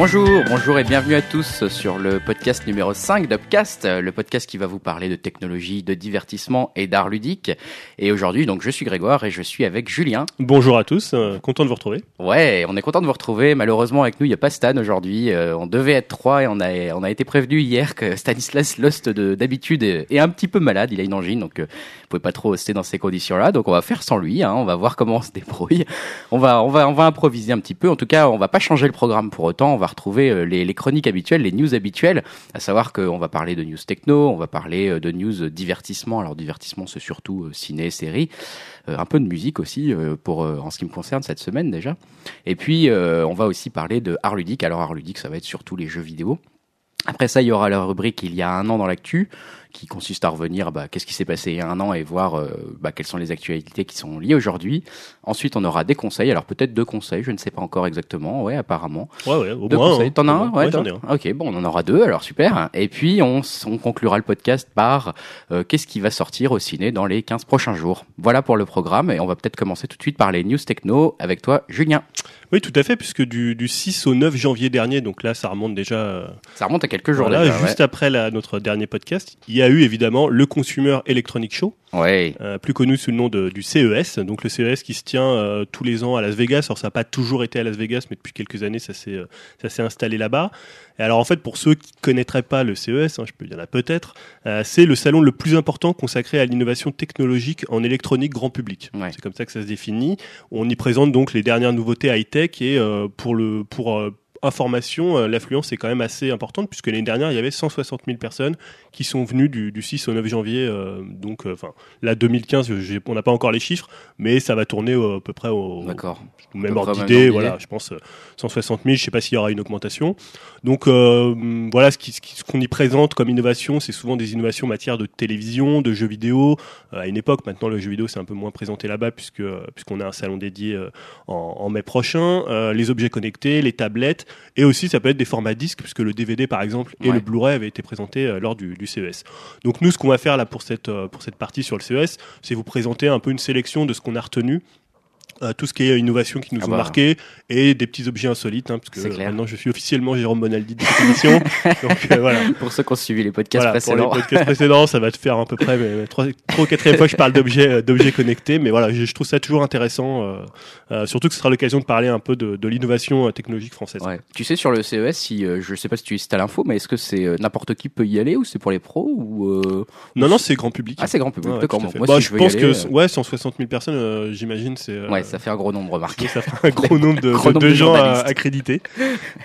Bonjour, bonjour et bienvenue à tous sur le podcast numéro 5 d'Upcast, le podcast qui va vous parler de technologie, de divertissement et d'art ludique. Et aujourd'hui, donc, je suis Grégoire et je suis avec Julien. Bonjour à tous, euh, content de vous retrouver. Ouais, on est content de vous retrouver. Malheureusement, avec nous, il n'y a pas Stan aujourd'hui. Euh, on devait être trois et on a, on a été prévenu hier que Stanislas Lost d'habitude est un petit peu malade. Il a une angine, donc euh, vous pouvez pas trop rester dans ces conditions-là. Donc on va faire sans lui. Hein. On va voir comment on se débrouille. On va, on va, on va improviser un petit peu. En tout cas, on va pas changer le programme pour autant. On va retrouver euh, les, chroniques habituelles, les news habituelles, à savoir qu'on va parler de news techno, on va parler euh, de news divertissement. Alors divertissement, c'est surtout euh, ciné, série, un peu de musique aussi pour en ce qui me concerne cette semaine déjà. Et puis on va aussi parler de art ludique. Alors art ludique, ça va être surtout les jeux vidéo. Après ça, il y aura la rubrique Il y a un an dans l'actu qui consiste à revenir, bah, qu'est-ce qui s'est passé il y a un an et voir euh, bah, quelles sont les actualités qui sont liées aujourd'hui. Ensuite, on aura des conseils. Alors peut-être deux conseils, je ne sais pas encore exactement. Ouais, apparemment. Ouais, ouais. Au deux moins, conseils. hein. T'en as un. Ouais, j'en ai un. Ok, bon, on en aura deux. Alors super. Et puis on, conclura le podcast par euh, qu'est-ce qui va sortir au ciné dans les 15 prochains jours. Voilà pour le programme et on va peut-être commencer tout de suite par les news techno avec toi, Julien. Oui, tout à fait, puisque du, du 6 au 9 janvier dernier, donc là, ça remonte déjà. euh, Ça remonte à quelques jours voilà, déjà. juste après la- notre dernier podcast, il y a eu évidemment le Consumer Electronic Show, ouais. Euh, plus connu sous le nom de- du CES. Donc le CES qui se tient euh, tous les ans à Las Vegas. Alors ça n'a pas toujours été à Las Vegas, mais depuis quelques années, ça s'est euh, ça s'est installé là-bas. Et alors en fait, pour ceux qui connaîtraient pas le CES, hein, je peux il y en a peut-être, c'est le salon le plus important consacré à l'innovation technologique en électronique grand public. Ouais. C'est comme ça que ça se définit. On y présente donc les dernières nouveautés high-tech et euh, pour le pour information, l'affluence est quand même assez importante puisque l'année dernière il y avait 160 000 personnes qui sont venues du, du 6 au 9 janvier. euh, donc, euh, enfin, là 2015, j'ai- on n'a pas encore les chiffres, mais ça va tourner euh, à peu près au, au même ordre d'idée. Voilà, je pense euh, 160 000. Je sais pas s'il y aura une augmentation. Donc euh, voilà, ce qu'on y présente comme innovation, c'est souvent des innovations en matière de télévision, de jeux vidéo. Euh, à une époque, maintenant le jeu vidéo c'est un peu moins présenté là-bas puisque euh, puisqu'on a un salon dédié euh, en, en mai prochain. Euh, les objets connectés, les tablettes, et aussi ça peut être des formats disques puisque le DVD par exemple et Ouais. le Blu-ray avaient été présentés euh, lors du, du CES. Donc nous, ce qu'on va faire là pour cette euh, pour cette partie sur le CES, c'est vous présenter un peu une sélection de ce qu'on a retenu. Euh, tout ce qui est innovation qui nous Ah ont bah. marqué et des petits objets insolites hein, parce que euh, maintenant je suis officiellement Jérôme Bonaldi de cette émission donc euh, voilà Pour ceux qui ont suivi les podcasts voilà, pour les précédents. podcasts précédents, ça va te faire à peu près mais, mais trois, trois ou quatrième fois que je parle d'objets euh, d'objets connectés, mais voilà, je, je trouve ça toujours intéressant, euh, surtout que ce sera l'occasion de parler un peu de, de l'innovation technologique française. Ouais. Tu sais sur le CES, si euh, je sais pas si tu as l'info, mais est-ce que c'est euh, n'importe qui peut y aller ou c'est pour les pros ou euh, Non, non, c'est grand public. ah c'est grand public. Ouais, D'accord. bon. Moi Bah, si je pense que ouais, 160 000 personnes, euh, j'imagine, c'est euh, ouais, ça fait un gros nombre, remarque. ça fera un gros nombre de, Gros de- nombre de de gens accrédités.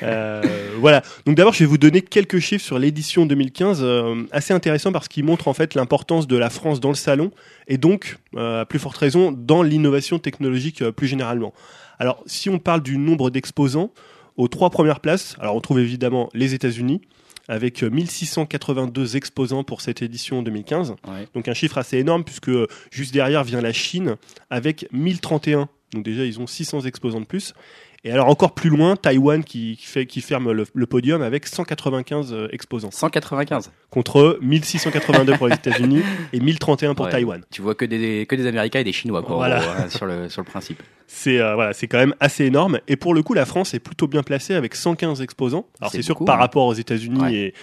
Euh, voilà. Donc d'abord, je vais vous donner quelques chiffres sur l'édition 2015, euh, assez intéressant parce qu'ils montrent en fait l'importance de la France dans le salon et donc, euh, à plus forte raison, dans l'innovation technologique plus généralement. Alors, si on parle du nombre d'exposants, aux trois premières places, alors on trouve évidemment les États-Unis avec euh, 1682 exposants pour cette édition 2015. Ouais. Donc un chiffre assez énorme puisque euh, juste derrière vient la Chine avec 1031. Donc déjà ils ont 600 exposants de plus. Et alors encore plus loin, Taïwan qui, qui fait, qui ferme le, le podium avec 195 euh, exposants 195. contre 1682 pour les États-Unis et 1031 pour Ouais. Taïwan. Tu vois que des que des Américains et des Chinois quoi. Voilà. gros, hein, sur le sur le principe. C'est euh, voilà, c'est quand même assez énorme. Et pour le coup, la France est plutôt bien placée avec 115 exposants. Alors C'est sûr que par hein. rapport aux États-Unis Ouais. et,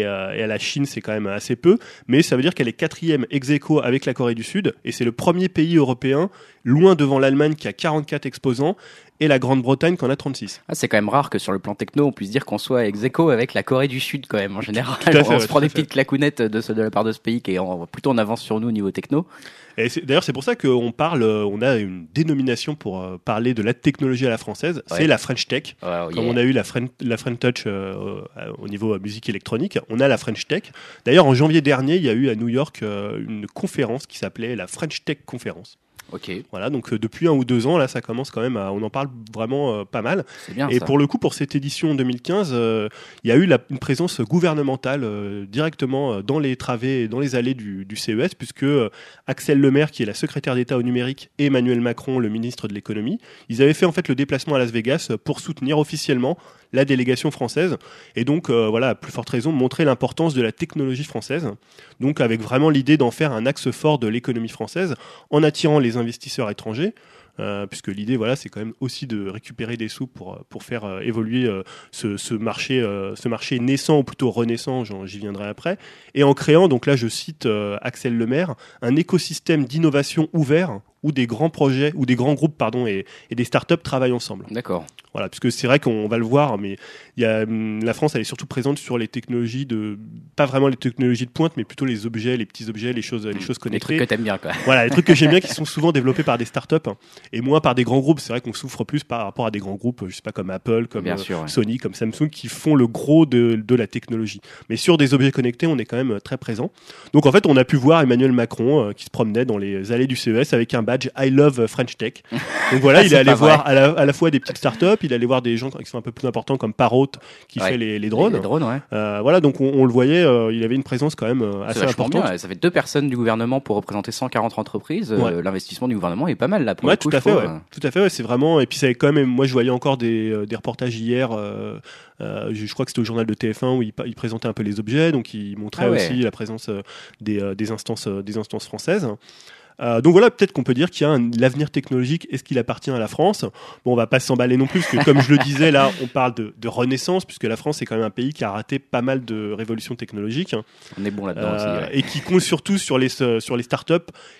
et, euh, et à la Chine, c'est quand même assez peu. Mais ça veut dire qu'elle est quatrième ex aequo avec la Corée du Sud. Et c'est le premier pays européen, loin devant l'Allemagne qui a 44 exposants et la Grande-Bretagne qui en a 36. Ah, c'est quand même rare que sur le plan techno, on puisse dire qu'on soit ex aequo avec la Corée du Sud quand même en général. Tout à fait, on ouais, se prend des fait. petites clacounettes de, ce- de la part de ce pays qui est en- plutôt en avance sur nous au niveau techno. Et d'ailleurs, c'est pour ça qu'on parle, euh, on a une dénomination pour euh, parler de la technologie à la française. Ouais. C'est la French Tech. Oh, Comme on a eu la French, la French Touch euh, au niveau musique électronique, on a la French Tech. D'ailleurs, en janvier dernier, il y a eu à New York euh, une conférence qui s'appelait la French Tech Conference. Ok, Voilà, donc euh, depuis un ou deux ans, là, ça commence quand même à, on en parle vraiment euh, pas mal. c'est bien Et ça. pour le coup, pour cette édition 2015, euh, il y a eu la- une présence gouvernementale directement dans les travées et dans les allées du, du CES, puisque Axel Lemaire, qui est la secrétaire d'État au numérique, et Emmanuel Macron, le ministre de l'économie, ils avaient fait en fait le déplacement à Las Vegas pour soutenir officiellement la délégation française, et donc euh, voilà, à plus forte raison, montrer l'importance de la technologie française, donc avec vraiment l'idée d'en faire un axe fort de l'économie française, en attirant les investisseurs étrangers. euh, puisque l'idée, voilà, c'est quand même aussi de récupérer des sous pour, pour faire euh, évoluer euh, ce, ce, marché, ce marché naissant ou plutôt renaissant, j'y viendrai après, et en créant, donc là je cite Axel Lemaire, un écosystème d'innovation ouvert où des grands projets ou des grands groupes pardon et, et des startups travaillent ensemble. D'accord. Voilà, puisque c'est vrai qu'on va le voir, mais y a, hum, la France elle est surtout présente sur les technologies de pas vraiment les technologies de pointe, mais plutôt les objets, les petits objets, les choses, les mm. choses connectées. Les trucs que t'aimes bien, quoi. Voilà, les trucs que j'aime bien qui sont souvent développés par des startups et moins par des grands groupes. C'est vrai qu'on souffre plus par rapport à des grands groupes, je sais pas comme Apple, comme euh, Sony, comme Samsung, qui font le gros de, de la technologie. Mais sur des objets connectés, on est quand même euh, très présent. Donc en fait, on a pu voir Emmanuel Macron euh, qui se promenait dans les allées du CES avec un badge I Love French Tech. Donc voilà, il est allé voir à la, à la, fois des petites startups, il est allé voir des gens qui sont un peu plus importants comme Parrot qui fait les, les, drones. Les, drones ouais. euh, voilà, donc on, on le voyait, euh, il avait une présence quand même euh, assez importante. Bien. Ça fait deux personnes du gouvernement pour représenter 140 entreprises. L'investissement du gouvernement est pas mal là. Pour ouais, tout, à fait, tout à fait. C'est vraiment. Et puis ça quand même. Moi, je voyais encore des, des reportages hier. Euh, je, je, crois que c'était au journal de TF1 où il, il, présentait un peu les objets, donc il montrait ah aussi la présence des, des instances, des instances françaises. Euh, donc voilà, peut-être qu'on peut dire qu'il y a l'avenir technologique. Est-ce qu'il appartient à la France? Bon, on va pas s'emballer non plus, parce que comme je le disais, là, on parle de, de, renaissance, puisque la France est quand même un pays qui a raté pas mal de révolutions technologiques. On est bon là-dedans euh. Et qui compte surtout sur les, sur les startups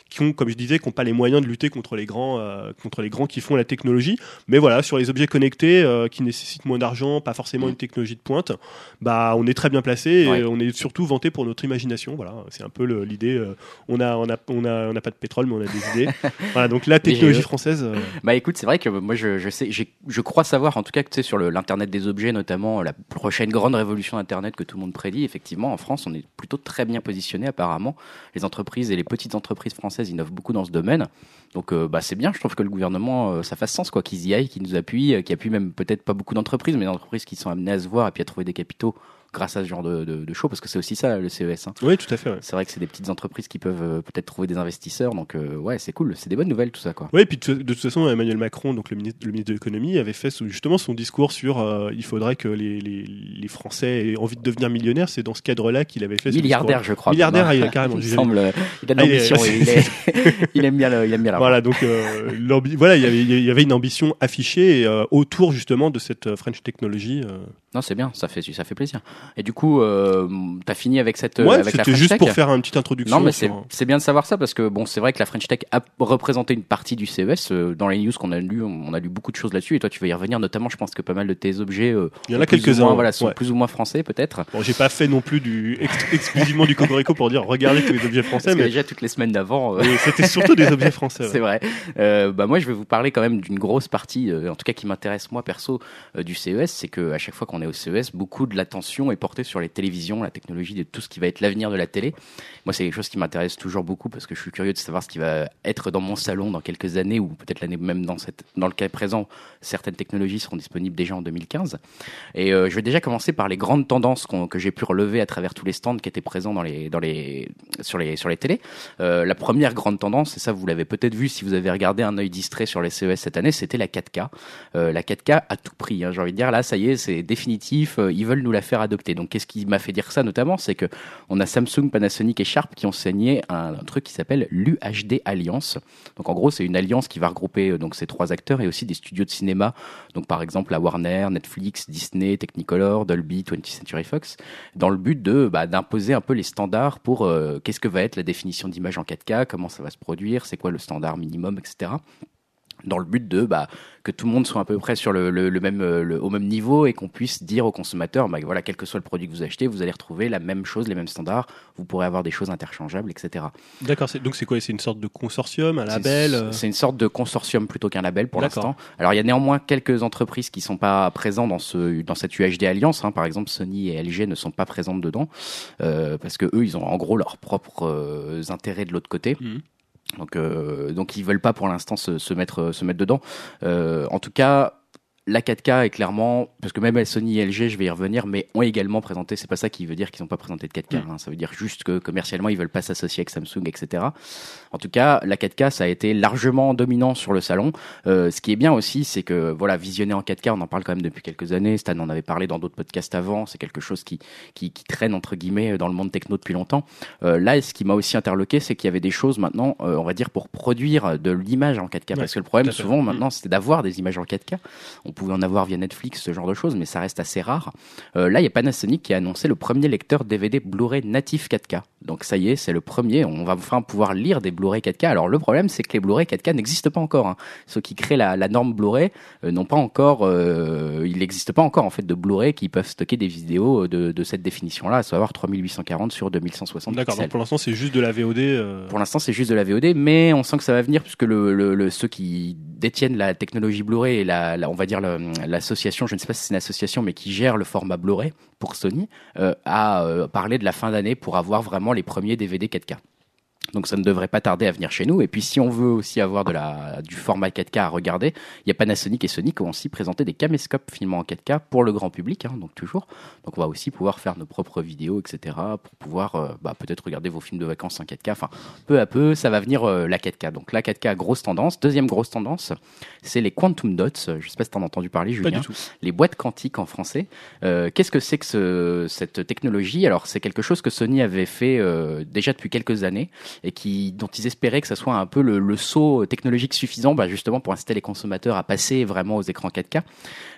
qui ont, comme je disais, qui n'ont pas les moyens de lutter contre les grands, euh, contre les grands qui font la technologie. Mais voilà, sur les objets connectés euh, qui nécessitent moins d'argent, pas forcément mmh. une technologie de pointe, bah, on est très bien placé et ouais. on est surtout vanté pour notre imagination. Voilà, c'est un peu l'idée. Euh, on a, on a, on a, on a pas de pétrole, mais on a des idées. voilà, donc la technologie française. Euh, bah écoute, c'est vrai que moi je, je sais, je crois savoir en tout cas que tu sais sur l'internet des objets, notamment la prochaine grande révolution internet que tout le monde prédit. Effectivement, en France, on est plutôt très bien positionné apparemment. Les entreprises et les petites entreprises françaises innovent beaucoup dans ce domaine. Donc euh, bah c'est bien, je trouve que le gouvernement euh, ça fasse sens quoi, qu'ils y aillent, qu'ils nous appuient, euh, qu'ils appuient même peut-être pas beaucoup d'entreprises, mais des entreprises qui sont amenées à se voir et puis à trouver des capitaux grâce à ce genre de, de, de show, parce que c'est aussi ça le CES. Hein. Oui, tout à fait. Ouais. C'est vrai que c'est des petites entreprises qui peuvent euh, peut-être trouver des investisseurs, donc euh, ouais, c'est cool, c'est des bonnes nouvelles tout ça. Quoi. Oui, et puis de, de, toute façon, Emmanuel Macron, donc le ministre, le ministre de l'économie, avait fait justement son discours sur euh, il faudrait que les, les, les, Français aient envie de devenir millionnaires. C'est dans ce cadre-là qu'il avait fait. Milliardaire, je crois. Milliardaire, il a carrément. il semble, il a de l'ambition, ah, il, est, il, aime bien, le, il aime bien la Voilà, donc euh, voilà, il y, avait, il y avait une ambition affichée euh, autour justement de cette French technologie. Non, c'est bien, ça fait ça fait plaisir. Et du coup, euh, t'as fini avec cette ouais, avec French juste pour faire une petite introduction. Non, mais c'est c'est bien de savoir ça parce que bon, c'est vrai que la French Tech a représenté une partie du CES euh, dans les news qu'on a lu. On a lu beaucoup de choses là-dessus et toi, tu vas y revenir. Notamment, je pense que pas mal de tes objets, euh, il y en a quelques-uns, voilà, sont ouais. plus ou moins français peut-être. Bon, j'ai pas fait non plus du ex exclusivement du Cocorico pour dire regardez tous les objets français, parce mais déjà toutes les semaines d'avant, euh... c'était surtout des objets français. Ouais. c'est vrai. Euh, bah moi, je vais vous parler quand même d'une grosse partie, en tout cas qui m'intéresse moi perso du CES, c'est que à chaque fois qu'on est au CES, beaucoup de l'attention est portée sur les télévisions, la technologie, de tout ce qui va être l'avenir de la télé. Moi, c'est quelque chose qui m'intéresse toujours beaucoup parce que je suis curieux de savoir ce qui va être dans mon salon dans quelques années ou peut-être l'année même dans le cas présent, certaines technologies seront disponibles déjà en 2015. Et euh, je vais déjà commencer par les grandes tendances qu que j'ai pu relever à travers tous les stands qui étaient présents sur les, sur télés. Euh, la première grande tendance, et ça vous l'avez peut-être vu si vous avez regardé un œil distrait sur les CES cette année, c'était la 4K. Euh, la 4K à tout prix. Hein, j'ai envie de dire là, ça y est, c'est définitif. Euh, ils veulent nous la faire adopter. Donc, qu'est-ce qui m'a fait dire ça notamment, c'est que on a Samsung, Panasonic et Sharp qui ont signé un, un truc qui s'appelle l'UHD Alliance. Donc, en gros, c'est une alliance qui va regrouper euh, donc ces trois acteurs et aussi des studios de cinéma. Donc, par exemple, la Warner, Netflix, Disney, Technicolor, Dolby, 20th Century Fox, dans le but de bah, d'imposer un peu les standards pour euh, qu'est-ce que va être la définition d'image en 4K, comment ça va se produire, c'est quoi le standard minimum, etc dans le but de bah, que tout le monde soit à peu près sur le, le, le même, le, au même niveau et qu'on puisse dire aux consommateurs, bah, voilà, quel que soit le produit que vous achetez, vous allez retrouver la même chose, les mêmes standards, vous pourrez avoir des choses interchangeables, etc. D'accord, donc c'est quoi C'est une sorte de consortium, un label C'est une sorte de consortium plutôt qu'un label pour l'instant. Alors il y a néanmoins quelques entreprises qui sont pas présentes dans, ce, dans cette UHD Alliance, hein. par exemple Sony et LG ne sont pas présentes dedans, euh, parce que eux, ils ont en gros leurs propres euh, intérêts de l'autre côté. Mmh. Donc, euh, donc ils veulent pas pour l'instant se, se, mettre se mettre dedans. Euh, en tout cas, la 4K est clairement, parce que même Sony et LG, je vais y revenir, mais ont également présenté, c'est pas ça qui veut dire qu'ils n'ont pas présenté de 4K, hein. ça veut dire juste que commercialement ils veulent pas s'associer avec Samsung, etc. En tout cas, la 4K, ça a été largement dominant sur le salon. Euh, ce qui est bien aussi, c'est que voilà, visionner en 4K, on en parle quand même depuis quelques années. Stan en avait parlé dans d'autres podcasts avant. C'est quelque chose qui, qui, qui traîne entre guillemets dans le monde techno depuis longtemps. Euh, là, ce qui m'a aussi interloqué, c'est qu'il y avait des choses maintenant, euh, on va dire, pour produire de l'image en 4K. parce que le problème, souvent, maintenant, c'était d'avoir des images en 4K. On pouvait en avoir via Netflix, ce genre de choses, mais ça reste assez rare. Euh, là, il y a Panasonic qui a annoncé le premier lecteur DVD Blu-ray natif 4K. Donc ça y est, c'est le premier. On va enfin pouvoir lire des Blu-ray 4K. Alors le problème, c'est que les Blu-ray 4K n'existent pas encore. Hein. Ceux qui créent la, la norme Blu-ray euh, n'ont pas encore, euh, il n'existe pas encore en fait de Blu-ray qui peuvent stocker des vidéos de, de cette définition-là, à savoir 3840 sur 2160 D'accord. Donc pour l'instant, c'est juste de la VOD. Pour l'instant, c'est juste de la VOD, mais on sent que ça va venir puisque le, le, le ceux qui détiennent la technologie Blu-ray et la, la, on va dire l'association, je ne sais pas si c'est une association, mais qui gère le format Blu-ray pour Sony, euh, a euh, parlé de la fin d'année pour avoir vraiment les premiers DVD 4K. Donc ça ne devrait pas tarder à venir chez nous. Et puis si on veut aussi avoir de la, du format 4K à regarder, il y a Panasonic et Sony qui ont aussi présenté des caméscopes filmant en 4K pour le grand public, hein, donc toujours. Donc on va aussi pouvoir faire nos propres vidéos, etc. pour pouvoir euh, bah, peut-être regarder vos films de vacances en 4K. Enfin, peu à peu, ça va venir euh, la 4K. Donc la 4K, grosse tendance. Deuxième grosse tendance, c'est les quantum dots. Je ne sais pas si tu en as entendu parler, Julien. Pas du tout. Les boîtes quantiques en français. Euh, Qu'est-ce que c'est que ce, cette technologie? Alors c'est quelque chose que Sony avait fait euh, déjà depuis quelques années et qui, dont ils espéraient que ça soit un peu le, le saut technologique suffisant bah, justement pour inciter les consommateurs à passer vraiment aux écrans 4K.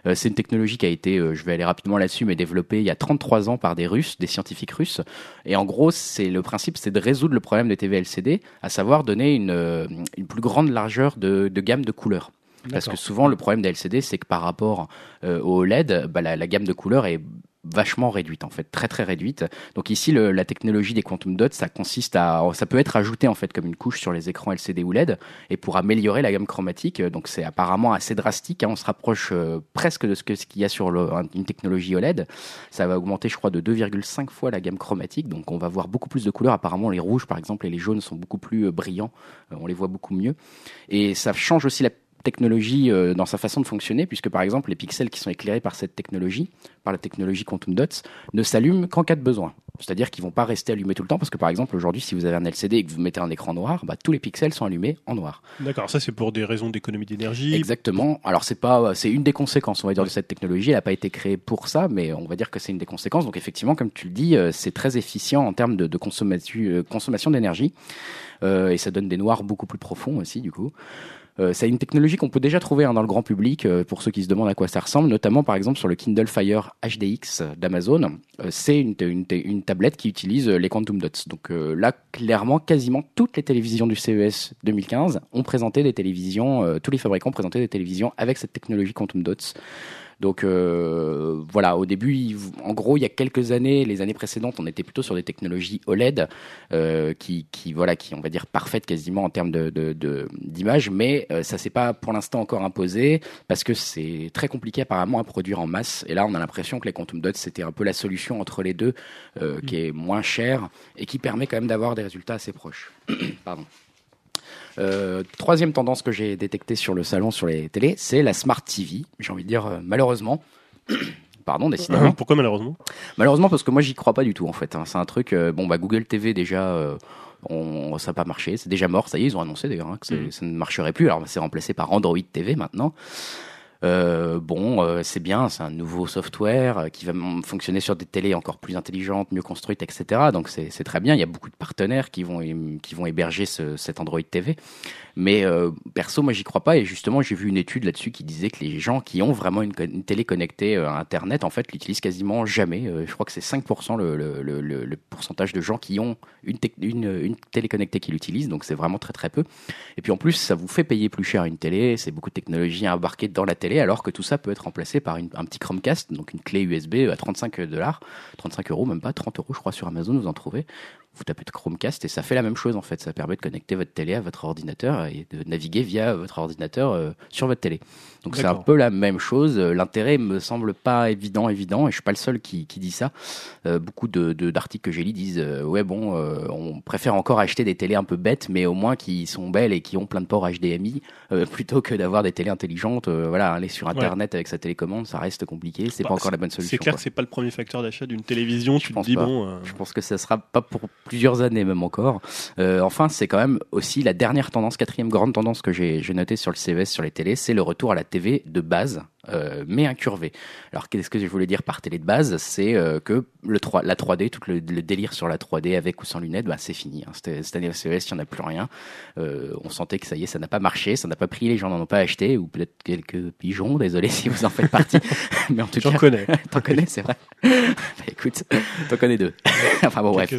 Euh, c'est une technologie qui a été, euh, je vais aller rapidement là-dessus, mais développée il y a 33 ans par des Russes, des scientifiques russes. Et en gros, c'est le principe, c'est de résoudre le problème des TV LCD, à savoir donner une, euh, une plus grande largeur de, de gamme de couleurs. Parce que souvent, le problème des LCD, c'est que par rapport euh, au OLED, bah, la, la, gamme de couleurs est vachement réduite en fait, très très réduite. Donc ici, la technologie des quantum dots, ça consiste à, ça peut être ajouté en fait comme une couche sur les écrans LCD ou LED, et pour améliorer la gamme chromatique. Donc c'est apparemment assez drastique. Hein, on se rapproche euh, presque de ce qu'il y a sur une technologie OLED. Ça va augmenter, je crois, de 2,5 fois la gamme chromatique. Donc on va voir beaucoup plus de couleurs. Apparemment, les rouges par exemple et les jaunes sont beaucoup plus euh, brillants. Euh, on les voit beaucoup mieux. Et ça change aussi la technologie euh, dans sa façon de fonctionner, puisque par exemple les pixels qui sont éclairés par cette technologie, par la technologie Quantum Dots, ne s'allument qu'en cas de besoin. C'est-à-dire qu'ils vont pas rester allumés tout le temps, parce que par exemple aujourd'hui, si vous avez un LCD et que vous mettez un écran noir, bah, tous les pixels sont allumés en noir. D'accord, ça c'est pour des raisons d'économie d'énergie. Exactement. Alors c'est pas, c'est une des conséquences, on va dire, de cette technologie. Elle n'a pas été créée pour ça, mais on va dire que c'est une des conséquences. Donc effectivement, comme tu le dis, euh, c'est très efficient en termes de, euh, consommation d'énergie, euh, et ça donne des noirs beaucoup plus profonds aussi, du coup. Euh, c'est une technologie qu'on peut déjà trouver hein, dans le grand public euh, pour ceux qui se demandent à quoi ça ressemble, notamment par exemple sur le Kindle Fire HDX d'Amazon. Euh, c'est une, une, une, tablette qui utilise les quantum dots. Donc là, clairement, quasiment toutes les télévisions du CES 2015 ont présenté des télévisions, tous les fabricants ont présenté des télévisions avec cette technologie quantum dots. Donc euh, voilà, au début, en gros, il y a quelques années, les années précédentes, on était plutôt sur des technologies OLED euh, qui, qui, voilà, qui on va dire parfaites quasiment en termes de d'image, de, mais euh, ça s'est pas pour l'instant encore imposé parce que c'est très compliqué apparemment à produire en masse. Et là, on a l'impression que les quantum dots c'était un peu la solution entre les deux, euh, qui est moins cher et qui permet quand même d'avoir des résultats assez proches. Pardon. Euh, troisième tendance que j'ai détectée sur le salon, sur les télés, c'est la Smart TV. J'ai envie de dire, euh, malheureusement. Pardon, décidément. Pourquoi malheureusement? Malheureusement parce que moi j'y crois pas du tout en fait. Hein. C'est un truc. Euh, bon bah Google TV déjà. On, ça n'a pas marché, c'est déjà mort, ça y est, ils ont annoncé d'ailleurs hein, que mmh. ça ne marcherait plus. Alors c'est remplacé par Android TV maintenant. Euh, bon, euh, c'est bien, c'est un nouveau software euh, qui va fonctionner sur des télés encore plus intelligentes, mieux construites, etc. Donc c'est très bien. Il y a beaucoup de partenaires qui vont qui vont héberger ce, cet Android TV. Mais euh, perso, moi, j'y crois pas. Et justement, j'ai vu une étude là-dessus qui disait que les gens qui ont vraiment une, télé connectée à Internet, en fait, l'utilisent quasiment jamais. je crois que c'est 5% le, le, pourcentage de gens qui ont une, télé connectée qui l'utilisent. Donc c'est vraiment très très peu. Et puis en plus, ça vous fait payer plus cher une télé. C'est beaucoup de technologie à embarquer dans la télé, alors que tout ça peut être remplacé par un petit Chromecast, donc une clé USB à 35 dollars, 35 euros, même pas 30 euros, je crois, sur Amazon, vous en trouvez vous tapez de Chromecast et ça fait la même chose en fait. Ça permet de connecter votre télé à votre ordinateur et de naviguer via votre ordinateur euh, sur votre télé. Donc c'est un peu la même chose. Euh, L'intérêt me semble pas évident, évident, et je suis pas le seul qui, qui dit ça. Euh, beaucoup de d'articles que j'ai lus disent euh, ouais bon, euh, on préfère encore acheter des télés un peu bêtes, mais au moins qui sont belles et qui ont plein de ports HDMI, plutôt que d'avoir des télés intelligentes. Voilà, aller sur internet avec sa télécommande, ça reste compliqué. C'est Bah, pas encore la bonne solution. C'est clair quoi. que c'est pas le premier facteur d'achat d'une télévision. Je Tu te pense dis pas. bon. Je pense que ça sera pas pour plusieurs années même encore. Enfin, c'est quand même aussi la dernière tendance, quatrième grande tendance que j'ai j'ai notée sur le CES sur les télés, c'est le retour à la TV de base, euh, mais incurvée. Alors qu'est-ce que je voulais dire par télé de base? C'est euh, que le 3, la 3D, tout le, le délire sur la 3D avec ou sans lunettes, bah, c'est fini. Hein. Cette, année au CES, il n'y en a plus rien. Euh, on sentait que ça y est, ça n'a pas marché, ça n'a pas pris, les gens n'en ont pas acheté, ou peut-être quelques pigeons, désolé si vous en faites partie. mais en tout J'en cas, connais. t'en connais, c'est vrai. bah, écoute, t'en connais deux. enfin bon, bref.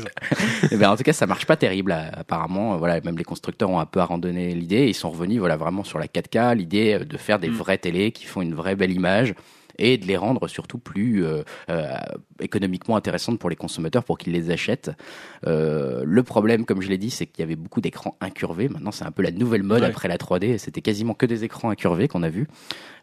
Eh ben, en tout cas, ça marche pas terrible apparemment. Voilà, même les constructeurs ont un peu abandonné l'idée. Ils sont revenus, voilà, vraiment sur la 4K, l'idée de faire des Mm. vraies télés qui font une vraie belle image et de les rendre surtout plus euh, euh, économiquement intéressantes pour les consommateurs pour qu'ils les achètent. Euh, le problème, comme je l'ai dit, c'est qu'il y avait beaucoup d'écrans incurvés. Maintenant, c'est un peu la nouvelle mode Ouais. après la 3D. C'était quasiment que des écrans incurvés qu'on a vus,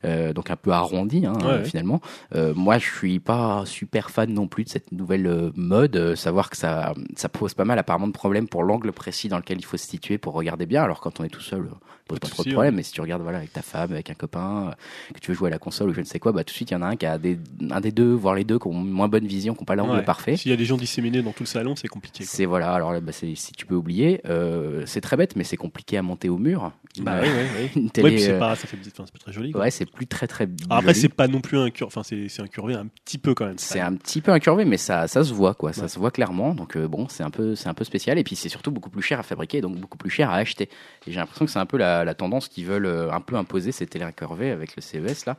euh, donc un peu arrondis hein, Ouais, ouais. finalement. Euh, moi, je suis pas super fan non plus de cette nouvelle euh, mode. Savoir que ça, ça pose pas mal apparemment de problèmes pour l'angle précis dans lequel il faut se situer pour regarder bien. Alors quand on est tout seul, pose Pas trop de souci, problèmes. Mais si tu regardes voilà avec ta femme, avec un copain, que tu veux jouer à la console ou je ne sais quoi, bah tout de suite il y en a un qui a des, un des deux, voire les deux, qui ont moins bonne vision, qui n'ont pas l'angle Ouais. parfait. S'il y a des gens disséminés dans tout le salon, c'est compliqué. C'est voilà. Alors là, bah, si tu peux oublier, euh, c'est très bête, mais c'est compliqué à monter au mur. Bah Une- oui, oui, oui. une Ouais, télé. c'est euh, pas, ça fait, enfin, pas très joli. quoi. Ouais, c'est plus très très. Alors après, c'est pas non plus un cur, enfin, c'est incurvé un petit peu quand même. C'est un petit peu incurvé, mais ça, ça se voit, quoi. Ça se voit clairement. Donc euh, bon, c'est un peu, c'est un peu spécial. Et puis c'est surtout beaucoup plus cher à fabriquer, donc beaucoup plus cher à acheter. Et j'ai l'impression que c'est un peu la, la tendance qu'ils veulent euh, un peu imposer ces télé incurvées avec le CES là.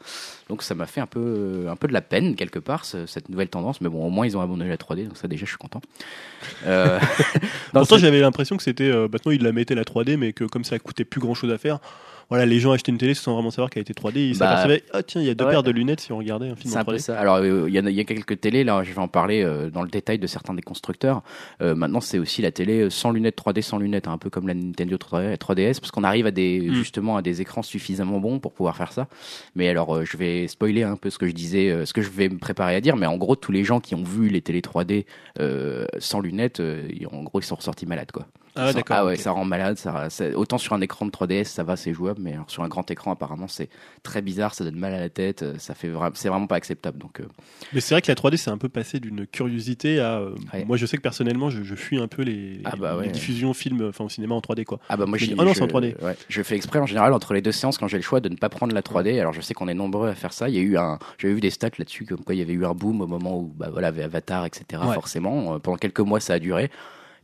Donc ça m'a fait un peu, un peu de la peine quelque part ce- cette nouvelle tendance. Mais bon, au moins ils ont abandonné la 3D, donc ça déjà je suis content. Euh, Pourtant, ce- j'avais l'impression que c'était. euh, maintenant, ils la mettaient la 3D, mais que comme ça coûtait plus grand chose à faire, voilà, les gens achetaient une télé sans vraiment savoir qu'elle était 3D. Ils Bah, s'apercevaient, ah tiens, il y a deux ouais. paires de lunettes si on regardait un film C'est en un peu 3D. ça. Alors, euh, il y, a- il y a quelques télés, là, je vais en parler euh, dans le détail de certains des constructeurs. Euh, maintenant, c'est aussi la télé sans lunettes 3D, sans lunettes, hein, un peu comme la Nintendo 3D 3DS, parce qu'on arrive à des, Mm. justement à des écrans suffisamment bons pour pouvoir faire ça. Mais alors, je vais spoiler un peu ce que je disais, ce que je vais me préparer à dire, mais en gros, tous les gens qui ont vu les télé 3D euh, sans lunettes, en gros, ils sont ressortis malades, quoi. Ah, Ça- d'accord. Ah ouais, ok. ça rend malade. Ça, autant sur un écran de 3DS, ça va, c'est jouable, mais alors sur un grand écran, apparemment, c'est très bizarre, ça donne mal à la tête, euh, ça fait vraiment, c'est vraiment pas acceptable. Donc, euh, Mais c'est vrai que la 3D, c'est un peu passé d'une curiosité à. euh, Ouais. Moi, je sais que personnellement, je, je fuis un peu les, Ah bah les diffusions films, enfin au cinéma en 3D, quoi. Ah bah moi Je je dis, oh non, c'est en 3D. Ouais, je fais exprès en général entre les deux séances quand j'ai le choix de ne pas prendre la 3D. Alors je sais qu'on est nombreux à faire ça. Il y a eu un, j'avais vu des stats là-dessus comme quoi il y avait eu un boom au moment où bah voilà Avatar etc. Forcément pendant quelques mois ça a duré.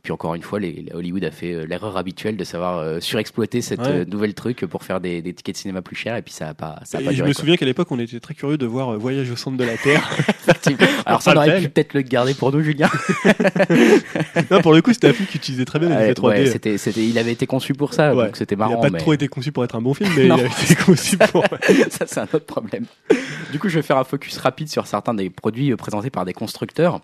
Puis encore une fois, les, Hollywood a fait euh, l'erreur habituelle de savoir euh, surexploiter cette Ouais. euh, nouvelle truc pour faire des, des tickets de cinéma plus chers et puis ça a pas ça a pas je duré. me quoi. souviens qu'à l'époque, on était très curieux de voir Voyage au centre de la Terre. Alors ça on aurait pu peut-être le garder pour nous, Julien. non, pour le coup, c'était un film qui utilisait très bien les effets 3D. ouais, c'était, c'était, il avait été conçu pour ça, Ouais. donc c'était il n'a marrant. pas mais... trop été conçu pour être un bon film, mais Non. il a été conçu pour. ça c'est un autre problème. Du coup, je vais faire un focus rapide sur certains des produits présentés par des constructeurs.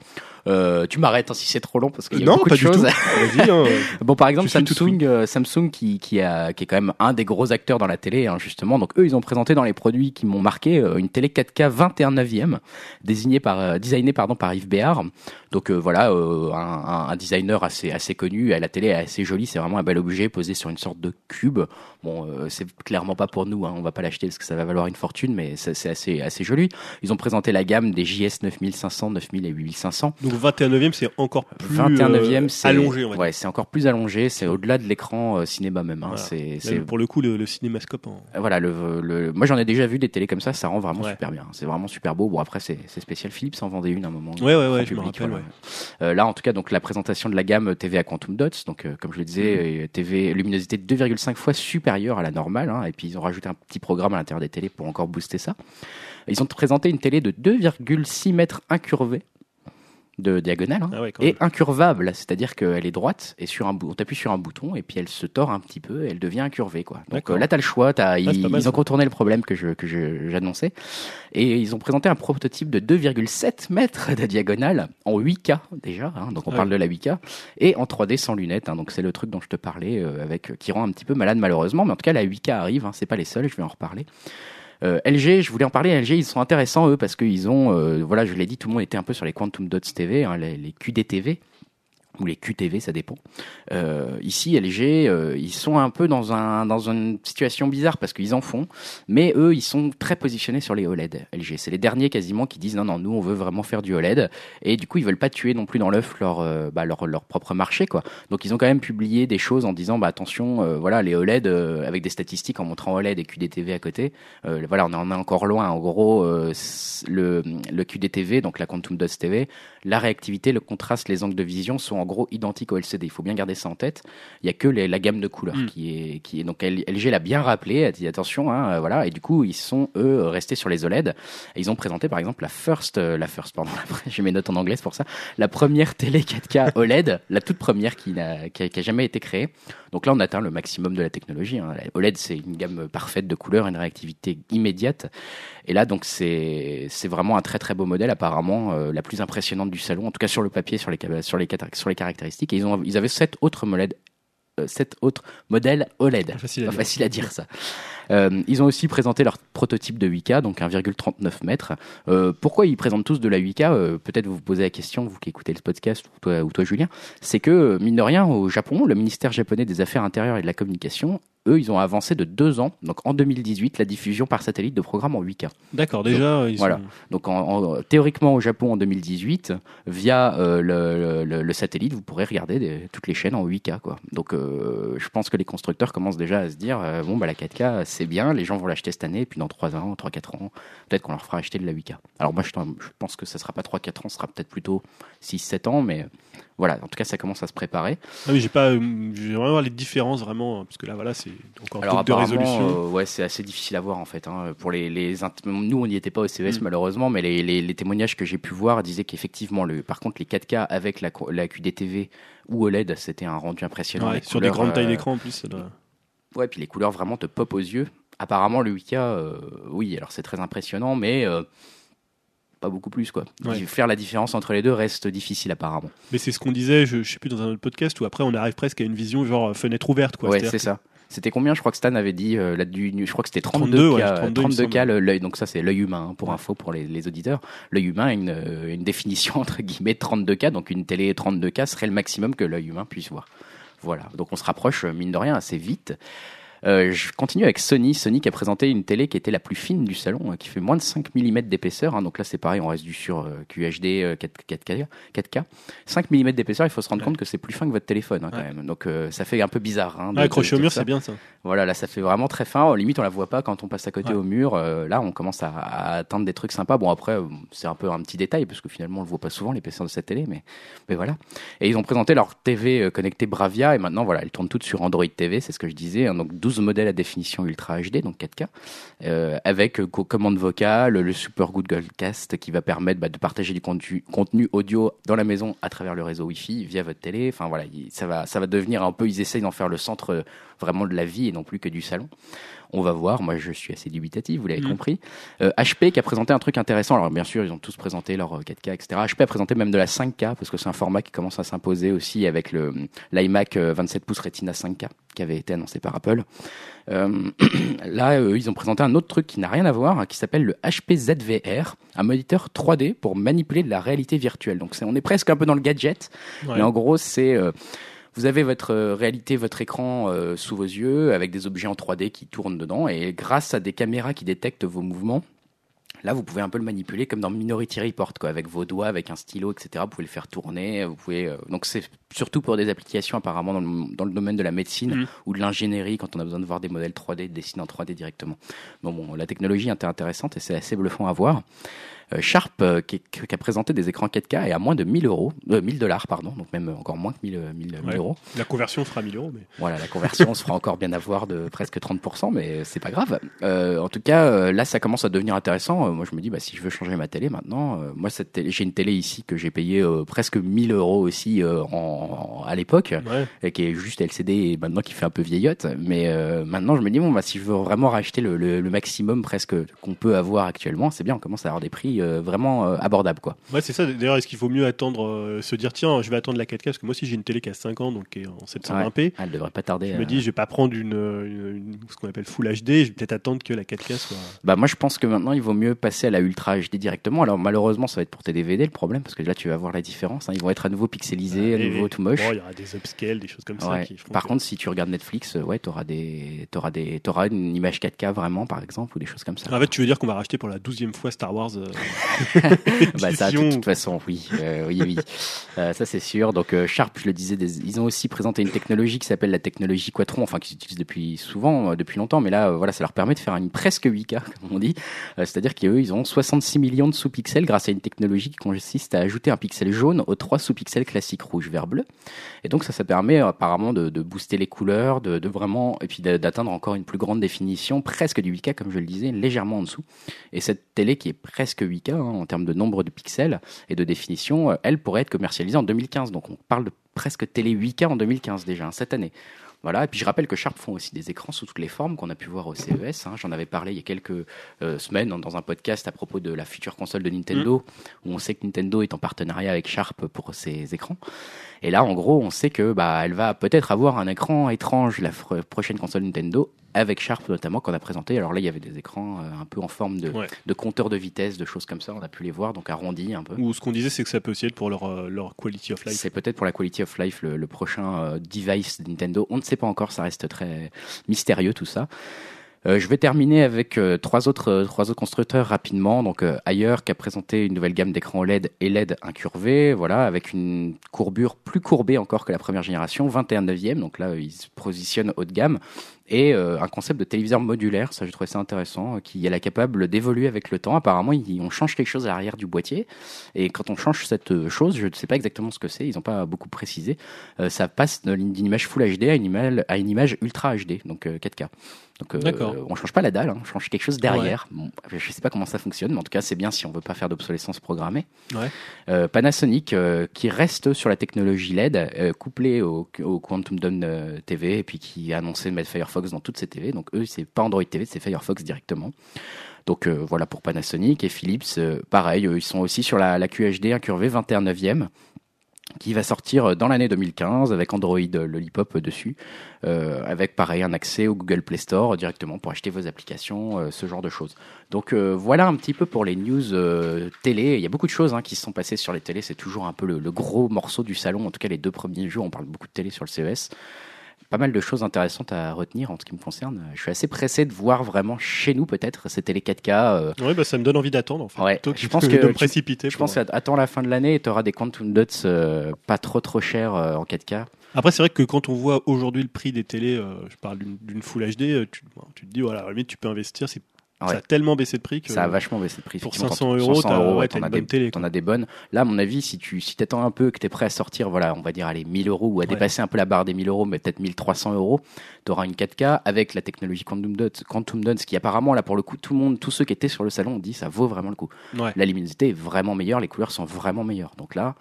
Euh, tu m'arrêtes hein, si c'est trop long parce qu'il y a non, beaucoup pas de du choses. tout. Hein. Bon, par exemple, Samsung, euh, Samsung qui, qui, a, qui est quand même un des gros acteurs dans la télé, hein, justement. Donc, eux, ils ont présenté dans les produits qui m'ont marqué euh, une télé 4K 21 9e, désignée par, euh, designée pardon, par Yves Béard. Donc, euh, voilà, euh, un, un- designer assez, assez connu. La télé est assez jolie. C'est vraiment un bel objet posé sur une sorte de cube. Bon, euh, c'est clairement pas pour nous. Hein, on va pas l'acheter parce que ça va valoir une fortune, mais c'est c'est assez, assez joli. Ils ont présenté la gamme des JS 9500, 9000 et 8500. Donc 21 9 c'est encore plus 21 euh, c'est allongé. Ouais, c'est encore plus allongé. C'est au-delà de l'écran euh, cinéma même. Hein. Voilà. C'est, Pour le coup, le, le cinémascope en. voilà le, le. Moi, j'en ai déjà vu des télés comme ça. Ça rend vraiment Ouais. super bien. C'est vraiment super beau. Bon, après, c'est, c'est spécial. Philips en vendait une à un moment. Ouais, ouais, ouais, je me public, rappelle, voilà. Euh, là, en tout cas, donc la présentation de la gamme TV à Quantum Dots. Donc, euh, comme je le disais, Mhm. euh, TV luminosité 2,5 fois supérieure à la normale. hein. et puis, ils ont rajouté un petit programme à l'intérieur des télés pour encore booster ça. Ils ont présenté une télé de 2,6 mètres incurvée. De diagonale hein, Ah ouais, et incurvable, c'est-à-dire qu'elle est droite et sur un on t'appuie sur un bouton et puis elle se tord un petit peu et elle devient incurvée quoi. Donc euh, là t'as le choix, c'est ils, mal, ont contourné le problème que je que je- j'annonçais. Et ils ont présenté un prototype de 2,7 mètres de diagonale en 8K déjà, hein, donc on Ah parle de la 8K et en 3D sans lunettes, hein, donc c'est le truc dont je te parlais euh, avec qui rend un petit peu malade malheureusement, mais en tout cas la 8K arrive, c'est pas les seuls, je vais en reparler. Euh, LG, je voulais en parler. LG, ils sont intéressants eux parce qu'ils ont, euh, voilà, je l'ai dit, tout le monde était un peu sur les Quantum Dots TV, hein, les, les QDTV ou les QTV, ça dépend. Euh, ici, LG, euh, ils sont un peu dans un dans une situation bizarre parce qu'ils en font, mais eux, ils sont très positionnés sur les OLED. LG, c'est les derniers quasiment qui disent non, non, nous, on veut vraiment faire du OLED, et du coup, ils veulent pas tuer non plus dans l'œuf leur euh, bah, leur leur propre marché, quoi. Donc, ils ont quand même publié des choses en disant, bah attention, voilà, les OLED avec des statistiques en montrant OLED et QDTV à côté. Voilà, on en est encore loin. En gros, le le QDTV, donc la Quantum Dots TV, la réactivité, le contraste, les angles de vision sont en gros identiques au LCD. Il faut bien garder ça en tête. Il y a que les- la gamme de couleurs Mm. qui est qui est donc LG l'a bien rappelé, a dit attention, hein, euh, voilà. Et du coup, ils sont eux restés sur les OLED. Et ils ont présenté par exemple la first, euh, la first, pardon, j'ai mes notes en anglais pour ça, la première télé 4K OLED, la toute première qui n'a qui a, qui a jamais été créée. Donc là, on atteint le maximum de la technologie. hein. La OLED, c'est une gamme parfaite de couleurs, une réactivité immédiate. Et là, donc, c'est vraiment un très très beau modèle, apparemment euh, la plus impressionnante du salon, en tout cas sur le papier, sur les ca- sur les cata- sur les caractéristiques. Et ils ont ils avaient sept autres modèles, euh, sept autres modèles OLED. Pas facile à dire. facile à dire ça. Euh, ils ont aussi présenté leur prototype de 8K, donc 1,39 mètres. Euh, pourquoi ils présentent tous de la 8K Euh, Peut-être vous vous posez la question, vous qui écoutez le podcast, ou toi, ou toi Julien, c'est que, euh, mine de rien, au Japon, le ministère japonais des Affaires intérieures et de la communication, eux, ils ont avancé de deux ans, donc en 2018, la diffusion par satellite de programmes en 8K. D'accord, déjà, ils voilà. sont- Donc en, en- théoriquement au Japon en 2018, via euh, le, le- le satellite, vous pourrez regarder des- toutes les chaînes en 8K. Quoi. Donc euh, je pense que les constructeurs commencent déjà à se dire, euh, bon bah la 4K c'est bien, les gens vont l'acheter cette année, et puis dans 3 ans, 3-4 ans, peut-être qu'on leur fera acheter de la 8K. Alors moi je, je pense que ça sera pas 3-4 ans, ce sera peut-être plutôt 6-7 ans, mais voilà, en tout cas ça commence à se préparer. Ah oui, j'ai pas, euh, je vais vraiment voir les différences vraiment, parce que là, voilà, c'est encore Alors de résolution. euh, ouais, c'est assez difficile à voir en fait. hein. Pour les, les nous, on n'y était pas au CES Mm. malheureusement, mais les, les, les témoignages que j'ai pu voir disaient qu'effectivement, le, par contre, les 4K avec la, la QDTV ou OLED, c'était un rendu impressionnant. Ouais, sur des couleurs, grandes tailles euh, d'écran en plus. ça doit- Ouais, puis les couleurs vraiment te pop aux yeux. Apparemment, le 8K, euh, oui, alors c'est très impressionnant, mais euh, pas beaucoup plus quoi. Ouais. Faire la différence entre les deux reste difficile apparemment. Mais c'est ce qu'on disait, je, je sais plus dans un autre podcast où après on arrive presque à une vision genre euh, fenêtre ouverte quoi. ouais, c'est ça. C'était combien Je crois que Stan avait dit euh, là du, je crois que c'était 32 32, ouais, k 32, il me 32 k semble. le- l'œil. Donc ça c'est l'œil humain hein, pour Ouais. info pour les, les auditeurs. L'œil humain a une, euh, une définition entre guillemets 32 k. Donc une télé 32 k serait le maximum que l'œil humain puisse voir. Voilà. Donc on se rapproche euh, mine de rien assez vite. Euh, je continue avec Sony. Sony qui a présenté une télé qui était la plus fine du salon, hein, qui fait moins de 5 mm d'épaisseur. hein. donc là, c'est pareil, on reste du sur euh, QHD euh, 4, 4K, 4K. 5 mm d'épaisseur, il faut se rendre Ouais. compte que c'est plus fin que votre téléphone hein, quand Ouais. même. Donc euh, ça fait un peu bizarre. Hein, de- de accroché au mur, c'est bien ça. Voilà, là, ça fait vraiment très fin. Au limite, on la voit pas quand on passe à côté Ouais. au mur. Euh, là, on commence à, à atteindre des trucs sympas. Bon, après, euh, c'est un peu un petit détail parce que finalement, on le voit pas souvent l'épaisseur de cette télé, mais, mais voilà. Et ils ont présenté leur TV euh, connectée Bravia et maintenant, voilà, elles tournent toutes sur Android TV, c'est ce que je disais. hein. donc 12 modèles à définition Ultra HD, donc 4K, euh, avec euh, co- commande vocale, le Super Google Cast qui va permettre bah, de partager du contenu, contenu audio dans la maison à travers le réseau Wi-Fi via votre télé. Enfin voilà, il- ça va, ça va devenir un peu. Ils essayent d'en faire le centre euh, vraiment de la vie et non plus que du salon. On va voir. Moi, je suis assez dubitatif, vous l'avez Mhm. compris. Euh, HP qui a présenté un truc intéressant. Alors, bien sûr, ils ont tous présenté leur euh, 4K, etc. HP a présenté même de la 5K parce que c'est un format qui commence à s'imposer aussi avec le l'iMac euh, 27 pouces Retina 5K qui avait été annoncé par Apple. Euh, là, euh, ils ont présenté un autre truc qui n'a rien à voir, hein, qui s'appelle le HP ZVR, un moniteur 3D pour manipuler de la réalité virtuelle. Donc, c'est- on est presque un peu dans le gadget. Ouais. Mais en gros, c'est euh, vous avez votre euh, réalité, votre écran euh, sous vos yeux avec des objets en 3D qui tournent dedans et grâce à des caméras qui détectent vos mouvements. Là, vous pouvez un peu le manipuler comme dans Minority Report, quoi, avec vos doigts, avec un stylo, etc. Vous pouvez le faire tourner. Vous pouvez. euh, donc, c'est surtout pour des applications apparemment dans le, dans le domaine de la médecine Mhm. ou de l'ingénierie, quand on a besoin de voir des modèles 3D dessinés en 3D directement. Bon, bon, la technologie était intéressante et c'est assez bluffant à voir. Euh, Sharp euh, qui, qui a présenté des écrans 4K et à moins de 1000 euros, euh, 1000 dollars pardon, donc même encore moins que 1000, 1000, 1000 Ouais. euros. La conversion fera 1000 euros, mais Voilà, la conversion se fera encore bien avoir de presque 30%, mais c'est pas grave. Euh, en tout cas, euh, là, ça commence à devenir intéressant. Euh, moi, je me dis, bah, si je veux changer ma télé maintenant, euh, moi, cette télé, j'ai une télé ici que j'ai payé euh, presque 1000 euros aussi euh, en, en- à l'époque, ouais. et qui est juste LCD et maintenant qui fait un peu vieillotte. Mais euh, maintenant, je me dis, bon, bah, si je veux vraiment racheter le, le, le maximum presque qu'on peut avoir actuellement, c'est bien, on commence à avoir des prix euh, vraiment euh, abordables, quoi. Ouais, c'est ça. D'ailleurs, est-ce qu'il vaut mieux attendre, euh, se dire, tiens, je vais attendre la 4K parce que moi aussi j'ai une télé qui a 5 ans, donc qui est en 720p. Ah, elle devrait pas tarder. Je à- me dis, je vais pas prendre une, une- une- ce qu'on appelle Full HD. Je vais peut-être attendre que la 4K soit. Bah moi je pense que maintenant il vaut mieux passer à la Ultra HD directement. Alors malheureusement ça va être pour tes DVD le problème parce que là tu vas voir la différence. hein. Ils vont être à nouveau pixelisés, à Et- nouveau tout moche. Bon, il y aura des upscales, des choses comme ça. Ouais. Qui Par que- contre si tu regardes Netflix, ouais t'auras des, t'auras des, t'auras une image 4K vraiment par exemple ou des choses comme ça. en fait, tu veux dire qu'on va racheter pour la douzième fois Star Wars euh, bah ça de toute façon oui, Euh, oui oui, Euh, ça c'est sûr. Donc euh, Sharp je le disais, des- ils ont aussi présenté une technologie qui s'appelle la technologie Quatron, enfin qu'ils utilisent depuis souvent, depuis longtemps, mais là voilà ça leur permet de faire une presque 8K comme on dit. C'est-à-dire qu'eux, ils ont 66 millions de sous-pixels grâce à une technologie qui consiste à ajouter un pixel jaune aux trois sous-pixels classiques rouge, vert, bleu. Et donc ça, ça permet apparemment de, de booster les couleurs, de, de vraiment, et puis d'a- d'atteindre encore une plus grande définition, presque du 8K comme je le disais, légèrement en dessous. Et cette télé qui est presque 8K hein, en termes de nombre de pixels et de définition, euh, elle pourrait être commercialisée en 2015. Donc on parle de presque télé 8K en 2015 déjà, hein, cette année. Voilà, et puis je rappelle que Sharp font aussi des écrans sous toutes les formes qu'on a pu voir au CES. hein. J'en avais parlé il y a quelques euh, semaines dans un podcast à propos de la future console de Nintendo, où on sait que Nintendo est en partenariat avec Sharp pour ses écrans. Et là, en gros, on sait que bah, elle va peut-être avoir un écran étrange, la prochaine console Nintendo, avec Sharp notamment qu'on a présenté. Alors là, il y avait des écrans euh, un peu en forme de, Ouais. de compteur de vitesse, de choses comme ça. On a pu les voir, donc arrondis un peu. Ou ce qu'on disait, c'est que ça peut aussi être pour leur, euh, leur quality of life. C'est peut-être pour la quality of life le, le prochain euh, device de Nintendo. On ne sait pas encore, ça reste très mystérieux tout ça. Euh, je vais terminer avec euh, trois autres euh, trois autres constructeurs rapidement. Donc euh, Ayer qui a présenté une nouvelle gamme d'écrans OLED et LED incurvés, voilà, avec une courbure plus courbée encore que la première génération, 21 neuvième. Donc là, ils se positionnent haut de gamme et un concept de téléviseur modulaire. Ça, je trouvais ça intéressant, qui est capable d'évoluer avec le temps. Apparemment, ils, on change quelque chose à l'arrière du boîtier et quand on change cette chose, je ne sais pas exactement ce que c'est. Ils n'ont pas beaucoup précisé. Ça passe d'une image Full HD à une image, à une image Ultra HD, donc euh, 4K. Donc, euh, on change pas la dalle, hein, on change quelque chose derrière. Bon, je sais pas comment ça fonctionne, mais en tout cas, c'est bien si on veut pas faire d'obsolescence programmée. Ouais. Euh, Panasonic, euh, qui reste sur la technologie LED, euh, couplée au, au Quantum Dome TV, et puis qui a annoncé de mettre Firefox dans toutes ses TV. Donc eux, c'est pas Android TV, c'est Firefox directement. Donc voilà pour Panasonic et Philips, pareil, ils sont aussi sur la, la QHD incurvée 21 neuvième qui va sortir dans l'année 2015 avec Android euh, Lollipop dessus, euh, avec pareil un accès au Google Play Store directement pour acheter vos applications, euh, ce genre de choses. Donc euh, voilà un petit peu pour les news euh, télé. Il y a beaucoup de choses hein, qui se sont passées sur les télés. C'est toujours un peu le, le gros morceau du salon. En tout cas, les deux premiers jours, on parle beaucoup de télé sur le CES. Pas mal de choses intéressantes à retenir en ce qui me concerne. Je suis assez pressé de voir vraiment chez nous peut-être ces télé 4K. euh, Ouais, bah, ça me donne envie d'attendre en fait. Ouais, plutôt je pense de que me tu- précipiter. je pour- pense qu'attends la fin de l'année et tu auras des Quantum Dots euh, pas trop trop chers euh, en 4K. Après, c'est vrai que quand on voit aujourd'hui le prix des télés, euh, je parle d'une- Full HD, tu te dis, voilà, à la limite, tu peux investir. c'est- Ouais. Ça a tellement baissé de prix que. Ça a vachement baissé de prix. pour effectivement. 500 T'en- euros, 500 t'as- euros, ouais, ouais, t'as t'en une as bonne des, as des bonnes. Là, à mon avis, si tu si t'attends un peu, que t'es prêt à sortir, voilà, on va dire, allez, 1000 euros ou à dépasser un peu la barre des 1000 euros, mais peut-être 1300 euros, t'auras une 4K avec la technologie Quantum Dots, Quantum Dots, qui apparemment, là, pour le coup, tout le monde, tous ceux qui étaient sur le salon ont dit, ça vaut vraiment le coup. Ouais. La luminosité est vraiment meilleure, les couleurs sont vraiment meilleures. Donc là,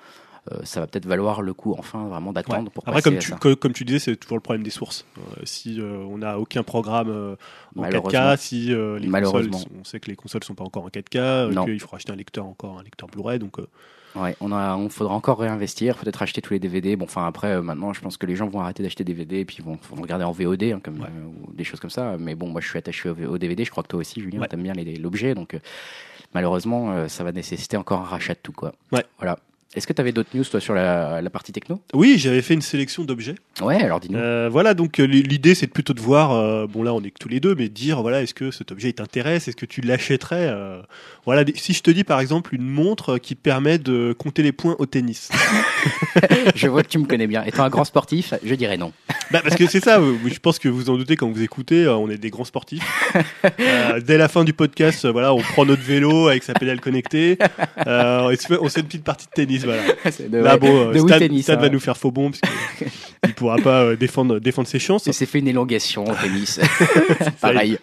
ça va peut-être valoir le coup, enfin, vraiment d'attendre Ouais. pour Après, passer comme à tu, ça. co- comme tu disais, c'est toujours le problème des sources. Euh, si euh, on n'a aucun programme euh, en Malheureusement. 4K, si euh, les consoles, on sait que les consoles sont pas encore en 4K, euh, Non. qu'il faut acheter un lecteur encore, un lecteur Blu-ray, donc euh, Ouais, on a, on faudra encore réinvestir, peut-être acheter tous les DVD. Bon, enfin après, euh, maintenant, je pense que les gens vont arrêter d'acheter des DVD et puis vont, vont regarder en VOD, hein, comme Ouais. euh, ou des choses comme ça. Mais bon, moi, je suis attaché au, au DVD. Je crois que toi aussi, Julien, Ouais. t'aimes bien l'objet, donc euh, malheureusement, euh, ça va nécessiter encore un rachat de tout, quoi. Ouais. Voilà. Est-ce que tu avais d'autres news, toi, sur la, la partie techno? Oui, j'avais fait une sélection d'objets. Ouais, alors dis-nous. Euh, voilà, donc euh, l'idée c'est plutôt de voir, euh, bon là on est que tous les deux, mais de dire voilà, est-ce que cet objet t'intéresse, est-ce que tu l'achèterais? Euh, Voilà, si je te dis par exemple une montre qui te permet de compter les points au tennis. je vois que tu me connais bien. Étant un grand sportif, je dirais non. Bah, parce que c'est ça, je pense que vous en doutez quand vous écoutez, euh, on est des grands sportifs. Euh, dès la fin du podcast, euh, voilà, on prend notre vélo avec sa pédale connectée, euh, on se fait- une petite partie de tennis, voilà. De, Là, ouais, bon, de Stan, tennis, Stan hein. va nous faire faux bon parce qu'il pourra pas défendre, défendre ses chances. Il s'est fait une élongation au tennis. Pareil.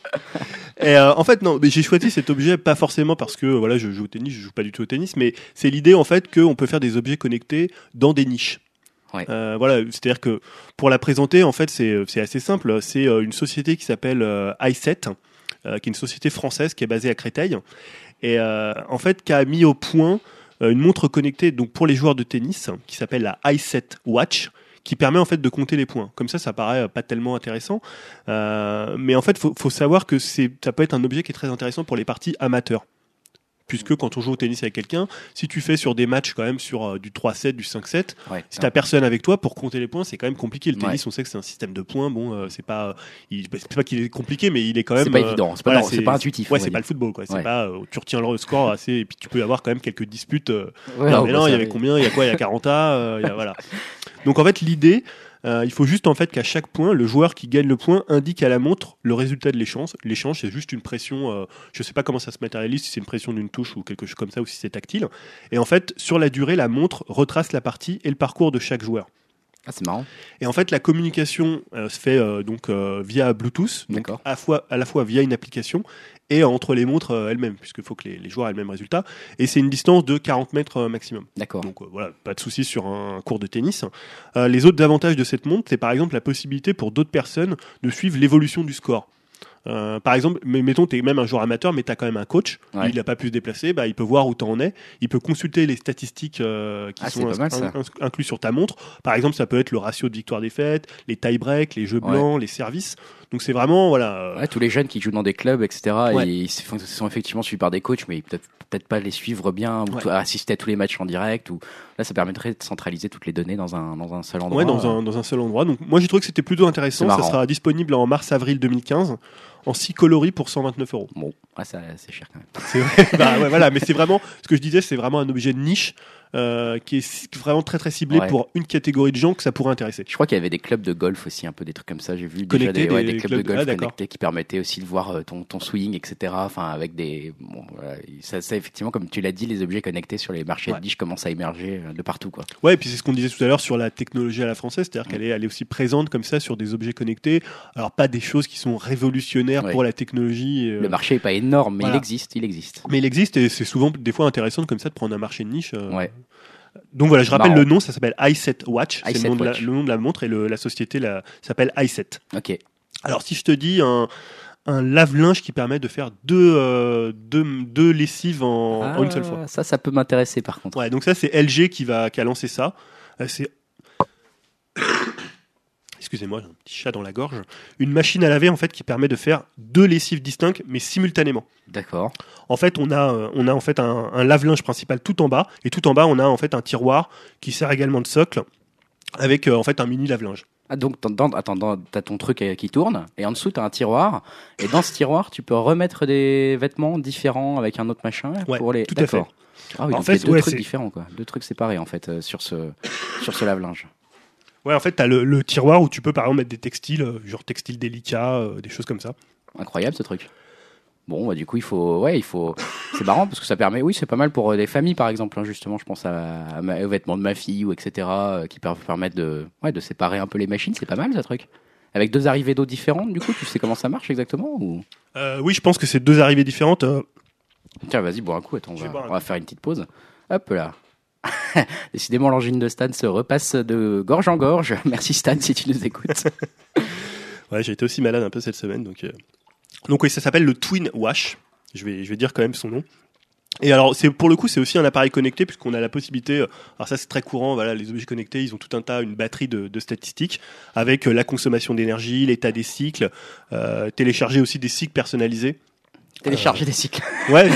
Et euh, en fait, non, j'ai choisi cet objet pas forcément parce que voilà, je joue au tennis, je joue pas du tout au tennis, mais c'est l'idée en fait qu'on peut faire des objets connectés dans des niches. Euh, voilà, c'est-à-dire que pour la présenter, en fait, c'est assez simple. C'est euh, une société qui s'appelle euh, i7, euh, qui est une société française qui est basée à Créteil, et en fait, qui a mis au point une montre connectée donc pour les joueurs de tennis qui s'appelle la i7 Watch qui permet en fait de compter les points. Comme ça, ça paraît pas tellement intéressant, mais en fait, faut, faut savoir que ça peut être un objet qui est très intéressant pour les parties amateurs. Puisque quand on joue au tennis avec quelqu'un, si tu fais sur des matchs quand même sur euh, du 3-7, du 5-7, Ouais. si t'as personne avec toi pour compter les points, c'est quand même compliqué. Le Ouais. tennis, on sait que c'est un système de points. Bon, euh, c'est pas, il, c'est pas qu'il est compliqué, mais il est quand même. C'est pas euh, évident, c'est pas, voilà, non, c'est pas intuitif. Ouais, c'est pas le football, quoi. C'est pas, euh, tu retiens le score assez, et puis tu peux avoir quand même quelques disputes. euh, non, mais non, il y avait combien? Il y a quoi? Il y a 40 euh, il y a- voilà. Donc en fait, l'idée, euh, il faut juste en fait qu'à chaque point, le joueur qui gagne le point indique à la montre le résultat de l'échange. L'échange, c'est juste une pression. euh, je sais pas comment ça se matérialise, si c'est une pression d'une touche ou quelque chose comme ça, ou si c'est tactile. Et en fait, sur la durée, la montre retrace la partie et le parcours de chaque joueur. Ah, c'est marrant. Et en fait, la communication euh, se fait euh, donc euh, via Bluetooth, donc D'accord. à, la fois, à la fois via une application et entre les montres elles-mêmes, puisqu'il faut que les, les joueurs aient le même résultat. Et c'est une distance de 40 mètres maximum. D'accord. Donc voilà, pas de souci sur un cours de tennis. Les autres avantages de cette montre, c'est par exemple la possibilité pour d'autres personnes de suivre l'évolution du score. Euh, par exemple, mais mettons, tu es même un joueur amateur, mais tu as quand même un coach. Ouais. Il n'a pas pu se déplacer, bah, il peut voir où tu en es. Il peut consulter les statistiques euh, qui Ah, sont pas mal, ça. in- in- inclus sur ta montre. Par exemple, ça peut être le ratio de victoire-défaite, les tie-breaks, les jeux Ouais. blancs, les services. Donc c'est vraiment, voilà. euh, Ouais, tous les jeunes qui jouent dans des clubs, etc. Ouais. et ils sont effectivement suivis par des coachs, mais peut-être peut-être pas les suivre bien ou Ouais. assister à tous les matchs en direct. Ou là, ça permettrait de centraliser toutes les données dans un dans un seul endroit. Ouais, dans un, dans un seul endroit. Donc moi j'ai trouvé que c'était plutôt intéressant. Ça sera disponible en mars-avril 2015 en 6 coloris pour 129 euros. Bon, ah, c'est cher quand même. C'est vrai. bah, ouais, voilà, mais c'est vraiment ce que je disais, c'est vraiment un objet de niche euh, qui est vraiment très très ciblé Ouais. pour une catégorie de gens que ça pourrait intéresser. Je crois qu'il y avait des clubs de golf aussi, un peu des trucs comme ça. J'ai vu déjà des, ouais, des des clubs, clubs- de golf ah, connectés qui permettaient aussi de voir euh, ton, ton swing, etc. Enfin, avec des. Bon, voilà, ça, ça, effectivement, comme tu l'as dit, les objets connectés sur les marchés Ouais. de niche commencent à émerger euh, de partout, quoi. Ouais, et puis c'est ce qu'on disait tout à l'heure sur la technologie à la française, c'est-à-dire qu'elle est, elle est aussi présente comme ça sur des objets connectés. Alors pas des choses qui sont révolutionnaires pour la technologie. euh, Le marché est pas énorme, mais voilà. il existe, il existe. mais il existe et c'est souvent des fois intéressant comme ça de prendre un marché de niche. euh. Ouais. Donc voilà, je rappelle Marrant. le nom, ça s'appelle i7 Watch, c'est i7 le, nom de la- Watch. le nom de la montre et le- la société la- s'appelle i7. Ok. Alors si je te dis un, un lave-linge qui permet de faire deux, euh, deux, deux lessives en, en une seule fois. Ah, Ça, ça peut m'intéresser par contre. Ouais, donc ça c'est LG qui va qui a lancé ça. Euh, C'est Excusez-moi, j'ai un petit chat dans la gorge. Une machine à laver en fait qui permet de faire deux lessives distinctes mais simultanément. D'accord. En fait, on a euh, on a en fait un, un lave-linge principal tout en bas et tout en bas on a en fait un tiroir qui sert également de socle avec euh, en fait un mini lave-linge. Ah, donc, attends, dans- t'as ton truc euh, qui tourne, et en dessous, t'as un tiroir, et dans ce tiroir, tu peux remettre des vêtements différents avec un autre machin Ouais, pour les. tout à fait. Ah oui, En donc fait, deux ouais, trucs c'est- différents, quoi. Deux trucs séparés, en fait, euh, sur ce, sur ce lave-linge. Ouais, en fait, tu as le, le tiroir où tu peux par exemple mettre des textiles, euh, genre textiles délicats, euh, des choses comme ça. Incroyable, ce truc. Bon, bah, du coup, il faut, ouais, il faut. C'est marrant parce que ça permet, oui, c'est pas mal pour euh, des familles, par exemple. hein, justement, je pense à, à ma- aux vêtements de ma fille ou etc. euh, qui peuvent permettre de, ouais, de séparer un peu les machines. C'est pas mal, ce truc. Avec deux arrivées d'eau différentes, du coup, tu sais comment ça marche exactement ou... Euh, oui, je pense que c'est deux arrivées différentes. Tiens, vas-y, bois un coup. Attends, va, on va faire une petite pause. Hop là. Décidément, l'angine de Stan se repasse de gorge en gorge. Merci Stan si tu nous écoutes. Ouais, j'ai été aussi malade un peu cette semaine, donc. euh, Donc oui, ça s'appelle le Twin Wash. Je vais, je vais dire quand même son nom. Et alors, c'est pour le coup, c'est aussi un appareil connecté puisqu'on a la possibilité. euh, Alors ça, c'est très courant. Voilà, les objets connectés, ils ont tout un tas, une batterie de, statistiques avec euh, la consommation d'énergie, l'état des cycles, télécharger aussi des cycles personnalisés. Télécharger des cycles. Ouais,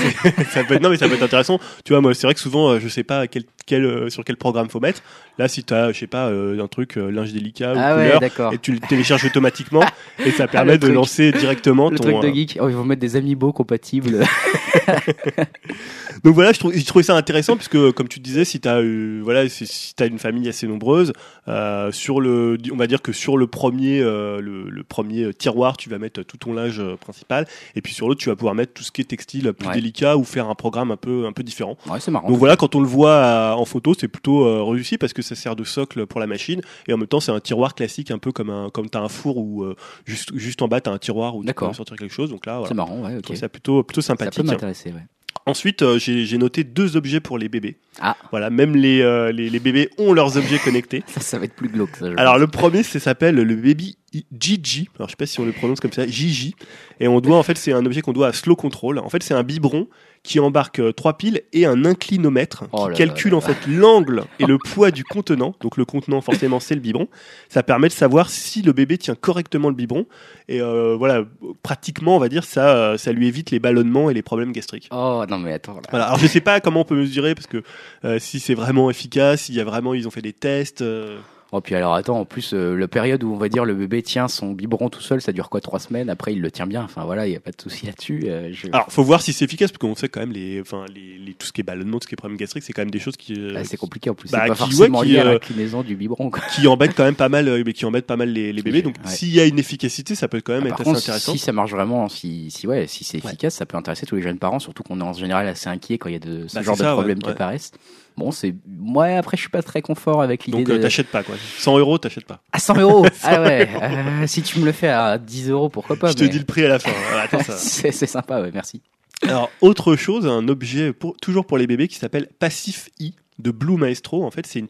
ça peut être, non mais ça peut être intéressant. Tu vois, moi, c'est vrai que souvent, euh, je sais pas quel, quel, euh, sur quel programme faut mettre. Là, si tu as, je sais pas, euh, un truc euh, linge délicat Ah ou ouais, couleur, et tu le télécharges automatiquement et ça permet le de truc. lancer directement Le ton. truc de euh, geek. Oh, ils vont mettre des amiibo compatibles. Donc voilà, je trouve, je trouvais ça intéressant puisque, comme tu disais, si t'as, euh, voilà, si, si une famille assez nombreuse, euh, sur le, on va dire que sur le premier, euh, le, le premier tiroir, tu vas mettre tout ton linge euh, principal, et puis sur l'autre, tu vas pouvoir mettre tout ce qui est textile plus Ouais. délicat ou faire un programme un peu, un peu différent. ouais, c'est marrant. Donc voilà, quand on le voit euh, en photo, c'est plutôt euh, réussi parce que ça sert de socle pour la machine et en même temps c'est un tiroir classique, un peu comme un, comme t'as un four ou euh, juste, juste en bas t'as un tiroir où tu peux sortir quelque chose. Donc là, voilà. C'est marrant, ouais, ok. ça plutôt, plutôt Ça peut sympathique. m'intéresser, ouais. Ensuite, euh, j'ai noté deux objets pour les bébés. Ah. Voilà, même les, euh, les, les bébés ont leurs objets connectés. Ça, ça va être plus glauque, ça. Alors le premier, ça s'appelle le baby Gigi. Alors je sais pas si on le prononce comme ça, Gigi. Et on doit en fait, c'est un objet qu'on doit à Slow Control. En fait, c'est un biberon qui embarque euh, trois piles et un inclinomètre Oh qui là calcule là en fait l'angle et le poids du contenant. Donc le contenant, forcément, c'est le biberon. Ça permet de savoir si le bébé tient correctement le biberon. Et euh, voilà, pratiquement, on va dire, ça, euh, ça lui évite les ballonnements et les problèmes gastriques. Oh, non, mais attends, là. Voilà. Alors je sais pas comment on peut mesurer parce que euh, si c'est vraiment efficace, s'il y a vraiment ils ont fait des tests. euh, Oh, puis alors, attends, en plus, euh, la période où on va dire le bébé tient son biberon tout seul, ça dure quoi, trois semaines? Après, il le tient bien. Enfin, voilà, il n'y a pas de souci là-dessus. euh, je- Alors faut voir si c'est efficace parce qu'on sait quand même les, enfin les, les- tout ce qui est ballonnement, tout ce qui est problème gastrique, c'est quand même des choses qui euh, Ah, c'est compliqué en plus. bah, c'est pas qui- ouais, forcément qui, lié à euh, l'inclinaison du biberon. Quoi. qui embêtent quand même pas mal, euh, mais qui embêtent pas mal les, les bébés. Donc Ouais. s'il y a une efficacité, ça peut quand même Ah, être Par assez contre, intéressant. si ça marche vraiment, si, si ouais, si c'est Ouais. efficace, ça peut intéresser tous les jeunes parents, surtout qu'on est en général assez inquiet quand il y a de ce Bah, genre de ça, problèmes ouais, qui ouais. apparaissent. Bon, c'est, ouais, après, je suis pas très confort avec l'idée Donc de. euh, t'achètes pas quoi. 100 euros, t'achètes pas. À 100 euros Ah ouais, euh, si tu me le fais à 10 euros, pourquoi pas Je te dis le prix à la fin. Attends, ça. c'est, c'est sympa, ouais, merci. Alors autre chose, un objet pour, toujours pour les bébés qui s'appelle Passif I de Blue Maestro. En fait, c'est une,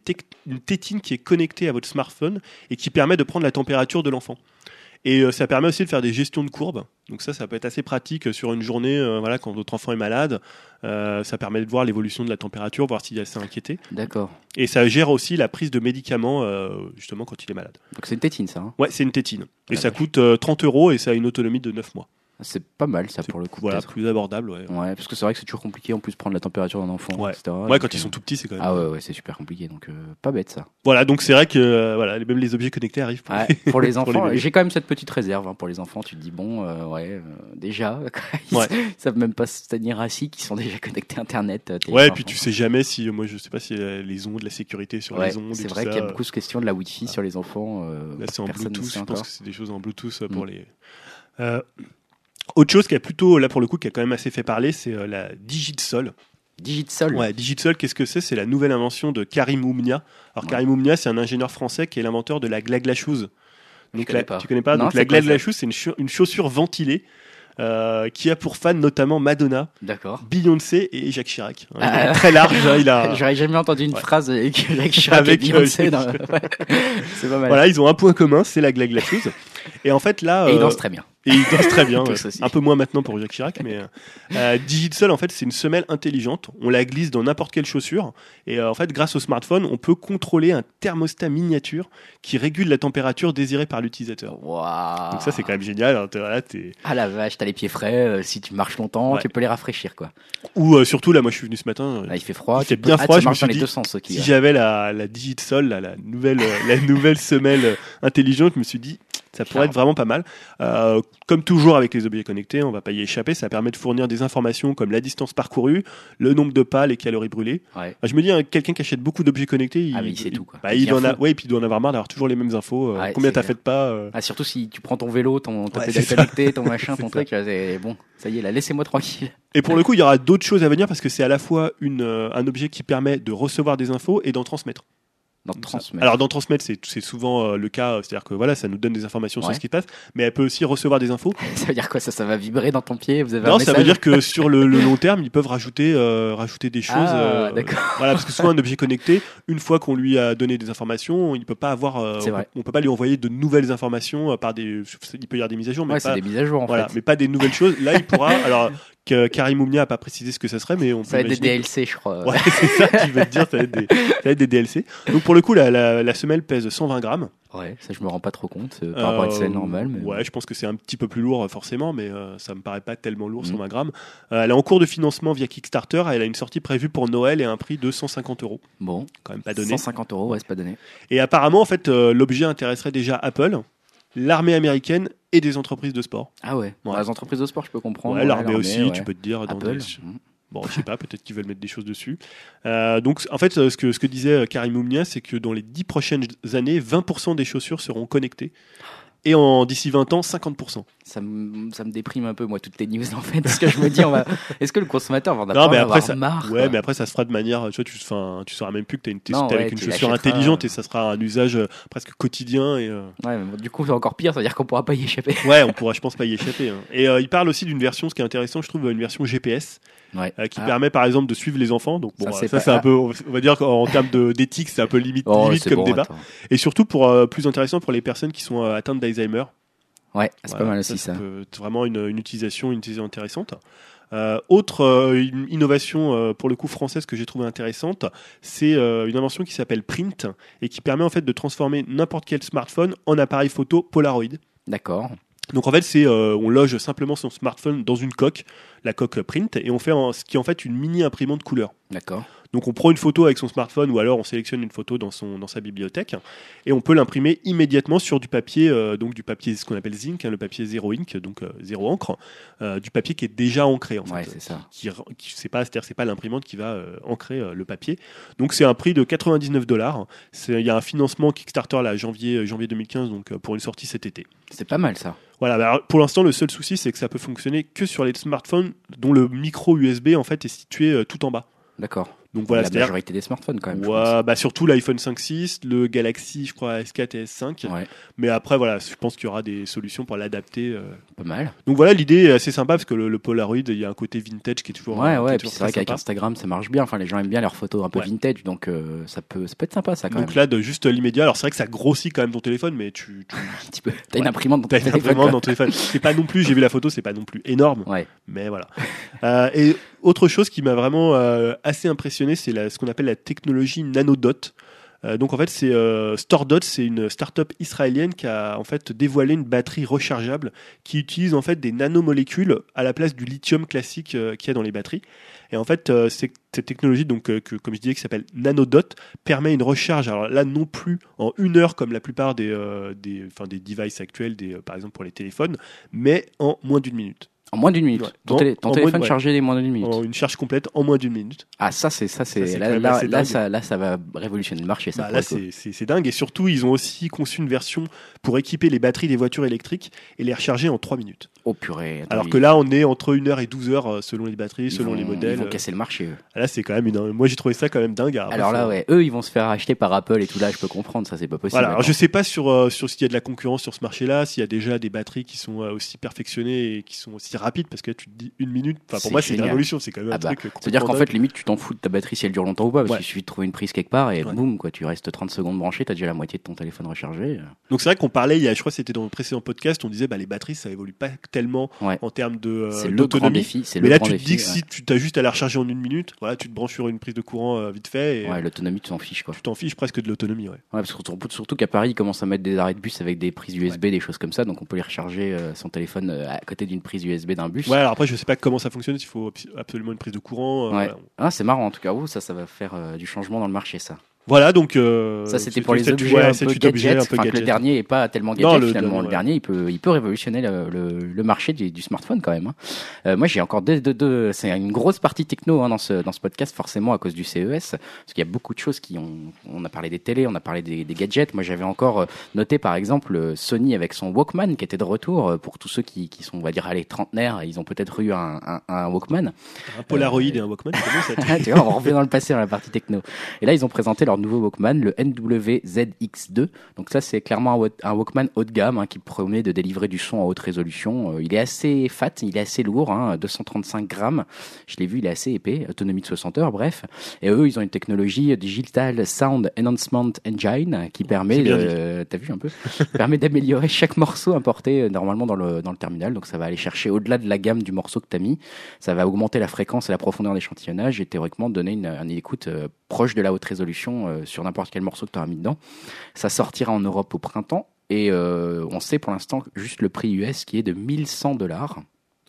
une tétine qui est connectée à votre smartphone et qui permet de prendre la température de l'enfant. Et euh, ça permet aussi de faire des gestions de courbes. Donc ça, ça peut être assez pratique euh, sur une journée, euh, voilà, quand votre enfant est malade. Euh, ça permet de voir l'évolution de la température, voir s'il est assez inquiété. D'accord. Et ça gère aussi la prise de médicaments, euh, justement, quand il est malade. Donc c'est une tétine, ça. hein. Ouais, c'est une tétine. Et Ah, ça coûte euh, 30 euros et ça a une autonomie de 9 mois. C'est pas mal, ça, pour le coup. Voilà, plus abordable, ouais. Ouais, parce que c'est vrai que c'est toujours compliqué en plus prendre la température d'un enfant, Ouais. etc. Ouais, quand ils euh, sont tout petits, c'est quand même. Ah ouais, ouais, c'est super compliqué, donc euh, pas bête ça. Voilà, donc c'est vrai que euh, voilà, même les objets connectés arrivent. Pour Ouais, les- pour les enfants, j'ai quand même cette petite réserve hein, pour les enfants. Tu te dis bon, euh, ouais, déjà, ils Ouais. savent même pas se tenir assis, qui sont déjà connectés à Internet. Ouais, et puis tu sais jamais si, moi je sais pas si les ondes, la sécurité sur les ondes. c'est vrai qu'il y a beaucoup de questions de la Wi-Fi sur les enfants. Là c'est en Bluetooth, je pense que c'est des choses en Bluetooth pour Mm. les. Autre chose qui a plutôt, là pour le coup, qui a quand même assez fait parler, c'est euh, la Digitsol. Digitsol. Ouais, Digitsol, qu'est-ce que c'est? C'est la nouvelle invention de Karim Oumnia. Alors Ouais. Karim Oumnia, c'est un ingénieur français qui est l'inventeur de la Glagla Shoes. Donc, connais la- pas. Tu connais pas? Non, Donc la quoi Glagla ça? Shoes, c'est une, chau- une chaussure ventilée. euh, qui a pour fan notamment Madonna. Beyoncé et Jacques Chirac. Il est Ah. très large, hein, il a. J'aurais jamais entendu une Ouais. phrase avec Jacques Chirac Avec, et Beyoncé. euh, Ouais. c'est pas mal. Voilà, ils ont un point commun, c'est la Glagla Shoes. Et en fait là, Et euh, danse très bien. Et il danse très bien. Un peu moins maintenant pour Jacques Chirac, mais euh, euh, Digitsol, en fait, c'est une semelle intelligente. On la glisse dans n'importe quelle chaussure. Et euh, en fait, grâce au smartphone, on peut contrôler un thermostat miniature qui régule la température désirée par l'utilisateur. Waouh. Donc ça, c'est quand même génial. hein. T'es- Ah la vache, t'as les pieds frais. euh, si tu marches longtemps, Ouais. tu peux les rafraîchir quoi. Ou surtout, là, moi, je suis venu ce matin. Là, il fait froid. Il fait bien Ah, froid, je me marche suis dans les dit, deux sens. ok, Si ouais. j'avais la, la Digitsol, là, la nouvelle, la nouvelle semelle intelligente, je me suis dit, ça pourrait être vraiment pas mal. Euh, comme toujours avec les objets connectés, on va pas y échapper. Ça permet de fournir des informations comme la distance parcourue, le nombre de pas, les calories brûlées. Ouais. Ah, Je me dis, hein, quelqu'un qui achète beaucoup d'objets connectés, il, Ah, il sait tout, quoi. bah, Il doit en a- ouais, et puis il doit en avoir marre d'avoir toujours les mêmes infos. euh, Ouais, combien t'as fait de pas euh, Ah, surtout si tu prends ton vélo, ton, ta pédale connectée, ton machin, ton truc, là, bon. Ça y est, là, laissez-moi tranquille. Et pour le coup, il y aura d'autres choses à venir parce que c'est à la fois une, euh, un objet qui permet de recevoir des infos et d'en transmettre. Dans transmettre. Alors d'en transmettre, c'est c'est souvent euh, le cas, euh, c'est-à-dire que voilà, ça nous donne des informations sur ce qui se passe, mais elle peut aussi recevoir des infos. ça veut dire quoi ça Ça va vibrer dans ton pied Vous avez Non, un ça veut dire que sur le, le long terme, ils peuvent rajouter, euh, rajouter des choses. Ah, euh, d'accord. Voilà, parce que souvent un objet connecté, une fois qu'on lui a donné des informations, il peut pas avoir, euh, C'est on, vrai. peut- on peut pas lui envoyer de nouvelles informations euh, par des, il peut y avoir des mises à jour, mais Ouais, pas, des mises à jour en voilà, fait. mais pas des nouvelles choses. Là, il pourra. Alors, que Karim Oumnia a pas précisé ce que ça serait, mais on Ça va peut être des DLC, je crois. Ouais, c'est ça qui veut te dire, ça va, être des, ça va être des DLC. Donc pour le coup, la, la, la semelle pèse 120 grammes. Ouais, ça je me rends pas trop compte euh, par rapport à une Euh, selle normale. Mais... Ouais, je pense que c'est un petit peu plus lourd euh, forcément, mais euh, ça me paraît pas tellement lourd, Mhm. 120 grammes. Euh, elle est en cours de financement via Kickstarter. Elle a une sortie prévue pour Noël et un prix de 150 euros. Bon, Quand même pas donné. 150 euros, ouais, c'est pas donné. Et apparemment, en fait, euh, l'objet intéresserait déjà Apple, l'armée américaine et des entreprises de sport. Ah ouais, Bon, Ouais. les entreprises de sport, je peux comprendre. Ouais, l'armée aussi, ouais. tu peux te dire. Dans Apple. des- mhm. Bon, je sais pas, peut-être qu'ils veulent mettre des choses dessus. Euh, donc, en fait, euh, ce que, ce que disait euh, Karim Oumnia, c'est que dans les 10 prochaines années, 20% des chaussures seront connectées. Et en d'ici 20 ans, 50%. Ça me, ça me déprime un peu, moi, toutes tes news, en fait. Parce que je me dis, on va... est-ce que le consommateur va en Non, avoir mais après, avoir ça, marre ouais, quoi mais après, ça se fera de manière, tu vois, tu, enfin, tu sauras même plus que t'as une, Non, ouais, avec une tu chaussure intelligente et ça sera un usage euh, presque quotidien et, euh, Ouais, mais du coup, c'est encore pire, c'est-à-dire qu'on pourra pas y échapper. ouais, on pourra, je pense, pas y échapper. hein. Et euh, il parle aussi d'une version, ce qui est intéressant, je trouve, une version GPS Ouais. euh, qui Ah. permet, par exemple, de suivre les enfants. Donc, bon, Ça, euh, c'est ça, c'est un peu, on va dire qu'en termes d'éthique, c'est un peu limite, Oh, limite c'est comme bon, débat. attends. Et surtout, pour euh, plus intéressant pour les personnes qui sont atteintes d'Alzheimer. Ouais, c'est Voilà, pas mal aussi, ça. être vraiment une, une utilisation, une utilisation intéressante. Euh, autre euh, une innovation euh, pour le coup française que j'ai trouvé intéressante, c'est une invention qui s'appelle Print et qui permet en fait de transformer n'importe quel smartphone en appareil photo Polaroid. D'accord. Donc en fait, c'est euh, on loge simplement son smartphone dans une coque, la coque Print, et on fait ce qui est en fait une mini imprimante couleur. D'accord. Donc on prend une photo avec son smartphone ou alors on sélectionne une photo dans, son, dans sa bibliothèque et on peut l'imprimer immédiatement sur du papier, euh, donc du papier ce qu'on appelle zinc, hein, le papier zéro ink, donc euh, zéro encre, euh, du papier qui est déjà ancré en Ouais, fait. c'est ça. Qui, qui c'est pas, c'est-à-dire c'est pas l'imprimante qui va ancrer le papier. Donc c'est un prix de 99 dollars. Il y a un financement Kickstarter là janvier janvier 2015 donc pour une sortie cet été. C'est pas mal, ça. Voilà, bah, pour l'instant, le seul souci, c'est que ça peut fonctionner que sur les smartphones dont le micro USB en fait est situé tout en bas. D'accord. Donc voilà, la majorité des smartphones, quand même. Ouais, bah surtout l'iPhone 5.6, le Galaxy, je crois, S4 et S5. Ouais, Mais après, voilà, je pense qu'il y aura des solutions pour l'adapter. euh. pas mal. Donc voilà, l'idée est assez sympa parce que le, le Polaroid, il y a un côté vintage qui est toujours. Ouais, est ouais, puis c'est vrai qu'avec. Instagram, ça marche bien. Enfin, les gens aiment bien leurs photos un peu Ouais. vintage, donc euh, ça, peut, ça peut être sympa, ça, quand Donc même. là, de juste l'immédiat. Alors c'est vrai que ça grossit quand même ton téléphone, mais tu, tu Un petit peu. T'as une imprimante dans ton téléphone. imprimante dans ton téléphone. C'est pas non plus, j'ai vu la photo, c'est pas non plus énorme, Ouais. mais voilà. Euh, et autre chose qui m'a vraiment euh, assez impressionné, c'est ce qu'on appelle la technologie nanodot. Euh, donc en fait, c'est euh, c'est une start-up israélienne qui a en fait dévoilé une batterie rechargeable qui utilise en fait des nanomolécules à la place du lithium classique euh, qu'il y a dans les batteries. Et en fait, cette technologie, donc comme je disais, qui s'appelle nanodot, permet une recharge. Alors là, non plus en une heure comme la plupart des des, des devices actuels, des, par exemple pour les téléphones, mais en moins d'une minute. En moins d'une minute. Ouais. Ton, télé- ton téléphone moins- ouais. chargé en moins d'une minute. En une charge complète en moins d'une minute. Ah, ça, c'est ça, c'est là, là, ça, là, ça va révolutionner le marché. Ça Bah, là, c'est dingue. Et surtout, ils ont aussi conçu une version pour équiper les batteries des voitures électriques et les recharger en 3 minutes. Oh purée. attends, Alors que là, on est entre 1 heure et 12 heures euh, selon les batteries, ils selon vont- les modèles. Ils vont casser le marché, eux. Là, c'est quand même une. Moi, j'ai trouvé ça quand même dingue. Alors là, ouais, eux, ils vont se faire acheter par Apple et tout là, je peux comprendre, ça, c'est pas possible. Voilà, alors je sais pas sur, euh, sur s'il y a de la concurrence sur ce marché-là, s'il y a déjà des batteries qui sont euh, aussi perfectionnées et qui sont aussi rapides, parce que là, tu te dis une minute, enfin pour moi c'est une révolution, c'est quand même un Ah bah, truc. C'est-à-dire qu'en fait, limite, tu t'en fous de ta batterie si elle dure longtemps ou pas, parce Ouais. qu'il suffit de trouver une prise quelque part et Ouais. boum, quoi, tu restes 30 secondes branché, t'as déjà la moitié de ton téléphone rechargé. Donc c'est vrai qu'on parlait, il y a, je crois c'était dans le précédent podcast, on disait bah les batteries ça évolue pas tellement Ouais. en termes de euh, d'autonomie. Mais là tu te dis que si tu as juste à la recharger en une minute, voilà, tu te branches sur une prise de courant euh, vite fait et Ouais, l'autonomie, tu t'en fiches, quoi. tu t'en fiches presque de l'autonomie. Ouais. Ouais, parce que surtout, surtout qu'à Paris, ils commencent à mettre des arrêts de bus avec des prises USB, des choses comme ça, donc on peut les recharger euh, son téléphone à côté d'une prise USB d'un bus. Ouais, alors après je sais pas comment ça fonctionne, il faut abs- absolument une prise de courant. Ouais. voilà. Ah, c'est marrant en tout cas. Ça, ça va faire euh, du changement dans le marché, ça. Voilà, donc euh, ça, c'était pour les objets ouais, un c'est peu gadget. un peu que le gadget. dernier est pas tellement Non, gadget le finalement. le ouais. dernier, il peut, il peut révolutionner le, le, le marché du, du smartphone quand même. hein. Euh, moi, j'ai encore deux, deux, deux- c'est une grosse partie techno hein, dans ce dans ce podcast, forcément à cause du CES, parce qu'il y a beaucoup de choses qui ont. On a parlé des télés, on a parlé des, des gadgets. Moi, j'avais encore euh, noté par exemple euh, Sony avec son Walkman qui était de retour euh, pour tous ceux qui, qui sont, on va dire, allez trentenaires. Ils ont peut-être eu un, un, un Walkman. Un Polaroid et un Walkman, comment ça tu vois, on revient dans le passé dans la partie techno. Et là, ils ont présenté leur leur nouveau Walkman, le NWZX2. Donc ça, c'est clairement un Walkman haut de gamme hein, qui promet de délivrer du son à haute résolution. il est assez fat, il est assez lourd, hein, 235 grammes. Je l'ai vu, il est assez épais, autonomie de 60 heures, bref. Et eux, ils ont une technologie Digital Sound Enhancement Engine qui permet, t'as vu un peu, permet d'améliorer chaque morceau importé normalement dans le dans le terminal. Donc ça va aller chercher au-delà de la gamme du morceau que tu as mis. Ça va augmenter la fréquence et la profondeur d'échantillonnage et théoriquement donner une, une écoute euh, proche de la haute résolution euh, sur n'importe quel morceau que tu as mis dedans. Ça sortira en Europe au printemps et euh, on sait pour l'instant juste le prix US qui est de 1100 dollars.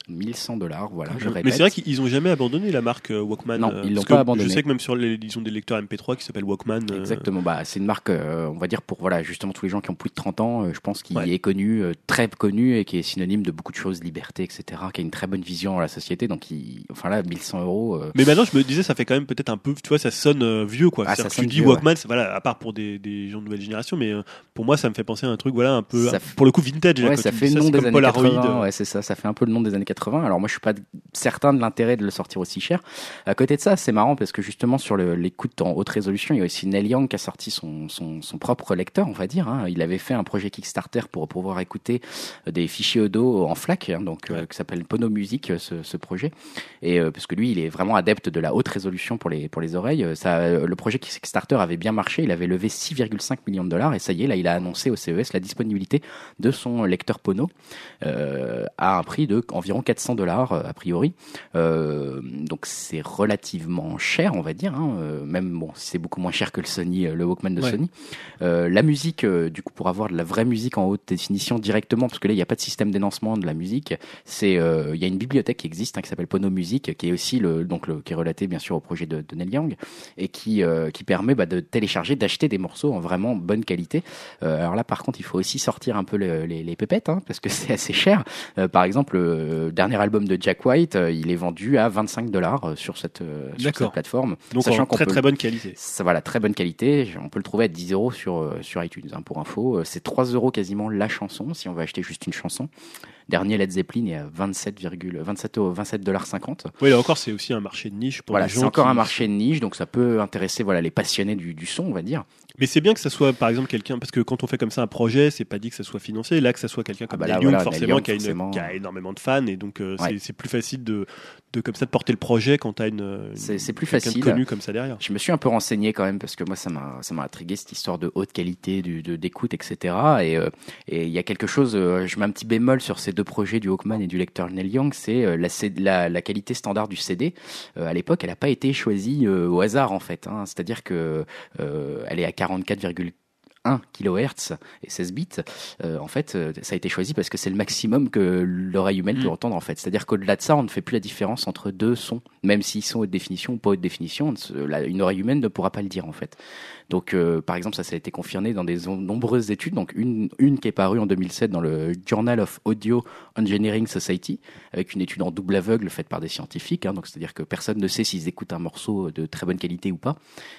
1100 dollars, voilà, je répète. Mais c'est vrai qu'ils n'ont jamais abandonné la marque euh, Walkman. Non, ils l'ont pas abandonné. Je sais que même sur les, des lecteurs MP3 qui s'appellent Walkman. Euh, Exactement, bah, c'est une marque, euh, on va dire, pour voilà, justement tous les gens qui ont plus de 30 ans, je pense qu'il est connu, très connu et qui est synonyme de beaucoup de choses, liberté, etc., qui a une très bonne vision dans la société. Donc, il, enfin là, 1100 euros. Mais maintenant, je me disais, ça fait quand même peut-être un peu, tu vois, ça sonne vieux, quoi. Ah, ça tu dis Walkman, voilà, à part pour des, des, gens de nouvelle génération, mais pour moi, ça me fait penser à un truc, voilà, un peu, pour le coup, vintage. Ouais, ça fait le nom des années 80. Ouais, c'est ça, ça fait un peu le nom des années 80. Alors, moi, je suis pas certain de l'intérêt de le sortir aussi cher. À côté de ça, c'est marrant parce que justement sur l'écoute en haute résolution, il y a aussi Neil Young qui a sorti son, son, son propre lecteur, on va dire. Hein. Il avait fait un projet Kickstarter pour pouvoir écouter euh, des fichiers audio en FLAC, hein, donc euh, qui s'appelle Pono Music, euh, ce, ce projet. Et parce que lui, il est vraiment adepte de la haute résolution pour les pour les oreilles. Ça, le projet Kickstarter avait bien marché. Il avait levé 6,5 millions de dollars et ça y est, là, il a annoncé au CES la disponibilité de son lecteur Pono euh, à un prix de environ 400 dollars a priori. Euh, donc c'est relativement cher, on va dire. Hein. Euh, même bon, c'est beaucoup moins cher que le Sony, euh, le Walkman de Sony. la musique, du coup, pour avoir de la vraie musique en haute définition directement, parce que là il n'y a pas de système d'énoncement de la musique. C'est, il y a une bibliothèque qui existe hein, qui s'appelle Pono Music, qui est aussi le donc le, qui est relaté bien sûr au projet de, de Neil Young et qui qui permet bah, de télécharger, d'acheter des morceaux en vraiment bonne qualité. alors là, par contre, il faut aussi sortir un peu les, les, pépettes, hein, parce que c'est assez cher. par exemple, le dernier album de Jack White, euh, il est vendu à 25 dollars euh, sur cette, euh, sur cette plateforme. Donc sachant très très bonne qualité. Ça va, la très bonne qualité. On peut le trouver à 10 euros sur, sur iTunes, hein, pour info. C'est 3 euros quasiment la chanson, si on veut acheter juste une chanson. Dernier Led Zeppelin est à 27,27 dollars 50. Oui, là encore, c'est aussi un marché de niche pour voilà, les gens. C'est encore un marché de niche, donc ça peut intéresser voilà les passionnés du, du son, on va dire. Mais c'est bien que ça soit, par exemple, quelqu'un, parce que quand on fait comme ça un projet, c'est pas dit que ça soit financé. Là, que ça soit quelqu'un ah comme ah Young, forcément, qui, a une, qui, a énormément de fans, et donc euh, c'est plus facile de, de comme ça de porter le projet quand tu as une c'est plus facile connu comme ça derrière. Je me suis un peu renseigné quand même parce que moi ça m'a ça m'a intrigué cette histoire de haute qualité, de d'écoute, etc. Et euh, et il y a quelque chose, euh, je mets un petit bémol sur ces deux projets du Walkman et du lecteur Neil Young, c'est euh, la, la, la qualité standard du CD. à l'époque, elle n'a pas été choisie au hasard en fait. Hein. C'est-à-dire que elle est à 44,4 1 kHz et 16 bits, euh, en fait, euh, ça a été choisi parce que c'est le maximum que l'oreille humaine peut mm. entendre en fait. C'est-à-dire qu'au-delà de ça, on ne fait plus la différence entre deux sons, même s'ils sont haute définition ou pas haute définition. Une oreille humaine ne pourra pas le dire en fait. Donc, euh, par exemple, ça, ça a été confirmé dans des nombreuses études. Donc, une, qui est parue en 2007 dans le Journal of Audio Engineering Society, avec une étude en double aveugle faite par des scientifiques. Hein, donc, c'est-à-dire que personne ne sait s'ils écoutent un morceau de très bonne qualité ou pas.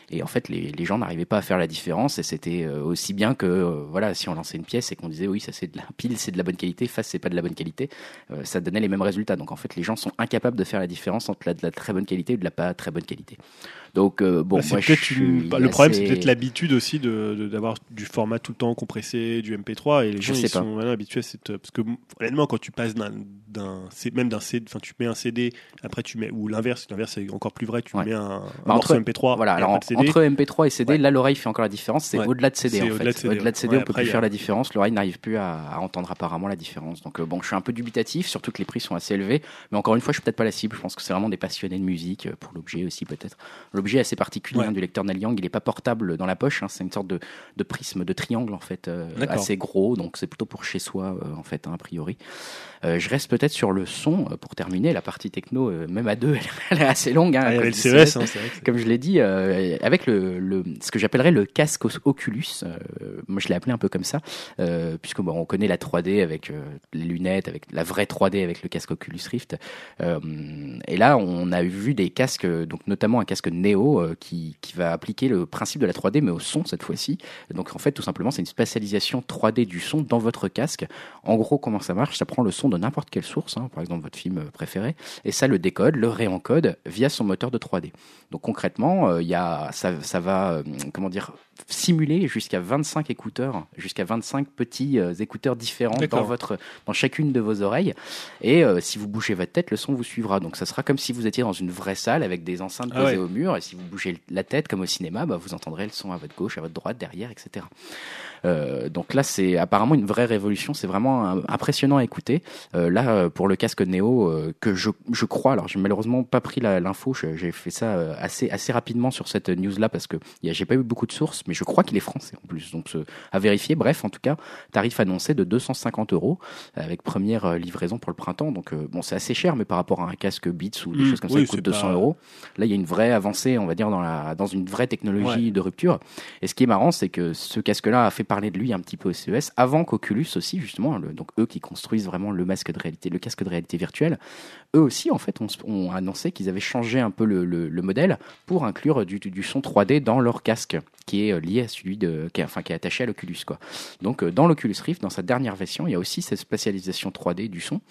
Et en fait, les, les gens n'arrivaient pas à faire la différence. Et c'était euh, aussi bien que, euh, voilà, si on lançait une pièce et qu'on disait oui, ça c'est de la pile, c'est de la bonne qualité, face c'est pas de la bonne qualité, ça donnait les mêmes résultats. Donc, en fait, les gens sont incapables de faire la différence entre la, de la très bonne qualité et de la pas très bonne qualité. Donc euh, bon, bah, moi, je le problème, c'est peut-être l'habitude aussi de d'avoir du format tout le temps compressé, du MP3, et les gens ils sont habitués à cette parce que honnêtement, quand tu passes d'un même d'un CD, enfin tu mets un CD, après tu mets ou l'inverse, l'inverse c'est encore plus vrai, tu mets un, bah, morceau MP3. Voilà, alors entre MP3 et CD, là l'oreille fait encore la différence. C'est au-delà de CD en fait. Au-delà de CD, on peut plus faire la différence. L'oreille n'arrive plus à, entendre apparemment la différence. Donc euh, bon, je suis un peu dubitatif, surtout que les prix sont assez élevés. Mais encore une fois, je suis peut-être pas la cible. Je pense que c'est vraiment des passionnés de musique euh, pour l'objet aussi peut-être. L'objet assez particulier hein, du lecteur Young. Il n'est pas portable dans la poche. Hein. c'est une sorte de, de, prisme, de triangle en fait, euh, assez gros. Donc c'est plutôt pour chez soi euh, en fait, hein, a priori. Je reste peut-être sur le son pour terminer. La partie techno, même à deux, elle, est assez longue. comme, CES, comme je l'ai dit, avec le, le, ce que j'appellerais le casque Oculus. moi, je l'ai appelé un peu comme ça, puisque bon, on connaît la 3D avec les lunettes, avec la vraie 3D avec le casque Oculus Rift. et là, on a vu des casques, donc notamment un casque Neo qui, qui va appliquer le principe de la 3D, mais au son cette fois-ci. Donc en fait, tout simplement, c'est une spatialisation 3D du son dans votre casque. En gros, comment ça marche? Ça prend le son de n'importe quelle hein, par exemple votre film préféré, et ça le décode, le réencode via son moteur de 3D. Donc concrètement, euh, il ça va, euh, comment dire, simuler jusqu'à 25 écouteurs, jusqu'à 25 petits euh, écouteurs différents dans votre, dans chacune de vos oreilles. Et si vous bougez votre tête, le son vous suivra. Donc ça sera comme si vous étiez dans une vraie salle avec des enceintes ah posées au mur. Et si vous bougez la tête comme au cinéma, bah, vous entendrez le son à votre gauche, à votre droite, derrière, etc. Euh, donc là, c'est apparemment une vraie révolution. C'est vraiment impressionnant à écouter. Euh, là, pour le casque Neo, euh, que je, je crois, alors j'ai malheureusement pas pris l'info, j'ai fait ça assez, assez rapidement sur cette news-là parce que j'ai pas eu beaucoup de sources, mais je crois qu'il est français en plus. Donc à vérifier. Bref, en tout cas, tarif annoncé de 250 euros avec première livraison pour le printemps. Donc bon, c'est assez cher, mais par rapport à un casque Beats ou des mmh. choses comme ça, il coûte 200 euros. Là, il y a une vraie avancée, on va dire, dans, la, dans une vraie technologie de rupture. Et ce qui est marrant, c'est que ce casque-là a fait parler de lui un petit peu au CES, avant qu'Oculus aussi, justement, donc eux qui construisent vraiment le masque de réalité, le casque de réalité virtuelle, eux aussi, en fait, ont, annoncé qu'ils avaient changé un peu le, modèle pour inclure du, son 3D dans leur casque, qui est euh, lié à celui de, qui qui est attaché à l'Oculus, quoi. Donc, euh, dans l'Oculus Rift, dans sa dernière version, il y a aussi cette spatialisation 3D du son.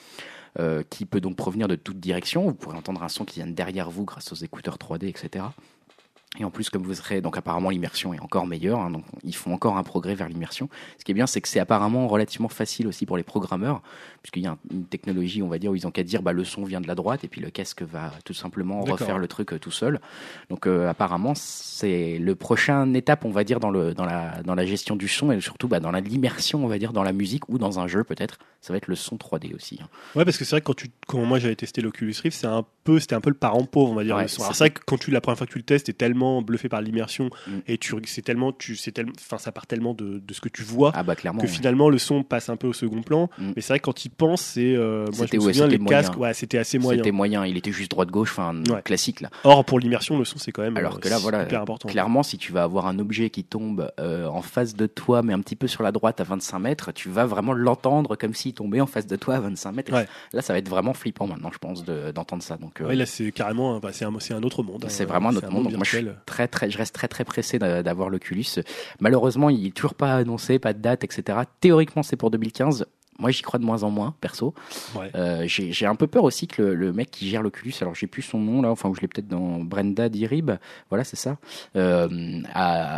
Euh, qui peut donc provenir de toutes directions. Vous pourrez entendre un son qui vient derrière vous grâce aux écouteurs 3D, etc. Et en plus, comme vous serez, donc apparemment l'immersion est encore meilleure, hein, donc ils font encore un progrès vers l'immersion. Ce qui est bien, c'est que c'est apparemment relativement facile aussi pour les programmeurs, puisqu'il y a une technologie, on va dire, où ils ont qu'à dire, bah, le son vient de la droite, et puis le casque va tout simplement refaire le truc euh, tout seul. Donc euh, apparemment, c'est le prochain étape, on va dire, dans, le, dans, la, dans la gestion du son, et surtout bah, dans l'immersion, on va dire, dans la musique ou dans un jeu peut-être. Ça va être le son 3D aussi. Hein. Ouais, parce que c'est vrai que quand, tu, quand moi j'avais testé l'Oculus Rift, c'est un peu, c'était un peu le parent pauvre, on va dire. c'est vrai que quand tu la première fois que tu le testes, t'es tellement bluffé par l'immersion mm. et tu c'est tellement tu c'est tellement enfin ça part tellement de, de, ce que tu vois ah bah, que finalement le son passe un peu au second plan. Mm. mais c'est vrai que quand il pense c'est euh, moi je me souviens les casques ouais c'était assez moyen. C'était moyen. Il était juste droite gauche enfin classique là. Or pour l'immersion le son c'est quand même alors que là voilà important. clairement si tu vas avoir un objet qui tombe euh, en face de toi mais un petit peu sur la droite à 25 mètres tu vas vraiment l'entendre comme s'il tombait en face de toi à 25 mètres. Là ça va être vraiment flippant maintenant je pense d'entendre ça. Donc euh, là c'est carrément c'est un, un autre monde c'est vraiment un autre monde, moi je très très je reste très très pressé d'avoir l'Oculus. Malheureusement, il n'est toujours pas annoncé, pas de date, etc. Théoriquement, c'est pour 2015. Moi, j'y crois de moins en moins, perso. Euh, j'ai un peu peur aussi que le, mec qui gère l'Oculus, alors j'ai plus son nom là, enfin, je l'ai peut-être dans Brenda Dirib, voilà, c'est ça. Euh,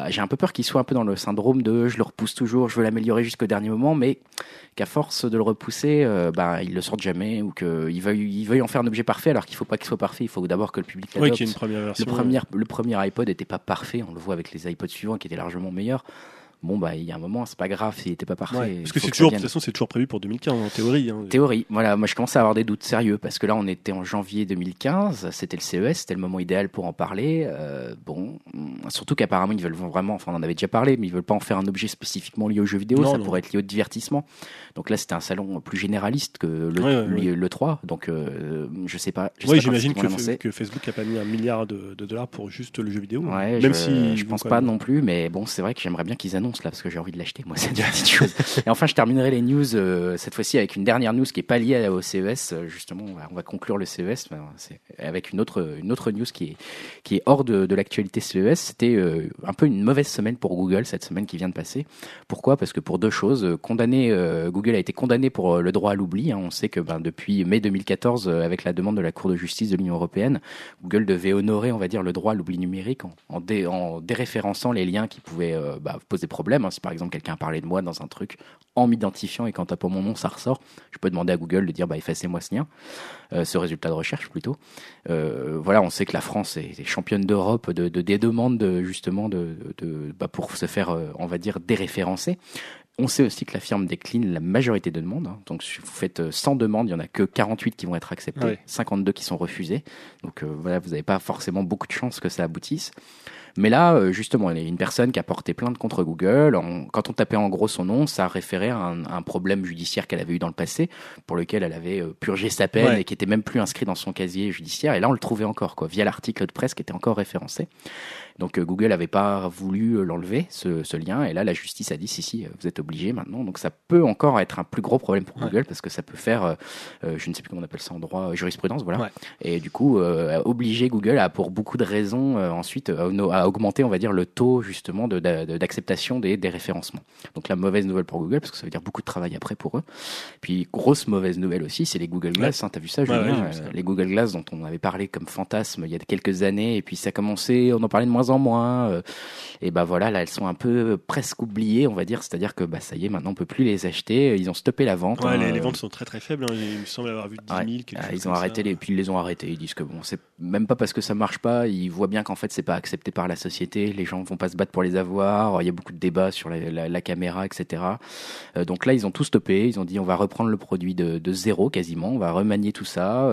j'ai un peu peur qu'il soit un peu dans le syndrome de je le repousse toujours, je veux l'améliorer jusqu'au dernier moment, mais qu'à force de le repousser, euh, bah, il le sorte jamais ou qu'il veuille, il veuille en faire un objet parfait alors qu'il faut pas qu'il soit parfait. Il faut d'abord que le public l'adopte. une première version. Le premier, le premier iPod n'était pas parfait. On le voit avec les iPods suivants qui étaient largement meilleurs bon bah il y a un moment c'est pas grave s'il était pas parfait. Parce que c'est toujours de toute façon c'est toujours prévu pour 2015 en théorie hein. théorie. Voilà moi je commence à avoir des doutes sérieux parce que là on était en janvier 2015 c'était le CES c'était le moment idéal pour en parler. Euh, bon surtout qu'apparemment ils veulent vraiment enfin on en avait déjà parlé mais ils veulent pas en faire un objet spécifiquement lié aux jeux vidéo ça pourrait être lié au divertissement. Donc là c'était un salon plus généraliste que le, le 3 donc euh, je sais pas oui j'imagine que, que, Facebook a pas mis un milliard de, dollars pour juste le jeu vidéo même je, si je pense pas non plus mais bon c'est vrai que j'aimerais bien qu'ils annoncent là parce que j'ai envie de l'acheter. Moi, c'est une petite chose. Et enfin, je terminerai les news euh, cette fois-ci avec une dernière news qui est pas liée au CES. Euh, justement, on va, conclure le CES avec une autre une autre news qui est qui est hors de, de l'actualité CES. C'était euh, un peu une mauvaise semaine pour Google cette semaine qui vient de passer. Pourquoi? Parce que pour deux choses, condamné Google a été condamné pour le droit à l'oubli. Hein. On sait que ben, depuis mai 2014, avec la demande de la Cour de justice de l'Union européenne, Google devait honorer, on va dire, le droit à l'oubli numérique en, en, en, déréférençant les liens qui pouvaient bah, poser problème Hein. Si par exemple quelqu'un parlé de moi dans un truc en m'identifiant et quand t'as pas mon nom, ça ressort, je peux demander à Google de dire bah effacez-moi ce lien, euh, ce résultat de recherche plutôt. Euh, voilà, on sait que la France est, championne d'Europe de, des demandes justement de, bah, pour se faire, euh, on va dire, déréférencer. On sait aussi que la firme décline la majorité de demandes. Hein. Donc, si vous faites 100 demandes, il y en a que 48 qui vont être acceptées, 52 qui sont refusées. Donc, voilà, vous n'avez pas forcément beaucoup de chances que ça aboutisse. Mais là, euh, justement, il y a une personne qui a porté plainte contre Google. quand on tapait en gros son nom, ça référait à un, problème judiciaire qu'elle avait eu dans le passé, pour lequel elle avait euh, purgé sa peine et qui était même plus inscrit dans son casier judiciaire. Et là, on le trouvait encore, quoi, via l'article de presse qui était encore référencé. Donc euh, Google n'avait pas voulu l'enlever, ce, ce, lien, et là la justice a dit si, si, vous êtes obligé maintenant. Donc ça peut encore être un plus gros problème pour Google parce que ça peut faire, euh, euh, je ne sais plus comment on appelle ça en droit, jurisprudence, voilà. Et du coup, obliger Google à, pour beaucoup de raisons, ensuite à, augmenter, on va dire, le taux justement d'acceptation de, des, des référencements. Donc la mauvaise nouvelle pour Google parce que ça veut dire beaucoup de travail après pour eux. Puis grosse mauvaise nouvelle aussi, c'est les Google Glass. Hein, T'as vu ça, Julien Les Google Glass dont on avait parlé comme fantasme il y a quelques années, et puis ça a commencé, on en parlait de moins en moins. Euh, et ben voilà, là elles sont un peu presque oubliées, on va dire. C'est-à-dire que bah ça y est, maintenant on peut plus les acheter. Ils ont stoppé la vente. Ouais, les, euh, ventes sont très très faibles. Hein. Il me semble avoir vu 10 000. Ah, ils ont arrêté, les, puis ils les ont arrêtés. Ils disent que bon, c'est même pas parce que ça marche pas. Ils voient bien qu'en fait c'est pas accepté par la société. Les gens vont pas se battre pour les avoir. Il y a beaucoup de débats sur la, la, caméra, etc. Euh, donc là ils ont tout stoppé. Ils ont dit on va reprendre le produit de, de zéro quasiment. On va remanier tout ça.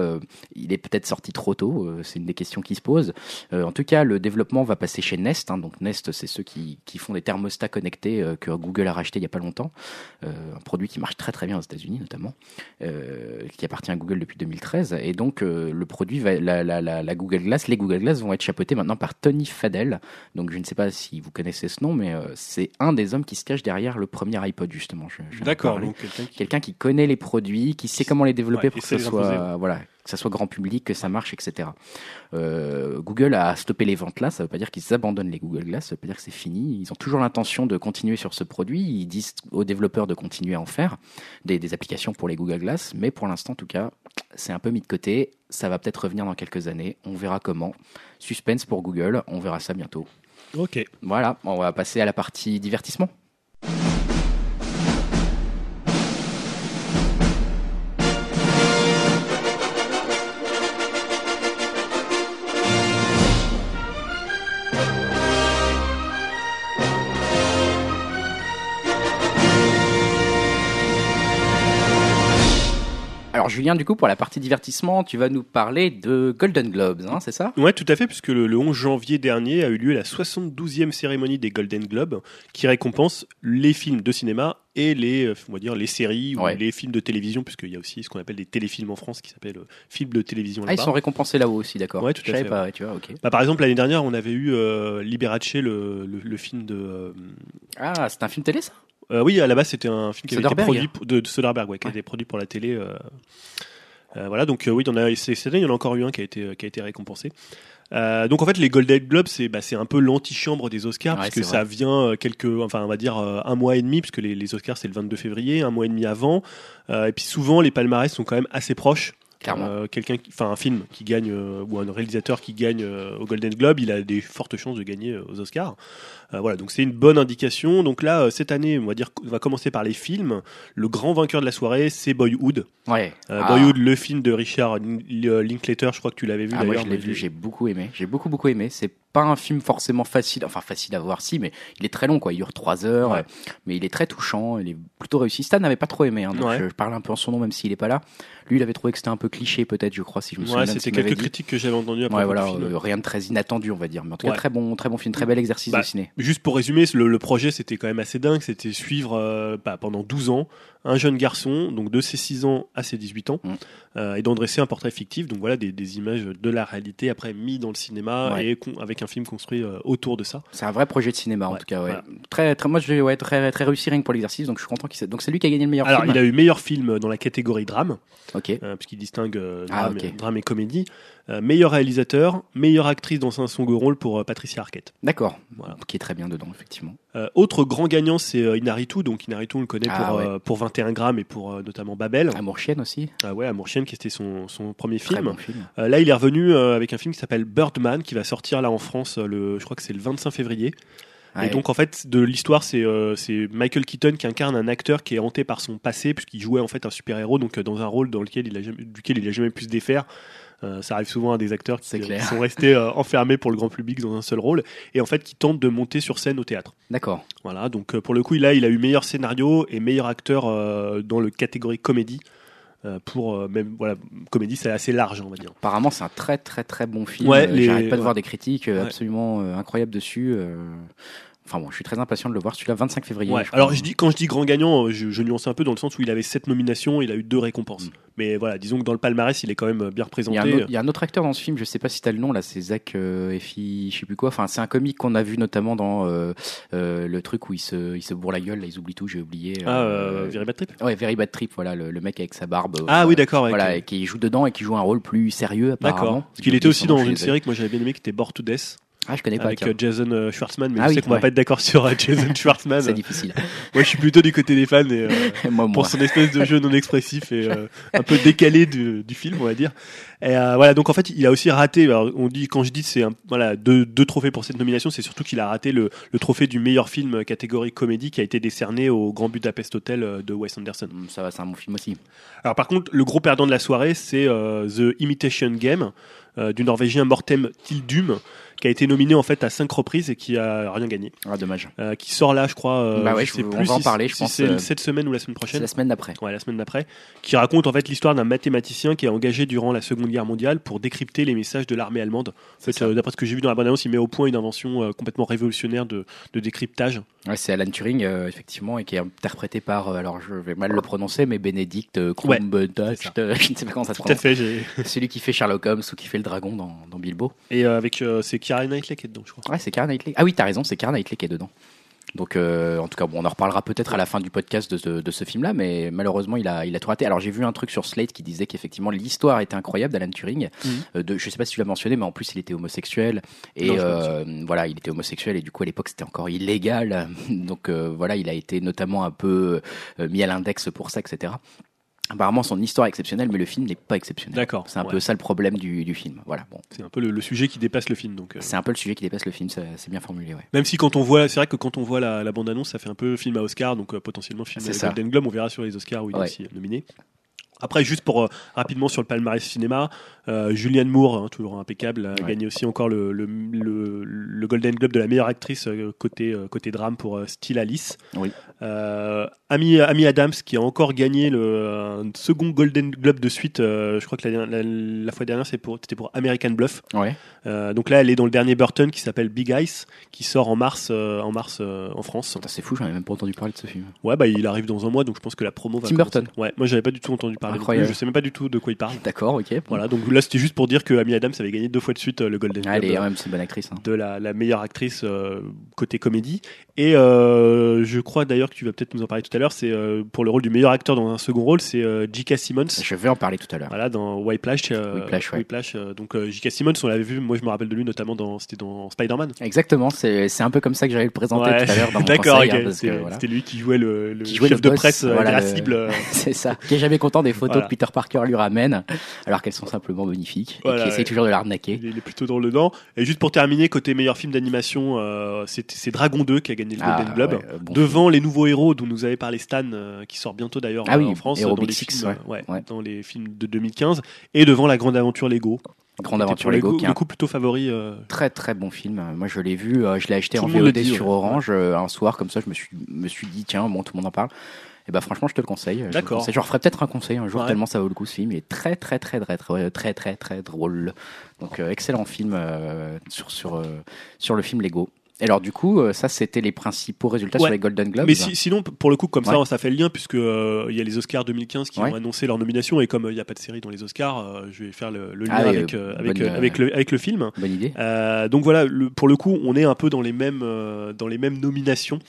il est peut-être sorti trop tôt. c'est une des questions qui se posent. en tout cas, le développement va passer chez Nest. Hein. donc Nest, c'est ceux qui, qui, font des thermostats connectés euh, que Google a racheté il y a pas longtemps. Euh, un produit qui marche très très bien aux États-Unis notamment, euh, qui appartient à Google depuis 2013. Et donc le produit, va, la, la, la, Google Glass, les Google Glass vont être chapeautés maintenant par Tony Fadell. Donc je ne sais pas si vous connaissez ce nom, mais c'est un des hommes qui se cache derrière le premier iPod justement. D'accord. Quelqu'un qui... connaît les produits, qui sait comment les développer pour que ce soit voilà que ça soit grand public, que ça marche, etc. Euh, Google a stoppé les ventes là, ça ne veut pas dire qu'ils abandonnent les Google Glass, ça veut pas dire que c'est fini. Ils ont toujours l'intention de continuer sur ce produit, ils disent aux développeurs de continuer à en faire des, des applications pour les Google Glass, mais pour l'instant en tout cas, c'est un peu mis de côté, ça va peut-être revenir dans quelques années, on verra comment. Suspense pour Google, on verra ça bientôt. Ok. Voilà, on va passer à la partie divertissement. Alors Julien, du coup, pour la partie divertissement, tu vas nous parler de Golden Globes, hein, c'est ça? Ouais, tout à fait, puisque le, 11 janvier dernier a eu lieu la 72e cérémonie des Golden Globes, qui récompense les films de cinéma et les, euh, on va dire, les séries ou les films de télévision, puisqu'il y a aussi ce qu'on appelle des téléfilms en France qui s'appellent euh, films de télévision. Ah, ils sont récompensés là-haut aussi, d'accord. Ouais, tout à fait. Pas, tu vois. Bah, par exemple, l'année dernière, on avait eu euh, Liberace, le, le, film de. Ah, c'est un film télé, ça? Euh, oui, à la base, c'était un film qui avait été produit de, de Soderbergh, ouais, qui a été produit pour la télé. Euh, euh, voilà, donc oui, on a, cette année, il y en a encore eu un qui a été, qui a été récompensé. donc en fait les Golden Globes c'est bah, c'est un peu l'antichambre des Oscars parce que ça vient quelques enfin on va dire un mois et demi puisque les, les Oscars c'est le 22 février un mois et demi avant. Et puis souvent les palmarès sont quand même assez proches euh, quelqu'un, enfin un film qui gagne euh, ou un réalisateur qui gagne euh, au Golden Globe, il a des fortes chances de gagner aux Oscars. voilà, donc c'est une bonne indication. Donc là, cette année, on va dire, on va commencer par les films. Le grand vainqueur de la soirée, c'est Boyhood. Ouais. Ah. Boyhood, le film de Richard Linklater. Je crois que tu l'avais vu. Ah, moi, je l'ai vu. J'ai beaucoup aimé. J'ai beaucoup beaucoup aimé. C'est pas un film forcément facile, enfin facile à voir si, mais il est très long quoi, il dure trois heures, mais il est très touchant, il est plutôt réussi. Stan n'avait pas trop aimé, hein, donc je, parle un peu en son nom même s'il est pas là. Lui, il avait trouvé que c'était un peu cliché peut-être, je crois, si je me souviens. Ouais, c'était quelques critiques que j'avais entendues après. Ouais, voilà, euh, rien de très inattendu, on va dire, mais en tout cas très bon, très bon film, très bel exercice bah, de ciné. Juste pour résumer, le, projet c'était quand même assez dingue, c'était suivre euh, bah, pendant 12 ans un jeune garçon, donc de ses 6 ans à ses 18 ans, mm. euh, et d'en dresser un portrait fictif, donc voilà des, des, images de la réalité après mis dans le cinéma et avec un film construit euh, autour de ça. C'est un vrai projet de cinéma en tout cas, ouais. Très, très, moi je ouais, très, très réussi rien que pour l'exercice, donc je suis content qu'il Donc c'est lui qui a gagné le meilleur Alors, film. il a eu meilleur film dans la catégorie drame, ok, euh, puisqu'il distingue ah, drame, drame, et, comédie. Meilleur réalisateur, meilleure actrice dans un second rôle pour Patricia Arquette. D'accord, voilà. qui est très bien dedans effectivement. autre grand gagnant c'est Inaritu, donc Inaritu on le connaît ah, pour, pour 21 grammes et pour euh, notamment Babel. Amour chienne aussi. Ah ouais, Amour chienne qui était son, son premier film. Euh, là, il est revenu euh, avec un film qui s'appelle Birdman qui va sortir là en France le, je crois que c'est le 25 février. et donc en fait de l'histoire c'est Michael Keaton qui incarne un acteur qui est hanté par son passé puisqu'il jouait en fait un super héros donc dans un rôle dans lequel il a jamais, duquel il a jamais pu se défaire euh, ça arrive souvent à des acteurs qui, sont restés euh, enfermés pour le grand public dans un seul rôle et en fait qui tentent de monter sur scène au théâtre. D'accord. Voilà, donc euh, pour le coup, là, il a eu meilleur scénario et meilleur acteur dans le catégorie comédie. pour même voilà comédie c'est assez large on va dire apparemment c'est un très très très bon film ouais, j'arrête pas de voir des critiques absolument incroyables dessus enfin bon, je suis très impatient de le voir. Celui-là, 25 février. Ouais. je crois. Alors je dis quand je dis grand gagnant, euh, je, je nuance un peu dans le sens où il avait sept nominations, il a eu deux récompenses. Mm. Mais voilà, disons que dans le palmarès, il est quand même bien Il y, a un représenté. autre, il y a un autre acteur dans ce film, je sais pas si t'as le nom là, c'est Zach euh, Effi, je sais plus quoi. Enfin, c'est un comique qu'on a vu notamment dans euh, euh, le truc où il se, il se bourre la gueule, là, ils oublient tout, j'ai oublié. Ah, euh, euh, Very Bad Trip. Ouais, Very Bad Trip, voilà, le, le mec avec sa barbe. euh, Ah oui, d'accord. Voilà, euh, et qui joue dedans et qui joue un rôle plus sérieux apparemment. D'accord. Parce qu'il était aussi dans une série que moi j'avais bien aimé qui était Born to Death Ah, je connais pas. avec tiens. euh, Jason euh, Schwartzman. Mais Ah je oui, sais qu'on va ouais. pas être d'accord sur euh, Jason Schwartzman. C'est difficile. moi, je suis plutôt du côté des fans et, euh, moi, moi. pour son espèce de jeu non expressif et euh, un peu décalé du, du film, on va dire. Et euh, voilà, donc en fait, il a aussi raté. Alors, on dit quand je dis c'est voilà deux, deux trophées pour cette nomination, c'est surtout qu'il a raté le, le trophée du meilleur film catégorie comédie qui a été décerné au Grand Budapest Hotel de Wes Anderson. Hum, Ça va, c'est un bon film aussi. Alors par contre, le gros perdant de la soirée, c'est The Imitation Game euh, du Norvégien Mortem Tildum, qui a été nominé en fait à cinq reprises et qui a rien gagné. Ah, dommage. Euh, qui sort là, je crois. euh, Bah ouais, je je- sais on plus va en si- parler, je si pense, c'est euh, cette semaine ou la semaine prochaine. la semaine d'après. Ouais, la semaine d'après, qui raconte en fait l'histoire d'un mathématicien qui est engagé durant la Seconde Guerre mondiale pour décrypter les messages de l'armée allemande. En fait, euh, d'après ce que j'ai vu dans la bande-annonce, il met au point une invention complètement révolutionnaire de, de décryptage. Ouais, c'est Alan Turing, effectivement, et qui est interprété par, alors je vais mal le prononcer, mais Benedict Ouais, Cumberbatch, je ne sais pas comment ça se Tout à prononce. fait. Celui qui fait Sherlock Holmes ou qui fait le dragon dans, dans Bilbo. Et avec c'est Keira Knightley qui est dedans, je crois. Ouais, c'est Karen Knightley. Ah oui, t'as raison, c'est Karen Knightley qui est dedans. Donc, euh, en tout cas, bon, on en reparlera peut-être à la fin du podcast de ce, de ce film-là, mais malheureusement, il a, il a tout raté. Alors, j'ai vu un truc sur Slate qui disait qu'effectivement, l'histoire était incroyable d'Alan Turing. Mhm. Euh, de, je sais pas si tu l'as mentionné, mais en plus, il était homosexuel. Et Non, euh, voilà, il était homosexuel et du coup, à l'époque, c'était encore illégal. Donc, euh, voilà, il a été notamment un peu mis à l'index pour ça, etc. Apparemment, son histoire est exceptionnelle, mais le film n'est pas exceptionnel. D'accord. C'est un ouais. peu ça le problème du, du film. Voilà, bon. C'est un peu le, le sujet qui dépasse le film. Donc, euh, C'est un peu le sujet qui dépasse le film, c'est bien formulé, ouais. même si quand on voit, c'est vrai que quand on voit la, la bande-annonce, ça fait un peu film à Oscar, donc euh, potentiellement film à. Golden Globe. On verra sur les Oscars où il est aussi nominé. Après, juste pour euh, rapidement sur le palmarès cinéma, euh, Julianne Moore, hein, toujours impeccable, a Ouais. gagné aussi encore le, le, le- le Golden Globe de la meilleure actrice euh, côté, côté drame pour Still Alice. Oui. Amy, Amy Adams qui a encore gagné le un second Golden Globe de suite. je crois que la, la- la fois dernière pour- c'était pour American Bluff. Ouais. Donc là, elle est dans le dernier Burton qui s'appelle Big Ice, qui sort en mars, en mars en France. C'est fou, j'en ai même pas entendu parler de ce film. Ouais, bah il arrive dans un mois, donc je pense que la promo va. Tim. Burton. Ouais, moi j'avais pas du tout entendu parler. Plus. Incroyable. Je sais même pas du tout de quoi il parle. D'accord, ok. bon. Voilà, donc là c'était juste pour dire que Amy Adams avait gagné deux fois de suite euh, le Golden Ah, elle Globe est quand même, une bonne actrice. hein. de la, la meilleure actrice euh, côté comédie. Et euh, je crois d'ailleurs que tu vas peut-être nous en parler tout à l'heure. C'est euh, pour le rôle du meilleur acteur dans un second rôle, c'est J.K. Simmons. Je vais en parler tout à l'heure. Voilà, dans Whiplash. Whiplash, ouais. Whiplash, donc J.K. Simmons, on l'avait vu. Moi, je me rappelle de lui notamment dans, c'était dans Spider-Man. Exactement, c'est un peu comme ça que j'allais le présenter Ouais. tout à l'heure dans mon D'accord, conseil, ok. hein, C'était voilà. lui qui jouait le, le Qui jouait chef le de presse voilà, le- irascible. euh, C'est ça. Qui est jamais content des photos Voilà. que Peter Parker lui ramène, alors qu'elles sont simplement magnifiques, Voilà, et qui essaie ouais. toujours de l'arnaquer. Il est, plutôt dans le dedans. Et juste pour terminer, côté meilleur film d'animation, euh, c'est Dragon 2 qui a gagné le Ah, Golden Globe. ouais, euh, bon Devant les nouveaux héros dont nous avait parlé Stan, euh, qui sort bientôt d'ailleurs Ah oui, en France, dans les, Six, films, ouais. dans les films de 2015. Et devant La Grande Aventure Lego. Grande aventure Lego, le, qui est un coup plutôt favori. euh, très très bon film. Moi je l'ai vu, je l'ai acheté Tout en VOD dit, sur. Orange un soir comme ça. Je me suis me suis dit tiens bon tout le monde en parle et bah franchement, je te le conseille. Euh, D'accord. Je, referai peut-être un conseil un jour, tellement ça vaut le coup ce film. Il est très, très, très, très, très, euh, très, très, drôle. Donc, euh, excellent film sur, sur, sur le film Lego. Et alors du coup, ça c'était les principaux résultats sur les Golden Globes. Mais sinon, pour le coup, comme ça, ça fait le lien puisque il y a les Oscars 2015 qui ont annoncé leur nomination et comme il euh, n'y a pas de série dans les Oscars, je vais faire le, lien ah avec, avec, avec, le, film. Bonne idée. donc voilà, pour le coup, on est un peu dans les mêmes dans les mêmes nominations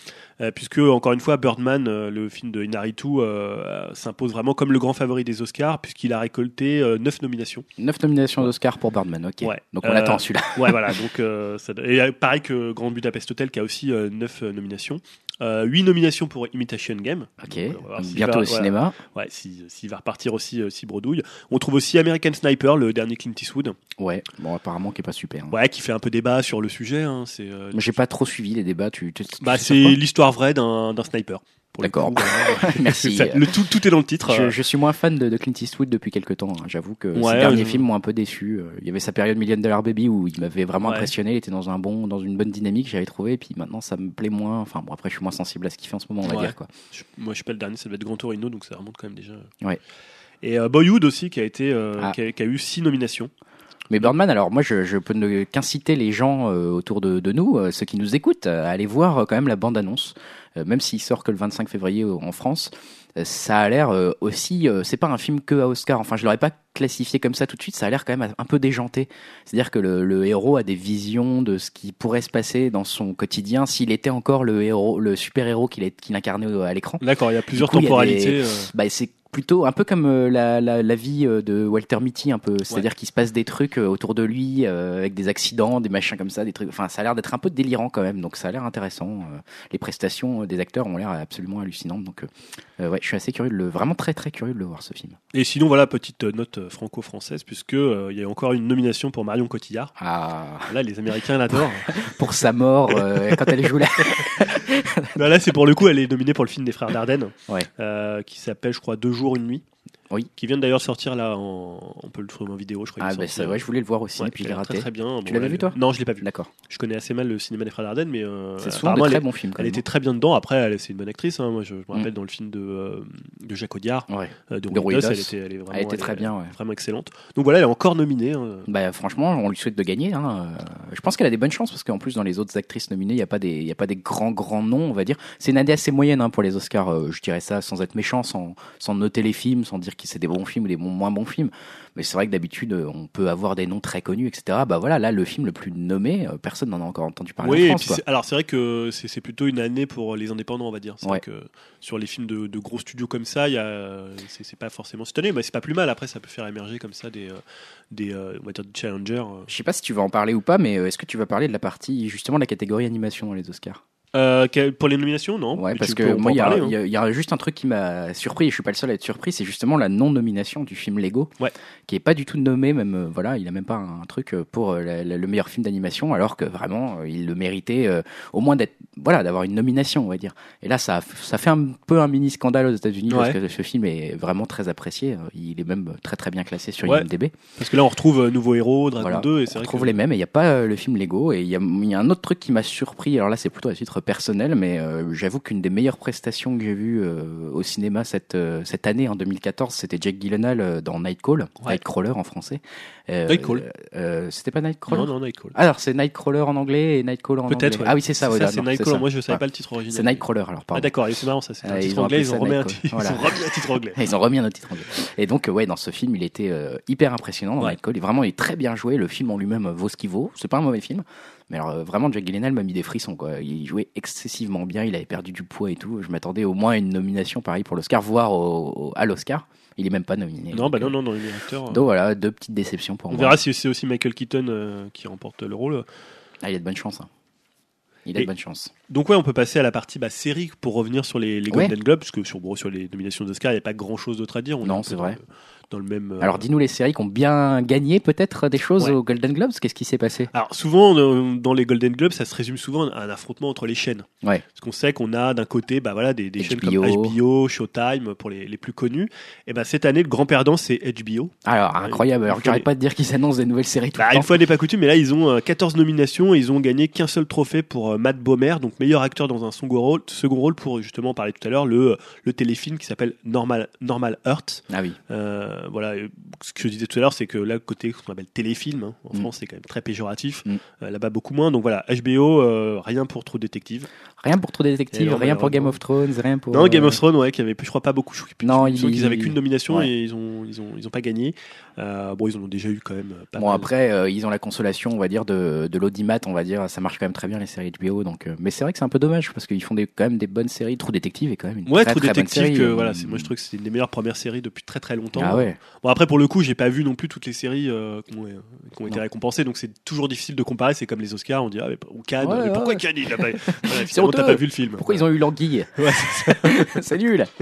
puisque encore une fois, Birdman, euh, le film de Inaritu, euh, s'impose vraiment comme le grand favori des Oscars, puisqu'il a récolté euh, 9 nominations. 9 nominations d'Oscar pour Birdman. Ok. Ouais. Donc on Euh, attend celui-là. Ouais, voilà. Donc, euh, ça- et euh, pareil que Grand Budapest Hotel, qui a aussi 9 nominations. 8 nominations pour Imitation Game. Ok. Donc, bientôt va- au voilà. cinéma. Ouais, si- s'il va repartir aussi, euh, si bredouille. On trouve aussi American Sniper, le dernier Clint Eastwood. Ouais. Bon apparemment qui est pas super. hein. Ouais, qui fait un peu débat sur le sujet. Hein. C'est euh, Mais j'ai pas trop suivi les débats. Tu, tu- tu bah, c'est l'histoire vraie d'un d'un sniper. D'accord. Merci. Ça- le tout, tout est dans le titre. Je, euh. je suis moins fan de, de Clint Eastwood depuis quelques temps. hein. J'avoue que Ouais, derniers je- films m'ont un peu déçu. Euh, Il y avait sa période Million Dollar Baby où il m'avait vraiment Ouais. impressionné. Il était dans un bon, dans une bonne dynamique, j'avais trouvé. Et puis maintenant, ça me plaît moins. Enfin bon, après, je suis moins sensible à ce qu'il fait en ce moment, on va Ouais. dire quoi. Je- moi, je suis pas le dernier, ça doit être Grand Torino, donc ça remonte quand même déjà. Ouais. Et euh, Boyhood aussi, qui a, été, euh, Ah. qui, a, qui a eu 6 nominations. Mais Birdman, alors moi, je, je peux ne qu'inciter les gens euh, autour de, de nous, euh, ceux qui nous écoutent, à aller voir euh, quand même la bande-annonce, Euh, même s'il sort que le 25 février euh, en France. euh, Ça a l'air euh, aussi, euh, c'est pas un film que à Oscar. Enfin, je l'aurais pas classifié comme ça tout de suite. Ça a l'air quand même un peu déjanté. C'est-à-dire que le, le héros a des visions de ce qui pourrait se passer dans son quotidien s'il était encore le héros, le super héros qu'il qu'il incarnait à l'écran. D'accord, il y a plusieurs coup, temporalités. des- euh. Bah, c'est plutôt un peu comme euh, la, la, la vie euh, de Walter Mitty un peu. C'est-à-dire qu'il se passe des trucs euh, autour de lui euh, avec des accidents des machins comme ça des trucs enfin ça a l'air d'être un peu délirant quand même. Donc ça a l'air intéressant les prestations des acteurs ont l'air absolument hallucinantes. Donc euh, euh, ouais je suis assez curieux de le vraiment très très curieux de le voir ce film Et sinon, voilà, petite note euh, franco-française, puisque euh, il y a encore une nomination pour Marion Cotillard. ah, Là, les Américains l'adorent. pour sa mort euh, quand elle joue là Bah, là, c'est pour le coup, elle est nominée pour le film des frères Dardenne, Ouais. euh, qui s'appelle, je crois, Deux jours, une nuit. Oui. Qui vient d'ailleurs sortir là, en... on peut le trouver en vidéo, je crois. ah bah c'est vrai je voulais le voir aussi Ouais, puis il j'ai a l'air raté Très, très bien. Tu l'avais vu, toi Non, je l'ai pas vu. d'accord Je connais assez mal le cinéma des frères Dardenne, mais euh, c'est souvent de apparemment, très bons films quand elle était très bien dedans. Après, elle- c'est une bonne actrice. hein. Moi, je, je me Mm. rappelle dans le film de, euh, de Jacques Audiard, ouais euh, de, De Ruidos, elle était, elle est vraiment, elle était très bien ouais vraiment excellente. Donc voilà, elle est encore nominée. hein. Bah franchement, on lui souhaite de gagner. Hein. Je pense qu'elle a des bonnes chances parce qu'en plus dans les autres actrices nominées, il n'y a pas des, y a pas des grands grands noms, on va dire. C'est une année assez moyenne hein, pour les Oscars. je dirais ça sans être méchant, sans, sans noter les films, sans dire c'est des bons films ou des bons, moins bons films. Mais c'est vrai que d'habitude, euh, on peut avoir des noms très connus, etc. Bah voilà, là le film le plus nommé, euh, personne n'en a encore entendu parler Oui, en et France. puis quoi. c'est- alors c'est vrai que c'est c'est plutôt une année pour les indépendants, on va dire. C'est Ouais. vrai que sur les films de, de gros studios comme ça, il y a- c'est c'est pas forcément cette année, mais c'est pas plus mal. Après, ça peut faire émerger comme ça des, euh, des, on va dire des challengers. Je sais pas si tu vas en parler ou pas, mais est-ce que tu vas parler de la partie justement de la catégorie animation dans les Oscars? Euh, pour les nominations, non Ouais, Mais parce que moi, en il y, a- parler, hein. il y a- il y a juste un truc qui m'a surpris, et je suis pas le seul à être surpris, c'est justement la non-nomination du film Lego, Ouais. qui est pas du tout nommé, même, euh, voilà, il a même pas un truc euh, pour la- la- le meilleur film d'animation, alors que vraiment, il le méritait euh, au moins d'être, voilà, d'avoir une nomination, on va dire. Et là, ça, ça fait un peu un mini scandale aux États-Unis, parce que ce film est vraiment très apprécié, euh, il est même très très bien classé sur Ouais. IMDb. Parce que là, on retrouve Nouveau Héros, Dragon Voilà. 2, et c'est On vrai retrouve que les mêmes et il n'y a pas le film Lego. Et il y a, il y a un autre truc qui m'a surpris. Alors là, c'est plutôt à titre personnel, mais euh, j'avoue qu'une des meilleures prestations que j'ai vues euh, au cinéma cette, euh, cette année, en 2014, c'était Jack Gyllenhaal dans Nightcall, Ouais. Nightcrawler en français. Nightcall. c'était pas Nightcrawler non, non, Nightcall. Alors, c'est Nightcrawler en anglais et Nightcall en anglais. Ouais. Ah oui, c'est ça. ouais, ça, c'est Nightcrawler. Moi, je savais Ouais. pas le titre original. C'est Nightcrawler, alors Ah pardon. d'accord, et c'est marrant ça. C'est un Ah, titre anglais. Ils ont remis un titre- anglais. Ils ont remis un titre anglais. Et donc, ouais, dans ce film, il était hyper impressionnant dans. Nightcall. Et vraiment, il est très bien joué. Le film en lui-même vaut ce qu'il vaut. C'est pas un mauvais film. Mais alors, euh, vraiment, Jack Gyllenhaal m'a mis des frissons, quoi. Il jouait excessivement bien. Il avait perdu du poids et tout. Je m'attendais au moins à une nomination, pareil, pour l'Oscar, voire au- au- à l'Oscar. Il est même pas nominé. Non, Donc, bah euh, non, non, non, il est acteur. euh, Donc voilà, deux petites déceptions pour On moi. verra si c'est aussi Michael Keaton euh, qui remporte le rôle. Ah, il a de bonnes chances. hein. Il a Et- de bonnes chances. Donc ouais, on peut passer à la partie bah, série pour revenir sur les, les Ouais. Golden Globes, parce que sur, bon, sur les nominations d'Oscar, il n'y a pas grand-chose d'autre à dire. On Non, c'est vrai. Dans le même. euh, Alors, dis-nous les séries qui ont bien gagné peut-être des choses Ouais. aux Golden Globes. Qu'est-ce qui s'est passé? Alors souvent dans, les Golden Globes, ça se résume souvent à un affrontement entre les chaînes. Ouais. Parce qu'on sait qu'on a d'un côté, bah voilà, des, des chaînes comme HBO. Showtime pour les, les plus connus. Et bah cette année, le grand perdant c'est HBO. Alors, Ouais, incroyable. Alors, les- pas de dire qu'ils s'annoncent des nouvelles séries tout Bah, le une temps. fois n'est pas coutume, mais là ils ont euh, 14 nominations, et ils ont gagné qu'un seul trophée pour euh, Matt Bomer, donc meilleur acteur dans un second rôle, second rôle pour justement on parlait tout à l'heure le, le téléfilm qui s'appelle Normal Normal Earth. Ah oui. Euh, voilà, et ce que je disais tout à l'heure, c'est que là, côté ce qu'on appelle téléfilm, hein, en Mm. France, c'est quand même très péjoratif. Mm. Euh, Là-bas, beaucoup moins. Donc voilà, HBO, euh, rien pour trop détective. Rien pour Trop Détective, rien pour Game of Thrones, rien pour. non, Game euh, of Thrones, ouais, qui avait, je crois pas beaucoup. Je, Non, il me semble il- qu'ils avaient qu'une nomination ouais. et ils ont, ils ont, ils ont pas gagné. Euh, bon, ils en ont déjà eu quand même. Pas Bon mal. après euh, ils ont la consolation on va dire de, de l'audimat on va dire ça marche quand même très bien les séries HBO donc euh, mais c'est vrai que c'est un peu dommage parce qu'ils font des, quand même des bonnes séries True Détective est quand même une Ouais, très, True très bonne série que, euh, voilà, c'est, moi je trouve que c'est une des meilleures premières séries depuis très très longtemps. ah ouais Bon, après, pour le coup, j'ai pas vu non plus toutes les séries euh, qui ont, été récompensées, donc c'est toujours difficile de comparer. C'est comme les Oscars, on dit, ah, mais, ou Cannes, Ouais, mais ouais, pourquoi. Cannes il pas voilà, Finalement, t'as pas vu le film. pourquoi ils ont eu l'anguille c'est nul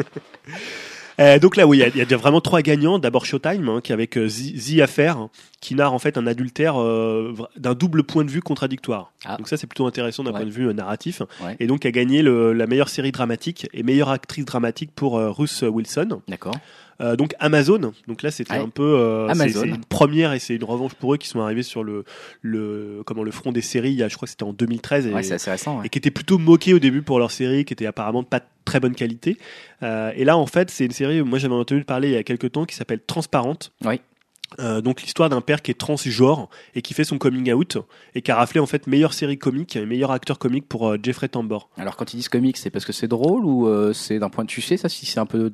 Euh, donc là, oui, il y y, a vraiment trois gagnants. D'abord Showtime, hein, qui avec euh, The, The Affair, hein, qui narre en fait un adultère euh, d'un double point de vue contradictoire. Ah. Donc ça, c'est plutôt intéressant d'un Ouais. point de vue euh, narratif. Ouais. Et donc a gagné le- la meilleure série dramatique et meilleure actrice dramatique pour Ruth Wilson. d'accord Euh, donc Amazon. Donc là, c'était Ouais. un peu euh, c'est- Amazon. c'est une première et c'est une revanche pour eux qui sont arrivés sur le le comment le front des séries. Il y a, je crois que c'était en 2013 et, ouais c'est assez récent ouais. et qui étaient plutôt moqués au début pour leur série, qui était apparemment de pas très bonne qualité. Euh, et là, en fait, c'est une série, moi j'avais entendu parler il y a quelques temps, qui s'appelle Transparente. Oui. Euh, donc l'histoire d'un père qui est transgenre et qui fait son coming out et qui a raflé en fait meilleure série comique et meilleur acteur comique pour euh, Jeffrey Tambor. Alors quand ils disent comique, c'est parce que c'est drôle ou euh, c'est d'un point de sais ça si c'est un peu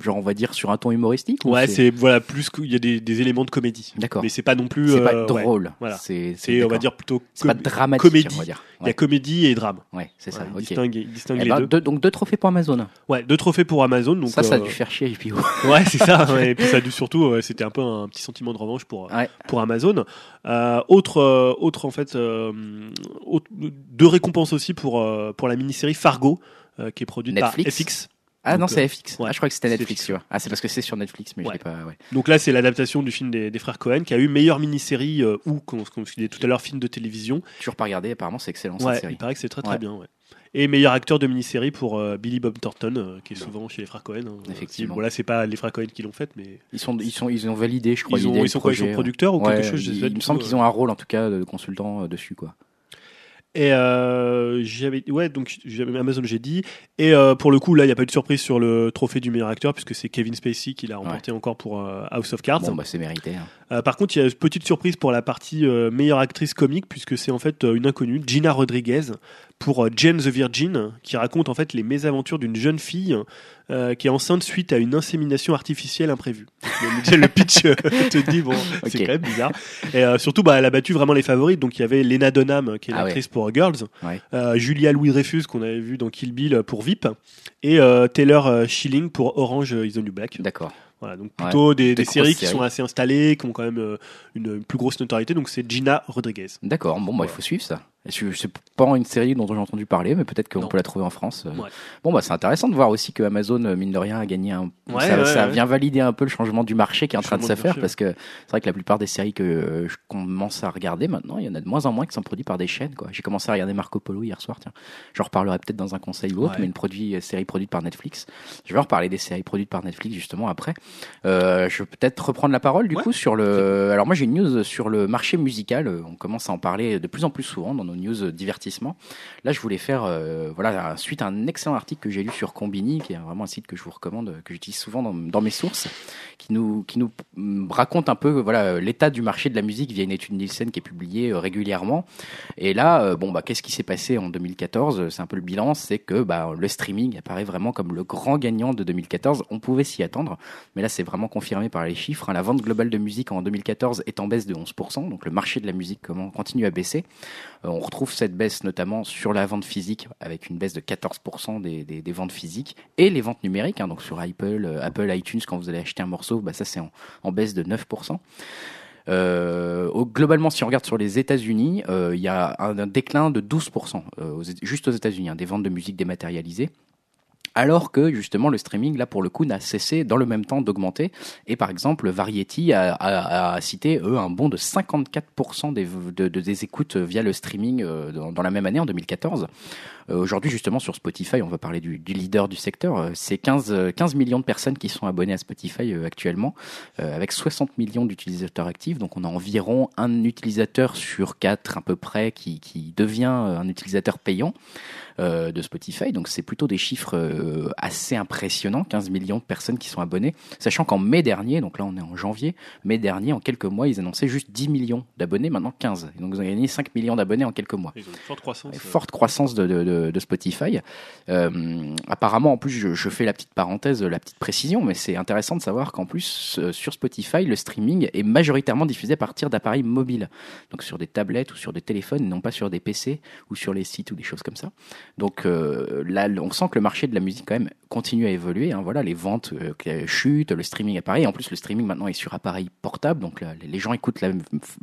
genre on va dire sur un ton humoristique ou Ouais, c'est voilà plus qu'il y a des, des éléments de comédie. D'accord. Mais c'est pas non plus c'est pas euh, ouais. drôle. voilà. C'est on va dire plutôt c'est pas com- dramatique comédie. on va dire. Il y a Ouais, comédie et drame. ouais, c'est ça. Voilà, il ok. distingue, Eh les ben, deux. deux- donc deux trophées pour Amazon. Ouais, deux trophées pour Amazon. Donc ça, ça a euh, dû faire chier puis Ouais, c'est ça. ouais. Et puis ça a dû surtout, ouais, c'était un peu un petit sentiment de revanche pour Ouais. pour Amazon. Euh, autre autre en fait, autre- deux récompenses aussi pour pour la mini-série Fargo. euh, qui est produite Netflix. par FX. Ah Donc, non, c'est euh, FX. ouais, ah, je crois que c'était Netflix, tu vois. Ah, c'est parce que c'est sur Netflix, mais Ouais. je l'ai pas. Ouais. Donc là, c'est l'adaptation du film des, des frères Cohen qui a eu meilleure mini-série euh, ou, comme comme je disais tout à l'heure, film de télévision. Toujours pas regardé. Apparemment, c'est excellent Ouais, cette série. il paraît que c'est très très Ouais. bien. Ouais. Et meilleur acteur de mini-série pour euh, Billy Bob Thornton, euh, qui est souvent chez les frères Cohen. hein. Effectivement. Voilà, c'est pas les frères Cohen qui l'ont fait, mais Ils sont, ils sont, ils ont validé, je crois. ils, ont, ils sont quoi Ils sont producteurs ou ouais. quelque chose il, me semble qu'ils ont un rôle, en tout cas, de consultant dessus, quoi. Et euh, j'avais ouais donc j'avais Amazon j'ai dit et euh, pour le coup là il n'y a pas eu de surprise sur le trophée du meilleur acteur puisque c'est Kevin Spacey qui l'a remporté encore pour euh, House of Cards. Bon, bah, c'est mérité. hein. Par contre il y a une petite surprise pour la partie meilleure actrice comique puisque c'est en fait une inconnue Gina Rodriguez pour euh, Jane the Virgin qui raconte en fait les mésaventures d'une jeune fille euh, qui est enceinte suite à une insémination artificielle imprévue. Déjà, le pitch euh, te dit bon c'est quand même bizarre. Et euh, surtout bah elle a battu vraiment les favorites donc il y avait Lena Dunham qui est Ah ouais. l'actrice pour Girls. Ouais. Julia Louis Dreyfus qu'on avait vu dans Kill Bill pour VIP et Taylor Schilling pour Orange is the New Black. D'accord. Voilà, donc plutôt des, Des des grosses séries qui séries. sont assez installées, qui ont quand même une, une plus grosse notoriété. Donc c'est Gina Rodriguez. D'accord. Bon, bah, il faut suivre ça. Je- C'est pas une série dont j'ai entendu parler, mais peut-être qu'on peut la trouver en France. Euh, Ouais. Bon, bah, c'est intéressant de voir aussi que Amazon, euh, mine de rien, a gagné un. Ouais, ça, ouais, ça ouais. vient valider un peu le changement du marché qui est en train de se faire, marché, parce que c'est vrai que la plupart des séries que euh, je commence à regarder maintenant, il y en a de moins en moins qui sont produites par des chaînes. quoi. J'ai commencé à regarder Marco Polo hier soir. Tiens, j'en reparlerai peut-être dans un conseil ou autre, mais une produit, série produite par Netflix. Je vais reparler des séries produites par Netflix justement après. Euh, je vais peut-être reprendre la parole du coup sur le. Alors moi j'ai une news sur le marché musical. On commence à en parler de plus en plus souvent dans nos news divertissements. Là je voulais faire euh, voilà suite à un excellent article que j'ai lu sur Combini, qui est vraiment un site que je vous recommande, que j'utilise souvent dans, mes sources, qui nous qui nous mm, raconte un peu voilà l'état du marché de la musique via une étude Nielsen qui est publiée euh, régulièrement. Et là euh, bon bah qu'est-ce qui s'est passé en 2014 C'est un peu le bilan, c'est que bah le streaming apparaît vraiment comme le grand gagnant de 2014. On pouvait s'y attendre, mais là c'est vraiment confirmé par les chiffres. hein. La vente globale de musique en 2014 est en baisse de 11%, donc le marché de la musique continue à baisser. Euh, on retrouve cette baisse notamment sur la vente physique, avec une baisse de 14% des, ventes physiques, et les ventes numériques, hein, donc sur Apple, euh, Apple iTunes, quand vous allez acheter un morceau, bah ça c'est en, baisse de 9%. Euh, globalement, si on regarde sur les États-Unis, euh, il y a un, déclin de 12%, euh, aux Éta- juste aux États-Unis, hein, des ventes de musique dématérialisées. Alors que justement le streaming, là pour le coup, n'a cessé dans le même temps d'augmenter. Et par exemple, Variety a, cité eux un bond de 54% des, de- de- des écoutes via le streaming euh, dans, dans la même année en 2014. Euh, Aujourd'hui, justement, sur Spotify, on va parler du, du leader du secteur. euh, C'est 15, euh, 15 millions de personnes qui sont abonnées à Spotify actuellement, avec 60 millions d'utilisateurs actifs. Donc, on a environ un utilisateur sur quatre à peu près qui, qui devient un utilisateur payant de Spotify. Donc, c'est plutôt des chiffres assez impressionnants. 15 millions de personnes qui sont abonnées, sachant qu'en mai dernier, donc là, on est en janvier, mai dernier, en quelques mois, ils annonçaient juste 10 millions d'abonnés, maintenant 15. Et donc, ils ont gagné 5 millions d'abonnés en quelques mois Ils ont une forte croissance. forte croissance de, de, de, Spotify. Euh, apparemment, en plus, je, fais la petite parenthèse, la petite précision, mais c'est intéressant de savoir qu'en plus, sur Spotify, le streaming est majoritairement diffusé à partir d'appareils mobiles, donc sur des tablettes ou sur des téléphones, non pas sur des PC ou sur les sites ou des choses comme ça. Donc euh, là, on sent que le marché de la musique quand même continue à évoluer. hein. Voilà, les ventes euh, qui chutent, le streaming apparaît. En plus, le streaming maintenant est sur appareil portable, donc là, les gens écoutent la,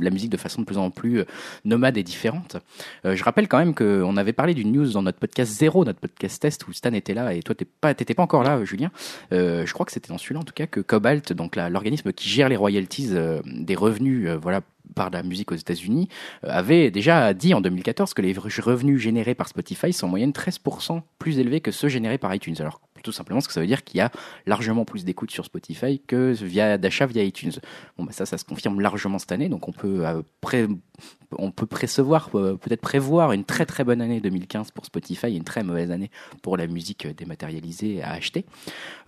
musique de façon de plus en plus euh, nomade et différente. Euh, je rappelle quand même qu'on avait parlé d'une news dans notre podcast zéro, notre podcast test où Stan était là et toi t'es pas, t'étais pas encore là, euh, Julien. Euh, je crois que c'était dans celui-là en tout cas que Cobalt, donc l'organisme qui gère les royalties euh, des revenus, euh, voilà par la musique aux États-Unis, euh, avait déjà dit en 2014 que les revenus générés par Spotify sont en moyenne 13% plus élevés que ceux générés par iTunes. Alors tout simplement parce que ça veut dire qu'il y a largement plus d'écoute sur Spotify que via d'achat via iTunes. Bon, bah ça, ça se confirme largement cette année, donc on peut euh, pré- on peut précevoir, euh, peut-être prévoir une très très bonne année 2015 pour Spotify et une très mauvaise année pour la musique dématérialisée à acheter.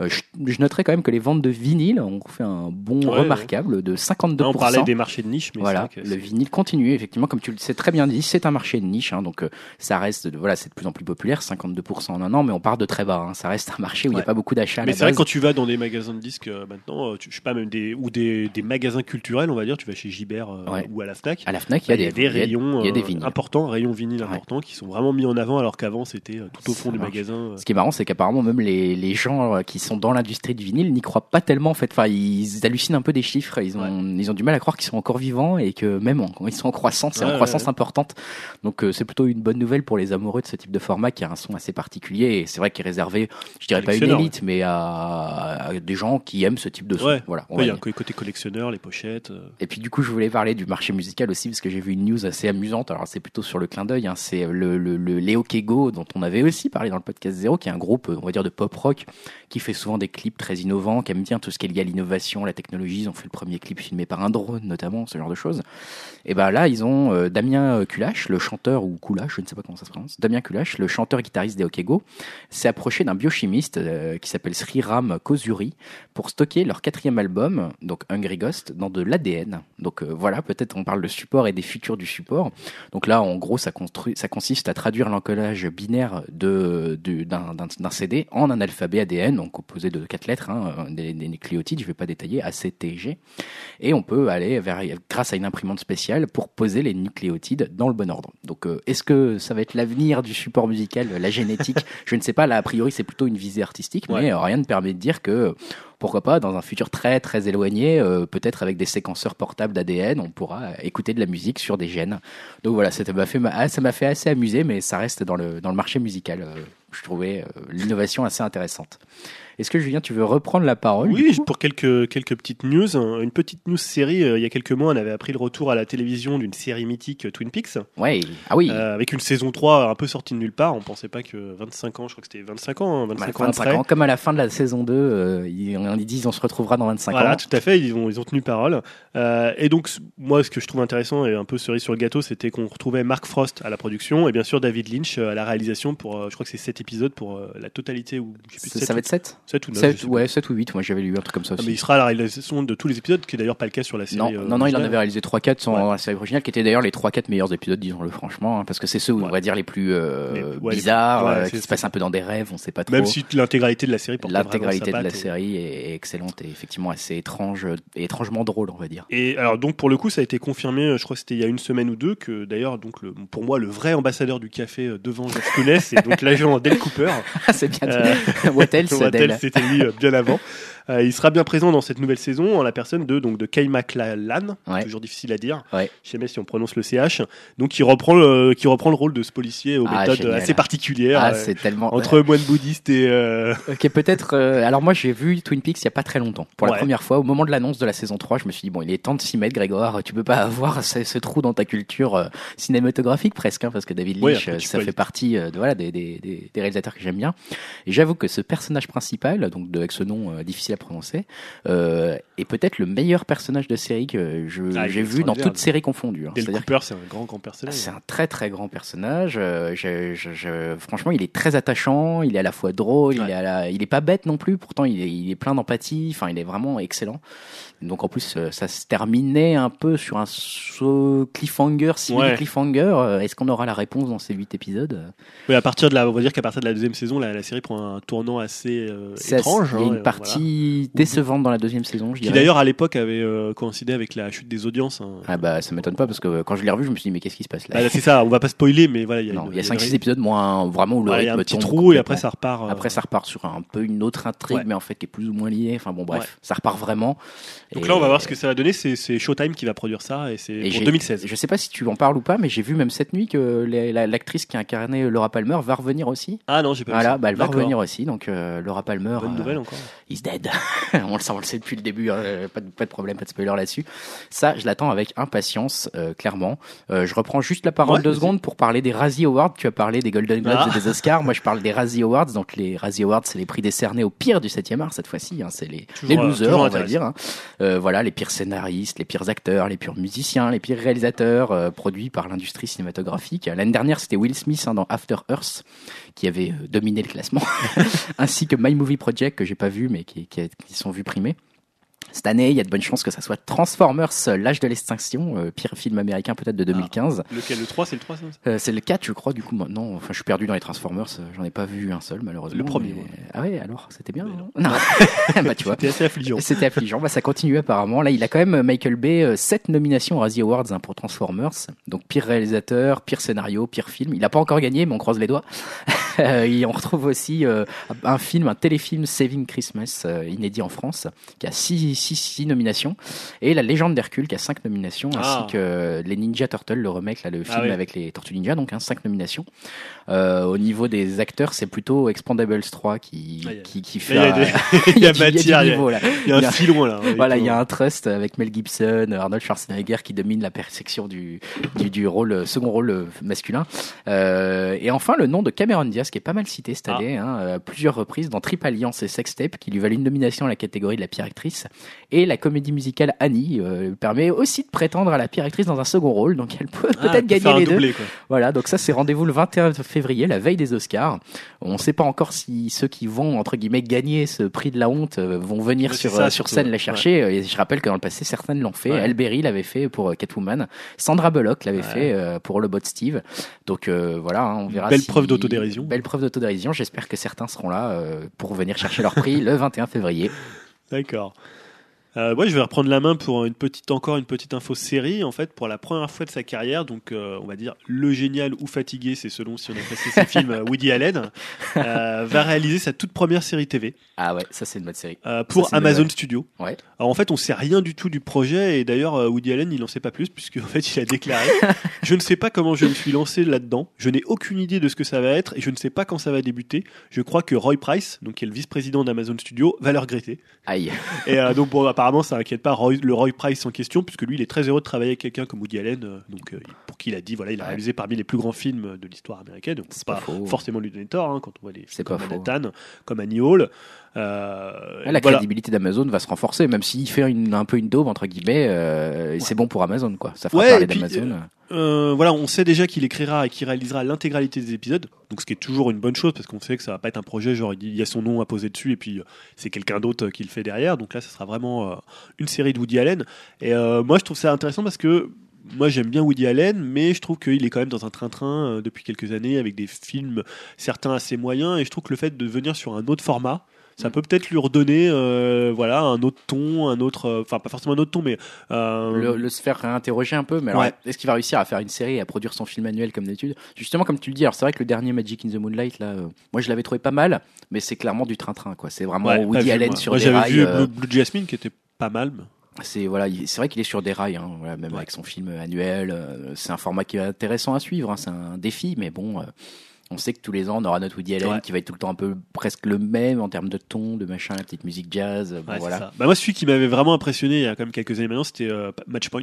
Euh, je, je noterai quand même que les ventes de vinyle ont fait un bond Ouais, remarquable de 52%. Là, on parlait des marchés de niche, mais Voilà, que le vinyle continue, effectivement, comme tu le sais très bien dit, c'est un marché de niche, hein, donc euh, ça reste, de- voilà, c'est de plus en plus populaire, 52% en un an, mais on part de très bas, hein, ça reste un marché où il n'y a pas beaucoup d'achats. Mais c'est vrai que quand tu vas dans des magasins de disques euh, maintenant, euh, tu, je sais pas, même des, ou des, des magasins culturels, on va dire, tu vas chez Gibert Ouais. ou à la Fnac. à la Fnac, il y a bah, des, rayons il y a des vinyles. importants, rayons vinyles Ouais. importants qui sont vraiment mis en avant alors qu'avant c'était tout au fond du magasin. Ce qui est marrant, c'est qu'apparemment même les, les gens qui sont dans l'industrie du vinyle n'y croient pas tellement. En fait, enfin, ils hallucinent un peu des chiffres. Ils ont, ils ont du mal à croire qu'ils sont encore vivants et que même en- ils sont en croissance, c'est Ouais, en croissance ouais, ouais. importante. Donc euh, c'est plutôt une bonne nouvelle pour les amoureux de ce type de format qui a un son assez particulier. Et c'est vrai qu'il est réservé, je dirais pas une Collectionneur, élite, mais à, à des gens qui aiment ce type de son. Voilà. il y a un côté collectionneur, les pochettes. euh. Et puis du coup, je voulais parler du marché musical aussi parce que j'ai vu une news assez amusante. Alors c'est plutôt sur le clin d'œil. Hein. C'est le, le, le Léo Kego dont on avait aussi parlé dans le podcast Zéro, qui est un groupe, on va dire, de pop rock qui fait souvent des clips très innovants, qui aime bien tout ce qui est lié à l'innovation, la technologie. Ils ont fait le premier clip filmé par un drone notamment, ce genre de choses. Et ben là, ils ont euh, Damien Kulash, le chanteur ou Kulash, je ne sais pas comment ça se prononce. Damien Kulash, le chanteur guitariste des Okego, s'est approché d'un biochimiste euh, qui s'appelle Sriram Kozuri pour stocker leur quatrième album, donc Hungry Ghost, dans de l'ADN. Donc euh, voilà, peut-être on parle de support et des futurs du support. Donc là, en gros, ça, consiste à traduire l'encodage binaire d'un CD en un alphabet ADN, donc composé de quatre lettres, hein, des, des nucléotides, je ne vais pas détailler, A, C, T, G. Et on peut aller vers, grâce à une imprimante spéciale pour poser les nucléotides dans le bon ordre. Donc euh, est-ce que ça va être l'avenir du support musical, la génétique? Je ne sais pas, là a priori c'est plutôt une visée artistique, mais Ouais. euh, rien ne permet de dire que pourquoi pas dans un futur très très éloigné, euh, peut-être avec des séquenceurs portables d'ADN, on pourra écouter de la musique sur des gènes. Donc voilà, ça m'a fait, ah, ça m'a fait assez amuser, mais ça reste dans le, dans le marché musical. euh, je trouvais euh, l'innovation assez intéressante. Est-ce que Julien, tu veux reprendre la parole Oui, pour quelques, quelques petites news. hein. Une petite news série, euh, il y a quelques mois, on avait appris le retour à la télévision d'une série mythique Twin Peaks, Ouais. Ah oui. euh, avec une saison 3 un peu sortie de nulle part. On pensait pas que 25 ans, je crois que c'était 25 ans, hein, 25 Bah, ans 25 après. ans, comme à la fin de la saison 2, euh, ils, ils disent on se retrouvera dans 25 Voilà, ans. tout à fait, ils ont, ils ont tenu parole. Euh, et donc, moi, ce que je trouve intéressant et un peu cerise sur le gâteau, c'était qu'on retrouvait Mark Frost à la production et bien sûr David Lynch à la réalisation pour, je crois que c'est 7 épisodes pour la totalité, ou je sais plus, Ça, sept ça ou- va être 7 7 ou 9. 7, ouais, 7 ou 8, moi j'avais lu un truc comme ça Ah, mais il sera à la réalisation de tous les épisodes, qui est d'ailleurs pas le cas sur la série. Non, euh, non, non, il en avait réalisé 3-4 sans Ouais. la série originale, qui étaient d'ailleurs les 3-4 meilleurs épisodes, disons-le franchement, hein, parce que c'est ceux, où, on va dire, les plus euh, Les- bizarres, euh, qui se passent un peu dans des rêves, on sait pas trop. Même si l'intégralité de la série L'intégralité de la série est, est excellente et effectivement assez étrange et étrangement drôle, on va dire. Et alors donc pour le coup ça a été confirmé, je crois que c'était il y a une semaine ou deux que d'ailleurs donc le, pour moi le vrai ambassadeur du café devant George Clooney c'est donc l'agent Dale Cooper. Ah, c'est bien dit. What else, c'était lui euh, bien avant. Euh, il sera bien présent dans cette nouvelle saison en la personne de donc de Kay MacLachlan, Ouais. toujours difficile à dire. Ouais. Je sais même si on prononce le CH. Donc qui reprend le qui reprend le rôle de ce policier aux Ah, méthodes génial. assez particulières Ah, euh, c'est tellement. entre moine bouddhiste et euh, Ok, peut-être. euh, alors moi, j'ai vu Twin Peaks il y a pas très longtemps. Pour la Ouais. première fois, au moment de l'annonce de la saison 3, je me suis dit bon, il est temps de s'y mettre, Grégoire. Tu peux pas avoir ce, ce trou dans ta culture euh, cinématographique presque, hein, parce que David Lynch, après, euh, ça fait partie euh, de voilà des, des, des, des réalisateurs que j'aime bien. Et j'avoue que ce personnage principal, donc de, avec ce nom euh, difficile prononcer, euh, est peut-être le meilleur personnage de série que je- Ah, j'ai vu dans extraordinaire. toutes séries confondues. hein. Dale Cooper, c'est un grand grand personnage. c'est un très très grand personnage. Euh, je, je, je- franchement, il est très attachant. Il est à la fois drôle. Il Ouais. est à la- il est pas bête non plus. Pourtant, il est, il est plein d'empathie. Enfin, il est vraiment excellent. Donc en plus, euh, ça se terminait un peu sur un cliffhanger, civil Ouais. cliffhanger. Euh, Est-ce qu'on aura la réponse dans ces huit épisodes? Oui, à partir de la, on va dire qu'à partir de la deuxième saison, la, la série prend un tournant assez euh, étrange. Il y a hein, une euh, voilà. partie décevante dans la deuxième saison, je Qui dirais. d'ailleurs à l'époque avait euh, coïncidé avec la chute des audiences. hein. Ah bah ça m'étonne pas parce que quand je l'ai revu, je me suis dit mais qu'est-ce qui se passe là? Bah, c'est ça, on va pas spoiler, mais voilà, il y a, Non, une- il y a une 5-6 vraie- épisodes moins vraiment où le Voilà, il y a rythme un petit trou et après ça repart. euh, Après, ça repart sur un peu une autre intrigue, Ouais. mais en fait qui est plus ou moins liée. Enfin bon, bref, Ouais. ça repart vraiment. Donc Et- là, on va voir ce que ça va donner. C'est Showtime qui va produire ça et c'est pour j'ai- 2016. Je sais pas si tu en parles ou pas, mais j'ai vu même cette nuit que l'actrice qui a incarné Laura Palmer va revenir aussi. Ah non, j'ai pas vu Voilà, ça. bah, elle va revenir aussi. Donc euh, Laura Palmer, Bonne euh, nouvelle encore. is dead. on le sait, on le sait depuis le début, hein, pas, de, pas de problème, pas de spoiler là-dessus. Ça, je l'attends avec impatience, euh, clairement. Euh, je reprends juste la parole Ouais, deux secondes pour parler des Razzie Awards. Tu as parlé des Golden Globes Ah. et des Oscars. Moi, je parle des Razzie Awards. Donc, les Razzie Awards, c'est les prix décernés au pire du 7e art cette fois-ci. Hein. C'est les, les euh, losers, on va dire. hein. Euh, voilà, les pires scénaristes, les pires acteurs, les pires musiciens, les pires réalisateurs euh, produits par l'industrie cinématographique. L'année dernière, c'était Will Smith hein, dans After Earth qui avait euh, dominé le classement, ainsi que My Movie Project que j'ai pas vu mais qui, sont vus primés. Cette année, il y a de bonnes chances que ça soit Transformers, euh, l'âge de l'extinction, euh, pire film américain peut-être de 2015. Lequel Le 3, c'est le 3 ça Euh, c'est le 4, je crois, du coup, maintenant. Enfin, je suis perdu dans les Transformers, euh, j'en ai pas vu un seul, malheureusement. Le premier, mais-. Ah ouais, alors, c'était bien Mais non, non. Bah, tu vois. C'était assez affligeant. C'était affligeant, bah, ça continue apparemment. Là, il a quand même, Michael Bay, 7 nominations aux Razzie Awards hein, pour Transformers. Donc, pire réalisateur, pire scénario, pire film. Il a pas encore gagné, mais on croise les doigts. Et on retrouve aussi euh, un film, un téléfilm Saving Christmas, inédit en France, qui a 6 six, six nominations. Et La Légende d'Hercule, qui a 5 nominations, Ah. ainsi que Les Ninja Turtles, le remake, là, le Ah film oui. avec les Tortues Ninja, donc 5 nominations. Euh, au niveau des acteurs, c'est plutôt Expandables 3 qui, Ah, a- qui, fait... Il y a, matière, il y a- un filon là. Voilà, il y a un trust avec Mel Gibson, Arnold Schwarzenegger qui domine la perception du, du, du rôle, euh, second rôle euh, masculin. Euh, et enfin, le nom de Cameron Diaz, qui est pas mal cité cette Ah. année, hein, à plusieurs reprises dans Triple Alliance et Sextape, qui lui valent une nomination à la catégorie de la pire actrice. Et la comédie musicale Annie euh, permet aussi de prétendre à la pire actrice dans un second rôle, donc elle peut Ah, peut-être gagner les deux. doublé, quoi. Voilà, donc ça c'est rendez-vous le 21 février, la veille des Oscars. On ne sait pas encore si ceux qui vont entre guillemets gagner ce prix de la honte euh, vont venir sur ça, euh, sur scène les chercher. Et je rappelle que dans le passé certaines l'ont fait. Ouais. Elle Berry l'avait fait pour euh, Catwoman, Sandra Bullock l'avait Ouais. fait euh, pour le bot Steve. Donc euh, voilà, hein, on verra. Belle si- preuve d'autodérision. Belle preuve d'autodérision. J'espère que certains seront là euh, pour venir chercher leur prix le 21 février. D'accord. Euh, ouais, je vais reprendre la main pour une petite, encore une petite info série. En fait, pour la première fois de sa carrière, donc euh, on va dire le génial ou fatigué, c'est selon si on apprécie ses films, euh, Woody Allen euh, va réaliser sa toute première série TV Ah ouais, ça c'est une bonne série. pour Ça, Amazon. Studios. Ouais. Alors en fait, on sait rien du tout du projet et d'ailleurs Woody Allen, il en sait pas plus puisque en fait, il a déclaré "Je ne sais pas comment je me suis lancé là-dedans. Je n'ai aucune idée de ce que ça va être et je ne sais pas quand ça va débuter. Je crois que Roy Price, donc qui est le vice-président d'Amazon Studios, va le regretter." Aïe. Et donc bon, apparemment, ça inquiète pas Roy- le Roy Price en question, puisque lui, il est très heureux de travailler avec quelqu'un comme Woody Allen, euh, donc euh, pour qui il a dit, voilà, il a réalisé parmi les plus grands films de l'histoire américaine. Donc C'est pas pas, forcément lui donner tort hein, quand on voit les films comme. Manhattan, comme Annie Hall. Euh, Ouais, la voilà. crédibilité d'Amazon va se renforcer, même s'il fait une, un peu une daube entre guillemets. euh, C'est bon pour Amazon, quoi. Ça fera Ouais, parler d'Amazon. Euh, voilà, on sait déjà qu'il écrira et qu'il réalisera l'intégralité des épisodes, donc ce qui est toujours une bonne chose parce qu'on sait que ça va pas être un projet genre il y a son nom à poser dessus et puis c'est quelqu'un d'autre qui le fait derrière. Donc là, ça sera vraiment euh, une série de Woody Allen. Et euh, moi, je trouve ça intéressant parce que moi j'aime bien Woody Allen, mais je trouve qu'il est quand même dans un train-train depuis quelques années avec des films certains assez moyens et je trouve que le fait de venir sur un autre format ça peut peut-être lui redonner euh, voilà un autre ton un autre euh, enfin pas forcément un autre ton mais euh, le, le se faire réinterroger un peu, mais Ouais. est-ce qu'il va réussir à faire une série et à produire son film annuel comme d'habitude? Justement, comme tu le dis, alors c'est vrai que le dernier Magic in the Moonlight, là, moi je l'avais trouvé pas mal, mais c'est clairement du train-train, quoi. C'est vraiment ouais, Woody vu, Allen moi. sur Moi, des j'avais rails. vu euh, Blue, Blue Jasmine qui était pas mal mais- c'est voilà, il- c'est vrai qu'il est sur des rails, hein, voilà, même Ouais. avec son film annuel. euh, c'est un format qui est intéressant à suivre, hein, c'est un défi, mais bon. euh, on sait que tous les ans, on aura notre Woody Allen Ouais. qui va être tout le temps un peu presque le même en termes de ton, de machin, la petite musique jazz. euh, bon, Ouais, c'est voilà. Bah, moi, celui qui m'avait vraiment impressionné il y a quand même quelques années maintenant, c'était euh, Matchpoint.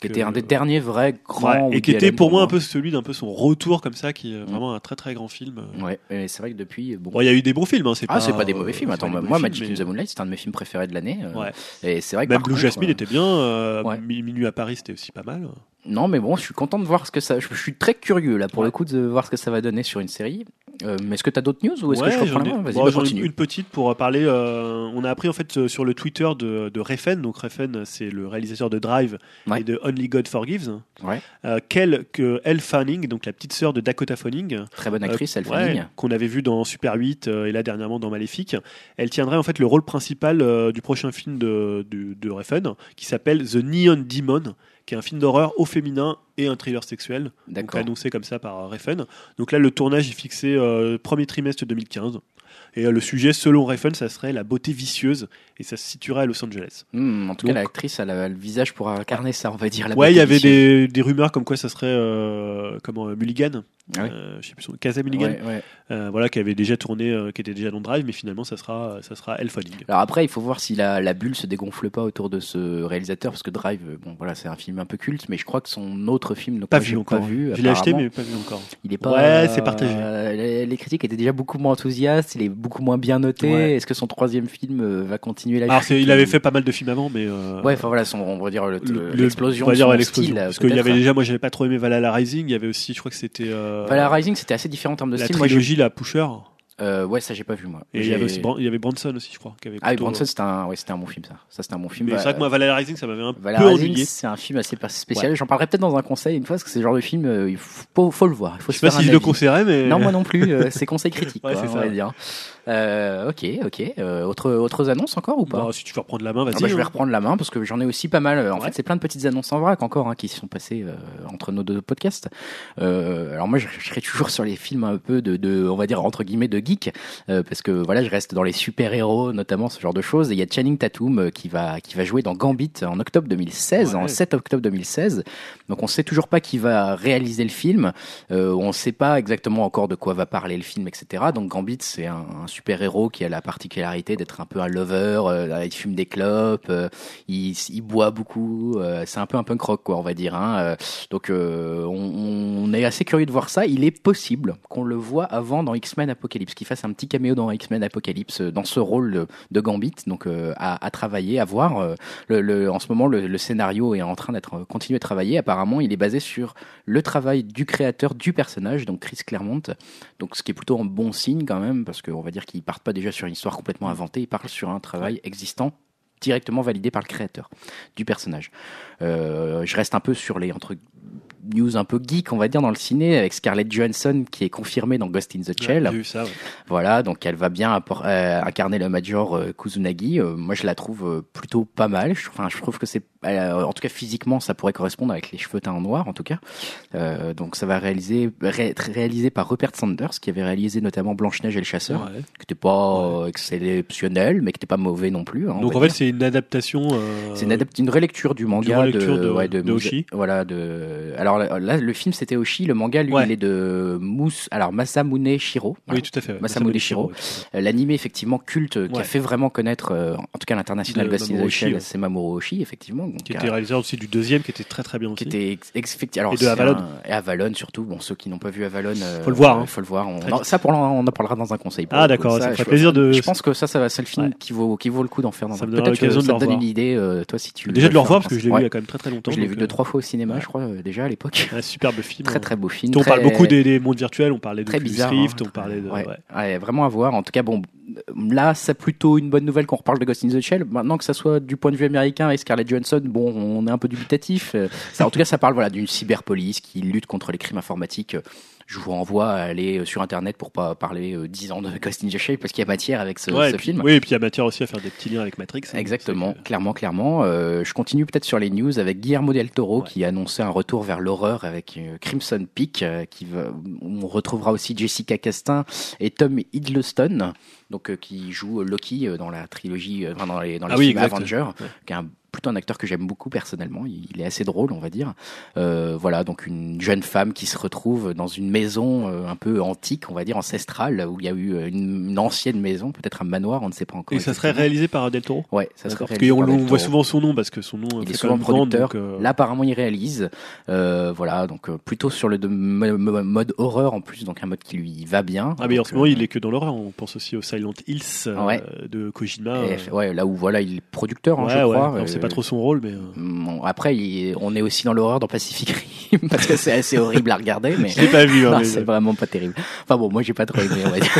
Qui que- était un des derniers vrais grands. Ouais, et qui était pour moi un peu celui d'un peu son retour comme ça, qui est Mm. vraiment un très très grand film. Ouais, et c'est vrai que depuis. Bon, Bon, il y a eu des bons films, hein, c'est Ah, c'est pas des mauvais euh, films. Attends, moi, Magic in the Moonlight, c'est un de mes films préférés de l'année. euh, Ouais. Et c'est vrai que Même Blue Jasmine euh, était bien. euh, Minuit à Paris, c'était aussi pas mal. Non, mais bon, je suis content de voir ce que ça. Je je suis très curieux là pour Ouais. le coup de voir ce que ça va donner sur une série. Euh, mais est-ce que t'as d'autres news ou est-ce Ouais, que je reprends j'en ai- la main Vas-y, bon, bah, continue. une petite pour parler. euh, on a appris en fait euh, sur le Twitter de, de Refn. Donc Refn, c'est le réalisateur de Drive Ouais. et de Only God Forgives. Ouais. Euh, qu'elle, que Elle Fanning, donc la petite sœur de Dakota Fanning, Très bonne actrice, elle ligne. qu'on avait vu dans Super 8 euh, et là dernièrement dans Maléfique. Elle tiendrait en fait le rôle principal du prochain film de, de, de Refn qui s'appelle The Neon Demon, qui est un film d'horreur au féminin et un thriller sexuel, donc annoncé comme ça par Refn. Donc là, le tournage est fixé euh, premier trimestre 2015. Et euh, le sujet, selon Refn, ça serait la beauté vicieuse et ça se situerait à Los Angeles. Hmm, en tout Donc- cas, l'actrice, elle a le visage pour incarner ça, on va dire. la ouais, il y avait des, des rumeurs comme quoi ça serait euh, comment euh, Mulligan Ah ouais. euh, je sais plus son Casa Mulligan, Ouais, ouais. voilà, qui avait déjà tourné, qui était déjà dans Drive, mais finalement ça sera, ça sera Elle Fanning. Alors après, il faut voir si la, la bulle se dégonfle pas autour de ce réalisateur, parce que Drive, bon voilà, c'est un film un peu culte, mais je crois que son autre film, donc Pas vu encore. Pas vu, je l'ai acheté, mais pas vu encore. Il est pas. Ouais, c'est partagé. les, les critiques étaient déjà beaucoup moins enthousiastes. Il est beaucoup moins bien noté. Est-ce que son troisième film va continuer la Alors, il avait fait pas mal de films avant, mais. euh, Ouais, enfin voilà, son, on va dire le- le- l'explosion. on va dire l'explosion. Parce qu'il y avait déjà, moi j'avais pas trop aimé Valhalla Rising, il y avait aussi, je crois que c'était. euh, Valhalla Rising, c'était assez différent en termes de la style. J'ai- trilogie, la Pusher. euh, ouais, ça j'ai pas vu moi. Et il y avait aussi Bran- il y avait Branson aussi, je crois. Qui avait Ah plutôt- Bronson, c'était un, ouais, c'était un bon film ça. Ça c'était un bon film. Bah, c'est vrai que moi, Valhalla Rising, ça m'avait un Valhalla peu ennuyé. c'est un film assez spécial. J'en parlerai peut-être dans un conseil une fois, parce que c'est le genre de film, euh, il faut, faut le voir. Il faut Je sais pas si je le conseillerais, mais. Non, moi non plus. euh, c'est conseil critique, Ouais, quoi, c'est on ça, va dire. Euh, ok, ok. Euh, autre, autres annonces encore ou pas Bah, si tu veux reprendre la main, vas-y. Ah bah, je vais hein. reprendre la main parce que j'en ai aussi pas mal. En Ouais. fait, c'est plein de petites annonces en vrac encore hein, qui se sont passées euh, entre nos deux podcasts. Euh, alors moi, je, je serai toujours sur les films un peu de, de on va dire entre guillemets de geek, euh, parce que voilà, je reste dans les super héros, notamment ce genre de choses. Et il y a Channing Tatum qui va qui va jouer dans Gambit en octobre 2016, Ouais. en 7 octobre 2016. Donc on sait toujours pas qui va réaliser le film. On sait pas exactement encore de quoi va parler le film, etc. Donc Gambit, c'est un, un super héros qui a la particularité d'être un peu un lover. euh, il fume des clopes, euh, il, boit beaucoup. euh, c'est un peu un punk rock, quoi, on va dire. Hein. Donc on, est assez curieux de voir ça. Il est possible qu'on le voit avant dans X-Men Apocalypse, qu'il fasse un petit caméo dans X-Men Apocalypse dans ce rôle de, Gambit. Donc à, travailler, à voir. En ce moment, le, scénario est en train d'être continué à travailler. Apparemment, il est basé sur le travail du créateur du personnage, donc Chris Claremont. Donc ce qui est plutôt un bon signe quand même, parce qu'on va dire qu'ils partent pas déjà sur une histoire complètement inventée, ils partent sur un travail existant directement validé par le créateur du personnage. Euh, je reste un peu sur les entre news un peu geek, on va dire, dans le ciné, avec Scarlett Johansson qui est confirmée dans Ghost in the Shell. Ça, ouais. Voilà, donc elle va bien euh, incarner le Major euh, Kusunagi. Euh, moi, je la trouve plutôt pas mal. Enfin, je trouve que c'est, euh, en tout cas physiquement, ça pourrait correspondre avec les cheveux teints en noir, en tout cas. Euh, donc, ça va réaliser, ré- être réalisé par Rupert Sanders, qui avait réalisé notamment Blanche Neige et le Chasseur, Ouais. qui était pas euh, exceptionnel, mais qui était pas mauvais non plus. hein, on Donc en fait, c'est une adaptation. euh, C'est une, une relecture du manga relecture de- ouais, de Muse- Oshi. Voilà, de. Alors là, le film c'était Oshi, le manga lui il est de Mous. Alors Masamune Shiro. Oui, tout à fait. ouais. Masamune Shiro. L'animé effectivement culte qui a fait vraiment connaître, euh, en tout cas l'international De ouais. c'est Mamoru Oshii effectivement. Donc, Qui euh, était réalisateur aussi du deuxième, qui était très très bien qui aussi. était ex- ex- effecti- alors Et de Avalon. un- et Avalon surtout bon ceux qui n'ont pas vu Avalon euh, Faut le voir, hein. faut le voir on, ça pour on en parlera dans un conseil Ah, d'accord, ça je- ferait plaisir de- je pense que ça ça va c'est le film Ouais. qui vaut qui vaut le coup d'en faire dans Ça un me que l'occasion de ça donne une idée euh, toi si tu Déjà de le revoir parce que je l'ai vu il y a quand même très très longtemps. je l'ai vu euh, deux trois fois au cinéma je crois euh, déjà à l'époque Un superbe film. très hein. très beau film On parle beaucoup des, des mondes virtuels, on parlait de. Rift, hein. on parlait de. Ouais. vraiment à voir. En tout cas, bon, euh, là, c'est plutôt une bonne nouvelle qu'on reparle de Ghost in the Shell. Maintenant que ça soit du point de vue américain et Scarlett Johansson, bon, on est un peu dubitatif. Euh, Ça, en tout cas, ça parle voilà d'une cyberpolice qui lutte contre les crimes informatiques. Je vous renvoie à aller euh, sur Internet pour pas parler euh, 10 ans de Ghost in the Shell parce qu'il y a matière avec ce, Ouais, ce et puis- film. Oui, et puis il y a matière aussi à faire des petits liens avec Matrix. hein. Exactement, clairement, clairement. Euh, je continue peut-être sur les news avec Guillermo del Toro Ouais. qui a annoncé un retour vers l'horreur avec euh, Crimson Peak, qui va, on retrouvera aussi Jessica Castain et Tom Hiddleston, donc euh, qui joue Loki euh, dans la trilogie, euh, dans les, dans les Ah oui, films exact. Avengers, Ouais. qui est un, plutôt un acteur que j'aime beaucoup personnellement. Il, il est assez drôle, on va dire. Euh, voilà, donc une jeune femme qui se retrouve dans une maison euh, un peu antique, on va dire ancestrale, où il y a eu euh, une, une ancienne maison, peut-être un manoir, on ne sait pas encore. Et ça serait réalisé par Del Toro Ouais, ça serait Parce réalisé qu'on par Del on voit souvent son nom parce que son nom Il fait est souvent producteur. donc, euh, Là, apparemment, il réalise. Euh, voilà, donc euh, plutôt sur le de- mo- mo- mode horreur en plus, donc un mode qui lui va bien. Ah mais en ce moment euh, il est que dans l'horreur, on pense aussi au Silent Hills euh, Ouais. de Kojima. et- euh, ouais, là où voilà, il est producteur, hein, ouais, je crois. Euh, pas trop son rôle, mais. euh, bon, après, il- on est aussi dans l'horreur dans Pacific Rim parce que c'est assez horrible à regarder, mais Je l'ai pas vu. hein, mais- c'est vraiment pas terrible. Enfin bon, moi j'ai pas trop aimé. On va dire.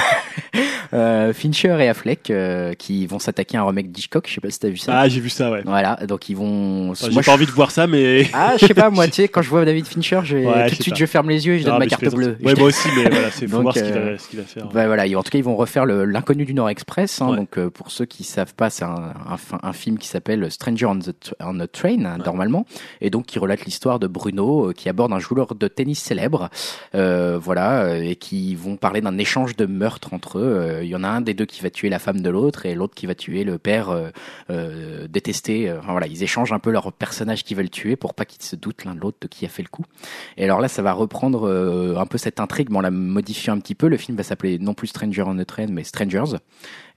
Euh, Fincher et Affleck euh, qui vont s'attaquer à un remake d'Hitchcock. Je sais pas si t'as vu ça. Ah j'ai vu ça, ouais. Voilà, donc ils vont. Enfin, J'ai moi, pas envie de voir ça, mais. Ah, je sais pas, moi, tu sais, quand je vois David Fincher, je vais- Ouais, je tout de suite pas. je ferme les yeux et je Non, donne ma carte bleue. Ouais, moi aussi, mais voilà, c'est voir ce qu'il euh, va, qu'il va faire. Bah voilà, en tout cas ils vont refaire l'inconnu du Nord Express. hein, Ouais. Donc euh, pour ceux qui savent pas, c'est un, un, fi- un film qui s'appelle Stranger on the on a Train normalement, et donc qui relate l'histoire de Bruno euh, qui aborde un joueur de tennis célèbre, euh, voilà, et qui vont parler d'un échange de meurtres entre eux. Euh, il y en a un des deux qui va tuer la femme de l'autre et l'autre qui va tuer le père détesté. Enfin, voilà, ils échangent un peu leurs personnages qu'ils veulent tuer pour pas qu'ils se doutent l'un de l'autre de qui a fait le coup. Et alors là, ça va reprendre un peu cette intrigue, mais on la modifie un petit peu. Le film va s'appeler non plus Stranger on the Train, mais Strangers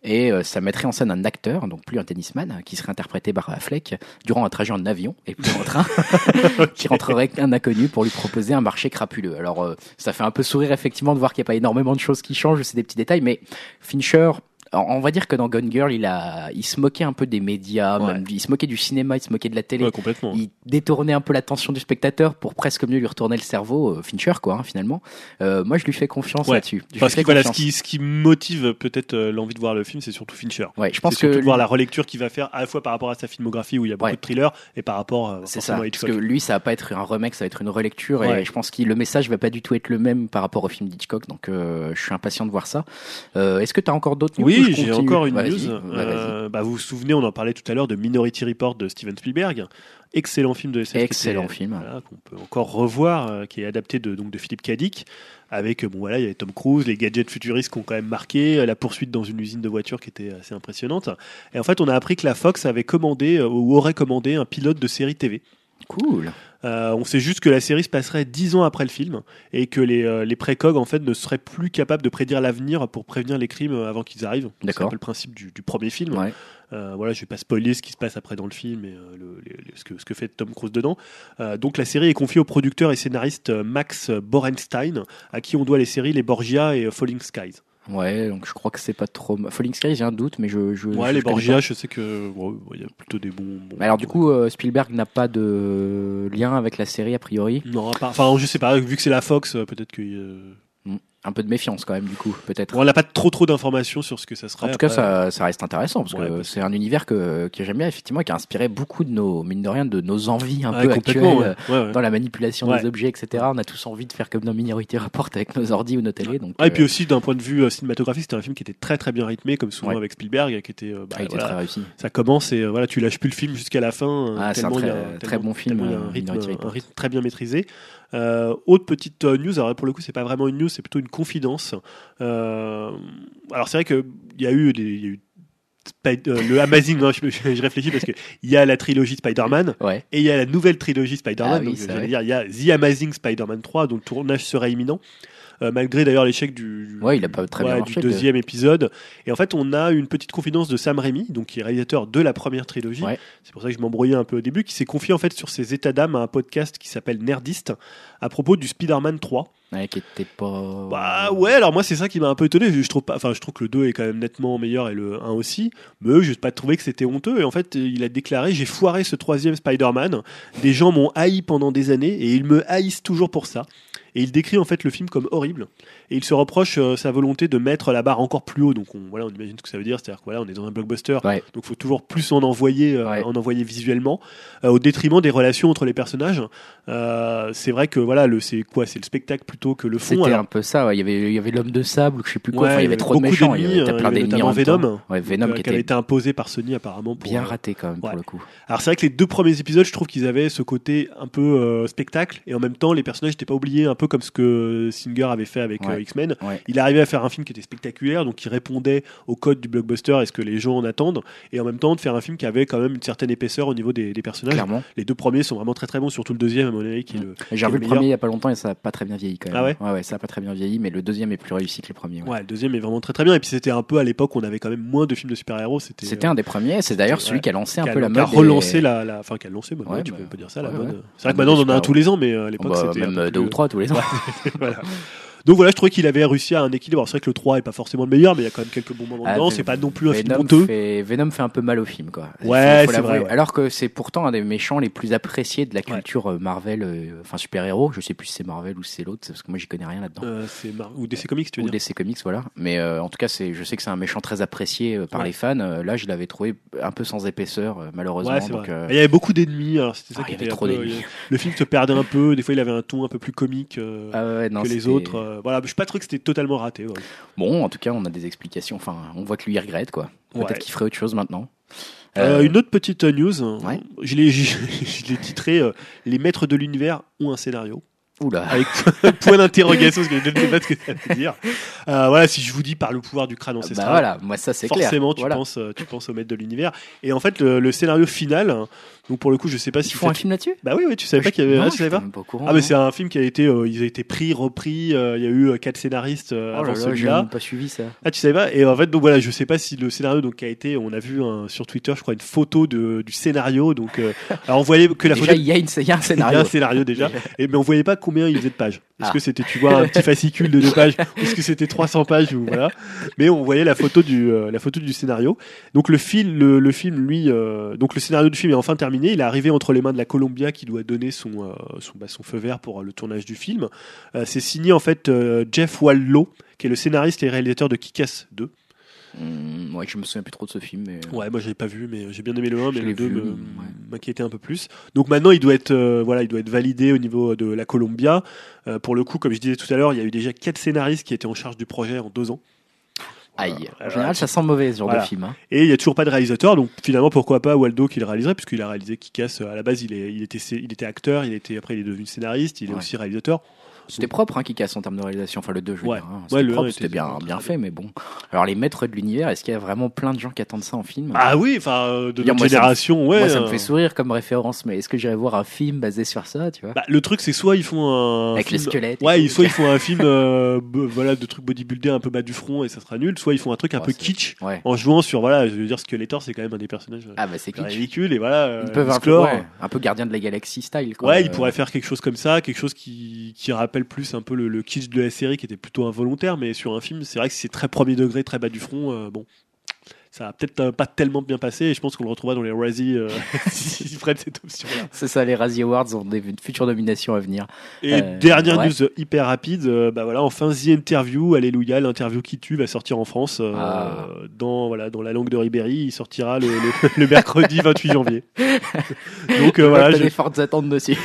et euh, ça mettrait en scène un acteur, donc plus un tennisman, qui serait interprété par Affleck durant un trajet en avion et plus en train, qui rentrerait un inconnu pour lui proposer un marché crapuleux. Alors euh, ça fait un peu sourire effectivement de voir qu'il n'y a pas énormément de choses qui changent, c'est des petits détails, mais Fincher on va dire que dans Gone Girl, il a, il se moquait un peu des médias, il se moquait du cinéma, il se moquait de la télé. complètement. Il détournait un peu l'attention du spectateur pour presque mieux lui retourner le cerveau, euh, Fincher, quoi, hein, finalement. Euh, moi, je lui fais confiance là-dessus. Parce que voilà, ce qui, ce qui motive peut-être euh, l'envie de voir le film, c'est surtout Fincher. Ouais, je pense que surtout de voir la relecture qu'il va faire à la fois par rapport à sa filmographie où il y a beaucoup de thrillers et par rapport. c'est ça. Parce que lui, ça va pas être un remake, ça va être une relecture et je pense que le message va pas du tout être le même par rapport au film d'Hitchcock. Donc, je suis impatient de voir ça. Est-ce que tu as encore d'autres Oui, j'ai encore une euh, bah, vous vous souvenez, on en parlait tout à l'heure de Minority Report de Steven Spielberg. Excellent film de SF. Excellent film. qu'on peut encore revoir, euh, qui est adapté de, donc, de Philippe Cadic. Avec, bon voilà, il y a Tom Cruise, les gadgets futuristes qui ont quand même marqué, la poursuite dans une usine de voitures qui était assez impressionnante. Et en fait, on a appris que la Fox avait commandé, euh, ou aurait commandé, un pilote de série TV. Cool. Euh, on sait juste que la série se passerait dix ans après le film et que les, euh, les précogs en fait ne seraient plus capables de prédire l'avenir pour prévenir les crimes avant qu'ils arrivent. C'est un peu le principe du, premier film. Euh, voilà, je vais pas spoiler ce qui se passe après dans le film et ce, que, ce que fait Tom Cruise dedans. donc la série est confiée au producteur et scénariste Max Borenstein, à qui on doit les séries Les Borgia et Falling Skies. Ouais, donc je crois que c'est pas trop. Falling Sky, j'ai un doute, mais je. je ouais, les Borgia, je sais que il y a plutôt des bons. alors du coup, euh, Spielberg n'a pas de lien avec la série a priori? Non, enfin, je sais pas. Vu que c'est la Fox, euh, peut-être que. Mm un peu de méfiance quand même du coup peut-être. on n'a pas trop trop d'informations sur ce que ça sera. En tout cas ça, ça, reste intéressant parce que c'est un univers que, que j'aime bien effectivement et qui a inspiré beaucoup de nos mine de rien de nos envies un peu actuelles dans la manipulation des objets etc. On a tous envie de faire comme dans Minority Report avec nos ordi ou nos télé donc. Ah, et puis euh, aussi d'un point de vue euh, cinématographique c'était un film qui était très très bien rythmé comme souvent avec Spielberg qui était, euh, bah, ah, très réussi. Ça commence et voilà tu lâches plus le film jusqu'à la fin. Ah, c'est un très, très bon film. Un rythme, un rythme très bien maîtrisé. Euh, autre petite euh, news, alors pour le coup c'est pas vraiment une news, c'est plutôt une confidence. Euh, alors c'est vrai qu'il y a eu des, y a eu le Amazing, non, je, je, réfléchis parce qu'il y a la trilogie Spider-Man et il y a la nouvelle trilogie Spider-Man. Ah, donc, dire, il y a The Amazing Spider-Man 3 dont le tournage serait imminent. Euh, malgré d'ailleurs l'échec du, ouais, il a pas très bien du deuxième épisode. Et en fait, on a une petite confidence de Sam Raimi, donc qui est réalisateur de la première trilogie. C'est pour ça que je m'embrouillais un peu au début, qui s'est confié en fait sur ses états d'âme à un podcast qui s'appelle Nerdist à propos du Spider-Man 3. Ouais, qui était pas. Bah ouais, alors moi c'est ça qui m'a un peu étonné. Je trouve pas, enfin je trouve que le 2 est quand même nettement meilleur et le 1 aussi. Mais je n'ai pas trouvé que c'était honteux. Et en fait, il a déclaré j'ai foiré ce troisième Spider-Man. Des gens m'ont haï pendant des années et ils me haïssent toujours pour ça et il décrit en fait le film comme horrible. Et il se reproche euh, sa volonté de mettre la barre encore plus haut. Donc on, voilà on imagine ce que ça veut dire. C'est-à-dire qu'on voilà on est dans un blockbuster. Donc donc faut toujours plus en envoyer euh, en envoyer visuellement euh, au détriment des relations entre les personnages. C'est vrai que voilà le c'est quoi? C'est le spectacle plutôt que le fond c'était un peu ça il y avait il y avait l'homme de sable je sais plus quoi. Il y avait trop de méchants. Il y avait plein d'ennemis Venom. Venom qui, avait été imposé par Sony apparemment bien raté quand même pour le coup. Alors c'est vrai que les deux premiers épisodes je trouve qu'ils avaient ce côté un peu spectacle. Et en même temps les personnages n'étaient pas oubliés un peu comme ce que Singer avait fait avec euh, X-Men. Il arrivait à faire un film qui était spectaculaire, donc qui répondait au code du blockbuster et ce que les gens en attendent, et en même temps de faire un film qui avait quand même une certaine épaisseur au niveau des, personnages. Les deux premiers sont vraiment très très bons, surtout le deuxième à mon avis qui le. J'ai revu le, premier il y a pas longtemps et ça a pas très bien vieilli quand même. Ah ouais? Ouais, ouais ça a pas très bien vieilli, mais le deuxième est plus réussi que le premier. Ouais, le deuxième est vraiment très très bien. Et puis c'était un peu à l'époque où on avait quand même moins de films de super-héros. C'était. C'était un des premiers. C'est d'ailleurs celui qui a lancé un peu la mode. Qui a relancé la, enfin qui a lancé, bah, tu peux dire ça la mode. C'est vrai que maintenant on en a un tous les ans, mais à l'époque bah, c'était même deux ou trois tous les ans. voilà. Donc voilà, je trouvais qu'il avait réussi à un équilibre. C'est vrai que le 3 est pas forcément le meilleur, mais il y a quand même quelques bons moments ah, dedans. C'est pas non plus un film honteux. Venom fait un peu mal au film, quoi. Ouais, c'est vrai. Alors que c'est pourtant un des méchants les plus appréciés de la culture euh, Marvel, euh, enfin super-héros. Je sais plus si c'est Marvel ou si c'est l'autre, parce que moi j'y connais rien là-dedans. Euh, ou DC Comics, tu veux ou DC Comics, voilà. Mais en tout cas, c'est, je sais que c'est un méchant très apprécié par les fans. là, je l'avais trouvé un peu sans épaisseur, malheureusement. donc, il y avait beaucoup d'ennemis. C'était ça ah, qui était trop d'ennemis. Le film se perdait un peu. Des fois, il avait un ton un peu plus comique ah que les autres. Voilà, je suis pas trop que totalement raté. Bon, en tout cas, on a des explications. Enfin, on voit que lui il regrette, quoi. Peut-être qu'il ferait autre chose maintenant. Euh, une autre petite news. Je l'ai, je l'ai titré euh, Les maîtres de l'univers ont un scénario. Oula. avec point d'interrogation parce que je ne sais pas ce que ça veut dire. Euh, voilà, si je vous dis par le pouvoir du crâne ancestral, Bah voilà, moi ça c'est clair. forcément tu Voilà. penses, euh, tu penses au maître de l'univers. Et en fait, le, le scénario final, donc pour le coup, je sais pas Ils si font un film là-dessus? Bah oui, oui, tu savais pas qu'il y avait, Non, ah, tu savais pas courant. Ah mais c'est un film qui a été, euh, ils ont été pris, repris. euh, Il y a eu euh, quatre scénaristes euh, Oh avant celui-là. pas suivi ça. Ah tu savais pas? Et en fait donc voilà, je sais pas si le scénario donc a été, on a vu un- sur Twitter, je crois une photo de, du scénario. Donc euh, alors on voyait que la Déjà, photo il y, y a un il y a scénario. un scénario déjà, et, mais on voyait pas combien il faisait de pages. Est-ce Ah. que c'était, tu vois, un petit fascicule de deux pages, est-ce que c'était 300 pages ou voilà. Mais on voyait la photo du, euh, la photo du scénario. Donc le film, le, le film, lui, euh, donc le scénario du film est enfin terminé. Il est arrivé entre les mains de la Columbia qui doit donner son, euh, son, bah, son feu vert pour euh, le tournage du film. Euh, c'est signé en fait euh, Jeff Wallow, qui est le scénariste et réalisateur de Kick-Ass 2. Hum, ouais, je me souviens plus trop de ce film. Mais... Ouais, moi j'avais pas vu, mais j'ai bien aimé le 1, mais Je le l'ai 2 vu, me- ouais. m'inquiétait un peu plus. Donc maintenant, il doit être, euh, voilà, il doit être validé au niveau de la Columbia. Euh, pour le coup, comme je disais tout à l'heure, il y a eu déjà quatre scénaristes qui étaient en charge du projet en deux ans. Aïe. En général, ça sent mauvais ce genre Voilà. de film. hein. Et il y a toujours pas de réalisateur, donc finalement, pourquoi pas Waldo qui le réaliserait, puisqu'il a réalisé Kick-Ass. À la base, il, est, il, était, il était acteur, il était, après, il est devenu scénariste, il est Ouais. aussi réalisateur. C'était propre, hein, qui casse en termes de réalisation. Enfin, le 2, je veux Ouais. dire. hein. C'était propre, bien, bien fait, mais bon. Alors, les maîtres de l'univers, est-ce qu'il y a vraiment plein de gens qui attendent ça en film? Ah oui, enfin, euh, de notre me- génération, ouais. Moi, ça me euh, fait sourire comme référence, mais est-ce que j'irais voir un film basé sur ça, tu vois? Bah, le truc, c'est soit ils font un. Avec les film- squelettes. et Ouais, tout. soit ils font un film euh, voilà, de trucs bodybuildés un peu bas du front et ça sera nul, soit ils font un truc un peu kitsch Ouais. en jouant sur, voilà, je veux dire, Skeletor, c'est quand même un des personnages euh, Ah, bah, c'est kitsch. ridicules et voilà. euh, Ils peuvent un peu, un peu gardien de la galaxie style. Quoi. Ouais, ils Euh, pourraient faire quelque chose comme ça, quelque chose qui, qui rappelle plus un peu le, le kitsch de la série qui était plutôt involontaire, mais sur un film, c'est vrai que c'est très premier degré, très bas du front. euh, bon, ça a peut-être euh, pas tellement bien passé et je pense qu'on le retrouvera dans les Razzie euh, s'ils prennent cette option-là. C'est ça, les Razzie Awards ont des futures nominations à venir. Et Euh, dernière ouais. news hyper rapide, euh, bah voilà, enfin The Interview, alléluia, l'interview qui tue va sortir en France Ah. dans voilà dans la langue de Ribéry, il sortira le, le- le mercredi 28 janvier. Donc voilà, T'as je- des fortes attentes dessus.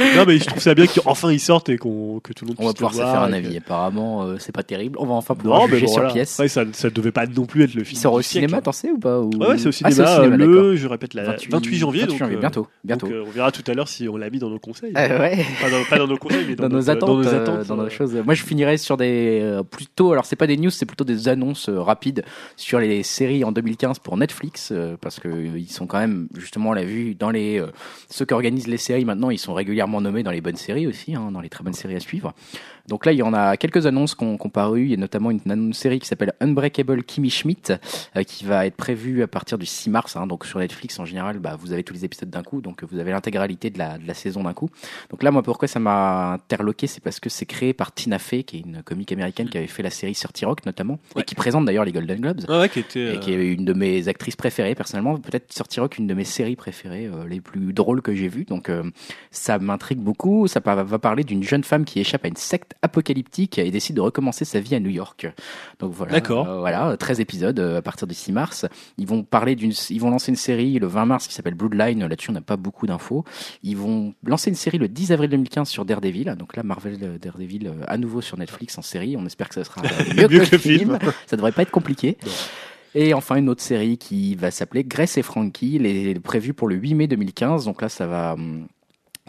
Euh, non mais je trouve ça bien qu'enfin il sorte et qu'on que tout le monde On va puisse pouvoir se faire un que- avis. Apparemment, euh, c'est pas terrible. On va enfin pouvoir Non mais juger bon, sur voilà. pièce. Après, ça ça devait pas non plus être le film. Il sort au siècle. cinéma, t'en sais ou pas ou... Ouais, ouais, c'est au Ah, cinéma, d'accord. le je répète la 28, 28 janvier 28 donc janvier, euh, bientôt, bientôt. donc, euh, on verra tout à l'heure si on l'a mis dans nos conseils. Euh, ouais. Pas, dans, pas dans nos conseils mais dans, dans, nos notre- attentes, dans nos euh, attentes. dans nos euh, choses. Moi, je finirais sur des euh, plutôt. Alors, c'est pas des news, c'est plutôt des annonces euh, rapides sur les séries en 2015 pour Netflix, euh, parce que euh, ils sont quand même, justement, on l'a vu dans les euh, ceux qui organisent les séries maintenant, ils sont régulièrement nommés dans les bonnes séries aussi, hein, dans les très bonnes séries à suivre. Donc là, il y en a quelques annonces qui ont paru. Il y a notamment une, une série qui s'appelle Unbreakable Kimmy Schmidt, euh, qui va être prévue à partir du 6 mars. hein. donc sur Netflix, en général, bah, vous avez tous les épisodes d'un coup, donc vous avez l'intégralité de la, de la saison d'un coup. Donc là, moi, pourquoi ça m'a interloqué, c'est parce que c'est créé par Tina Fey, qui est une comique américaine qui avait fait la série Surty Rock notamment, Ouais. et qui présente d'ailleurs les Golden Globes. Ouais, ouais, qui était. Et qui est une de mes actrices préférées personnellement, peut-être Surty Rock, une de mes séries préférées, euh, les plus drôles que j'ai vues. Donc euh, ça m'intrigue beaucoup. Ça va parler d'une jeune femme qui échappe à une secte apocalyptique et décide de recommencer sa vie à New York. Donc voilà. D'accord. Euh, voilà, 13 épisodes euh, à partir du 6 mars. Ils vont parler d'une, ils vont lancer une série le 20 mars qui s'appelle Bloodline. Là-dessus, on n'a pas beaucoup d'infos. Ils vont lancer une série le 10 avril 2015 sur Daredevil. Donc là, Marvel euh, Daredevil à nouveau sur Netflix en série. On espère que ça sera mieux, que, le film. Ça devrait pas être compliqué. Non. Et enfin une autre série qui va s'appeler Grace et Frankie, les prévue pour le 8 mai 2015. Donc là, ça va.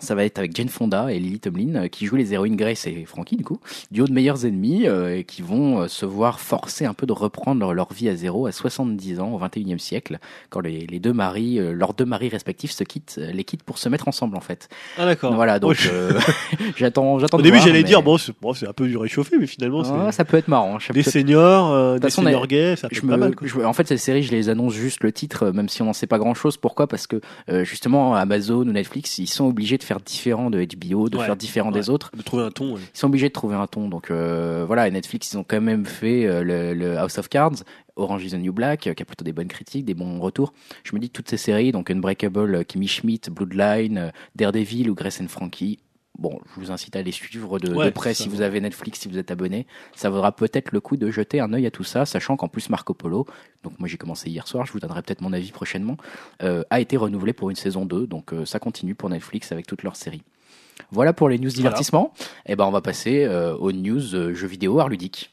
Ça va être avec Jane Fonda et Lily Tomlin euh, qui jouent les héroïnes Grace et Frankie du coup, duo de meilleurs ennemis euh, et qui vont euh, se voir forcer un peu de reprendre leur, vie à zéro à 70 ans au 21e siècle quand les, les deux maris, euh, leurs deux maris respectifs se quittent, euh, les quittent pour se mettre ensemble en fait. Ah d'accord. Voilà donc euh, j'attends, j'attends. Au début, j'allais mais- dire bon, c'est bon, c'est un peu du réchauffé, mais finalement, c'est Ah, ça peut être marrant. Des seniors, euh, des façon, seniors gays, ça peut je être me, pas mal. quoi. je- en fait, cette série, je les annonce juste le titre, même si on n'en sait pas grand-chose. Pourquoi? Parce que euh, justement, Amazon ou Netflix, ils sont obligés de faire différent de HBO, de Ouais, faire différent des autres. De trouver un ton. ouais. Ils sont obligés de trouver un ton. Donc euh, voilà, et Netflix, ils ont quand même fait euh, le, le House of Cards, Orange is the New Black, euh, qui a plutôt des bonnes critiques, des bons retours. Je me dis que toutes ces séries, donc Unbreakable, Kimmy Schmidt, Bloodline, Daredevil ou Grace and Frankie. Bon, je vous incite à les suivre de, près si va. vous avez Netflix, si vous êtes abonné. Ça vaudra peut-être le coup de jeter un œil à tout ça, sachant qu'en plus Marco Polo, donc moi j'ai commencé hier soir, je vous donnerai peut-être mon avis prochainement, euh, a été renouvelé pour une saison 2, donc euh, ça continue pour Netflix avec toutes leurs séries. Voilà pour les news divertissement. Et ben on va passer euh, aux news jeux vidéo art ludique.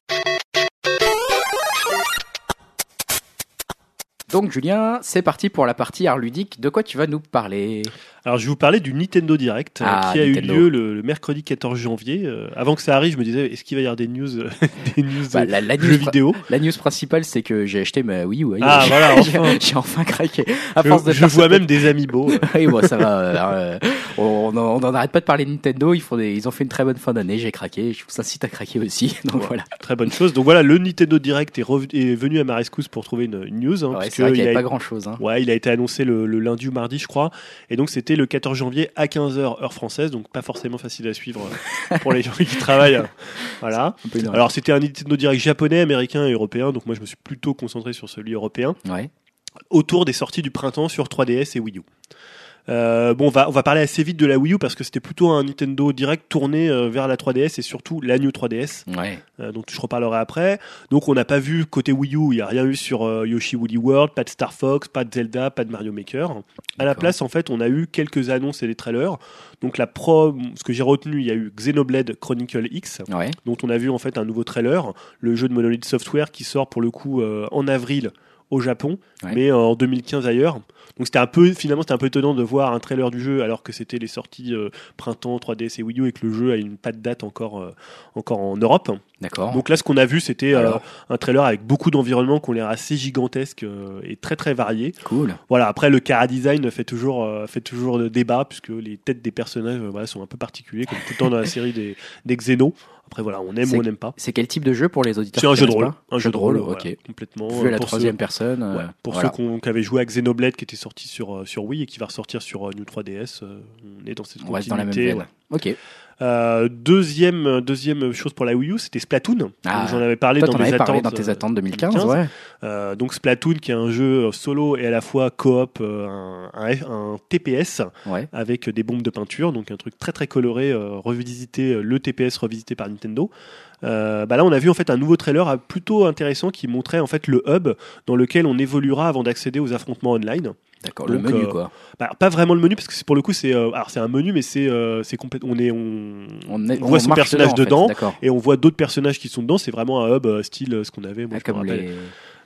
Donc Julien, c'est parti pour la partie art ludique. De quoi tu vas nous parler Alors, je vais vous parler du Nintendo Direct euh, Ah, qui a Nintendo. eu lieu le, le mercredi 14 janvier. Euh, avant que ça arrive, je me disais, est-ce qu'il va y avoir des news, euh, des news Bah, la, la jeux news, vidéo? la news principale, c'est que j'ai acheté ma Wii U. Ah, voilà, J'ai- enfin. j'ai enfin craqué. À Je, force de je faire vois même des amiibo. oui, bon, ça va. euh, on n'en arrête pas de parler de Nintendo. Ils, font des- ils ont fait une très bonne fin d'année. J'ai craqué. Je vous incite à craquer aussi. Donc voilà. Très bonne chose. Donc voilà, le Nintendo Direct est, venu à ma rescousse pour trouver une, une news. hein, Ouais, vrai qu'il n'y il avait a pas grand chose. Hein. Ouais, il a été annoncé le, le lundi ou mardi, je crois. Et donc, c'était le 14 janvier à 15h, heure française. Donc, pas forcément facile à suivre euh, pour les gens qui travaillent. Voilà. Alors, c'était un Nintendo Direct japonais, américain et européen. Donc, moi, je me suis plutôt concentré sur celui européen. Ouais. Autour des sorties du printemps sur 3DS et Wii U. Euh, bon, on va, on va parler assez vite de la Wii U parce que c'était plutôt un Nintendo Direct tourné euh, vers la 3DS et surtout la New 3DS Ouais. euh, dont je reparlerai après. Donc on n'a pas vu côté Wii U, il n'y a rien eu sur Yoshi Woolly World, pas de Star Fox, pas de Zelda, pas de Mario Maker. À la place, en fait, on a eu quelques annonces et des trailers. Donc la pro, ce que j'ai retenu, il y a eu Xenoblade Chronicle X, Ouais. dont on a vu en fait un nouveau trailer, le jeu de Monolith Software qui sort pour le coup en avril au Japon, Ouais. mais en 2015 ailleurs. Donc c'était un peu finalement c'était un peu étonnant de voir un trailer du jeu alors que c'était les sorties euh, printemps 3DS et Wii U et que le jeu a une pas de date encore euh, encore en Europe. D'accord. Donc là, ce qu'on a vu, c'était euh, un trailer avec beaucoup d'environnements qui ont l'air assez gigantesques euh, et très très variés. Cool. Voilà. Après, le cara design fait toujours euh, fait toujours de débat puisque les têtes des personnages euh, voilà, sont un peu particuliers comme tout le temps dans la série des, des Xenos. Après, voilà, on aime ou on n'aime pas. C'est quel type de jeu pour les auditeurs C'est un jeu de rôle, un jeu de rôle, ok. voilà, complètement. Vu à la pour troisième ceux- personne. euh, ouais, pour voilà. ceux qui avaient joué à Xenoblade qui était sorti sur euh, sur Wii et qui va ressortir sur euh, New 3DS, euh, on est dans cette On reste dans la même continuité. veine. Ok. Euh, deuxième deuxième chose pour la Wii U, c'était Splatoon. Ah. J'en avais parlé Toi, dans mes avais attentes. parlé dans tes euh, attentes 2015, 2015. ouais. Euh, donc Splatoon qui est un jeu solo et à la fois coop, un, un F- un TPS Ouais. avec des bombes de peinture, donc un truc très très coloré, revisité, le TPS revisité par Nintendo. Euh, bah là on a vu en fait un nouveau trailer euh, plutôt intéressant qui montrait en fait le hub dans lequel on évoluera avant d'accéder aux affrontements online. D'accord. Le menu, euh, quoi. Bah, pas vraiment le menu parce que pour le coup c'est euh, alors c'est un menu mais c'est euh, c'est on est on, On, est- on voit son marche personnage en fait, dedans et on voit d'autres personnages qui sont dedans c'est vraiment un hub style ce qu'on avait moi, Ah, je me comme rappelle les.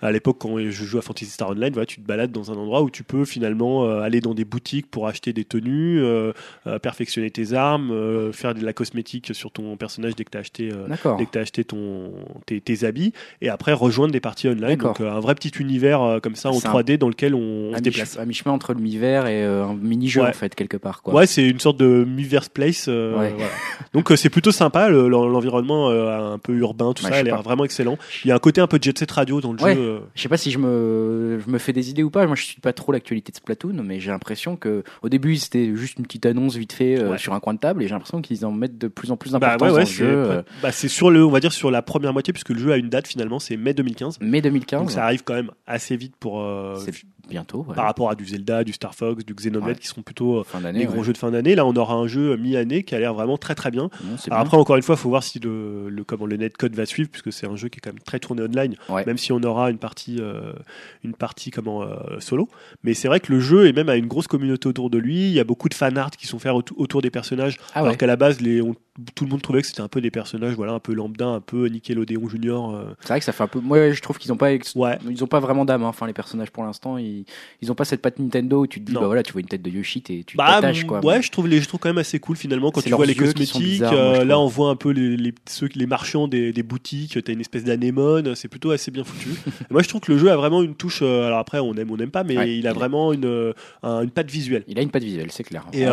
À l'époque quand je joue à Fantasy Star Online, voilà, tu te balades dans un endroit où tu peux finalement euh, aller dans des boutiques pour acheter des tenues, euh, euh, perfectionner tes armes, euh, faire de la cosmétique sur ton personnage dès que tu as acheté, euh, dès que t'as acheté ton, tes, tes habits, et après rejoindre des parties online. Donc un vrai petit univers euh, comme ça en C'est un- 3D dans lequel on, se déplace. à mi-chemin entre le mi-vert et un mini-jeu, Ouais. en fait, quelque part, quoi. Ouais, c'est une sorte de Miiverse Place. euh, Ouais. voilà. Donc euh, c'est plutôt sympa, le- l'environnement euh, un peu urbain, tout Ouais, ça, a l'air vraiment excellent. Il y a un côté un peu jet set radio dans le Ouais. jeu. Euh, Je sais pas si je me, je me fais des idées ou pas. Moi, je suis pas trop l'actualité de Splatoon, mais j'ai l'impression que au début, c'était juste une petite annonce vite fait euh, Ouais. sur un coin de table, et j'ai l'impression qu'ils en mettent de plus en plus Bah d'importance ouais, ouais, dans le c'est jeu. euh, bah, c'est sur le, on va dire sur la première moitié puisque le jeu a une date finalement, c'est mai 2015. mai 2015, Donc ça arrive quand même assez vite pour euh, bientôt. ouais. par rapport à du Zelda, du Star Fox, du Xenoblade Ouais. qui seront plutôt euh, d'année. gros ouais. jeux de fin d'année. Là, on aura un jeu mi-année qui a l'air vraiment très très bien. Non, Alors après, encore une fois, il faut voir si le, le comment le netcode va suivre puisque c'est un jeu qui est quand même très tourné online, même si on aura une partie euh, une partie comment euh, solo. Mais c'est vrai que le jeu est même a une grosse communauté autour de lui. Il y a beaucoup de fan art qui sont faits autou- autour des personnages. Ah alors qu'à la base, les, on- tout le monde trouvait que c'était un peu des personnages, voilà, un peu lambda, un peu Nickelodeon Junior. euh, C'est vrai que ça fait un peu. Moi, je trouve qu'ils ont pas. ex-. Ils ont pas vraiment d'âme. hein. Enfin, les personnages pour l'instant, ils, ils ont pas cette patte Nintendo où tu te dis, Non. bah voilà, tu vois une tête de Yoshi, et tu Bah, t'attaches quoi. ouais, je trouve les, je trouve quand même assez cool finalement quand tu vois les cosmétiques. bizarres, moi, je euh, là, on voit un peu les, les, ceux, les marchands des, des boutiques. T'as une espèce d'anémone. C'est plutôt assez bien foutu. Moi, je trouve que le jeu a vraiment une touche. euh, alors après, on aime, on n'aime pas, mais Ouais, il a il vraiment une, euh, un- une patte visuelle. Il a une patte visuelle, c'est clair. Et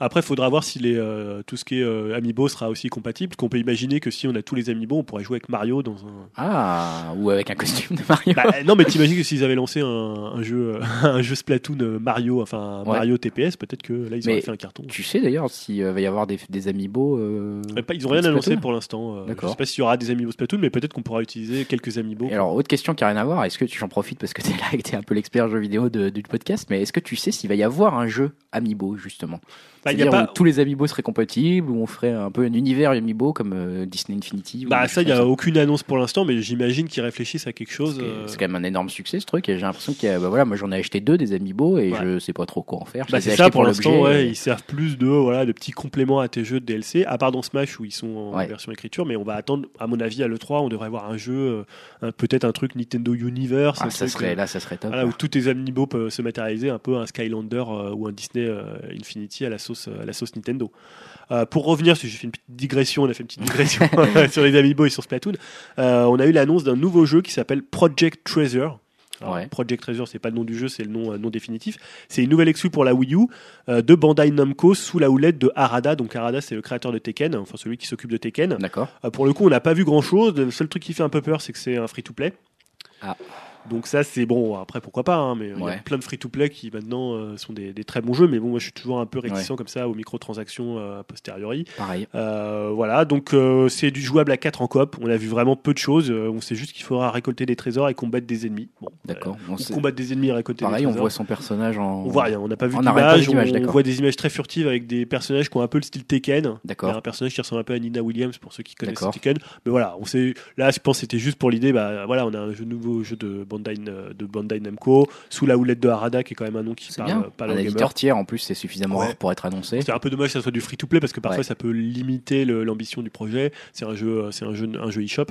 Après, il faudra voir si les, euh, tout ce qui est euh, Amiibo sera aussi compatible. Qu'on peut imaginer que si on a tous les Amiibo, on pourrait jouer avec Mario dans un. Ah, ou avec un costume de Mario. Bah, non, mais t'imagines que s'ils avaient lancé un, un jeu, un jeu Splatoon euh, Mario, enfin Ouais. Mario TPS, peut-être que là ils Mais auraient fait un carton. tu sais d'ailleurs s'il euh, va y avoir des, des amiibo. Ils ont rien annoncé pour l'instant. je D'accord. sais pas s'il y aura des amiibo Splatoon, mais peut-être qu'on pourra utiliser quelques amiibo. Et alors, autre question qui a rien à voir, est-ce que tu j'en profites parce que t'es là et que t'es un peu l'expert jeu vidéo de- du podcast, mais est-ce que tu sais s'il va y avoir un jeu Amiibo justement? Bah, Bah, il y a pas- tous les amiibo seraient compatibles, où on ferait un peu un univers amiibo comme euh, Disney Infinity. Bah ça, il n'y a aucune annonce pour l'instant, mais j'imagine qu'ils réfléchissent à quelque chose. C'est euh, c'est quand même un énorme succès ce truc et j'ai l'impression qu'il y a, bah voilà, moi j'en ai acheté deux des amiibo et Ouais. je sais pas trop quoi en faire. Bah c'est ça pour l'instant, ouais, et- ils servent plus de voilà de petits compléments à tes jeux de DLC, à part dans Smash où ils sont en Ouais. version écriture, mais on va attendre, à mon avis, à l'E3, on devrait avoir un jeu, euh, peut-être un truc Nintendo Universe, Ah, un ça truc, serait là, ça serait top. voilà, où tous tes amiibo peuvent se matérialiser, un peu un Skylander euh, ou un Disney euh, Infinity à la sauce, à la sauce Nintendo. Euh, pour revenir, que j'ai fait une petite digression, on a fait une petite digression sur les amiibo et sur Splatoon, euh, on a eu l'annonce d'un nouveau jeu qui s'appelle Project Treasure. Alors, Ouais. Project Treasure, c'est pas le nom du jeu, c'est le nom, euh, nom définitif. C'est une nouvelle exclu pour la Wii U euh, de Bandai Namco sous la houlette de Harada. Donc Harada, c'est le créateur de Tekken, enfin celui qui s'occupe de Tekken. D'accord. Euh, pour le coup, on n'a pas vu grand chose. Le seul truc qui fait un peu peur, c'est que c'est un free-to-play. Ah. Donc ça, c'est bon. Après, pourquoi pas hein, Mais euh, il y a plein de free-to-play qui maintenant euh, sont des, des très bons jeux. Mais bon, moi, je suis toujours un peu réticent comme ça aux microtransactions euh, a posteriori. Pareil. Euh, voilà, donc c'est du jouable à 4 en coop. On a vu vraiment peu de choses. On sait juste qu'il faudra récolter des trésors et combattre des ennemis. Bon, D'accord. On sait- combattre des ennemis et récolter Pareil, des on trésors. voit son personnage en. On voit rien, on n'a pas vu On d'image, on d'accord. voit des images très furtives avec des personnages qui ont un peu le style Tekken. D'accord. un personnage qui ressemble un peu à Nina Williams pour ceux qui connaissent. Tekken. Mais voilà, on sait, là je pense que c'était juste pour l'idée, bah voilà, on a un jeu, nouveau jeu de Bandai, euh, de Bandai Namco, sous la houlette de Harada qui est quand même un nom qui parle, gamers. éditeur tiers en plus, c'est suffisamment Ouais. rare pour être annoncé. C'est un peu dommage que ça soit du free to play parce que parfois Ouais. ça peut limiter l'ambition du projet. C'est un jeu, euh, c'est un jeu, un jeu e-shop.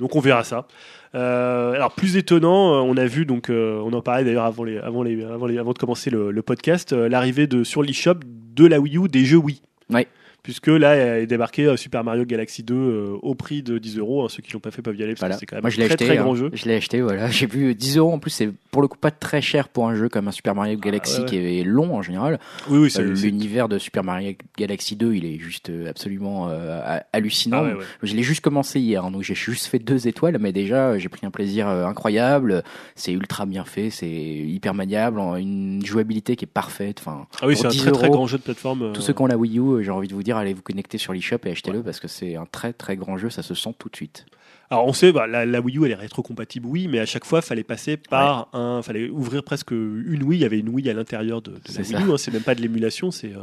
Donc on verra ça. Euh, alors plus étonnant, on a vu donc, euh, on en parlait d'ailleurs avant les, avant les, avant les, avant de commencer le, le podcast, euh, l'arrivée de sur l'e-shop de la Wii U des jeux Wii. Ouais. Puisque là est débarqué euh, Super Mario Galaxy 2 euh, au prix de 10 euros. Hein, Ceux qui l'ont pas fait peuvent y aller parce Voilà. que c'est quand même Moi, un je l'ai très acheté. très hein. grand jeu. Je l'ai acheté, voilà. J'ai vu 10 euros. En plus, c'est pour le coup pas très cher pour un jeu comme un Super Mario Galaxy Ah, ouais, qui est long en général. Oui oui, c'est Euh, c'est- L'univers de Super Mario Galaxy 2, il est juste euh, absolument euh, ha- hallucinant. Ah ouais, ouais. Je l'ai juste commencé hier, hein, donc j'ai juste fait deux étoiles, mais déjà euh, j'ai pris un plaisir euh, incroyable. C'est ultra bien fait, c'est hyper maniable, une jouabilité qui est parfaite. Enfin, Ah oui, c'est un 10 très très grand jeu de plateforme. euh, tous ceux qui ont la Wii U, euh, j'ai envie de vous dire, allez vous connecter sur l'eShop et achetez-le parce que c'est un très très grand jeu, ça se sent tout de suite. Alors on sait, bah, la, la Wii U elle est rétrocompatible, oui, mais à chaque fois fallait passer par un, fallait ouvrir presque une Wii. Il y avait une Wii à l'intérieur de, de la Wii. U. hein, c'est même pas de l'émulation, c'est euh,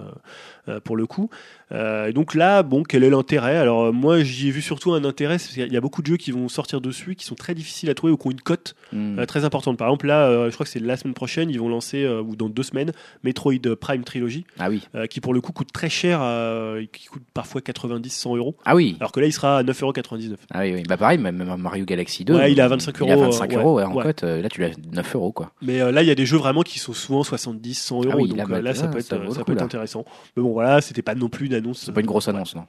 euh, pour le coup. Euh, et donc là, bon, quel est l'intérêt? Alors euh, moi j'y ai vu surtout un intérêt, c'est qu'il y a beaucoup de jeux qui vont sortir dessus, qui sont très difficiles à trouver ou qui ont une cote Hmm. euh, très importante. Par exemple là, je crois que c'est la semaine prochaine, ils vont lancer ou dans deux semaines Metroid Prime Trilogy, Ah oui, qui pour le coup coûte très cher, qui coûte parfois 90-100 euros. ah oui, Alors que là il sera à 9,99€. ah oui, oui. Bah pareil, même Mario Galaxy 2. Ouais, il est à 25 Il est à euros, 25 euh, euros ouais, en ouais. cote. Là, tu l'as 9 euros quoi. Mais euh, là, il y a des jeux vraiment qui sont souvent 70, 100 euros. Ah oui, donc là, bah, là, ça peut être, ça coup, peut être là. intéressant. Mais bon, voilà, c'était pas non plus une annonce. C'est pas une grosse annonce, non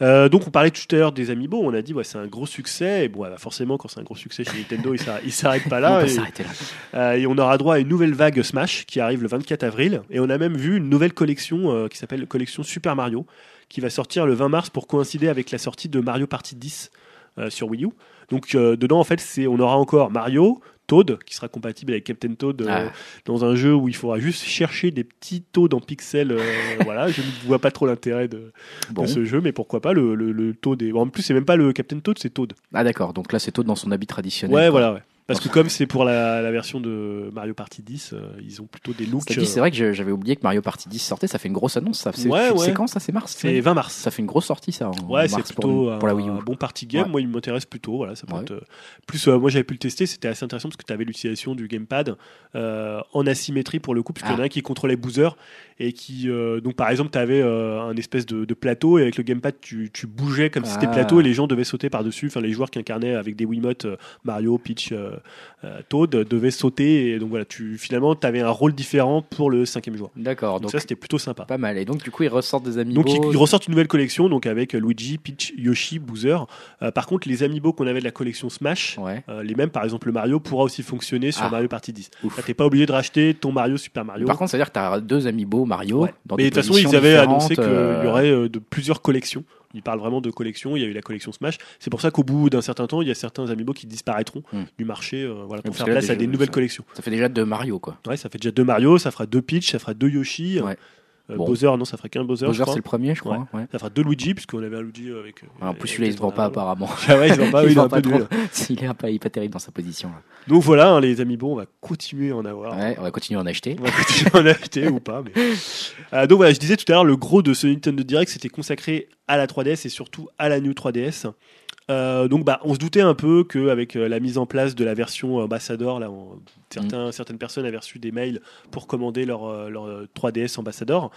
Euh, donc, on parlait tout à l'heure des Amiibo. On a dit, ouais, c'est un gros succès. Et bon, bah, forcément, quand c'est un gros succès chez Nintendo, il s'arrête- il s'arrête pas là. et, là. euh, et on aura droit à une nouvelle vague Smash qui arrive le 24 avril. Et on a même vu une nouvelle collection euh, qui s'appelle collection Super Mario qui va sortir le 20 mars pour coïncider avec la sortie de Mario Party 10 euh, sur Wii U. Donc, dedans, en fait, c'est on aura encore Mario. Toad, qui sera compatible avec Captain Toad euh, Ah. dans un jeu où il faudra juste chercher des petits Toads en pixels. euh, voilà, je ne vois pas trop l'intérêt de, Bon. de ce jeu, mais pourquoi pas le, le, le Toad. Est... bon, en plus, c'est même pas le Captain Toad, c'est Toad. Ah d'accord, donc là c'est Toad dans son habit traditionnel. Ouais, quoi. voilà, ouais. Parce que comme c'est pour la, la version de Mario Party 10, euh, ils ont plutôt des looks. Dit, c'est euh, vrai que j'avais oublié que Mario Party 10 sortait, ça fait une grosse annonce. Ça. C'est Ouais, ouais. quand ça C'est mars c'est 20 mars. Ça fait une grosse sortie ça. en Ouais, c'est plutôt pour, pour la Wii U. un bon party game. Ouais. Moi, il m'intéresse plutôt. Voilà, ça peut Ouais. être, euh, Plus, euh, moi, j'avais pu le tester. C'était assez intéressant parce que tu avais l'utilisation du gamepad euh, en asymétrie pour le coup, puisqu'il y en a Ah. un qui contrôlait Boozer et qui, euh, donc par exemple, tu avais un espèce de, de plateau et avec le gamepad, tu, tu bougeais comme si c'était Ah. plateau et les gens devaient sauter par dessus. Enfin, les joueurs qui incarnaient avec des Wiimotes euh, Mario, Peach, euh, euh, Toad euh, devaient sauter. Et donc voilà, tu finalement, tu avais un rôle différent pour le cinquième joueur. D'accord, Donc, donc ça, c'était plutôt sympa. pas mal. Et donc du coup ils ressortent des amiibo. Donc ils, ils ressortent une nouvelle collection donc avec euh, Luigi, Peach, Yoshi, Bowser. Euh, par contre, les amiibo qu'on avait de la collection Smash, Ouais. euh, les mêmes, par exemple le Mario, pourra aussi fonctionner sur Ah. Mario Party 10. Ouf. Là, T'es pas obligé de racheter ton Mario Super Mario. Par contre, ça veut dire que as deux amiibo Mario. Ouais. Dans Mais de toute façon, ils avaient annoncé qu'il euh, y aurait euh, de plusieurs collections. Ils parlent vraiment de collections. Il y a eu la collection Smash. C'est pour ça qu'au bout d'un certain temps, il y a certains amiibo qui disparaîtront Hmm. du marché euh, voilà, pour faire place à des nouvelles ça- collections. Ça fait déjà deux Mario quoi. Ouais, ça fait déjà deux Mario, ça fera deux Peach, ça fera deux Yoshi. Ouais. Euh, Bon. Bowser, non, ça ferait qu'un Bowser. Bowser, c'est le premier, je crois. ouais. Ça fera deux Luigi, puisqu'on avait un Luigi avec. En plus, celui-là, il se vend pas apparemment. Ah ouais, il se vend pas, Il il vend un pas peu trop. Il est pas, il est pas terrible dans sa position. Là. Donc voilà, hein, les amis, bon, on va continuer à en avoir. Ouais, on va continuer à en acheter. On va continuer à en acheter ou pas. Mais... Euh, donc voilà, je disais tout à l'heure, le gros de ce Nintendo Direct, c'était consacré à la 3DS et surtout à la New 3DS. Euh, donc bah, on se doutait un peu qu'avec euh, la mise en place de la version Ambassador, là, on- certains, certaines personnes avaient reçu des mails pour commander leur, euh, leur euh, 3DS Ambassador,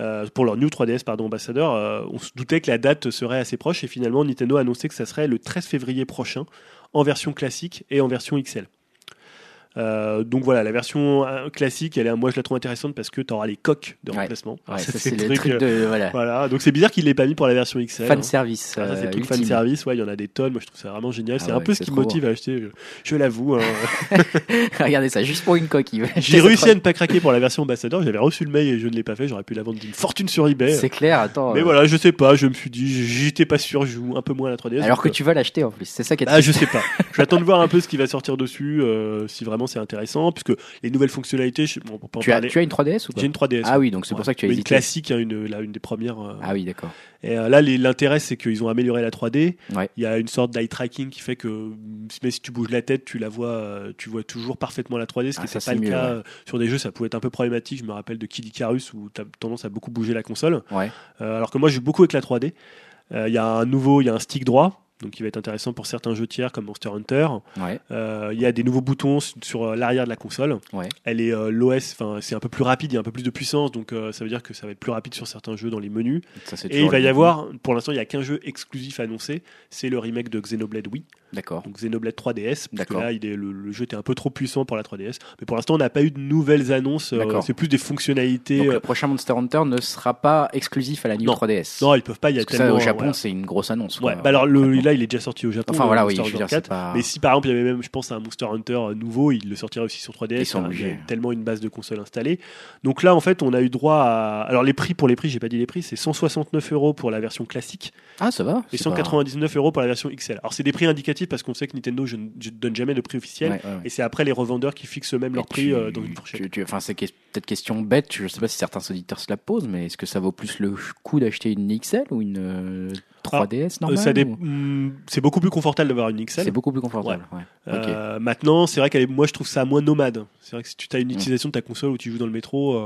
euh, pour leur New 3DS pardon Ambassador. on se doutait que la date serait assez proche et finalement Nintendo a annoncé que ça serait le 13 février prochain en version classique et en version XL. Euh, donc voilà, la version euh, classique, elle est, moi je la trouve intéressante parce que tu auras les coques de Ouais. remplacement. Ouais, ça, c'est le truc, truc euh, de. Voilà. Voilà, donc c'est bizarre qu'il l'ait pas mis pour la version XL. Fan hein. service. Ah, ça, c'est euh, truc fan service, ouais, il y en a des tonnes, moi je trouve ça vraiment génial. Ah c'est un ouais, peu ce qui me motive à acheter, je, je l'avoue. hein. Regardez ça, juste pour une coque. il veut J'ai réussi à ne pas craquer pour la version ambassadeur, j'avais reçu le mail et je ne l'ai pas fait, j'aurais pu la vendre d'une fortune sur eBay. C'est clair, attends. Mais euh, voilà, je sais pas, je me suis dit, j'étais pas sûr, je joue un peu moins à la 3DS. Alors que tu vas l'acheter en plus, c'est ça qui est Ah, je sais pas. J'attends de voir un peu ce qui va sortir dessus, euh, si vraiment c'est intéressant, puisque les nouvelles fonctionnalités, je, bon, tu, as, tu as une 3DS ou pas? J'ai une 3DS. Ah oui, donc c'est Ouais. pour ça que tu as Mais une classique, hein, une, là, une des premières. euh, Ah oui, d'accord. Et euh, là, l'intérêt, c'est qu'ils ont amélioré la 3D. Ouais. Il y a une sorte d'eye tracking qui fait que même si tu bouges la tête, tu la vois, euh, tu vois toujours parfaitement la 3D, ce qui Ah, n'était ça, pas le mieux, cas ouais. sur des jeux. Ça pouvait être un peu problématique. Je me rappelle de Kid Icarus où tu as tendance à beaucoup bouger la console. Ouais. Alors que moi, je joue beaucoup avec la 3D. Euh, Il y a un nouveau, il y a un stick droit. Donc, qui va être intéressant pour certains jeux tiers comme Monster Hunter. Ouais. Euh, Il y a des nouveaux boutons sur euh, l'arrière de la console. Ouais. Elle est euh, l'OS, enfin c'est un peu plus rapide, il y a un peu plus de puissance, donc euh, ça veut dire que ça va être plus rapide sur certains jeux dans les menus. Ça, Et il va y avoir, pour l'instant, il n'y a qu'un jeu exclusif annoncé, c'est le remake de Xenoblade Wii, D'accord. donc Xenoblade 3DS, parce que D'accord. là, il est, le, le jeu était un peu trop puissant pour la 3DS. Mais pour l'instant, on n'a pas eu de nouvelles annonces, euh, c'est plus des fonctionnalités. Donc euh, le prochain Monster Hunter ne sera pas exclusif à la New Non. 3DS. non, ils peuvent pas, il y a Parce que ça, tellement. au Japon, voilà. c'est une grosse annonce. Ouais, bah alors le, là, il est déjà sorti au Japon. Enfin voilà, oui, Monster je veux Hunter dire, c'est 4. pas. Mais si par exemple il y avait même, je pense, un Monster Hunter euh, nouveau, il le sortirait aussi sur 3DS. Ils sont hein, il y a tellement une base de console installée. Donc là, en fait, on a eu droit à. Alors les prix pour les prix, j'ai pas dit les prix, c'est 169 euros pour la version classique Ah, ça va. et c'est pas- 199 euros pour la version XL. Alors c'est des prix indicatifs parce qu'on sait que Nintendo je ne je ne donne jamais de prix officiel. Ouais, ouais, ouais. Et c'est après les revendeurs qui fixent eux-mêmes leur prix tu- euh, dans une fourchette. Enfin, c'est que- peut-être question bête. Je sais pas si certains auditeurs se la posent, mais est-ce que ça vaut plus le coup d'acheter une XL ou une euh, 3DS Euh, normale ça dé- ou- hmm, C'est beaucoup plus confortable d'avoir une XL. C'est beaucoup plus confortable. ouais. Euh, Maintenant, c'est vrai est, moi je trouve ça moins nomade. C'est vrai que si tu as une utilisation de ta console où tu joues dans le métro, euh,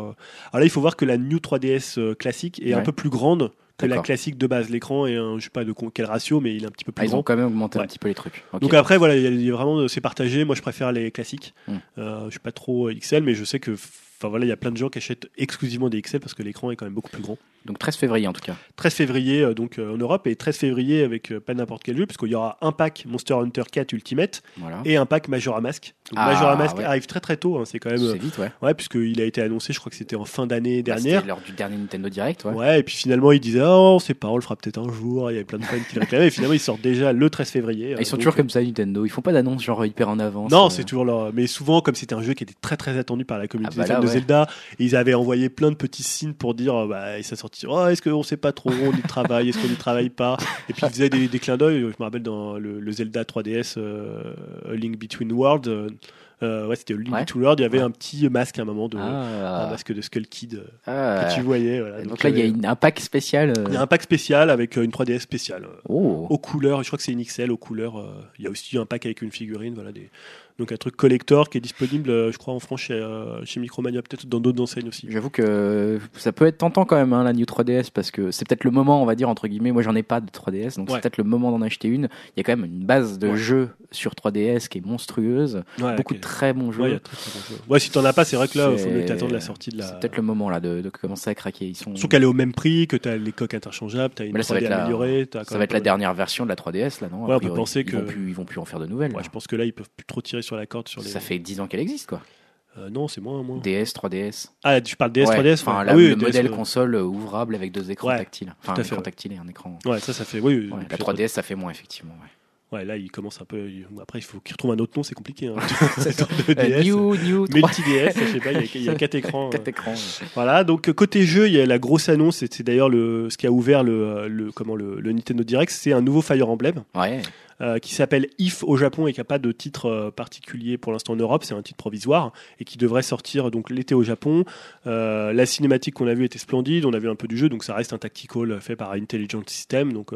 alors là il faut voir que la New 3DS euh, classique est un peu plus grande que la classique de base. L'écran est un, je sais pas de quel ratio, mais il est un petit peu plus Ah, ils grand. ont quand même augmenté Ouais. un petit peu les trucs. Donc après voilà, il y a- il y a vraiment c'est partagé. Moi je préfère les classiques. Mm. Euh, je suis pas trop XL, mais je sais que enfin voilà, il y a plein de gens qui achètent exclusivement des XL parce que l'écran est quand même beaucoup plus grand. Donc 13 février en tout cas. 13 février euh, donc euh, en Europe et 13 février avec euh, pas n'importe quel jeu puisqu'il y aura un pack Monster Hunter 4 Ultimate Voilà. et un pack Majora Mask. Donc Ah, Majora Mask ouais. arrive très très tôt, hein, c'est quand même C'est vite, ouais. ouais puisqu'il a été annoncé, je crois que c'était en fin d'année Bah, dernière. c'était lors du dernier Nintendo Direct, ouais. Ouais. et puis finalement ils disaient oh on sait pas, on le fera peut-être un jour. Il y avait plein de fans qui le réclamaient et finalement ils sortent déjà le 13 février. Ah, Ils sont toujours comme ça Nintendo. Ils font pas d'annonce genre hyper en avance. Non, euh. c'est toujours leur. Mais souvent, comme c'était un jeu qui était très très attendu par la communauté Ah bah de ouais. Zelda, et ils avaient envoyé plein de petits signes pour dire, euh, bah, et ça sortit. Oh, est-ce qu'on sait pas trop, on y travaille, est-ce qu'on y travaille pas? Et puis ils faisaient des, des clins d'œil. Je me rappelle dans le, le Zelda 3DS, euh, A Link Between Worlds. euh, euh, ouais, c'était Link Ouais. Between Worlds. Il y avait Ouais. un petit masque à un moment de, Ah. un masque de Skull Kid Ah. que tu voyais. Voilà. Donc, là, il y a un pack spécial. euh, il y a un pack spécial avec une 3DS spéciale. Oh. aux couleurs. Je crois que c'est une XL aux couleurs. Il y a aussi un pack avec une figurine, voilà des. Donc un truc collector qui est disponible, euh, je crois, en France chez, euh, chez Micromania, peut-être dans d'autres enseignes aussi. J'avoue que ça peut être tentant quand même hein, la New 3DS parce que c'est peut-être le moment, on va dire entre guillemets. Moi, j'en ai pas de 3DS, donc Ouais. c'est peut-être le moment d'en acheter une. Il y a quand même une base de Ouais. jeux sur 3DS qui est monstrueuse, Ouais, beaucoup de très bons jeux. Ouais, très, très bons jeux. Si t'en as pas, c'est vrai que là, il faut mieux t'attendre la sortie de la. C'est peut-être le moment là de, de commencer à craquer. Ils sont. Surtout qu'elle est au même prix, que t'as les coques interchangeables, t'as une là, ça va 3D être la- améliorée. quand Ça va être la dernière version de la 3DS là, non? A Ouais, on peut priori. penser ils que- vont plus, ils vont plus en faire de nouvelles. Je pense que là, ils peuvent plus trop tirer sur la corde sur les. Ça fait 10 ans qu'elle existe quoi. Euh, non, c'est moins, moins. DS, 3DS. Ah, tu parles DS, Ouais, 3DS Enfin, ouais. la- Ah oui, le DS, modèle ouais. console euh, ouvrable avec deux écrans tactiles. Enfin, un écran tactile et un écran. Ouais, ça, ça fait. Oui, la 3DS, ça fait moins effectivement. ouais. Ouais, là, il commence un peu. Après, il faut qu'il retrouve un autre nom, c'est compliqué. Hein. Euh, DS. new, new, 3 Multi DS, je sais pas, il y a- a quatre écrans. euh. quatre écrans. ouais. Voilà, donc euh, côté jeu, il y a la grosse annonce, c'est d'ailleurs le, ce qui a ouvert le, euh, le, comment, le, le Nintendo Direct, c'est un nouveau Fire Emblem. Ouais. Euh, qui s'appelle If au Japon et qui n'a pas de titre euh, particulier pour l'instant en Europe, c'est un titre provisoire et qui devrait sortir donc l'été au Japon. Euh, la cinématique qu'on a vue était splendide, on a vu un peu du jeu, donc ça reste un tactical fait par Intelligent System, donc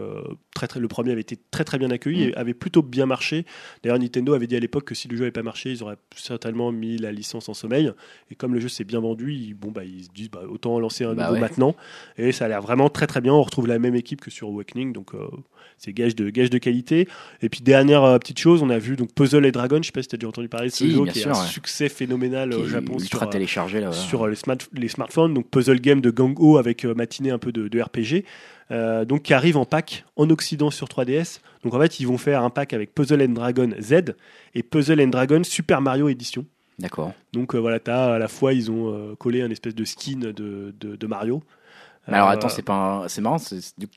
très, très, le premier avait été très très bien accueilli et avait plutôt bien marché. D'ailleurs Nintendo avait dit à l'époque que si le jeu n'avait pas marché, ils auraient certainement mis la licence en sommeil. Et comme le jeu s'est bien vendu, ils, bon, bah, ils se disent bah, autant lancer un Bah nouveau ouais. maintenant. Et ça a l'air vraiment très très bien. On retrouve la même équipe que sur Awakening, donc euh, c'est gage de, gage de qualité. Et puis dernière euh, petite chose, on a vu donc Puzzle et Dragon. Je sais pas si tu as déjà entendu parler de ce Si, jeu qui sûr, est un ouais. succès phénoménal Qui au Japon sur, euh, téléchargé là. sur les, smart- les smartphones, donc puzzle game de Gang-Ho avec euh, matinée un peu de, de RPG, euh, donc qui arrive en pack en Occident sur 3DS. Donc en fait, ils vont faire un pack avec Puzzle and Dragon Z et Puzzle and Dragon Super Mario Edition. D'accord. Donc euh, voilà, t'as à la fois ils ont euh, collé un espèce de skin de, de, de Mario. Mais alors Euh, attends, c'est pas un- c'est marrant,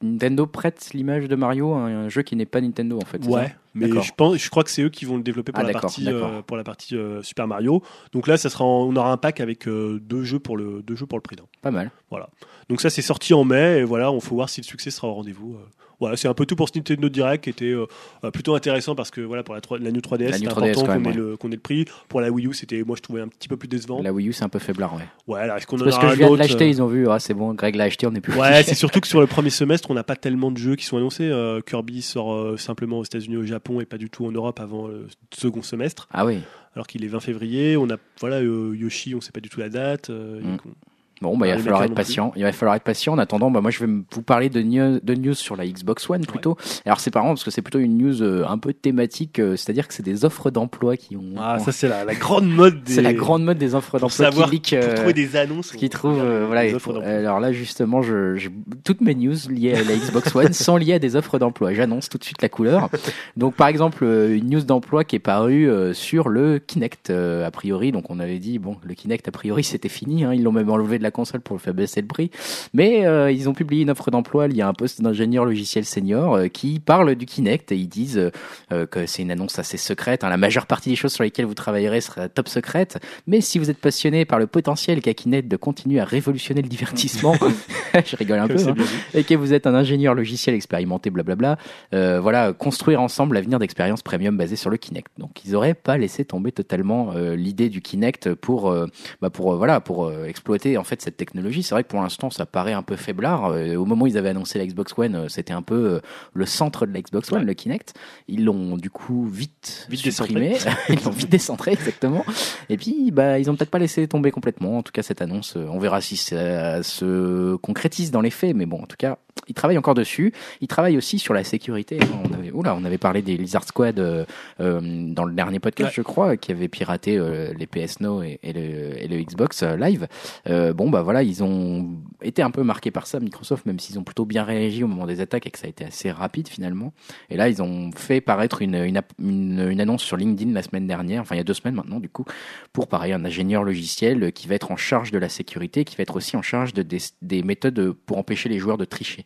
Nintendo prête l'image de Mario à un jeu qui n'est pas Nintendo en fait. Ouais, mais je pense, je crois que c'est eux qui vont le développer pour Ah, la partie, euh, pour la partie euh, Super Mario. Donc là, ça sera, en- on aura un pack avec euh, deux jeux pour le deux jeux pour le prix d'un. Pas mal. Donc ça, c'est sorti en mai, et voilà, on faut voir si le succès sera au rendez-vous. Voilà, c'est un peu tout pour ce Nintendo Direct qui était euh, euh, plutôt intéressant parce que voilà pour la, 3 la New 3DS, La c'était New 3DS important qu'on ait, le, ait le prix. Pour la Wii U, c'était moi je trouvais un petit peu plus décevant. La Wii U c'est un peu faiblard, ouais. Ouais, alors est-ce qu'on en Parce que je viens de l'acheter, euh, ils ont vu, ah c'est bon, Greg l'a acheté, on est plus. Ouais, c'est surtout que sur le premier semestre, on n'a pas tellement de jeux qui sont annoncés. Euh, Kirby sort euh, simplement aux États-Unis, au Japon et pas du tout en Europe avant le second semestre, Ah oui. alors qu'il est 20 février. On a voilà euh, Yoshi, on sait pas du tout la date. Mm. Bon, bah, il va falloir être patient. Il va falloir être patient. En attendant, bah, moi, je vais vous parler de news, de news sur la Xbox One plutôt. Alors, c'est marrant parce que c'est plutôt une news euh, un peu thématique, euh, c'est-à-dire que c'est des offres d'emploi qui ont. Ah, ça c'est la, la grande mode. Des... c'est la grande mode des offres d'emploi qui leak. pour euh, trouver des annonces. qui trouve euh, voilà alors là justement je, j'ai toutes mes news liées à la Xbox One sont liées à des offres d'emploi j'annonce tout de suite la couleur donc par exemple euh, une news d'emploi qui est parue euh, sur le Kinect euh, a priori donc on avait dit bon le Kinect a priori c'était fini hein, ils l'ont même enlevé de la console pour le faire baisser le prix mais euh, ils ont publié une offre d'emploi liée à un poste d'ingénieur logiciel senior euh, qui parle du Kinect et ils disent euh, que c'est une annonce assez secrète hein. la majeure partie des choses sur lesquelles vous travaillerez sera top secrète mais si vous êtes passionné par le potentiel qu'a Kinect de continuer à révolutionner le divertissement, je rigole un peu, hein, et que vous êtes un ingénieur logiciel expérimenté, blablabla, voilà, construire ensemble l'avenir d'expériences premium basées sur le Kinect. Donc ils auraient pas laissé tomber totalement l'idée du Kinect pour, bah, pour voilà, pour exploiter en fait cette technologie. C'est vrai que pour l'instant ça paraît un peu faiblard. Euh, au moment où ils avaient annoncé la Xbox One, euh, c'était un peu euh, le centre de la Xbox One, Ouais. le Kinect. Ils l'ont du coup vite, Vite supprimé, ils l'ont vite décentré exactement. Et puis, bah, ils ont peut-être pas laissé tomber complètement. En tout cas, cette annonce, on verra si ça se concrétise dans les faits. Mais bon, en tout cas, ils travaillent encore dessus. Ils travaillent aussi sur la sécurité. On avait, oula, on avait parlé des Lizard Squad euh, euh, dans le dernier podcast, Ouais. je crois, qui avait piraté euh, les PS Now et, et le, et le Xbox euh, Live. Euh, bon, bah voilà, ils ont été un peu marqués par ça, Microsoft, même s'ils ont plutôt bien réagi au moment des attaques et que ça a été assez rapide finalement. Et là, ils ont fait paraître une, une, une, une annonce sur LinkedIn la semaine dernière, enfin il y a deux semaines maintenant du coup, pour pareil un ingénieur logiciel qui va être en charge de la sécurité, qui va être aussi en charge de, des, des méthodes pour empêcher les joueurs de tricher.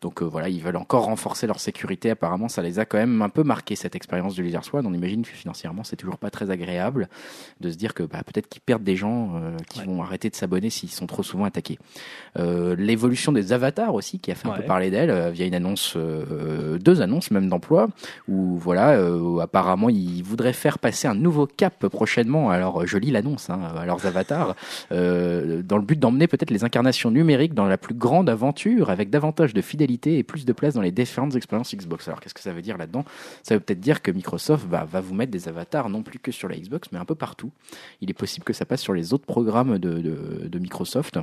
Donc euh, voilà, ils veulent encore renforcer leur sécurité. Apparemment, ça les a quand même un peu marqué cette expérience du Lizard Squad. On imagine que financièrement, c'est toujours pas très agréable de se dire que bah, peut-être qu'ils perdent des gens euh, qui Ouais. vont arrêter de s'abonner s'ils sont trop souvent attaqués. Euh, L'évolution des avatars aussi, qui a fait un peu parler d'elle via une annonce, deux annonces même d'emploi, où voilà, apparemment ils voudraient faire passer un nouveau cap prochainement. Alors je lis l'annonce hein, à leurs avatars, dans le but d'emmener peut-être les incarnations numériques dans la plus grande aventure, avec davantage de fidélité et plus de place dans les différentes expériences Xbox. Alors qu'est-ce que ça veut dire là-dedans? Ça veut peut-être dire que Microsoft bah, va vous mettre des avatars non plus que sur la Xbox, mais un peu partout. Il est possible que ça passe sur les autres programmes de, de, de Microsoft.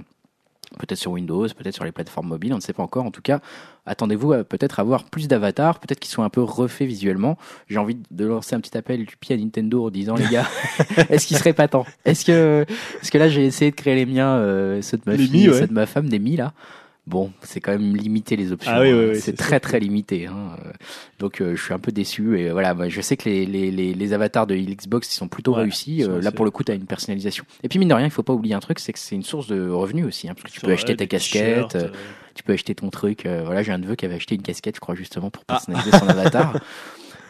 Peut-être sur Windows, peut-être sur les plateformes mobiles, on ne sait pas encore. En tout cas, attendez-vous à peut-être avoir plus d'avatars, peut-être qu'ils sont un peu refaits visuellement. J'ai envie de lancer un petit appel du pied à Nintendo en disant les gars, est-ce qu'il serait pas temps? Est-ce que, est-ce que là j'ai essayé de créer les miens, euh, ceux de ma Les fille, Mi, et ouais. ceux de ma femme, des mi là. Bon, c'est quand même limité les options. Ah oui, oui, hein. oui, c'est très très limité. Hein. Euh, Donc euh, je suis un peu déçu et voilà, moi, je sais que les, les, les, les avatars de Xbox ils sont plutôt Ouais, réussis. Euh, là pour le coup, tu as une personnalisation. Et puis mine de rien, il faut pas oublier un truc, c'est que c'est une source de revenus aussi, hein, parce que tu peux acheter casquettes, t-shirts, euh, euh, tu peux acheter ton truc. euh, voilà, j'ai un neveu qui avait acheté une casquette, je crois justement pour Ah. personnaliser son avatar.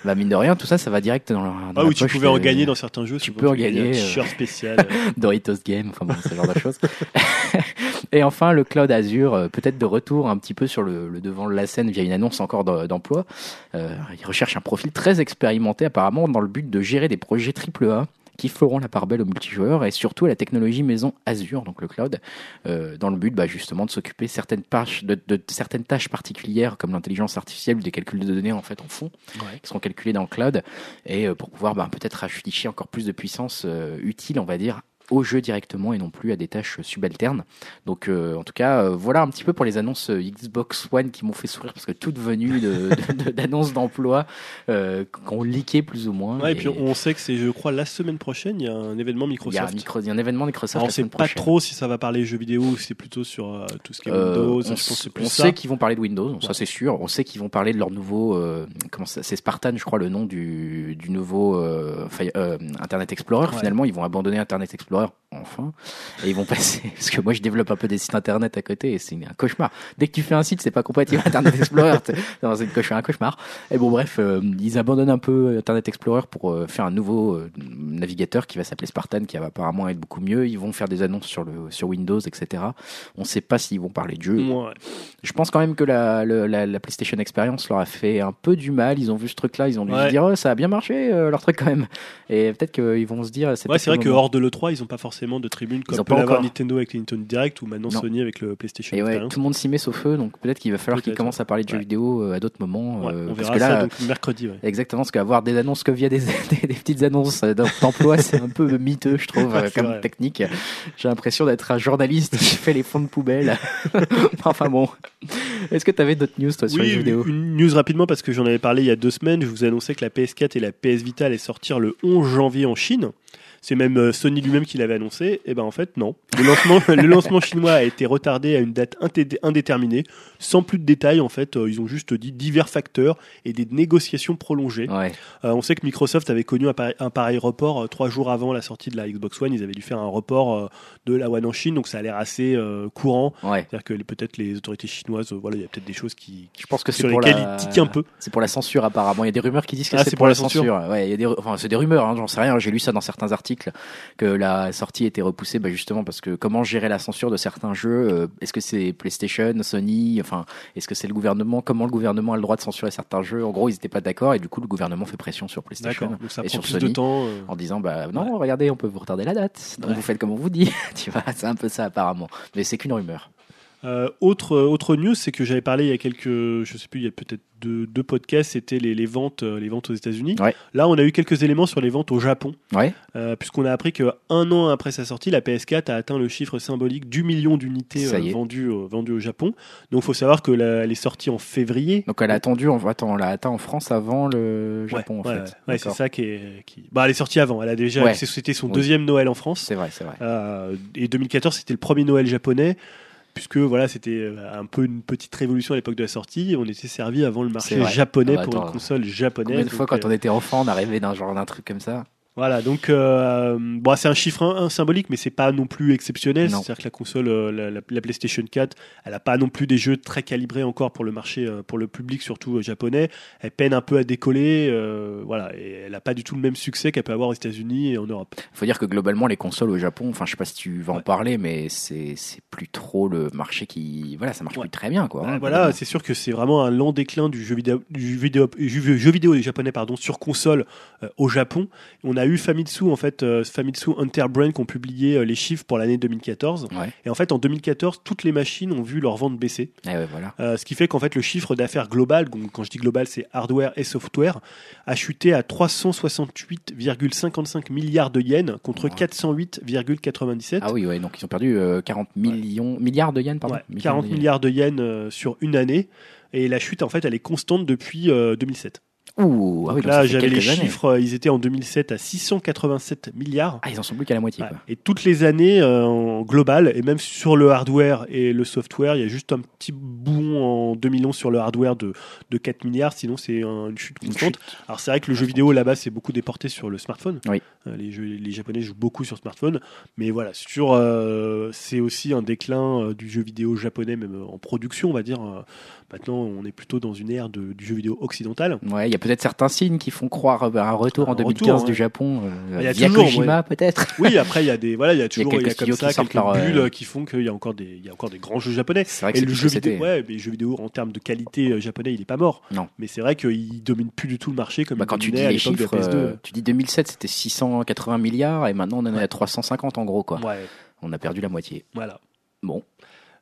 Bah mine de rien, tout ça, ça va direct dans, dans Ah oui, tu poche pouvais en gagner dans certains jeux. tu peux en gagner, Un euh, t-shirt spécial. Doritos Game, enfin bon, ce genre de choses. Et enfin, le cloud Azure, euh, peut-être de retour un petit peu sur le, le devant de la scène via une annonce encore d'em- d'emploi. Euh, il recherche un profil très expérimenté apparemment dans le but de gérer des projets AAA qui feront la part belle au multijoueur et surtout à la technologie maison Azure, donc le cloud, euh, dans le but bah, justement de s'occuper certaines tâches, de, de certaines tâches particulières comme l'intelligence artificielle ou des calculs de données en fait en fond qui seront calculés dans le cloud et euh, pour pouvoir bah, peut-être afficher encore plus de puissance euh, utile, on va dire, au jeu directement et non plus à des tâches subalternes. Donc euh, en tout cas, euh, voilà un petit peu pour les annonces euh, Xbox One qui m'ont fait sourire parce que toutes venues de- de- de- d'annonces d'emploi euh, qu'on leaké plus ou moins. Ouais, et puis on sait que c'est, je crois, la semaine prochaine, il y a un événement il y, Microsoft. micro- il y a un événement Microsoft Alors, on la sait pas prochaine. trop si ça va parler jeux vidéo ou si c'est plutôt sur tout ce qui est Windows. on je pense on sait qu'ils vont parler de Windows, ça c'est sûr. On sait qu'ils vont parler de leur nouveau, comment ça, c'est Spartan, je crois, le nom du, du nouveau Internet Explorer. Ouais. Finalement, ils vont abandonner Internet Explorer enfin, et ils vont passer. Parce que moi, je développe un peu des sites internet à côté et c'est un cauchemar. Dès que tu fais un site, c'est pas compatible Internet Explorer. c'est une cauchemar, un cauchemar. Et bon, bref, euh, ils abandonnent un peu Internet Explorer pour euh, faire un nouveau euh, navigateur qui va s'appeler Spartan, qui va apparemment être beaucoup mieux. Ils vont faire des annonces sur le sur Windows, etc. On sait pas s'ils vont parler de jeu. Ouais. Je pense quand même que la, le- la, la PlayStation Experience leur a fait un peu du mal. Ils ont vu ce truc-là, ils ont dû Ouais. se dire oh, ça a bien marché leur truc quand même. Et peut-être qu'ils vont se dire Ouais, c'est vrai le que hors de l'E3, ils ont pas forcément de tribune comme peut l'avoir. Nintendo avec les Nintendo Direct ou maintenant Non. Sony avec le PlayStation Et ouais, tout le monde s'y met sauf eux, donc peut-être qu'il va falloir qu'ils commencent à parler de jeux Ouais. vidéo euh, à d'autres moments. Ouais, euh, on parce verra que là, ça donc mercredi. Exactement, parce qu'avoir des annonces que via des, des, des petites annonces euh, d'emploi, c'est un peu miteux, je trouve, comme vrai. technique. J'ai l'impression d'être un journaliste qui fait les fonds de poubelle. enfin bon. Est-ce que tu avais d'autres news, toi, sur les jeux vidéo une news rapidement parce que j'en avais parlé il y a deux semaines. Je vous annonçais que la PS4 et la PS Vita allaient sortir le 11 janvier en Chine. C'est même euh, Sony lui-même qui l'avait annoncé. Et ben en fait non. Le lancement, le lancement chinois a été retardé à une date indéterminée, sans plus de détails en fait. Euh, Ils ont juste dit divers facteurs et des négociations prolongées. Ouais, Euh, on sait que Microsoft avait connu un pareil, un pareil report euh, trois jours avant la sortie de la Xbox One. Ils avaient dû faire un report euh, de la One en Chine, donc ça a l'air assez courant. ouais. C'est-à-dire que peut-être les autorités chinoises, voilà, il y a peut-être des choses qui, qui- Je pense que sur lesquelles la... ils tiquent un peu. C'est pour la censure apparemment. Il y a des rumeurs qui disent que Ah, c'est pour, la censure. Ouais, il y a des, enfin, c'est des rumeurs. Hein, J'en sais rien. J'ai lu ça dans certains articles que la sortie était repoussée, bah, justement parce que comment gérer la censure de certains jeux euh, Est-ce que c'est PlayStation, Sony Enfin, est-ce que c'est le gouvernement Comment le gouvernement a le droit de censurer certains jeux? En gros, ils n'étaient pas d'accord et du coup, le gouvernement fait pression sur PlayStation Donc ça et sur Sony de temps. euh. en disant bah non, regardez, on peut vous retarder la date. Donc Ouais. vous faites comme on vous dit. tu vois, c'est un peu ça apparemment. Mais c'est qu'une rumeur. Euh, autre autre news, c'est que j'avais parlé il y a quelques, je sais plus, il y a peut-être deux, deux podcasts, c'était les, les ventes euh, les ventes aux États-Unis. Ouais. Là, on a eu quelques éléments sur les ventes au Japon, Ouais. euh, puisqu'on a appris que un an après sa sortie, la PS4 a atteint le chiffre symbolique du million d'unités euh, vendues euh, vendues au Japon. Donc, faut savoir que la- elle est sortie en février. Donc elle a attendu, on, attends, on l'a atteint en France avant le Japon ouais, en fait. c'est ça qui est. Qui... Bah, elle est sortie avant. Elle a déjà. C'était son Oui. deuxième Noël en France. C'est vrai, c'est vrai. Euh, et 2014, c'était le premier Noël japonais, puisque voilà, c'était euh, un peu une petite révolution à l'époque de la sortie. et On était servi avant le marché japonais Ah bah pour attends, une console japonaise. De fois donc, quand euh, on était enfant, on arrivait d'un genre d'un truc comme ça Voilà, donc euh, bon, c'est un chiffre un, un symbolique, mais c'est pas non plus exceptionnel. C'est-à-dire que la console, euh, la, la- la PlayStation 4, elle a pas non plus des jeux très calibrés encore pour le marché, euh, pour le public surtout euh, japonais. Elle peine un peu à décoller, euh, voilà, et elle a pas du tout le même succès qu'elle peut avoir aux États-Unis et en Europe. faut dire que globalement les consoles au Japon, enfin je sais pas si tu vas en parler, mais c'est c'est plus trop le marché qui, voilà, ça marche Ouais. plus très bien quoi. Bah, hein, voilà, c'est sûr que c'est vraiment un lent déclin du jeu vidéo, du vidéo, jeu, jeu vidéo des japonais pardon sur console au Japon. On a eu Famitsu en fait, euh, Famitsu Enterbrain qui ont publié euh, les chiffres pour l'année 2014. Ouais. Et en fait, en 2014, toutes les machines ont vu leur vente baisser. Eh ouais, voilà. Euh, ce qui fait qu'en fait, le chiffre d'affaires global, donc quand je dis global, c'est hardware et software, a chuté à 368,55 milliards de yens contre Ouais. 408,97. Ah oui, ouais, donc ils ont perdu euh, 40 millions, milliards de yens, pardon. Ouais, Milliards 40 de yens. milliards de yens sur une année. Et la chute, en fait, elle est constante depuis euh, 2007. Ouh, ah oui, là, j'avais les années. chiffres, euh, ils étaient en 2007 à 687 milliards. Ah, ils en sont plus qu'à la moitié Ouais. quoi. Et toutes les années, euh, en global, et même sur le hardware et le software, il y a juste un petit bout en 2011 sur le hardware de, de 4 milliards, sinon c'est un- une chute constante. Alors c'est vrai que le jeu vidéo là-bas, c'est beaucoup déporté sur le smartphone. Oui. Euh, les, jeux, les Japonais jouent beaucoup sur smartphone. Mais voilà, sur, euh, c'est aussi un déclin du jeu vidéo japonais, même en production, on va dire. Euh, maintenant, on est plutôt dans une ère de- du jeu vidéo occidental. Ouais, il y a peut-être certains signes qui font croire à un retour Un en 2015 retour, du. Japon. euh, Il y a via toujours, Kojima, peut-être. Oui, après il y a des voilà, il y a toujours y a, quelques comme ça qui quelques leur, euh, bulles qui font qu'il y a encore des il y a encore des grands jeux japonais. C'est vrai que Et le jeu vidéo, ouais, mais le jeu vidéo en termes de qualité euh, japonais, il est pas mort. Non. Mais c'est vrai qu'il domine plus du tout le marché comme Bah, il quand tu dis à les de chiffres, PS2. euh, tu dis 2007, c'était 680 milliards et maintenant on en est à 350 en gros quoi. Ouais, On a perdu la moitié. voilà. Bon.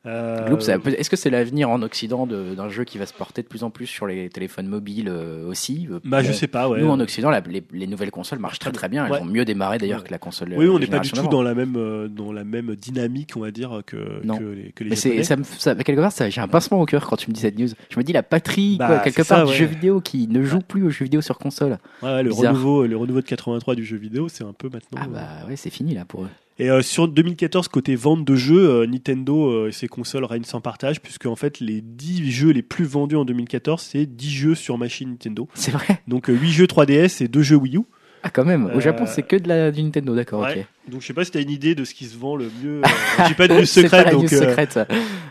Euh, est-ce que c'est l'avenir en Occident de- d'un jeu qui va se porter de plus en plus sur les téléphones mobiles euh, aussi Euh, bah je sais pas, ouais. Nous en Occident, la- les, les nouvelles consoles marchent très très bien. Elles Ouais. ont mieux démarré d'ailleurs Ouais. que la console. oui, on n'est pas du tout dans la même dans la même dynamique, on va dire que Non. que les, que les Mais c'est, japonais. ça me, ça, quelque part, j'ai un pincement au cœur quand tu me dis cette news. Je me dis la patrie, Bah, quoi, quelque part, ça, du ouais. jeu vidéo qui ne joue plus aux jeux vidéo sur console. Le bizarre. renouveau le renouveau de 83 du jeu vidéo, c'est un peu maintenant. Ah bah ouais, c'est fini là pour eux. Et euh, sur 2014, côté vente de jeux, euh, Nintendo euh, et ses consoles règnent sans partage, puisque en fait, les 10 jeux les plus vendus en 2014, c'est 10 jeux sur machine Nintendo. C'est vrai Donc euh, 8 jeux 3DS et 2 jeux Wii U. Ah quand même. Au Japon, c'est que de la du Nintendo, d'accord. Ouais. ok. Donc je sais pas si t'as une idée de ce qui se vend le mieux. Euh, J'ai pas de news secrète, donc. secrète.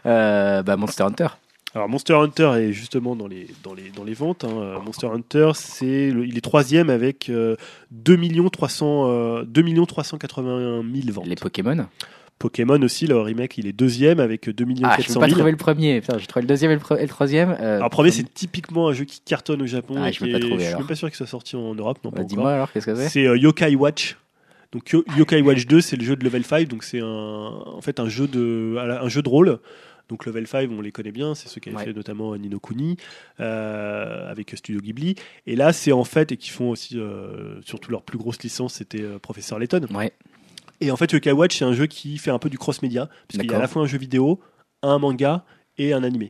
bah Monster Hunter. Alors Monster Hunter est justement dans les dans les dans les ventes. hein. Monster Hunter, c'est le- il est troisième avec euh, 2 300 euh, 2 381 000 ventes. Les Pokémon. Pokémon aussi, le remake, il est deuxième avec 2 Ah, je peux 400 pas 000. trouver le premier. Putain, j'ai trouvé le deuxième et le, pre- et le troisième. Euh, Alors, premier, c'est typiquement un jeu qui cartonne au Japon. Ah, je Je suis même pas sûr qu'il soit sorti en Europe, non bah, pas dis-moi encore. alors, qu'est-ce que c'est? C'est euh, Yokai Watch. Donc Yo- Yokai Watch 2, c'est le jeu de Level 5, donc c'est un, en fait un jeu de, un jeu de rôle. Donc Level 5, on les connaît bien, c'est ceux qui avaient Ouais. fait notamment Nino Kuni euh, avec Studio Ghibli. Et là, c'est en fait et qui font aussi euh, surtout leur plus grosse licence, c'était euh, Professeur Layton. Ouais. Et en fait, Yokai Watch, c'est un jeu qui fait un peu du cross-média, puisqu'il y a à la fois un jeu vidéo, un manga et un animé.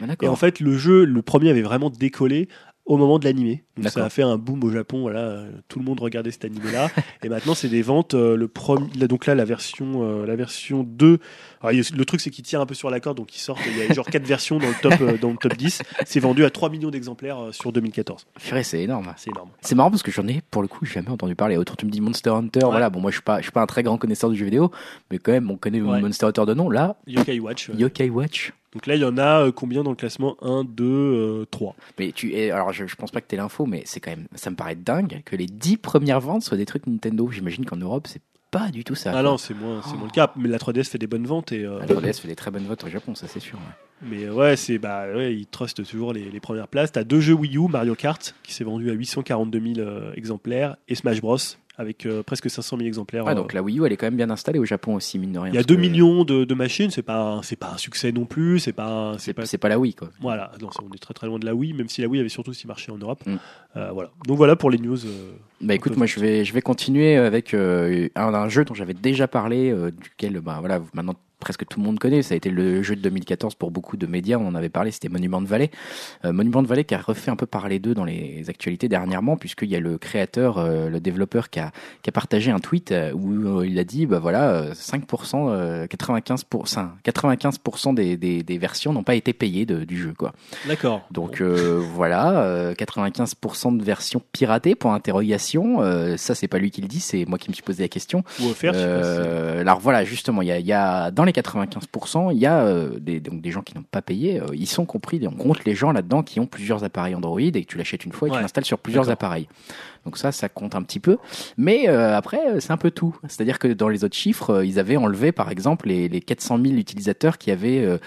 Ah, Et en fait, le jeu, le premier avait vraiment décollé au moment de l'animé. Donc ça a fait un boom au Japon. Voilà, euh, tout le monde regardait cet animé-là. et maintenant, c'est des ventes. euh, le premier, donc là, la version, euh, la version 2. alors, il y a- le truc, c'est qu'il tire un peu sur la corde, donc il sort. Il y a genre quatre versions dans le top, euh, dans le top 10. C'est vendu à 3 millions d'exemplaires sur 2014. Purée, c'est énorme. C'est énorme. C'est marrant parce que j'en ai pour le coup jamais entendu parler. Autour tu me dis Monster Hunter, voilà. Bon moi je suis pas je suis pas un très grand connaisseur du jeu vidéo, mais quand même on connaît Ouais. Monster Hunter de nom. Là, Yokai Watch. Yokai Watch. Donc là, il y en a euh, combien dans le classement? 1, 2, 3. Mais tu es alors je, je pense pas que t'aies l'info, mais c'est quand même ça me paraît dingue que les 10 premières ventes soient des trucs Nintendo. J'imagine qu'en Europe c'est pas du tout ça. Ah quoi. non, c'est moins, c'est moins le cas. Mais la 3DS fait des bonnes ventes. Et, euh, La 3DS fait des très bonnes votes au Japon, ça c'est sûr. ouais. Mais ouais, c'est bah ouais, ils trustent toujours les, les premières places. T'as deux jeux Wii U, Mario Kart qui s'est vendu à 842 000 euh, exemplaires et Smash Bros avec euh, presque 500 000 exemplaires. Euh, donc la Wii U elle est quand même bien installée au Japon aussi mine de rien. il y a parce 2 que millions de, de machines, c'est pas un- c'est pas un succès non plus, c'est pas c'est pas c'est pas la Wii quoi. voilà, non, on est très très loin de la Wii, même si la Wii avait surtout aussi marché en Europe. Mm. Euh, voilà. Donc voilà pour les news. euh, Bah écoute, moi je vais je vais continuer avec euh, un, un jeu dont j'avais déjà parlé, euh, duquel bah voilà maintenant presque tout le monde connaît. Ça a été le jeu de 2014 pour beaucoup de médias. On en avait parlé, c'était Monument de Valley. Euh, Monument de Valley qui a refait un peu parler d'eux dans les actualités dernièrement, puisqu'il y a le créateur, euh, le développeur qui a qui a partagé un tweet où il a dit bah voilà euh, 5%, euh, 95 95% des, des des versions n'ont pas été payées de- du jeu quoi. D'accord. Donc voilà, euh, 95% de versions piratées pour interrogation. Euh, ça, c'est pas lui qui le dit, c'est moi qui me suis posé la question. Ou offert. je Euh, alors voilà, justement, il y a, il y a dans les 95%, il y a euh, des, donc des gens qui n'ont pas payé. ils sont compris, on compte les gens là-dedans qui ont plusieurs appareils Android et que tu l'achètes une fois et Ouais. tu l'installes sur plusieurs appareils. Donc ça, ça compte un petit peu. Mais euh, après, euh, c'est un peu tout. C'est-à-dire que dans les autres chiffres, euh, ils avaient enlevé, par exemple, les, les 400 000 utilisateurs qui avaient euh,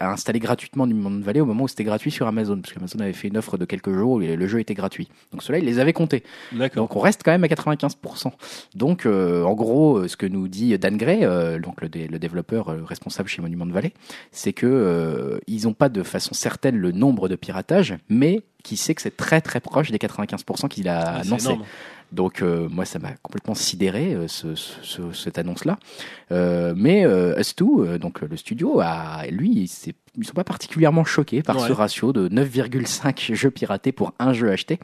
installé gratuitement Monde Valley au moment où c'était gratuit sur Amazon, parce qu'Amazon avait fait une offre de quelques jours où le jeu était gratuit. Donc cela, ils les avaient comptés. Donc on reste quand même à 95%. Donc euh, en gros, euh, ce que nous dit Dan Gray, euh, donc le, dé- le développeur responsable chez Monument de Valley, c'est que euh, ils n'ont pas de façon certaine le nombre de piratages, mais qui sait que c'est très très proche des 95% qu'il a Ah, annoncé. énorme. Donc euh, moi ça m'a complètement sidéré euh, ce, ce- ce- cette annonce là. Euh, mais euh, Us2, euh, donc le studio, a, lui il ils sont pas particulièrement choqués par Ouais. ce ratio de 9,5 jeux piratés pour un jeu acheté.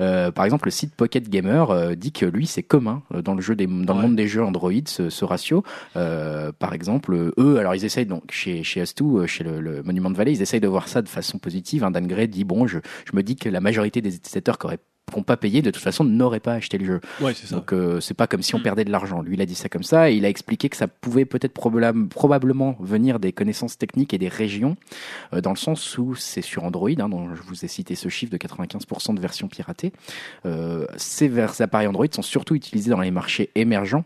Euh, par exemple, le site Pocket Gamer euh, dit que lui c'est commun euh, dans le jeu des, dans Ouais. le monde des jeux Android ce, ce ratio. Euh, par exemple, eux, alors ils essayent donc chez chez Us2, euh, chez le, le Monument de Valley, ils essayent de voir ça de façon positive. Hein. Dan Gray dit bon, je, je me dis que la majorité des utilisateurs qui auraient qui n'ont pas payé de toute façon n'auraient pas acheté le jeu. Ouais, c'est ça. Donc euh, c'est pas comme si on perdait de l'argent. Lui, il a dit ça comme ça. Et il a expliqué que ça pouvait peut-être probablement, probablement venir des connaissances techniques et des, régi- région, dans le sens où c'est sur Android, hein, dont je vous ai cité ce chiffre de 95% de versions piratées. ces appareils Android sont surtout utilisés dans les marchés émergents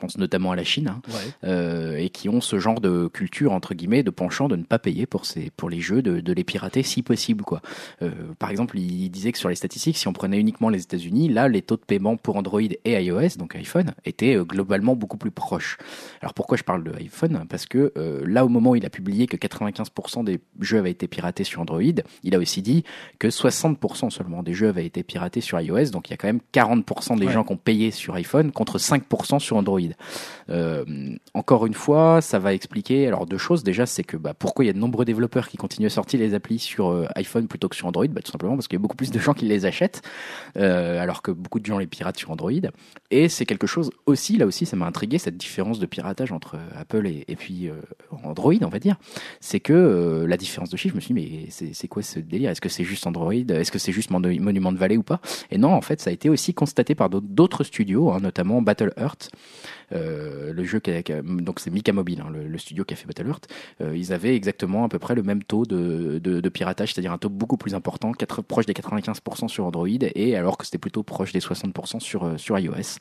pense notamment à la Chine, hein, euh, et qui ont ce genre de culture entre guillemets, de penchant de ne pas payer pour ces, pour les jeux, de, de les pirater si possible, quoi. Euh, par exemple, il disait que sur les statistiques, si on prenait uniquement les États-Unis, là, les taux de paiement pour Android et iOS, donc iPhone, étaient euh, globalement beaucoup plus proches. Alors pourquoi je parle de iPhone? Parce que là, au moment où il a publié que 95% des jeux avaient été piratés sur Android, il a aussi dit que 60% seulement des jeux avaient été piratés sur iOS, donc il y a quand même 40% des gens qui ont payé sur iPhone contre 5% sur Android. Euh, encore une fois, ça va expliquer alors deux choses. Déjà, c'est que bah, pourquoi il y a de nombreux développeurs qui continuent à sortir les applis sur euh, iPhone plutôt que sur Android? Bah, Tout simplement parce qu'il y a beaucoup plus de gens qui les achètent, euh, alors que beaucoup de gens les piratent sur Android. Et c'est quelque chose aussi, là aussi, ça m'a intrigué, cette différence de piratage entre Apple et, puis Android, on va dire. C'est que la différence de chiffre, je me suis dit, mais c'est quoi ce délire? Est-ce que c'est juste Android? Est-ce que c'est juste Monument de Valley ou pas? Et non, en fait, ça a été aussi constaté par d'autres studios, hein, notamment Battle Earth. Euh, le jeu donc c'est Mika Mobile, hein, le, studio qui a fait Battle Earth, euh, ils avaient exactement à peu près le même taux de, piratage, c'est-à-dire un taux beaucoup plus important, 4, proche des 95% sur Android, et alors que c'était plutôt proche des 60% sur, euh, sur iOS.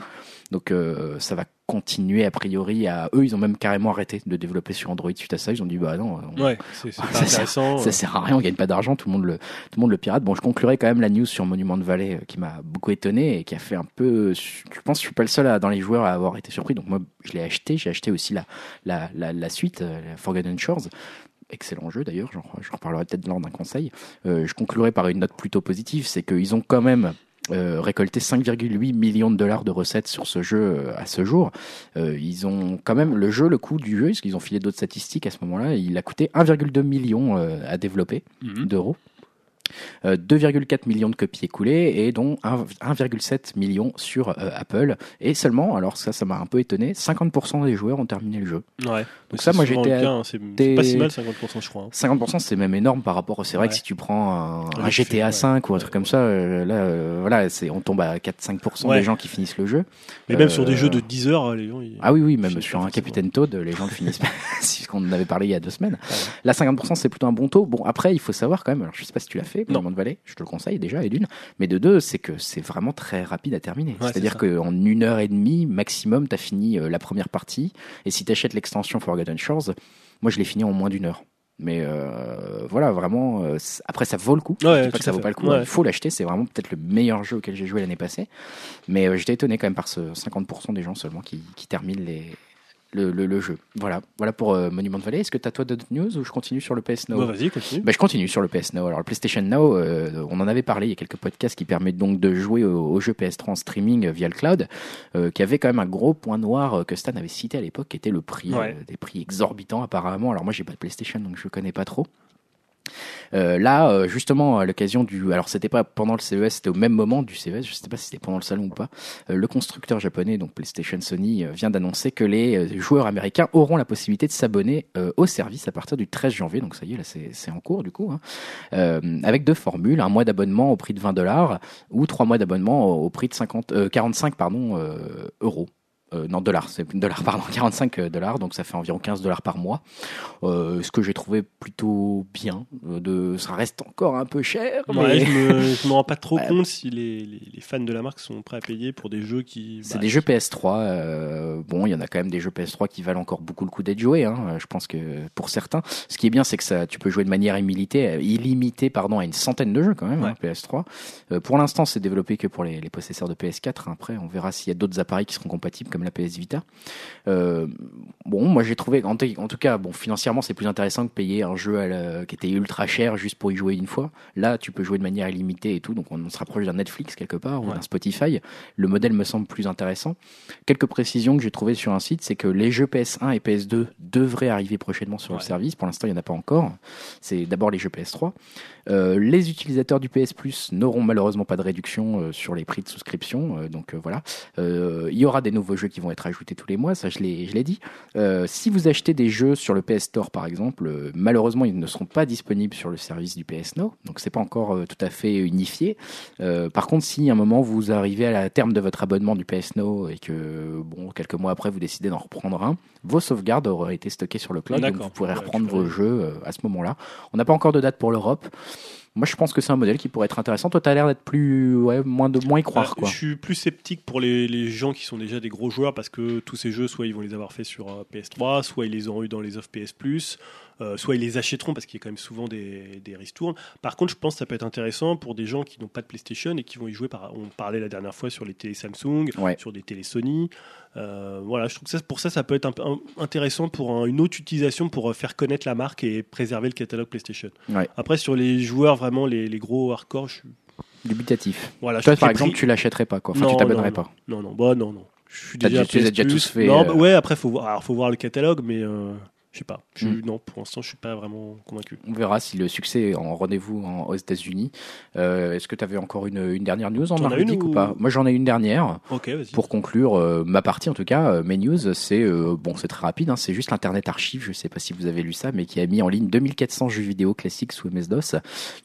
Donc ça va continuer a priori à eux ils ont même carrément arrêté de développer sur Android suite à ça ils ont dit bah non ouais c'est pas ça sert, ça sert à rien on gagne pas d'argent tout le monde le tout le monde le pirate bon je conclurai quand même la news sur Monument de Valley qui m'a beaucoup étonné et qui a fait un peu je pense que je suis pas le seul à, dans les joueurs à avoir été surpris donc moi je l'ai acheté, j'ai acheté aussi la, la, la, la suite, euh, Forgotten Shores. Excellent jeu d'ailleurs, je reparlerai peut-être lors d'un conseil. Euh, je conclurai par une note plutôt positive, c'est qu'ils ont quand même euh, récolté 5,8 millions de dollars de recettes sur ce jeu euh, à ce jour. Euh, ils ont quand même le jeu, le coût du jeu, parce qu'ils ont filé d'autres statistiques à ce moment-là, il a coûté 1,2 million à développer mhm. d'euros. 2,4 euh, millions de copies écoulées et dont 1,7 million sur euh, Apple. Et seulement, alors ça, ça m'a un peu étonné, 50% des joueurs ont terminé le jeu. Ouais. Donc ça, moi j'étais. Hein, c'est pas si mal 50%, je crois. 50% hein. c'est même énorme par rapport. C'est vrai que si tu prends un, GTA 5 ou un truc comme ça, euh, là, voilà, on tombe à 4-5% des gens qui finissent le jeu. Mais même sur des jeux de 10 heures, les gens. Ah oui, oui, même sur un Capitaine Toad, les gens le finissent. c'est ce qu'on en avait parlé il y a deux semaines. Là, 50% c'est plutôt un bon taux. Bon, après, il faut savoir quand même. Alors, je sais pas si tu l'as fait non. de Vallée, je te le conseille déjà, et d'une. Mais de deux, c'est que c'est vraiment très rapide à terminer. C'est-à-dire qu'en une heure et demie maximum, tu as fini euh, la première partie. Et si tu achètes l'extension Forgotten Shores, moi je l'ai fini en moins d'une heure. Mais euh, voilà, vraiment. Euh, après, ça vaut le coup. Ouais, pas que ça vaut pas le coup. Il faut l'acheter. C'est vraiment peut-être le meilleur jeu auquel j'ai joué l'année passée. Mais j'étais étonné quand même par ce 50% des gens seulement qui, qui terminent les, le, le, jeu. Voilà, voilà pour euh, Monument Valley. Est-ce que tu as toi d'autres news ou je continue sur le PS Now bah, Vas-y, continue. Bah, je continue sur le PS Now. Alors, le PlayStation Now, euh, on en avait parlé, il y a quelques podcasts qui permettent donc de jouer au, jeu PS3 en streaming euh, via le cloud, qui avait quand même un gros point noir que Stan avait cité à l'époque, qui était le prix, des prix exorbitants apparemment. Alors, moi, j'ai pas de PlayStation, donc je connais pas trop. Euh, là, euh, justement, à l'occasion du, alors c'était pas pendant le CES, c'était au même moment du CES, je sais pas si c'était pendant le salon ou pas. Euh, le constructeur japonais, donc PlayStation Sony, vient d'annoncer que les joueurs américains auront la possibilité de s'abonner au service à partir du 13 janvier. Donc ça y est, là c'est en cours du coup, hein. avec deux formules un mois d'abonnement au prix de 20 dollars ou trois mois d'abonnement au prix de 50, 45 pardon euros. Euh, non, dollars, c'est dollars, pardon, 45 euh, dollars, donc ça fait environ 15 dollars par mois. Euh, ce que j'ai trouvé plutôt bien. Euh, de, ça reste encore un peu cher. mais... je, me, je me rends pas trop compte si les, les, les, fans de la marque sont prêts à payer pour des jeux qui. C'est bah, des jeux PS3. Euh, bon, il y en a quand même des jeux PS3 qui valent encore beaucoup le coup d'être joués. Hein, je pense que pour certains, ce qui est bien, c'est que ça, tu peux jouer de manière illimitée, illimitée pardon, à une centaine de jeux quand même. Hein, PS3. pour l'instant, c'est développé que pour les, les possesseurs de PS4. Après, on verra s'il y a d'autres appareils qui seront compatibles la PS Vita. Euh, bon, moi j'ai trouvé, en, tout cas, bon, financièrement c'est plus intéressant que payer un jeu qui était ultra cher juste pour y jouer une fois. Là, tu peux jouer de manière illimitée et tout, donc on, se rapproche d'un Netflix quelque part ou d'un Spotify. Le modèle me semble plus intéressant. Quelques précisions que j'ai trouvées sur un site, c'est que les jeux PS1 et PS2 devraient arriver prochainement sur le service. Pour l'instant, il n'y en a pas encore. C'est d'abord les jeux PS3. Euh, les utilisateurs du PS Plus n'auront malheureusement pas de réduction euh, sur les prix de souscription, donc voilà. il y aura des nouveaux jeux qui vont être ajoutés tous les mois, ça je l'ai, dit. Euh, si vous achetez des jeux sur le PS Store par exemple, euh, malheureusement ils ne seront pas disponibles sur le service du PS Now, donc c'est pas encore euh, tout à fait unifié. Euh, par contre, si à un moment vous arrivez à la terme de votre abonnement du PS Now et que bon quelques mois après vous décidez d'en reprendre un, vos sauvegardes auraient été stockées sur le cloud, donc vous pourrez reprendre vos jeux euh, à ce moment-là. On n'a pas encore de date pour l'Europe. Moi, je pense que c'est un modèle qui pourrait être intéressant. Toi, tu as l'air d'être plus, ouais, moins de moins y croire, Euh, quoi. Je suis plus sceptique pour les, les gens qui sont déjà des gros joueurs parce que tous ces jeux, soit ils vont les avoir fait sur euh, PS3, soit ils les auront eu dans les offres PS Plus, euh, soit ils les achèteront parce qu'il y a quand même souvent des, des ristournes. Par contre, je pense que ça peut être intéressant pour des gens qui n'ont pas de PlayStation et qui vont y jouer. Par, on parlait la dernière fois sur les télé Samsung, Ouais. sur des télé Sony. Euh, voilà, je trouve que ça, pour ça, ça peut être un peu un- intéressant pour un- une autre utilisation pour euh, faire connaître la marque et préserver le catalogue PlayStation. Ouais. Après, sur les joueurs vraiment les, les gros hardcore, je, Dubitatif. voilà, je Toi, par exemple, prix- tu l'achèterais pas, quoi. Enfin, Non, tu t'abonnerais pas. non, non, bah non, non. Je suis déjà tu les as PS+. déjà tous fait, Non, bah, ouais, après faut voir, alors, faut voir le catalogue, mais euh, sais pas. Je, Mm. Non, pour l'instant, je suis pas vraiment convaincu. On verra si le succès est en rendez-vous en- aux États-Unis. Euh, Est-ce que tu avais encore une, une dernière news en une ou ou- pas Moi, j'en ai une dernière. Ok, vas-y. Pour conclure euh, ma partie, en tout cas, euh, mes news, c'est bon, c'est très rapide. hein, c'est juste l'internet archive. Je sais pas si vous avez lu ça, mais qui a mis en ligne 2400 jeux vidéo classiques sous MS-DOS.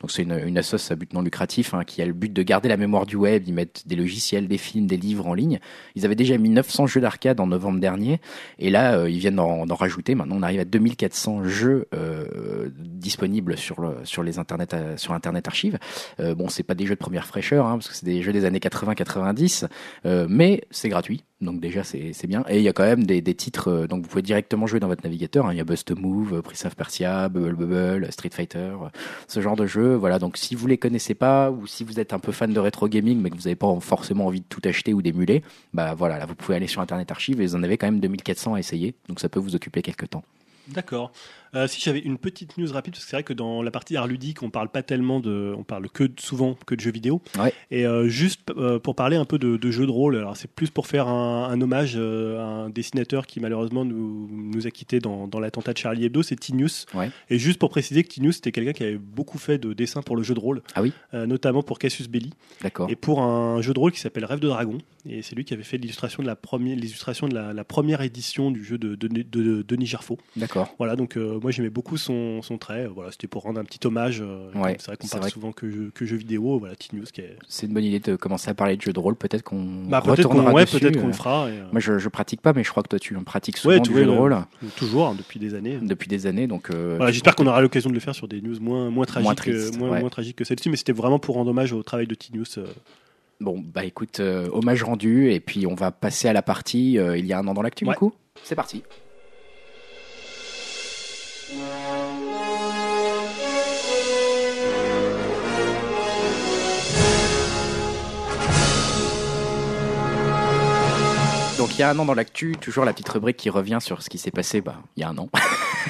Donc c'est une, une assoce à but non lucratif hein, qui a le but de garder la mémoire du web. Ils mettent des logiciels, des films, des livres en ligne. Ils avaient déjà mis 900 jeux d'arcade en novembre dernier, et là ils viennent d'en rajouter. Maintenant, on arrive à 2400 jeux euh, disponibles sur sur les internet euh, sur internet archive. Euh, bon, c'est pas des jeux de première fraîcheur, hein, parce que c'est des jeux des années 80-90, euh, mais c'est gratuit. Donc déjà c'est bien et il y a quand même des, des titres donc vous pouvez directement jouer dans votre navigateur hein. il y a Bust Move, Prince of Persia, Bubble Bubble, Street Fighter, ce genre de jeux voilà donc si vous les connaissez pas ou si vous êtes un peu fan de rétro gaming mais que vous n'avez pas forcément envie de tout acheter ou d'émuler bah voilà là vous pouvez aller sur internet archive et vous en avez quand même 2400 à essayer donc ça peut vous occuper quelques temps. D'accord. Euh, si j'avais une petite news rapide, parce que c'est vrai que dans la partie art ludique, on parle pas tellement de, on parle que souvent que de jeux vidéo. Ouais. Et euh, juste euh, pour parler un peu de, de jeux de rôle, alors c'est plus pour faire un, un hommage à un dessinateur qui malheureusement nous, nous a quittés dans, dans l'attentat de Charlie Hebdo, c'est Tinius. Ouais. Et juste pour préciser que Tinius c'était quelqu'un qui avait beaucoup fait de dessins pour le jeu de rôle, Ah oui notamment pour Cassius Belli D'accord. et pour un jeu de rôle qui s'appelle Rêve de Dragon. Et c'est lui qui avait fait l'illustration de la première, l'illustration de la, la première édition du jeu de, de, de- de Denis Gerfaux. D'accord. Voilà, donc moi j'aimais beaucoup son, son trait. Voilà, c'était pour rendre un petit hommage. euh, Ouais, c'est vrai qu'on parle souvent que, jeux- que jeux vidéo. Voilà, Tinius qui est. C'est une bonne idée de commencer à parler de jeux de rôle peut-être qu'on Bah, ouais, dessus, peut-être qu'on euh. le fera. et, euh, Moi je, je pratique pas mais je crois que toi tu en pratiques souvent Ouais, du jeu de le- rôle toujours hein, depuis des années. depuis des années donc euh, Voilà, J'espère qu'on aura l'occasion de le faire sur des news moins, moins tragiques, euh, moins, moins tragiques que celle-ci, mais c'était vraiment pour rendre hommage au travail de euh. Bon, bah écoute, euh, hommage rendu, et puis on va passer à la partie euh, il y a un an dans l'actu, du coup C'est parti. Il y a un an dans l'actu, toujours la petite rubrique qui revient sur ce qui s'est passé bah, il y a un an.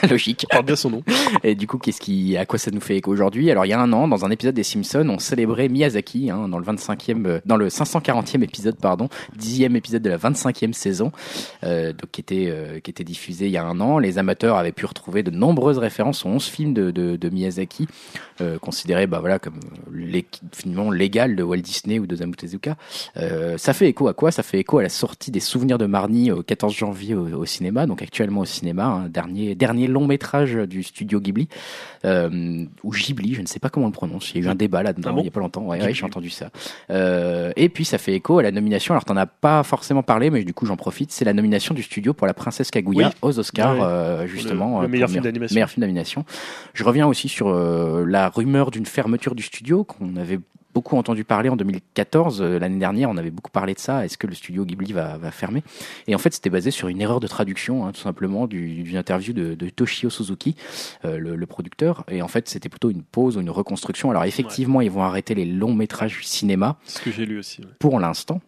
Logique. Porte bien son nom. Et du coup, qu'est-ce qui, à quoi ça nous fait écho aujourd'hui? Alors, il y a un an, dans un épisode des Simpsons, on célébrait Miyazaki, hein, dans le 25e, euh, dans le 540e épisode, pardon, 10e épisode de la 25e saison, euh, donc qui était, euh, qui était diffusé il y a un an. Les amateurs avaient pu retrouver de nombreuses références aux 11 films de, de, de Miyazaki, euh, considérés, bah voilà, comme les, finalement légal de Walt Disney ou de Osamu Tezuka. Ça fait écho à quoi? Ça fait écho à la sortie des Souvenirs de Marnie au 14 janvier au, au cinéma, donc actuellement au cinéma, un dernier dernier long métrage du studio Ghibli euh, ou Ghibli, je ne sais pas comment on le prononce. Il y a eu un débat là-dedans Ah bon il y a pas longtemps. Ouais, j'ai entendu ça. Euh, et puis ça fait écho à la nomination. Alors t'en as pas forcément parlé, mais du coup j'en profite. C'est la nomination du studio pour la Princesse Kaguya Oui. aux Oscars, Ouais, euh, justement. le euh, meilleur film d'animation. Meilleur film d'animation. Je reviens aussi sur euh, la rumeur d'une fermeture du studio qu'on avait beaucoup entendu parler en 2014. Euh, L'année dernière, on avait beaucoup parlé de ça. Est-ce que le studio Ghibli va, va fermer? Et en fait, c'était basé sur une erreur de traduction, hein, tout simplement, du- d'une interview de, de Toshio Suzuki, euh, le, le producteur. Et en fait, c'était plutôt une pause ou une reconstruction. Alors effectivement, ils vont arrêter les longs métrages cinéma C'est ce que j'ai lu aussi. ouais. pour l'instant.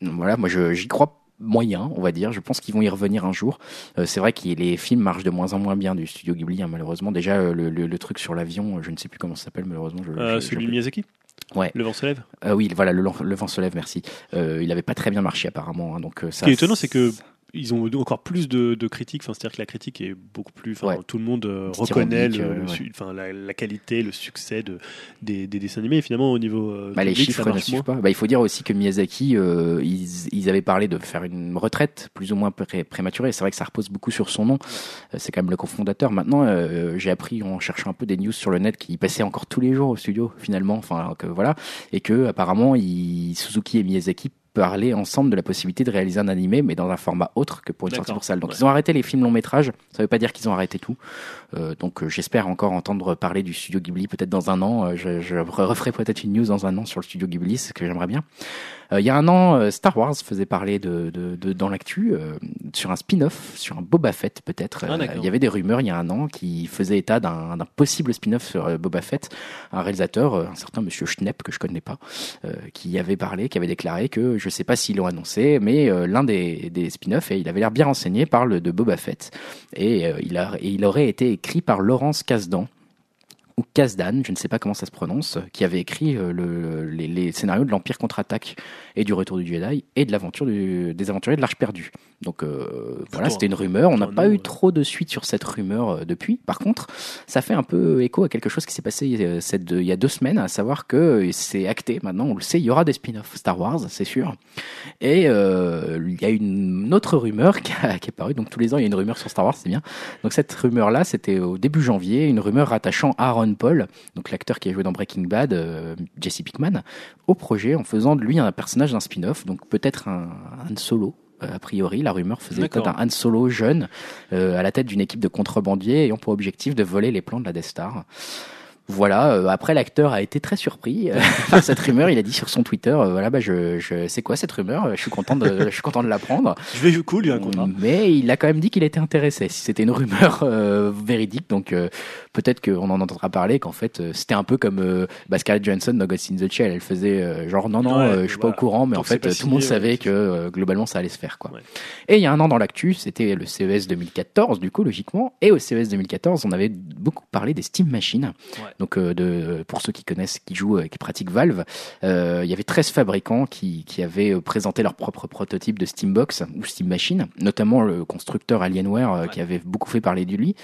Voilà, moi j'y crois moyen, on va dire. Je pense qu'ils vont y revenir un jour. Euh, c'est vrai que les films marchent de moins en moins bien du studio Ghibli, hein, malheureusement. Déjà, le, le- le truc sur l'avion, je ne sais plus comment ça s'appelle, malheureusement. Je, Euh, je- celui de Miyazaki? Ouais. Le vent se lève? Euh, oui, voilà, le, le vent se lève, merci. Euh, il avait pas très bien marché apparemment. hein, donc euh, ça. qui est étonnant, c'est que ils ont encore plus de, de critiques. Enfin, c'est-à-dire que la critique est beaucoup plus. Enfin, Ouais. tout le monde euh, reconnaît le, euh, enfin, la, la qualité, le succès de, des, des dessins animés. Et finalement, au niveau euh, Bah, les chiffres ça ne marche suivent moins. pas. Bah, il faut dire aussi que Miyazaki, euh, ils, ils avaient parlé de faire une retraite plus ou moins pré- prématurée. C'est vrai que ça repose beaucoup sur son nom. C'est quand même le cofondateur. Maintenant, j'ai appris en cherchant un peu des news sur le net qu'il passait encore tous les jours au studio finalement. Enfin, que voilà, et que apparemment, il, Suzuki et Miyazaki parlaient ensemble de la possibilité de réaliser un animé, mais dans un format autre que pour une sortie pour salle. Donc Ouais. ils ont arrêté les films long métrages. Ça veut pas dire qu'ils ont arrêté tout. Euh, donc euh, j'espère encore entendre parler du studio Ghibli peut-être dans un an. Euh, je, je re- referai peut-être une news dans un an sur le studio Ghibli, ce que j'aimerais bien. Euh, il y a un an, Star Wars faisait parler de, de, de- dans l'actu euh, sur un spin-off, sur un Boba Fett peut-être. Ah, il y avait des rumeurs il y a un an qui faisaient état d'un possible spin-off sur Boba Fett. Un réalisateur, un certain Monsieur Schnepp que je connais pas, euh, qui avait parlé, qui avait déclaré que je sais pas s'ils l'ont annoncé, mais euh, l'un des, des spin-offs, et il avait l'air bien renseigné, parle de Boba Fett et, euh, il, a, et il aurait été écrit par Laurence Kasdan ou Kasdan, je ne sais pas comment ça se prononce, qui avait écrit euh, le, les, les scénarios de l'Empire contre-attaque et du Retour du Jedi et de l'aventure des aventuriers de l'Arche perdue. Donc euh, voilà, c'était une rumeur. On n'a pas eu trop de suite sur cette rumeur euh, depuis. Par contre, ça fait un peu écho à quelque chose qui s'est passé cette, il y a deux semaines, à savoir que c'est acté maintenant, on le sait, il y aura des spin-offs Star Wars, c'est sûr. Et euh, il y a une autre rumeur qui, a- qui est parue. Donc tous les ans, il y a une rumeur sur Star Wars, c'est bien. Donc cette rumeur-là, c'était au début janvier, une rumeur rattachant Aaron Paul, donc l'acteur qui a joué dans Breaking Bad, euh, Jesse Pickman, au projet en faisant de lui un personnage d'un spin-off, donc peut-être un, un Solo. euh, A priori, la rumeur faisait état d'un Han Solo jeune euh, à la tête d'une équipe de contrebandiers ayant pour objectif de voler les plans de la Death Star. Voilà. euh, après, l'acteur a été très surpris euh, par cette rumeur. Il a dit sur son Twitter, euh, voilà, bah, je, je, c'est quoi cette rumeur? Je suis content de, je suis content de l'apprendre. Je vais cool, a un contrat. Mais il a quand même dit qu'il était intéressé. Si c'était une rumeur euh, véridique, donc euh, peut-être qu'on en entendra parler. Qu'en fait, euh, c'était un peu comme euh, bah, Scarlett Johansson dans Ghost in the Shell. Elle faisait euh, genre non non, Ouais, euh, je suis pas au courant, mais en fait, tout le monde savait que euh, globalement ça allait se faire quoi. Ouais. Et il y a un an dans l'actu, c'était le CES 2014 du coup logiquement. Et au CES 2014, on avait beaucoup parlé des Steam Machines. Donc euh, de pour ceux qui connaissent, qui jouent, euh, qui pratiquent Valve, euh, il y avait 13 fabricants qui, qui avaient présenté leur propre prototype de Steambox ou Steam Machine, notamment le constructeur Alienware qui avait beaucoup fait parler de lui.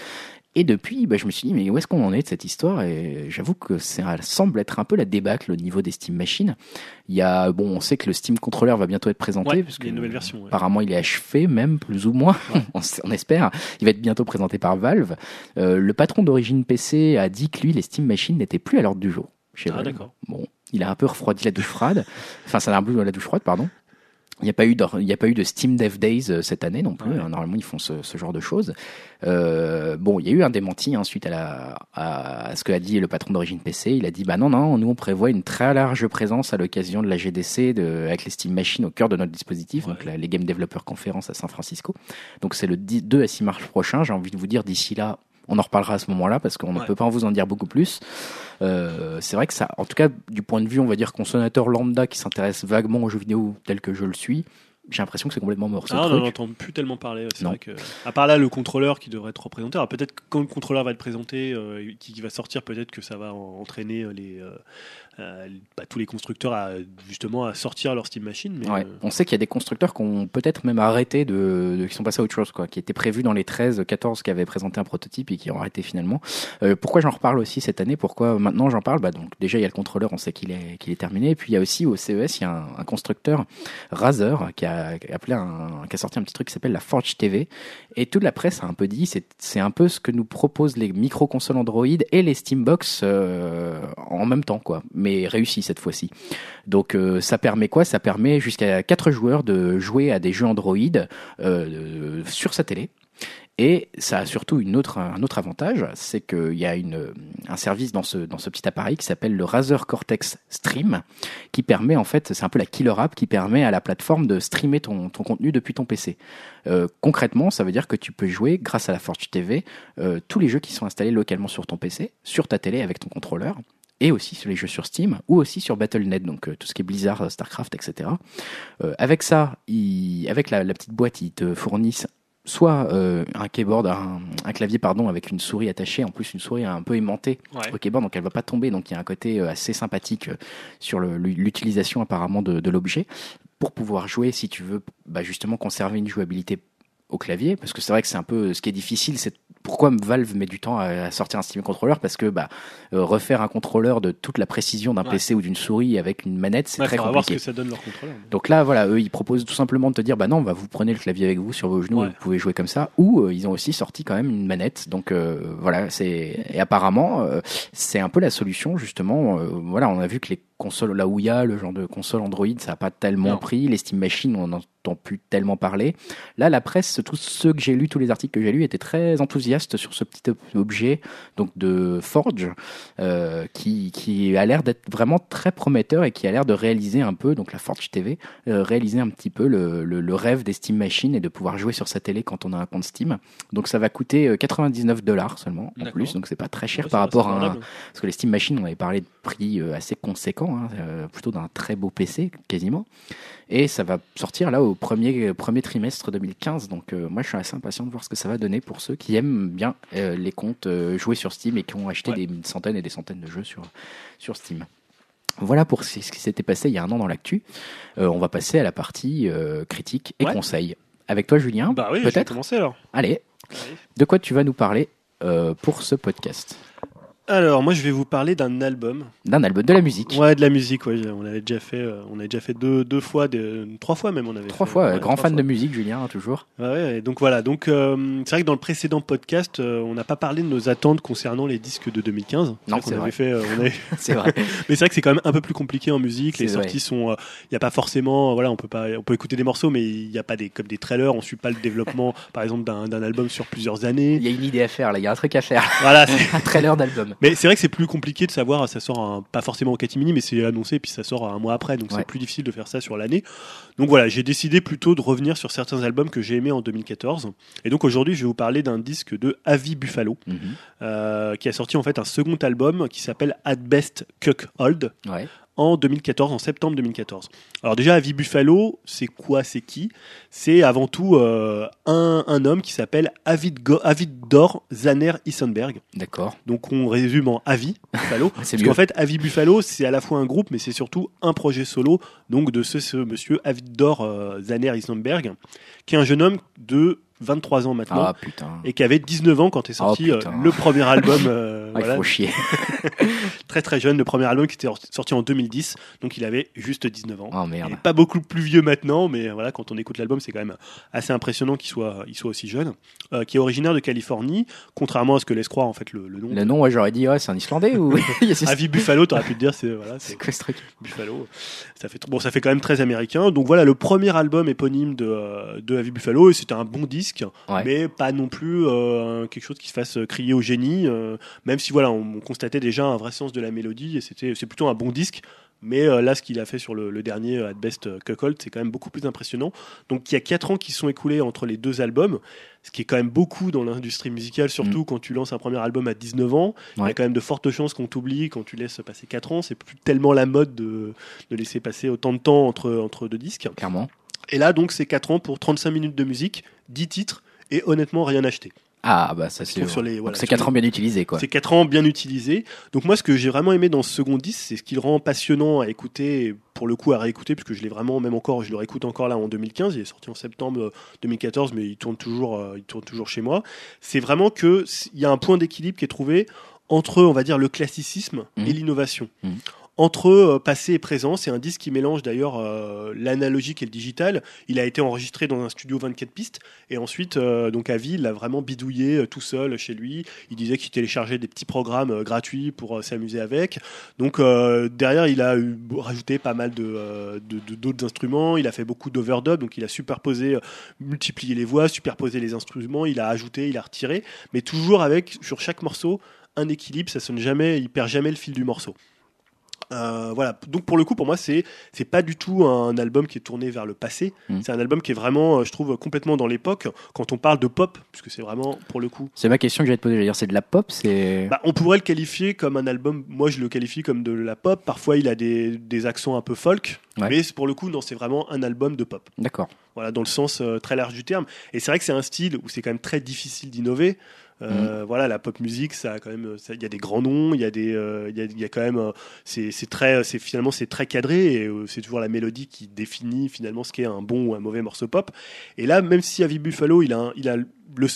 Et depuis, bah, je me suis dit, mais où est-ce qu'on en est de cette histoire? Et j'avoue que ça semble être un peu la débâcle au niveau des Steam Machines. Il y a, bon, on sait que le Steam Controller va bientôt être présenté, Ouais, parce il y a une nouvelle version, ouais. apparemment il est achevé, même plus ou moins, on, espère. Il va être bientôt présenté par Valve. Euh, le patron d'origine PC a dit que lui, les Steam Machines n'étaient plus à l'ordre du jour. Chez Ah, d'accord. Bon, il a un peu refroidi la douche froide. Enfin, ça a un peu la douche froide, pardon. Il n'y a pas eu de, il y a pas eu de Steam Dev Days euh, cette année non plus. Ouais. hein. Normalement, ils font ce, ce genre de choses. Euh, bon, il y a eu un démenti hein, suite à, la, à, à ce que a dit le patron d'origine PC. Il a dit bah non non, nous on prévoit une très large présence à l'occasion de la GDC de, avec les Steam Machines au cœur de notre dispositif, donc la- les Game Developer Conference à San Francisco. Donc c'est le 10 2 à 6 mars prochain. J'ai envie de vous dire d'ici là. On en reparlera à ce moment-là parce qu'on ne peut pas vous en dire beaucoup plus. Euh, c'est vrai que ça, en tout cas, du point de vue, on va dire consommateur lambda qui s'intéresse vaguement aux jeux vidéo tel que je le suis, j'ai l'impression que c'est complètement mort ce Ah, on truc. n'en entend plus tellement parler. C'est vrai que, à part là, le contrôleur qui devrait être représenté. Alors peut-être quand le contrôleur va être présenté, euh, qui, qui va sortir, peut-être que ça va en- entraîner euh, les, euh, euh, bah, tous les constructeurs à justement à sortir leur Steam Machine. Mais, Ouais. euh, On sait qu'il y a des constructeurs qui ont peut-être même arrêté de, de- qui sont passés à autre chose, quoi, qui étaient prévus dans les 13, 14 qui avaient présenté un prototype et qui ont arrêté finalement. Euh, pourquoi j'en reparle aussi cette année? Pourquoi maintenant j'en parle? Bah, donc déjà il y a le contrôleur, on sait qu'il est qu'il est terminé. Et puis il y a aussi au CES il y a un, un constructeur Razer qui a, appelé un, qui a sorti un petit truc qui s'appelle la Forge TV. Et toute la presse a un peu dit c'est c'est un peu ce que nous proposent les micro consoles Android et les Steambox euh, en même temps quoi, mais réussi cette fois-ci. Donc euh, ça permet quoi? Ça permet jusqu'à 4 joueurs de jouer à des jeux Android euh, sur sa télé. Et ça a surtout une un autre avantage, c'est qu'il y a un service dans ce, petit appareil qui s'appelle le Razer Cortex Stream, qui permet en fait, c'est un peu la killer app qui permet à la plateforme de streamer ton, contenu depuis ton PC. Euh, concrètement, ça veut dire que tu peux jouer, grâce à la Forge TV, euh, tous les jeux qui sont installés localement sur ton PC, sur ta télé avec ton contrôleur, et aussi sur les jeux sur Steam ou aussi sur Battle.net, donc euh, tout ce qui est Blizzard, euh, Starcraft, etc. Euh, avec ça, ils- avec la, la petite boîte, ils te fournissent soit euh, un keyboard, un, un clavier pardon, avec une souris attachée, en plus une souris un peu aimantée ouais. au keyboard, donc elle va pas tomber, donc il y a un côté assez sympathique sur l'utilisation apparemment de, de l'objet pour pouvoir jouer, si tu veux, bah, justement conserver une jouabilité au clavier, parce que c'est vrai que c'est un peu ce qui est difficile, c'est pourquoi Valve met du temps à, sortir un Steam Controller parce que bah, euh, refaire un contrôleur de toute la précision d'un PC ou d'une souris avec une manette, c'est très compliqué. voir ce que ça donne leur contrôleur. Donc là, voilà, eux, ils proposent tout simplement de te dire, bah non, bah, vous prenez le clavier avec vous sur vos genoux, vous pouvez jouer comme ça. Ou euh, ils ont aussi sorti quand même une manette. Donc euh, voilà, c'est et apparemment, c'est un peu la solution justement. voilà, on a vu que les consoles, la Ouya, le genre de console Android, ça n'a pas tellement pris. Les Steam Machines, on n'entend plus tellement parler. Là, la presse, tous ceux que j'ai lus, tous les articles que j'ai lus, étaient très enthousiastes sur ce petit objet donc de Forge, euh, qui, qui a l'air d'être vraiment très prometteur et qui a l'air de réaliser un peu, donc la Forge TV, euh, réaliser un petit peu le, le, rêve des Steam Machines et de pouvoir jouer sur sa télé quand on a un compte Steam. Donc ça va coûter 99 euh, dollars seulement en plus, donc c'est pas très cher par rapport à un, parce que les Steam Machines, on avait parlé de prix assez conséquents, hein, plutôt d'un très beau PC quasiment. Et ça va sortir là au premier, premier trimestre 2015. Donc euh, moi je suis assez impatient de voir ce que ça va donner pour ceux qui aiment bien euh, les comptes euh, joués sur Steam et qui ont acheté des centaines et des centaines de jeux sur, sur Steam. Voilà pour ce qui s'était passé il y a un an dans l'actu. on va passer à la partie critique et conseils. Avec toi Julien, bah oui, peut-être? commencer alors. Allez, de quoi tu vas nous parler pour ce podcast? Alors, moi, je vais vous parler d'un album. D'un album, de la musique. Ouais, de la musique. Ouais, on avait déjà fait, euh, on avait déjà fait deux, deux fois, trois fois même. On avait trois fois. grand fan de musique, Julien, hein, toujours. Ouais, donc voilà. Donc, euh, c'est vrai que dans le précédent podcast, euh, on n'a pas parlé de nos attentes concernant les disques de 2015. Non, c'est vrai. Fait, c'est vrai. mais c'est vrai que c'est quand même un peu plus compliqué en musique. Les sorties sont, il n'y a pas forcément, voilà, on peut pas, on peut écouter des morceaux, mais il n'y a pas des comme des trailers. On suit pas le développement, par exemple, d'un album sur plusieurs années. Il y a une idée à faire, là. Il y a un truc à faire. Voilà, un trailer d'album. Mais c'est vrai que c'est plus compliqué de savoir, ça sort pas forcément au catimini, mais c'est annoncé, puis ça sort un mois après, donc c'est plus difficile de faire ça sur l'année. Donc voilà, j'ai décidé plutôt de revenir sur certains albums que j'ai aimés en 2014. Et donc aujourd'hui, je vais vous parler d'un disque de Avi Buffalo, mhm. euh, qui a sorti en fait un second album qui s'appelle At Best Cuck Hold. Ouais en 2014, en septembre 2014. Alors déjà, Avi Buffalo, c'est quoi, c'est qui? C'est avant tout euh, un, un, homme qui s'appelle Avid, Dor Zaner Issenberg. D'accord. Donc on résume en Avi Buffalo. parce qu'en fait, Avi Buffalo, c'est à la fois un groupe, mais c'est surtout un projet solo, donc de ce, ce monsieur Avidor euh, Zaner Issenberg, qui est un jeune homme de 23 ans maintenant. Ah, et qui avait 19 ans quand est sorti oh, euh, le premier album. Euh, ah, Il faut chier. très très jeune, le premier album qui était sorti en 2010. Donc il avait juste 19 ans. Oh, merde. pas beaucoup plus vieux maintenant, mais voilà, quand on écoute l'album, c'est quand même assez impressionnant qu'il soit, il soit aussi jeune. Euh, qui est originaire de Californie, contrairement à ce que laisse croire en fait le, nom. Le nom, ouais, j'aurais dit, ouais, c'est un Islandais ou. Avi Buffalo, t'aurais pu te dire, c'est voilà, c'est quoi ce truc Buffalo. Ça fait bon, ça fait quand même très américain. Donc voilà, le premier album éponyme de de Avi Buffalo, et c'était un bon disque, mais pas non plus euh, quelque chose qui se fasse crier au génie. Euh, même si voilà, on, constatait déjà un vrai sens de la mélodie et c'était c'est plutôt un bon disque. Mais euh, là, ce qu'il a fait sur le, dernier At Best Cuckold, c'est quand même beaucoup plus impressionnant. Donc il y a 4 ans qui sont écoulés entre les deux albums, ce qui est quand même beaucoup dans l'industrie musicale, surtout mm. quand tu lances un premier album à 19 ans. Il y a quand même de fortes chances qu'on t'oublie quand tu laisses passer 4 ans. C'est plus tellement la mode de, de, laisser passer autant de temps entre, entre deux disques. Clairement. Et là, donc, c'est 4 ans pour 35 minutes de musique, 10 titres et honnêtement rien acheté. Ah bah ça c'est sur les voilà, c'est 4 ans bien utilisés quoi. C'est 4 ans bien utilisés. Donc moi ce que j'ai vraiment aimé dans ce second disque, c'est ce qui le rend passionnant à écouter pour le coup à réécouter puisque je l'ai vraiment même encore je le réécoute encore là en 2015, il est sorti en septembre 2014 euh, mais il tourne toujours euh, il tourne toujours chez moi. C'est vraiment que il y a un point d'équilibre qui est trouvé entre on va dire le classicisme et mmh. l'innovation. Mmh entre euh, passé et présent. C'est un disque qui mélange d'ailleurs euh, l'analogique et le digital. Il a été enregistré dans un studio 24 pistes et ensuite, euh, donc à Ville, il a vraiment bidouillé tout seul chez lui. Il disait qu'il téléchargeait des petits programmes gratuits pour s'amuser avec. Donc derrière, il a rajouté pas mal de d'autres instruments. Il a fait beaucoup d'overdub, donc il a superposé, multiplié les voix, superposé les instruments. Il a ajouté, il a retiré, mais toujours avec sur chaque morceau un équilibre. Ça sonne jamais, il perd jamais le fil du morceau. Euh, voilà. Donc pour le coup, pour moi, c'est c'est pas du tout un album qui est tourné vers le passé. Mm. C'est un album qui est vraiment, euh, je trouve, complètement dans l'époque. Quand on parle de pop, puisque c'est vraiment pour le coup. C'est ma question que j'allais te poser. dire, c'est de la pop, c'est. Bah, on pourrait le qualifier comme un album. Moi, je le qualifie comme de la pop. Parfois, il a des, des accents un peu folk, mais pour le coup, non, c'est vraiment un album de pop. D'accord. Voilà, dans le sens euh, très large du terme. Et c'est vrai que c'est un style où c'est quand même très difficile d'innover. Euh, Voilà, la pop musique, ça a quand même, il y a des grands noms, il y a des, euh, il y, a, il y a quand même, euh, c'est très, c'est finalement c'est très cadré et c'est toujours la mélodie qui définit finalement ce qu'est un bon ou un mauvais morceau pop. Et là, même si Avi Buffalo, il a, il a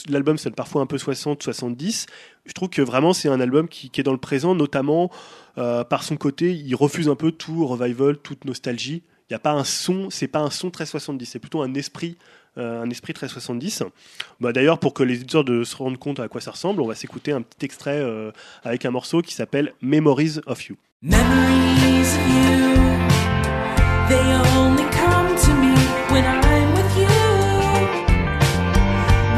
l'album sonne parfois un peu 60, 70. Je trouve que vraiment c'est un album qui, qui est dans le présent, notamment euh, par son côté, il refuse un peu tout revival, toute nostalgie. Il n'y a pas un son, c'est pas un son très 70, c'est plutôt un esprit, un esprit très 70. Bah, D'ailleurs, pour que les éditeurs de se rendent compte à quoi ça ressemble, on va s'écouter un petit extrait euh, avec un morceau qui s'appelle Memories of You. Memories of you, they only come to me when I'm with you.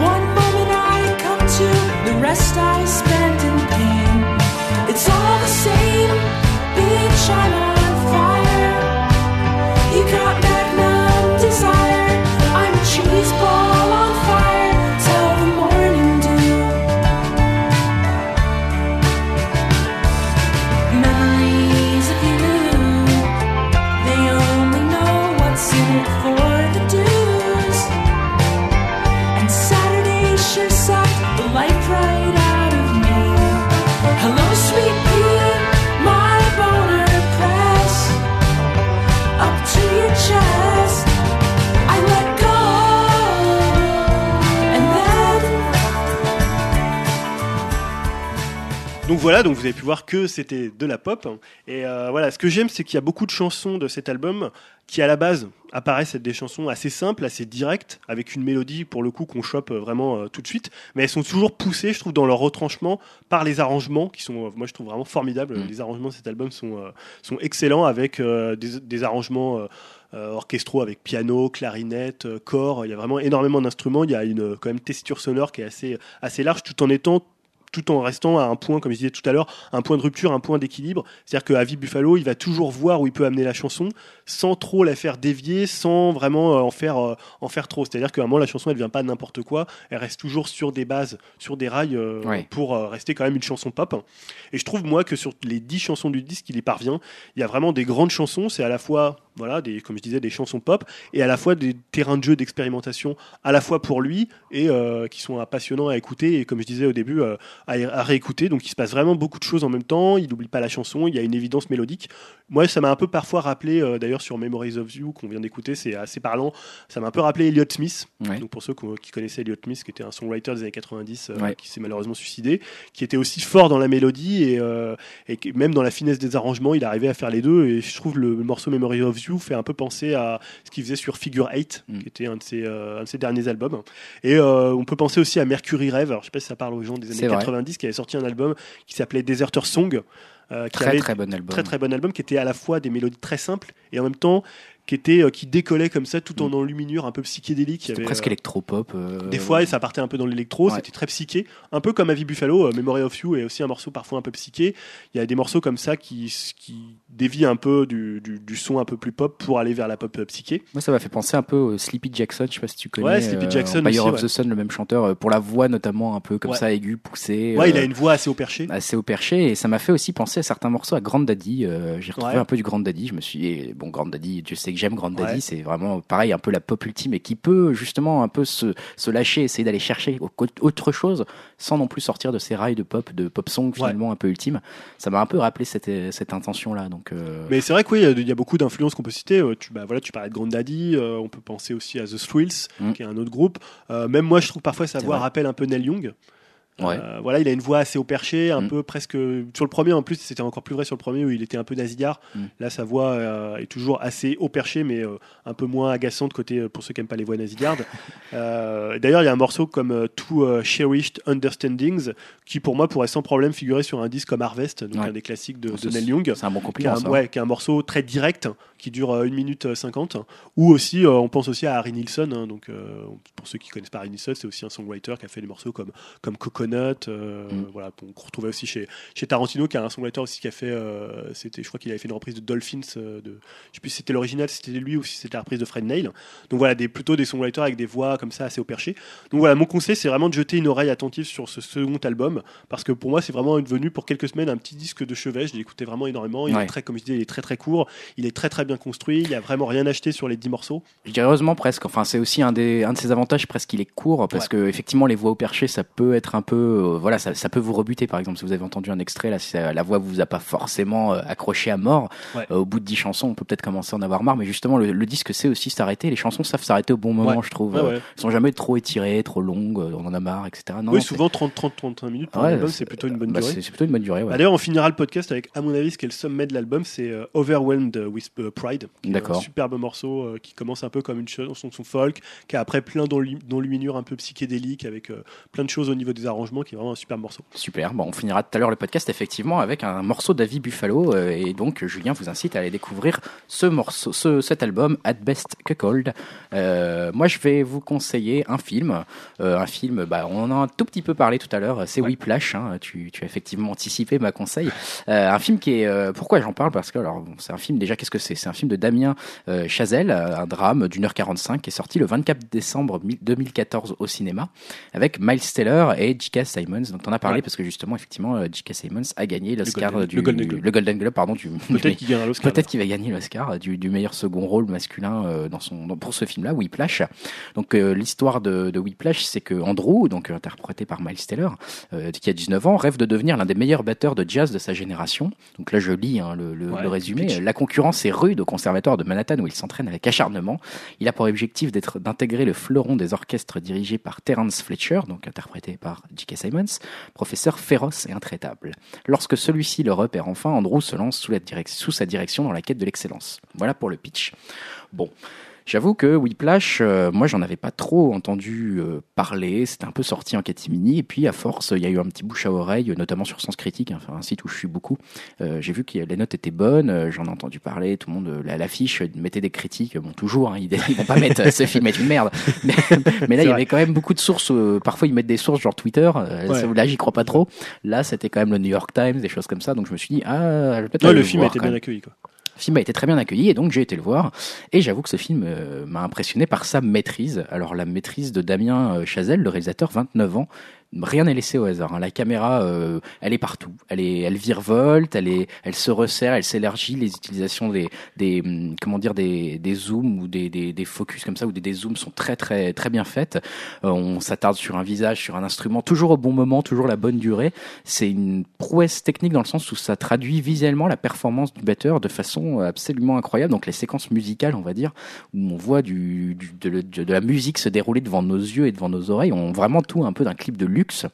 One moment I come to, the rest I spend in pain. It's all the same, bitch, I'm Donc voilà, donc vous avez pu voir que c'était de la pop. Et euh, voilà, ce que j'aime, c'est qu'il y a beaucoup de chansons de cet album qui, à la base, apparaissent être des chansons assez simples, assez directes, avec une mélodie, pour le coup, qu'on chope euh, vraiment euh, tout de suite. Mais elles sont toujours poussées, je trouve, dans leur retranchement par les arrangements, qui sont, euh, moi, je trouve vraiment formidables. Mm. Les arrangements de cet album sont, sont excellents, avec des, des arrangements... euh, orchestraux avec piano, clarinette, euh, corps. Il y a vraiment énormément d'instruments. Il y a une quand même tessiture sonore qui est assez assez large, tout en étant tout en restant à un point, comme je disais tout à l'heure, un point de rupture, un point d'équilibre. C'est-à-dire que Avi Buffalo, il va toujours voir où il peut amener la chanson, sans trop la faire dévier, sans vraiment euh, en faire euh, en faire trop. C'est-à-dire qu'à un moment, la chanson, elle vient pas de n'importe quoi, elle reste toujours sur des bases, sur des rails, euh, pour euh, rester quand même une chanson pop. Et je trouve moi que sur les dix chansons du disque, il y parvient. Il y a vraiment des grandes chansons. C'est à la fois, voilà, des, comme je disais, des chansons pop, et à la fois des terrains de jeu d'expérimentation, à la fois pour lui et euh, qui sont passionnants à écouter. Et comme je disais au début, euh, à, à réécouter. Donc il se passe vraiment beaucoup de choses en même temps. Il n'oublie pas la chanson. Il y a une évidence mélodique. Moi, ça m'a un peu parfois rappelé, euh, d'ailleurs sur Memories of You qu'on vient d'écouter, c'est assez parlant. Ça m'a un peu rappelé Elliott Smith. Ouais. Donc pour ceux qui connaissaient Elliott Smith, qui était un songwriter des années 90, euh, Ouais. qui s'est malheureusement suicidé, qui était aussi fort dans la mélodie et, même dans la finesse des arrangements, il arrivait à faire les deux. Et je trouve le, morceau Memory of Fait un peu penser à ce qu'il faisait sur Figure 8, Mm. qui était un de, ses, euh, un de ses derniers albums. Et euh, on peut penser aussi à Mercury Rêve. Alors je sais pas si ça parle aux gens des années vrai. 90, qui avait sorti un album qui s'appelait Deserter Song. euh, qui Très avait très bon album. très très bon album qui était à la fois des mélodies très simples et en même temps qui était euh, qui décollait comme ça tout en enluminure un peu psychédélique C'était presque euh, électropop. euh, des fois, et ça partait un peu dans l'électro, Ouais. c'était très psyché, un peu comme Avi Buffalo, euh, Memory of You est aussi un morceau parfois un peu psyché. Il y a des morceaux comme ça qui, qui dévient un peu du, du, du son un peu plus pop pour aller vers la pop psyché. Moi, ça m'a fait penser un peu au Sleepy Jackson. Je sais pas si tu connais. Ouais, Sleepy Jackson aussi, of ouais. the Sun, le même chanteur, pour la voix notamment un peu comme Ouais. ça aiguë, poussée. Ouais, il a une voix assez au perché. assez au perché et ça m'a fait aussi penser à certains morceaux à Grand Daddy. J'ai retrouvé un peu du Grand Daddy. Je me suis bon Grand Daddy, tu sais que j'aime Grand Daddy, Ouais. c'est vraiment pareil un peu la pop ultime et qui peut justement un peu se, se lâcher, essayer d'aller chercher au- autre chose sans non plus sortir de ces rails de pop, de pop song finalement un peu ultime. Ça m'a un peu rappelé cette, cette intention là. Donc euh, Mais c'est vrai que oui, il y a- beaucoup d'influences qu'on peut citer. Euh, Tu, bah, voilà, tu parlais de Grand Daddy, euh, on peut penser aussi à The Thrills, Mm. qui est un autre groupe. Euh, même moi, je trouve parfois sa voix rappelle un peu Neil Young. Ouais. Euh, voilà, il a une voix assez au perché, un Mm. peu presque. Sur le premier, en plus, c'était encore plus vrai sur le premier où il était un peu nasillard. Mm. Là, sa voix euh, est toujours assez au perché, mais euh, un peu moins agaçante côté pour ceux qui n'aiment pas les voix nasillardes. D'ailleurs, il y a un morceau comme Two Cherished Understandings qui, pour moi, pourrait sans problème figurer sur un disque comme Harvest, donc Ouais. un des classiques de, de Neil Young. c'est un bon Qui est, compliment. un, ouais, qui est un morceau très direct qui dure euh, 1 minute euh, 50 ou aussi on pense aussi à Harry Nilsson hein, donc pour ceux qui connaissent pas Harry Nilsson c'est aussi un songwriter qui a fait des morceaux comme comme Coconut euh, Mm. voilà qu'on retrouvait aussi chez chez Tarantino qui a un songwriter aussi qui a fait euh, c'était je crois qu'il avait fait une reprise de Dolphins euh, de je sais plus si c'était l'original si c'était lui ou si c'était la reprise de Fred Neil donc voilà des plutôt des songwriters avec des voix comme ça assez au perché donc voilà mon conseil c'est vraiment de jeter une oreille attentive sur ce second album parce que pour moi c'est vraiment devenu pour quelques semaines un petit disque de chevet je l'ai écouté vraiment énormément il Ouais. est très comme je disais il est très très court il est très très bien construit il y a vraiment rien acheté sur les 10 morceaux Je dirais heureusement presque. Enfin, c'est aussi un des un de ses avantages presque. Il est court parce Ouais. que effectivement les voix au perché ça peut être un peu, euh, voilà, ça, ça peut vous rebuter. Par exemple, si vous avez entendu un extrait, là, si la voix vous a pas forcément euh, accroché à mort. Ouais. euh, au bout de dix chansons, on peut peut-être commencer à en avoir marre. Mais justement, le, le disque sait aussi s'arrêter. Les chansons savent s'arrêter au bon moment, Ouais. je trouve. Ouais. Sont jamais trop étirées, trop longues. On en a marre, etc. Non, oui, souvent 30, 30, 35 minutes pour Ouais, un album, c'est- plutôt une bonne bah, durée. c'est plutôt une bonne durée. Bah, D'ailleurs, on finira le podcast avec, à mon avis, ce qui est le sommet de l'album, c'est Overwhelmed with Pride. D'accord. Superbe morceau qui commence un peu comme une chanson folk, qui a après plein d'enlu- d'enluminures un peu psychédéliques avec plein de choses au niveau des arrangements, qui est vraiment un superbe morceau. Super. Bon, on finira tout à l'heure le podcast effectivement avec un morceau d'Avi Buffalo euh, et donc Julien vous incite à aller découvrir ce morceau, ce, cet album At Best Cuckold. Euh, moi, je vais vous conseiller un film, euh, un film. Bah, on en a un tout petit peu parlé tout à l'heure. C'est Ouais. Whiplash. Hein, tu, tu as effectivement anticipé ma conseil. Euh, un film qui est. euh, pourquoi j'en parle? Parce que alors, bon, c'est un film. Déjà, qu'est-ce que c'est? C'est un film de Damien euh, Chazelle, un drame d'une heure 45 qui est sorti le 24 décembre 2014 au cinéma avec Miles Teller et J.K. Simons. Donc, t'en as parlé Ouais. parce que justement, effectivement, euh, J.K. Simons a gagné l'Oscar Golden- du le Golden Globe. le Golden Globe, pardon, du Peut-être qu'il gagnera l'Oscar. Peut-être qu'il va gagner l'Oscar du, du meilleur second rôle masculin euh, dans son dans- pour ce film-là, Whiplash. Donc euh, l'histoire de, de Whiplash, c'est que Andrew, donc euh, interprété par Miles euh, qui a 19 ans, rêve de devenir l'un des meilleurs batteurs de jazz de sa génération. Donc là, je lis hein, le, le- Ouais, le résumé. pitch. La concurrence est rude au conservatoire de Manhattan où il s'entraîne avec acharnement. Il a pour objectif d'être d'intégrer le fleuron des orchestres dirigés par Terence Fletcher, donc interprété par Simons, professeur féroce et intraitable. Lorsque celui-ci le repère enfin, Andrew se lance sous, sous sa direction dans la quête de l'excellence. Voilà pour le pitch. Bon. J'avoue que Whiplash, euh, moi j'en avais pas trop entendu euh, parler, c'était un peu sorti en catimini, et puis à force, il y a eu un petit bouche à oreille, notamment sur Sens Critique, hein, un site où je suis beaucoup. Euh, J'ai vu que les notes étaient bonnes, euh, j'en ai entendu parler, tout le monde, la- l'affiche mettait des critiques, bon toujours, hein, ils, ils vont pas mettre ce film est une merde, mais, mais là il y avait quand même beaucoup de sources, parfois ils mettent des sources genre Twitter, Ouais. là j'y crois pas trop, là c'était quand même le New York Times, des choses comme ça, donc je me suis dit, ah, je vais peut-être Ouais, le film a été bien accueilli. Quoi. Le film a été très bien accueilli et donc j'ai été le voir et j'avoue que ce film euh, m'a impressionné par sa maîtrise. Alors la maîtrise de Damien euh, Chazelle, le réalisateur, 29 ans. Rien n'est laissé au hasard. hein. La caméra, euh, elle est partout. Elle est, elle virevolte, elle est, elle se resserre, elle s'élargit. Les utilisations des, des, hum, comment dire, des, des zooms ou des, des, des focus comme ça ou des, des zooms sont très, très, très bien faites. Euh, on s'attarde sur un visage, sur un instrument, toujours au bon moment, toujours la bonne durée. C'est une prouesse technique dans le sens où ça traduit visuellement la performance du batteur de façon absolument incroyable. Donc les séquences musicales, on va dire, où on voit de, la musique se dérouler devant nos yeux et devant nos oreilles, on vraiment tout un peu d'un clip de luxe.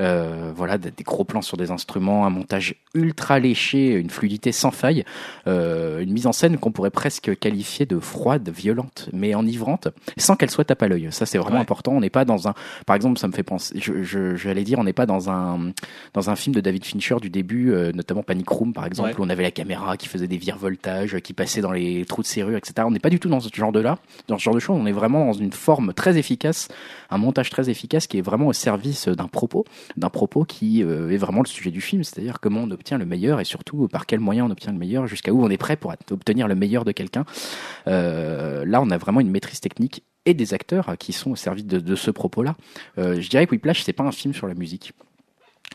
Euh, voilà, des, gros plans sur des instruments, un montage ultra léché, une fluidité sans faille, euh, une mise en scène qu'on pourrait presque qualifier de froide, violente, mais enivrante, sans qu'elle soit tape à l'œil. Ça, c'est vraiment Ouais. important. On n'est pas dans un, par exemple, ça me fait penser, je, je, j'allais dire, on n'est pas dans un, dans un film de David Fincher du début, euh, notamment Panic Room, par exemple, Ouais. où on avait la caméra qui faisait des virevoltages, qui passait dans les trous de serrure, etc. On n'est pas du tout dans ce genre de là, dans ce genre de choses. On est vraiment dans une forme très efficace, un montage très efficace qui est vraiment au service d'un propos, d'un propos qui euh, est vraiment le sujet du film, c'est-à-dire comment on obtient le meilleur et surtout par quels moyens on obtient le meilleur, jusqu'à où on est prêt pour obtenir le meilleur de quelqu'un. Euh, là, on a vraiment une maîtrise technique et des acteurs qui sont au service de, de ce propos-là. Euh, je dirais que Whiplash, c'est pas un film sur la musique.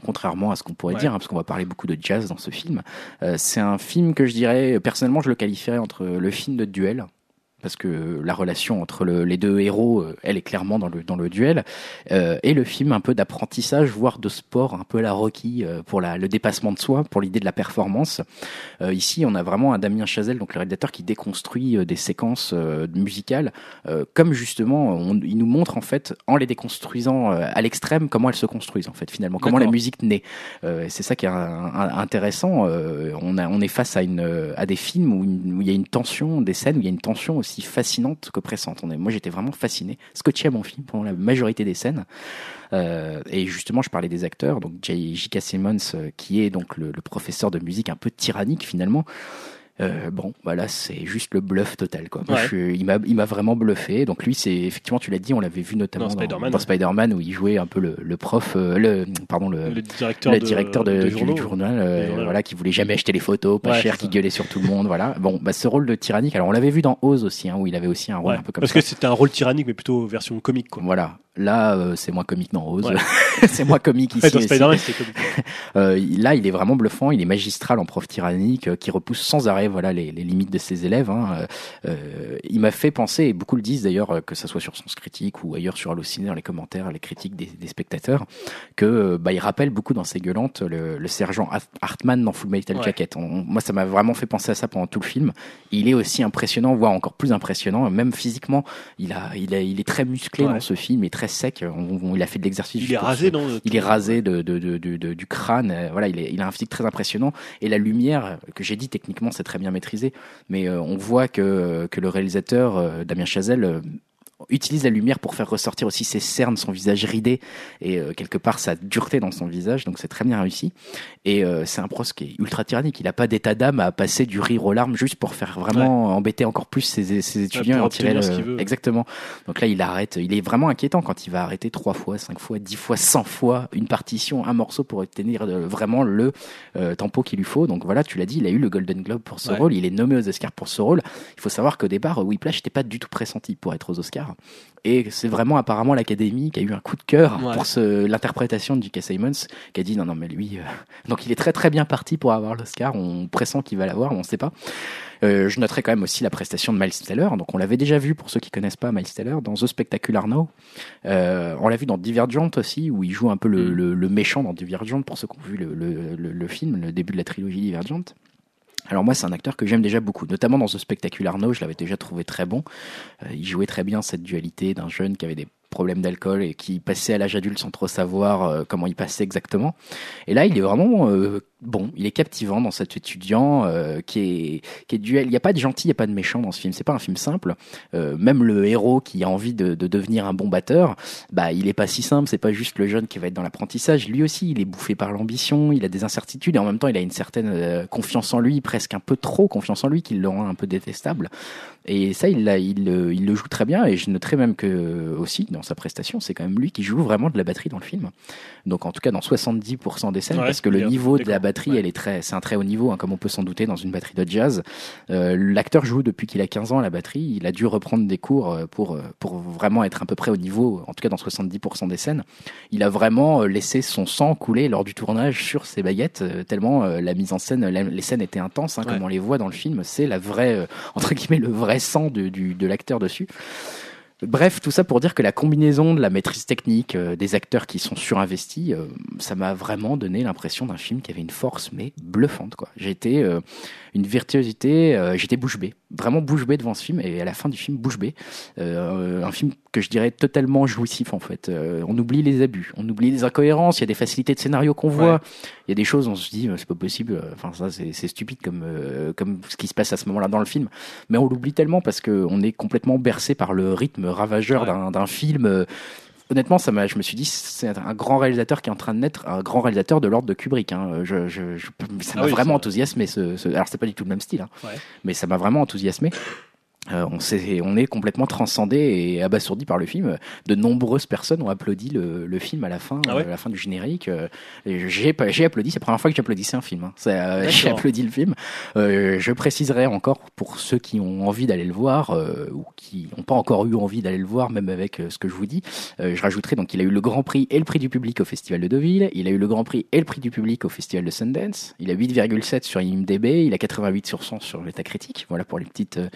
Contrairement à ce qu'on pourrait Ouais. dire, hein, parce qu'on va parler beaucoup de jazz dans ce film, Euh, c'est un film que je dirais, personnellement, je le qualifierais entre le film de duel, parce que la relation entre le- les deux héros, euh, elle est clairement dans le, dans le duel, euh, et le film un peu d'apprentissage, voire de sport, un peu à la Rocky, euh, pour la, le dépassement de soi, pour l'idée de la performance. Euh, ici, on a vraiment un Damien Chazelle, donc le réalisateur, qui déconstruit euh, des séquences euh, musicales, euh, comme justement, on- il nous montre en fait, en les déconstruisant euh, à l'extrême, comment elles se construisent en fait finalement, comment la musique naît. Euh, c'est ça qui est un- un- intéressant. Euh, on, a, on est face à, une, euh, à des films où, une- où il y a une tension, des scènes où il y a une tension aussi fascinante qu'oppressante. On est- Moi, j'étais vraiment fasciné, scotché à mon film pendant la majorité des scènes. Euh, et justement, je parlais des acteurs, donc J.K. Simmons, euh, qui est donc le professeur de musique un peu tyrannique finalement. Euh, bon, voilà, c'est juste le bluff total, quoi. Moi, Ouais. je suis- il m'a, il m'a vraiment bluffé. Donc lui, c'est effectivement, tu l'as dit, on l'avait vu notamment Dans dans, Spider-Man, dans ouais. Spider-Man où il jouait un peu le, le prof, euh, le, pardon, le, Le directeur, le de, directeur de, des du journaux. journal, euh, voilà, qui voulait jamais acheter les photos, pas Ouais, cher, qui gueulait sur tout le monde, voilà. Bon, bah, ce rôle de tyrannique, alors on l'avait vu dans Oz aussi, hein, où il avait aussi un rôle un peu comme parce ça. que c'était un rôle tyrannique, mais plutôt version comique. Quoi. Voilà. Là, euh, c'est moins comique dans Oz. Ouais. c'est moins comique ici. Ouais, dans. Euh, là, il est vraiment bluffant. Il est magistral en prof tyrannique euh, qui repousse sans arrêt voilà les, les limites de ses élèves. Hein. Euh, il m'a fait penser, et beaucoup le disent d'ailleurs, euh, que ça soit sur Sens Critique ou ailleurs sur Allociné dans les commentaires, les critiques des, des spectateurs, que euh, bah, il rappelle beaucoup dans ses gueulantes le, le sergent Hart- Hartman dans Full Metal Ouais. Jacket. On- moi, ça m'a vraiment fait penser à ça pendant tout le film. Il est aussi impressionnant, voire encore plus impressionnant, même physiquement. Il a, il a, il est très musclé Ouais. dans ce film, il est très sec. On- on- il a fait de l'exercice. Il est rasé, il est rasé de, de, de, de- de- du crâne. euh, Voilà, il, est, il a un physique très impressionnant. Et la lumière, euh, que j'ai dit techniquement, c'est très bien maîtrisé. Mais euh, on voit que, que le réalisateur, euh, Damien Chazelle, euh, utilise la lumière pour faire ressortir aussi ses cernes, son visage ridé et euh, quelque part sa dureté dans son visage. Donc c'est très bien réussi. Et euh, c'est un pros qui est ultra tyrannique. Il a pas d'état d'âme à passer du rire aux larmes juste pour faire vraiment embêter encore plus ses, ses étudiants pour et en tirer le-. Exactement. Donc là, il arrête. Il est vraiment inquiétant quand il va arrêter trois fois, cinq fois, dix fois, cent fois une partition, un morceau pour obtenir euh, vraiment le euh, tempo qu'il lui faut. Donc voilà, tu l'as dit, il a eu le Golden Globe pour ce Ouais. rôle. Il est nommé aux Oscars pour ce rôle. Il faut savoir qu'au départ, Whiplash n'était pas du tout pressenti pour être aux Oscars. Et c'est vraiment apparemment l'Académie qui a eu un coup de cœur Ouais. pour l'interprétation de J.K. Simmons, qui a dit non, non, mais lui. euh, Donc il est très très bien parti pour avoir l'Oscar. On pressent qu'il va l'avoir, on ne sait pas. Euh, je noterai quand même aussi la prestation de Miles Teller. Donc on l'avait déjà vu pour ceux qui connaissent pas Miles Teller dans The Spectacular Now. Euh, on l'a vu dans Divergent aussi où il joue un peu le, Mm. le- le méchant dans Divergent pour ceux qui ont vu le film, le début de la trilogie Divergent. Alors moi, c'est un acteur que j'aime déjà beaucoup, notamment dans The Spectacular No, je l'avais déjà trouvé très bon. Euh, il jouait très bien cette dualité d'un jeune qui avait des problèmes d'alcool et qui passait à l'âge adulte sans trop savoir euh, comment il passait exactement. Et là, il est vraiment euh, bon, il est captivant dans cet étudiant euh, qui est qui est duel. Il n'y a pas de gentil, il n'y a pas de méchant dans ce film. C'est pas un film simple. Euh, même le héros qui a envie de, de devenir un bon batteur, bah il est pas si simple. C'est pas juste le jeune qui va être dans l'apprentissage. Lui aussi, il est bouffé par l'ambition. Il a des incertitudes et en même temps, il a une certaine euh, confiance en lui, presque un peu trop confiance en lui, qui le rend un peu détestable. Et ça, il, l'a- il, le- il le joue très bien. Et je noterai même que aussi dans sa prestation, c'est quand même lui qui joue vraiment de la batterie dans le film. Donc en tout cas dans 70% des scènes, Ouais, parce que le bien, niveau de la d'accord, batterie, ouais. elle est très, c'est un très haut niveau, hein, comme on peut s'en douter dans une batterie de jazz. Euh, L'acteur joue depuis qu'il a 15 ans à la batterie. Il a dû reprendre des cours euh, pour euh, pour vraiment être à peu près au niveau, en tout cas dans 70% des scènes. Il a vraiment euh, laissé son sang couler lors du tournage sur ses baguettes, tellement la mise en scène, la- les scènes étaient intenses, hein, Ouais. comme on les voit dans le film. C'est la vraie, entre guillemets, le vrai sang de, du, de l'acteur dessus. Bref, tout ça pour dire que la combinaison de la maîtrise technique, euh, des acteurs qui sont surinvestis, euh, ça m'a vraiment donné l'impression d'un film qui avait une force mais bluffante quoi. Été euh, une virtuosité, euh, j'étais bouche bée, vraiment bouche bée devant ce film et à la fin du film bouche bée. Euh, un film que je dirais totalement jouissif en fait. Euh, on oublie les abus, on oublie les incohérences, il y a des facilités de scénario qu'on voit, il y a des choses on se dit c'est pas possible, enfin ça c'est stupide comme comme ce qui se passe à ce moment-là dans le film, mais on l'oublie tellement parce que on est complètement bercé par le rythme ravageur Ouais. d'un film. Euh, Honnêtement, ça m'a, je me suis dit, c'est un grand réalisateur qui est en train de naître, un grand réalisateur de l'ordre de Kubrick. Hein. Je, je, je- ça Ah m'a oui, vraiment enthousiasmé. Ce, ce- alors c'est pas du tout le même style, hein, Ouais. mais ça m'a vraiment enthousiasmé. Euh, on, s'est- on est complètement transcendé et abasourdi par le film. De nombreuses personnes ont applaudi le, le film à la fin, Ah ouais euh, à la fin du générique. Euh, J'ai applaudi. C'est la première fois que j'applaudissais un film. hein. J'ai applaudi le film. Je préciserai encore pour ceux qui ont envie d'aller le voir ou qui n'ont pas encore eu envie d'aller le voir, même avec ce que je vous dis. je rajouterai donc il a eu le Grand Prix et le Prix du public au Festival de Deauville. Il a eu le Grand Prix et le Prix du public au Festival de Sundance. Il a 8,7 sur IMDb. Il a 88 sur 100 sur l'état critique. Voilà pour les petites euh,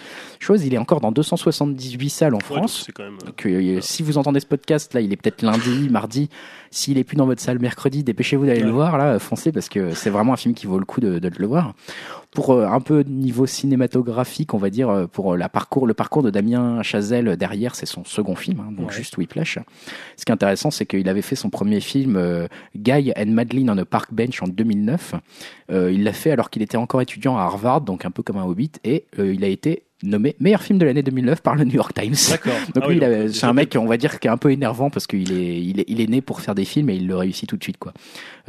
Il est encore dans 278 salles en Ouais, donc France. quand même. euh, Donc, euh, si vous entendez ce podcast, là, il est peut-être lundi, mardi. S'il est plus dans votre salle mercredi, dépêchez-vous d'aller Ouais. le voir. Là, foncez parce que c'est vraiment un film qui vaut le coup de, de le voir. Pour euh, un peu de niveau cinématographique, on va dire, euh, pour euh, la parcours, le parcours de Damien Chazelle derrière, c'est son second film, hein, donc Ouais. juste Whiplash. Ce qui est intéressant, c'est qu'il avait fait son premier film euh, Guy and Madeline on a Park Bench en 2009. Euh, il l'a fait alors qu'il était encore étudiant à Harvard, donc un peu comme un hobbit, et euh, il a été nommé meilleur film de l'année 2009 par le New York Times. D'accord. Donc Ah lui, oui, c'est un mec, on va dire, qui est un peu énervant parce qu'il est, il est, il est né pour faire des films et il le réussit tout de suite, quoi.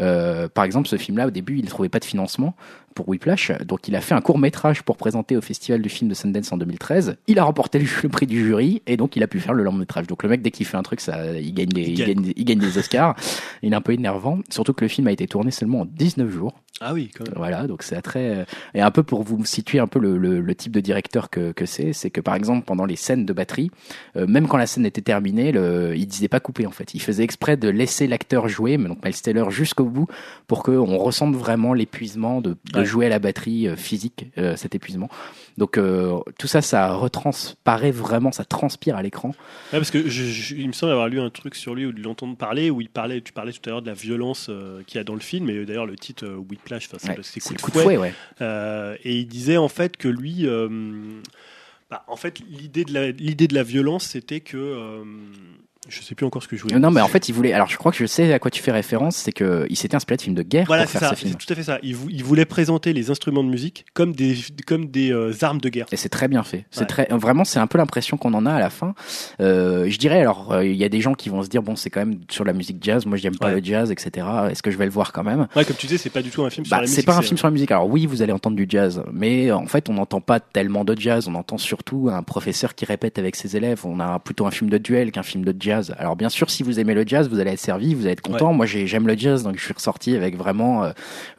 Euh, par exemple, ce film-là, au début, il ne trouvait pas de financement pour Whiplash, donc il a fait un court métrage pour présenter au Festival du film de Sundance en 2013. Il a remporté le, prix du jury et donc il a pu faire le long métrage. Donc le mec, dès qu'il fait un truc, ça, il gagne des, Il il gagne. il gagne des Oscars. Il est un peu énervant, surtout que le film a été tourné seulement en 19 jours. Ah oui, quand même. Voilà, donc c'est très euh, et un peu pour vous situer un peu le, le, le type de directeur que, que c'est, c'est que par exemple pendant les scènes de batterie, euh, même quand la scène était terminée, le, il disait pas couper en fait. Il faisait exprès de laisser l'acteur jouer, mais donc Miles Teller jusqu'au bout pour qu'on ressente vraiment l'épuisement de, de Ouais. jouer à la batterie euh, physique, euh, cet épuisement. Donc euh, tout ça, ça retransparaît vraiment, ça transpire à l'écran. Ouais, parce que je- je- il me semble avoir lu un truc sur lui ou de l'entendre parler où il parlait, tu parlais tout à l'heure de la violence euh, qu'il y a dans le film et d'ailleurs le titre Whiplash, c'est Ouais, coup de fouet. et il disait en fait que lui, bah, en fait l'idée de la l'idée de la violence c'était que euh, je sais plus encore ce que je voulais. Non, mais en fait, il voulait. Alors, je crois que je sais à quoi tu fais référence. C'est que il s'était inspiré de films de guerre Voilà, pour faire ça, ce film. c'est tout à fait ça. Il, vou- il voulait présenter les instruments de musique comme des, comme des euh, armes de guerre. Et c'est très bien fait. C'est Ouais. très vraiment, c'est un peu l'impression qu'on en a à la fin. Euh, je dirais alors, euh, il y a des gens qui vont se dire bon, c'est quand même sur la musique jazz. Moi, j'aime pas Ouais. le jazz, etc. Est-ce que je vais le voir quand même? Ouais, comme tu disais, c'est pas du tout un film sur Bah, la musique. c'est pas un film sur la musique. Alors oui, vous allez entendre du jazz, mais en fait, on n'entend pas tellement de jazz. On entend surtout un professeur qui répète avec ses élèves. On a plutôt un film de duel qu'un film de jazz. Alors bien sûr, si vous aimez le jazz, vous allez être servi, vous allez être content. Moi, j'ai- j'aime le jazz, donc je suis ressorti avec vraiment euh,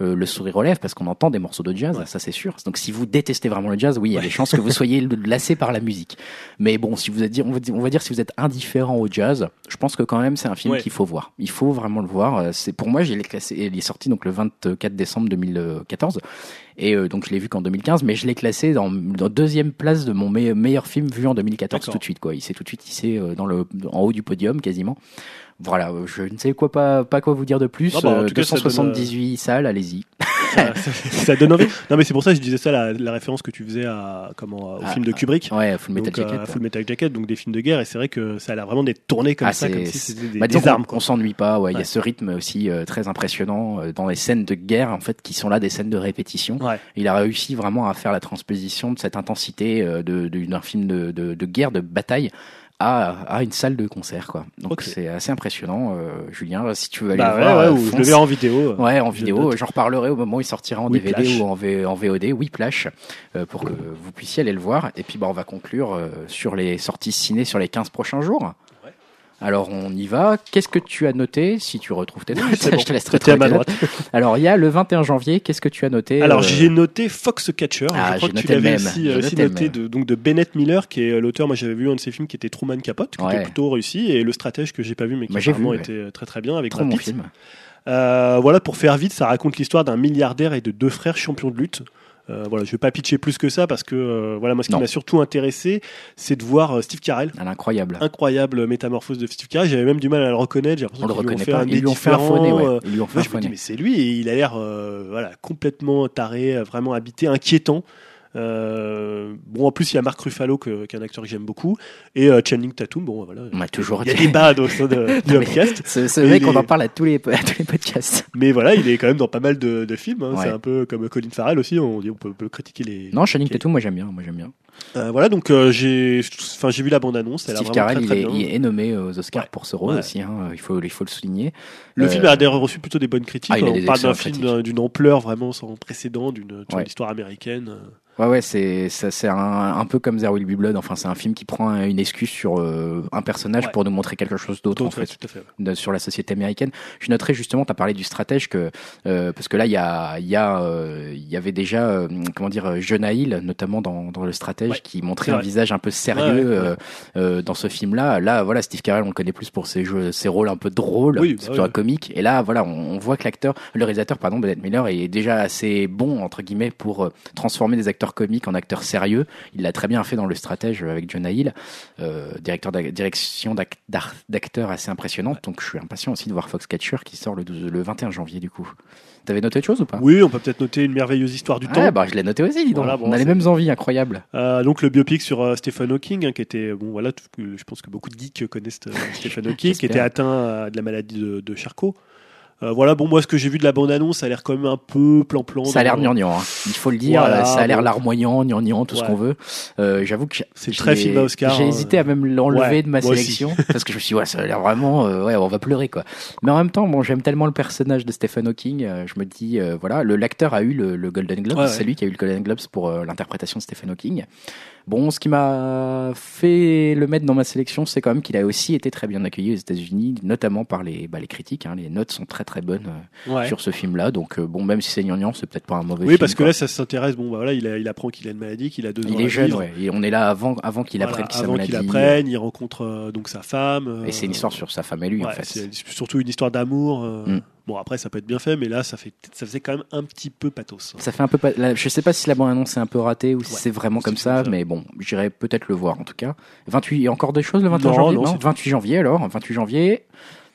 euh, le sourire aux lèvres parce qu'on entend des morceaux de jazz, Ouais. ça c'est sûr. Donc si vous détestez vraiment le jazz, oui, il y a des chances que vous soyez lassé par la musique. Mais bon, si vous êtes, on va dire, on va dire si vous êtes indifférent au jazz, je pense que quand même c'est un film qu'il faut voir. Il faut vraiment le voir. Euh, C'est pour moi, j'ai. Il est sorti donc le 24 décembre 2014. Et euh, donc je l'ai vu qu'en 2015, mais je l'ai classé dans, dans deuxième place de mon me- meilleur film vu en 2014 D'accord. tout de suite. Quoi. Il s'est tout de suite hissé euh, dans le, en haut du podium quasiment. Voilà, euh, je ne sais quoi pas, pas quoi vous dire de plus. Ah bah, en Euh, tout cas, ça donne, 278 salles, allez-y. Ça, ça- ça donne envie. Non, mais c'est pour ça que je disais ça, la, la référence que tu faisais à, comment, au Ah, film de Kubrick. Ouais, Full Metal donc, euh, Jacket. Full Metal Jacket, donc des films de guerre, et c'est vrai que ça a l'air vraiment d'être tourné comme Ah, ça, comme si c'était des, Bah, des armes. on Quoi. s'ennuie pas. Ouais, il y a ce rythme aussi euh, très impressionnant euh, dans les scènes de guerre en fait qui sont là des scènes de répétition. Ouais. Il a réussi vraiment à faire la transposition de cette intensité euh, de- de- d'un film de, de, de guerre, de bataille. À, à une salle de concert quoi. Donc c'est assez impressionnant euh, Julien si tu veux aller Bah le ouais, voir ouais, euh, ou je le verrai en vidéo. Ouais, en vidéo, j'en reparlerai au moment où il sortira en. DVD ou en, V- en VOD, Whiplash, euh, pour que vous puissiez aller le voir. Et puis, bah, on va conclure euh, sur les sorties ciné sur les 15 prochains jours. Alors, on y va. Qu'est-ce que tu as noté Si tu retrouves tes notes, bon. je te laisse à ma droite. Alors, il y a le 21 janvier. Qu'est-ce que tu as noté Alors euh, j'ai noté Foxcatcher. Ah, je crois que tu l'avais aussi, aussi noté de, donc de Bennett Miller, qui est euh, l'auteur. Moi j'avais vu un de ses films qui était Truman Capote, qui Ouais. était plutôt réussi, et Le Stratège que j'ai pas vu, mais qui ouais. était euh, très très bien avec Trop Brad film. Euh, voilà, pour faire vite, ça raconte l'histoire d'un milliardaire et de deux frères champions de lutte. Euh, voilà, je vais pas pitcher plus que ça parce que euh, voilà, moi ce qui m'a surtout intéressé, c'est de voir euh, Steve Carell. Un incroyable. Incroyable métamorphose de Steve Carell. J'avais même du mal à le reconnaître. J'ai l'impression qu'ils lui ont fait pas. un Ils lui ont fait nez, ouais. euh, Ils lui ont fait un je me dis, mais c'est lui et il a l'air euh, voilà, complètement taré, vraiment habité, inquiétant. Euh, bon, en plus, il y a Marc Ruffalo, que- qui est un acteur que j'aime beaucoup, et euh, Channing Tatum. Bon, voilà. Toujours Il y a des bad au sein de, mais- podcast. Ce, ce mec, on en parle à tous les, à tous les podcasts. Mais voilà, il est quand même dans pas mal de, de films. hein. Ouais. C'est un peu comme Colin Farrell aussi. On, on peut, peut critiquer les. Non, Shining Ok. Tatum, moi j'aime bien. Moi j'aime bien. Euh, voilà, donc j'ai, enfin, j'ai vu la bande annonce. Elle a Steve Carell, il, est, bien. il est nommé aux Oscars Ouais. pour ce rôle Ouais. aussi. Hein. Il faut, il faut le souligner. Le film a d'ailleurs reçu plutôt des bonnes critiques. Ah, a on parle d'un film d'une ampleur vraiment sans précédent, d'une histoire américaine. Ouais, ouais, c'est ça, c'est un, un peu comme There Will Be Blood. Enfin, c'est un film qui prend une excuse sur euh, un personnage Ouais. pour nous montrer quelque chose d'autre en fait tout à fait. de- sur la société américaine. Je noterais justement, tu as parlé du stratège que euh, parce que là il y a il y a euh, il y avait déjà euh, comment dire Jonah Hill notamment dans, dans le stratège Ouais, qui montrait un visage un peu sérieux dans ce film-là. Là, voilà, Steve Carell, on le connaît plus pour ses jeux, ses rôles un peu drôles, Oui, bah c'est plutôt ouais. comique. Et là, voilà, on, on voit que l'acteur, le réalisateur, pardon, Bennett Miller, est déjà assez bon entre guillemets pour transformer des acteurs comiques en acteurs sérieux. Il l'a très bien fait dans le stratège avec Jonah Hill, euh, directeur direction d'ac- d'ar- d'acteurs assez impressionnante. Donc, je suis impatient aussi de voir Foxcatcher qui sort le, 12 le 21 janvier du coup. T'avais noté autre chose ou pas? Oui, on peut peut-être noter une merveilleuse histoire du Ouais, temps. bah, je l'ai noté aussi, dis donc. Voilà, bon, on a les mêmes envies incroyables. Euh, donc le biopic sur euh, Stephen Hawking, hein, qui était bon voilà, je pense que beaucoup de geeks connaissent Stephen Hawking, qui était atteint de la maladie de, de Charcot. Euh, voilà, bon moi ce que j'ai vu de la bande annonce, ça a l'air quand même un peu plan-plan. Ça a l'air gnangnan, hein. il faut le dire. Voilà, euh, ça a l'air bon. larmoyant, gnangnan, tout ce qu'on veut. Euh, J'avoue que C'est très film à Oscar. J'ai hein. hésité à même l'enlever Ouais, de ma sélection parce que je me suis dit ouais ça a l'air vraiment euh, ouais on va pleurer quoi. Mais en même temps bon j'aime tellement le personnage de Stephen Hawking, euh, je me dis euh, voilà le l'acteur a eu le, le Golden Globe, Ouais, c'est lui qui a eu le Golden Globes pour euh, l'interprétation de Stephen Hawking. Bon, ce qui m'a fait le mettre dans ma sélection, c'est quand même qu'il a aussi été très bien accueilli aux États-Unis, notamment par les, bah, les critiques. hein. Les notes sont très très bonnes euh, Ouais. sur ce film-là. Donc, euh, bon, même si c'est gnangnan, c'est peut-être pas un mauvais Oui, film. parce que quoi. là ça s'intéresse. Bon bah voilà, il, a- il apprend qu'il a une maladie, qu'il a deux ans il est jeune, ouais. Et on est là avant, avant qu'il Voilà, apprenne sa avant maladie. qu'il apprenne, il rencontre euh, donc sa femme. Et c'est une histoire sur sa femme et lui, en fait. C'est surtout une histoire d'amour. euh, Mm. Bon, après, ça peut être bien fait, mais là, ça, fait, ça faisait quand même un petit peu pathos. Ça fait un peu. là, je sais pas si la bande annonce est un peu ratée ou si Ouais, c'est vraiment comme ça, mais bon, j'irai peut-être le voir en tout cas. 28, il y a encore des choses le 21 Non, janvier? non, Non, c'est- 28 janvier alors. 28 janvier,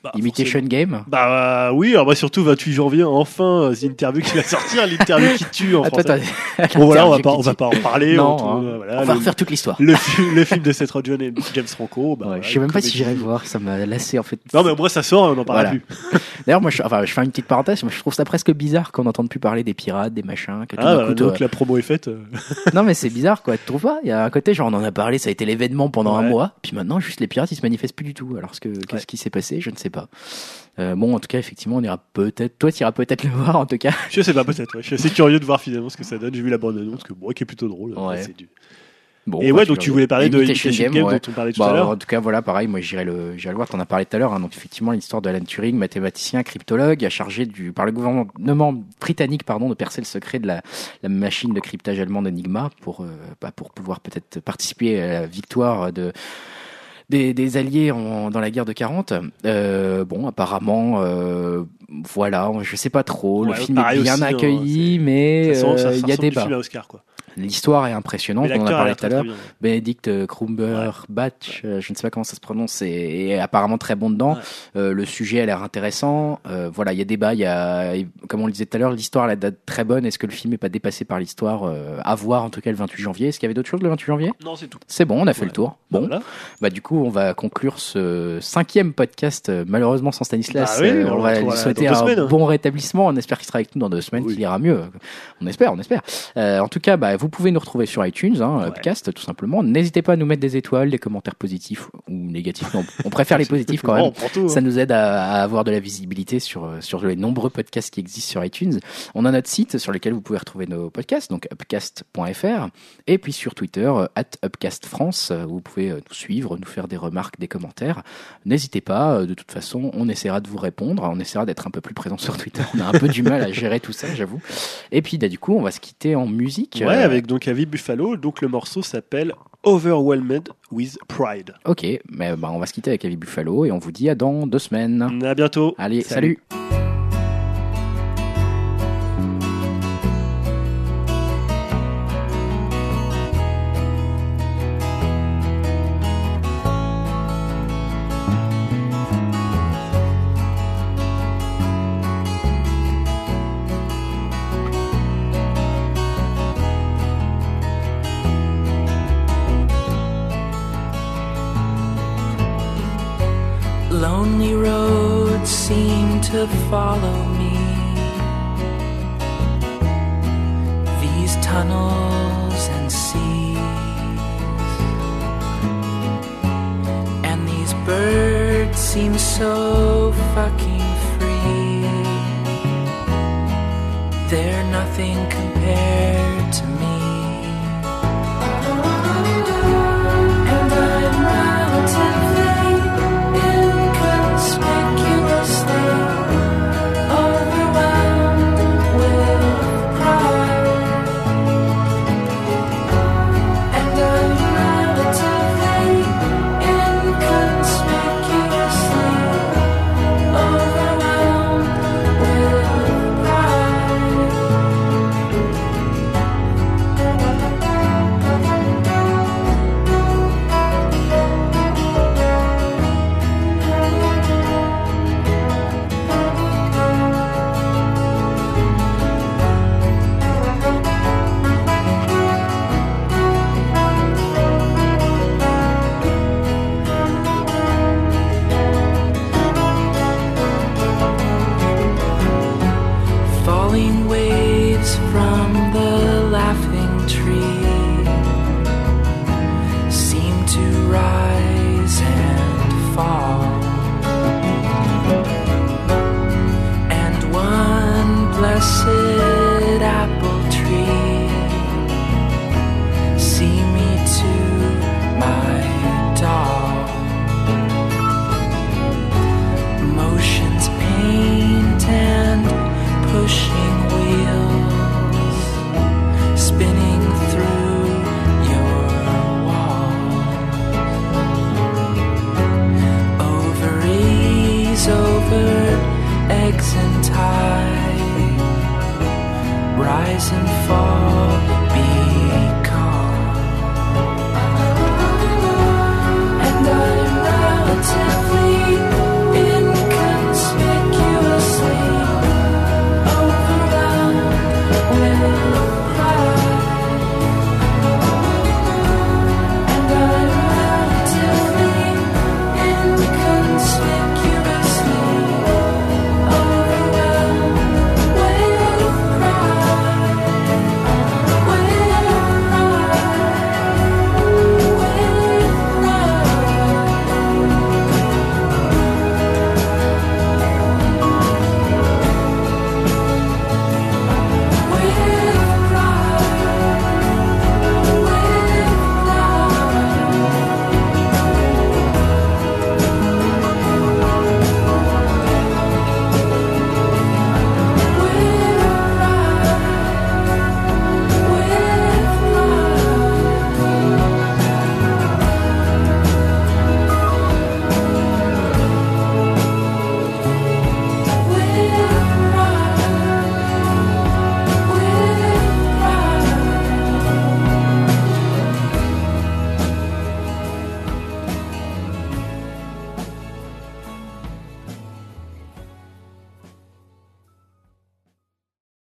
Bah, Imitation Game. Bah oui, alors bah, surtout 28 janvier, enfin, euh, The Interview qui va sortir, l'interview qui tue en Ah, toi, français. t'as- Bon voilà, on va l'interview pas, on va pas en parler. Non, on trouve, hein. euh, voilà, on va le, refaire toute l'histoire. le, fi- le film de Seth Rogen et James Franco. Bah, Ouais, je sais même pas si j'irai voir, ça m'a lassé en fait. Non, mais moins ça sort, on en parlera Voilà. plus. D'ailleurs, moi, je, enfin, je fais une petite parenthèse, moi, je trouve ça presque bizarre qu'on n'entende plus parler des pirates, des machins. Que tout Ah, bah, coup, donc la promo est faite. euh, Non, mais c'est bizarre, quoi. Tu trouves pas? Il y a un côté, genre, on en a parlé, ça a été l'événement pendant un mois, puis maintenant, juste les pirates, ils se manifestent plus du tout. Alors, ce que, qu'est-ce qui s'est passé? Je ne sais pas. Euh, bon, en tout cas, effectivement, on ira peut-être. Toi, tu iras peut-être le voir, en tout cas. Je sais pas, peut-être. ouais. Je suis assez curieux de voir finalement ce que ça donne. J'ai vu la bande annonce, que bon, qui est plutôt drôle. Ouais. C'est du- Bon, Et bah, ouais, donc tu voulais parler de Imitation Game, Game, ouais. dont on parlait tout Bah, à l'heure. en tout cas, voilà, pareil, moi j'irai le, j'irai le voir, t'en as parlé tout à l'heure. hein. donc effectivement, l'histoire de Alan Turing, mathématicien, cryptologue, a chargé du, par le gouvernement britannique, pardon, de percer le secret de la, la machine de cryptage allemande Enigma pour, euh, bah, pour pouvoir peut-être participer à la victoire de des, des alliés en- dans la guerre de 40. Euh, bon, apparemment, euh, voilà, je sais pas trop. le Ouais, film est bien aussi, hein, accueilli, mais euh, il y a débat. film à Oscar, quoi. L'histoire est impressionnante, on en a parlé tout à l'heure. Benedict Cumberbatch, euh, je ne sais pas comment ça se prononce, et apparemment très bon dedans. Ouais. Euh, le sujet a l'air intéressant. Euh, voilà, il y a débat, il y a, comme on le disait tout à l'heure, l'histoire la date très bonne. Est-ce que le film n'est pas dépassé par l'histoire euh, À voir en tout cas le 28 janvier? Est-ce qu'il y avait d'autres choses le 28 janvier? Non, c'est tout. C'est bon, on a fait Ouais. le tour. Bon, Voilà. bah du coup, on va conclure ce cinquième podcast, euh, malheureusement sans Stanislas. Bah oui, Euh, on va lui souhaiter un semaines. bon rétablissement. On espère qu'il sera avec nous dans deux semaines, Oui. qu'il ira mieux. On espère, on espère. Euh, en tout cas, bah, vous pouvez nous retrouver sur iTunes, hein, Ouais. Upcast, tout simplement. N'hésitez pas à nous mettre des étoiles, des commentaires positifs ou négatifs. Non, on préfère les positifs quand même. tout, Ça hein. nous aide à, à avoir de la visibilité sur, euh, sur les nombreux podcasts qui existent sur iTunes. On a notre site sur lequel vous pouvez retrouver nos podcasts, donc upcast.fr, et puis sur Twitter, euh, at upcastfrance, euh, où vous pouvez euh, nous suivre, nous faire des remarques, des commentaires. N'hésitez pas, euh, de toute façon, on essaiera de vous répondre, on essaiera d'être un peu plus présent sur Twitter. On a un peu du mal à gérer tout ça, j'avoue. Et puis, bah, du coup, on va se quitter en musique. Ouais, Euh, avec donc Avi Buffalo. Donc le morceau s'appelle Overwhelmed with Pride. Ok, mais bah, on va se quitter avec Avi Buffalo et on vous dit à dans deux semaines. À bientôt. Allez, salut.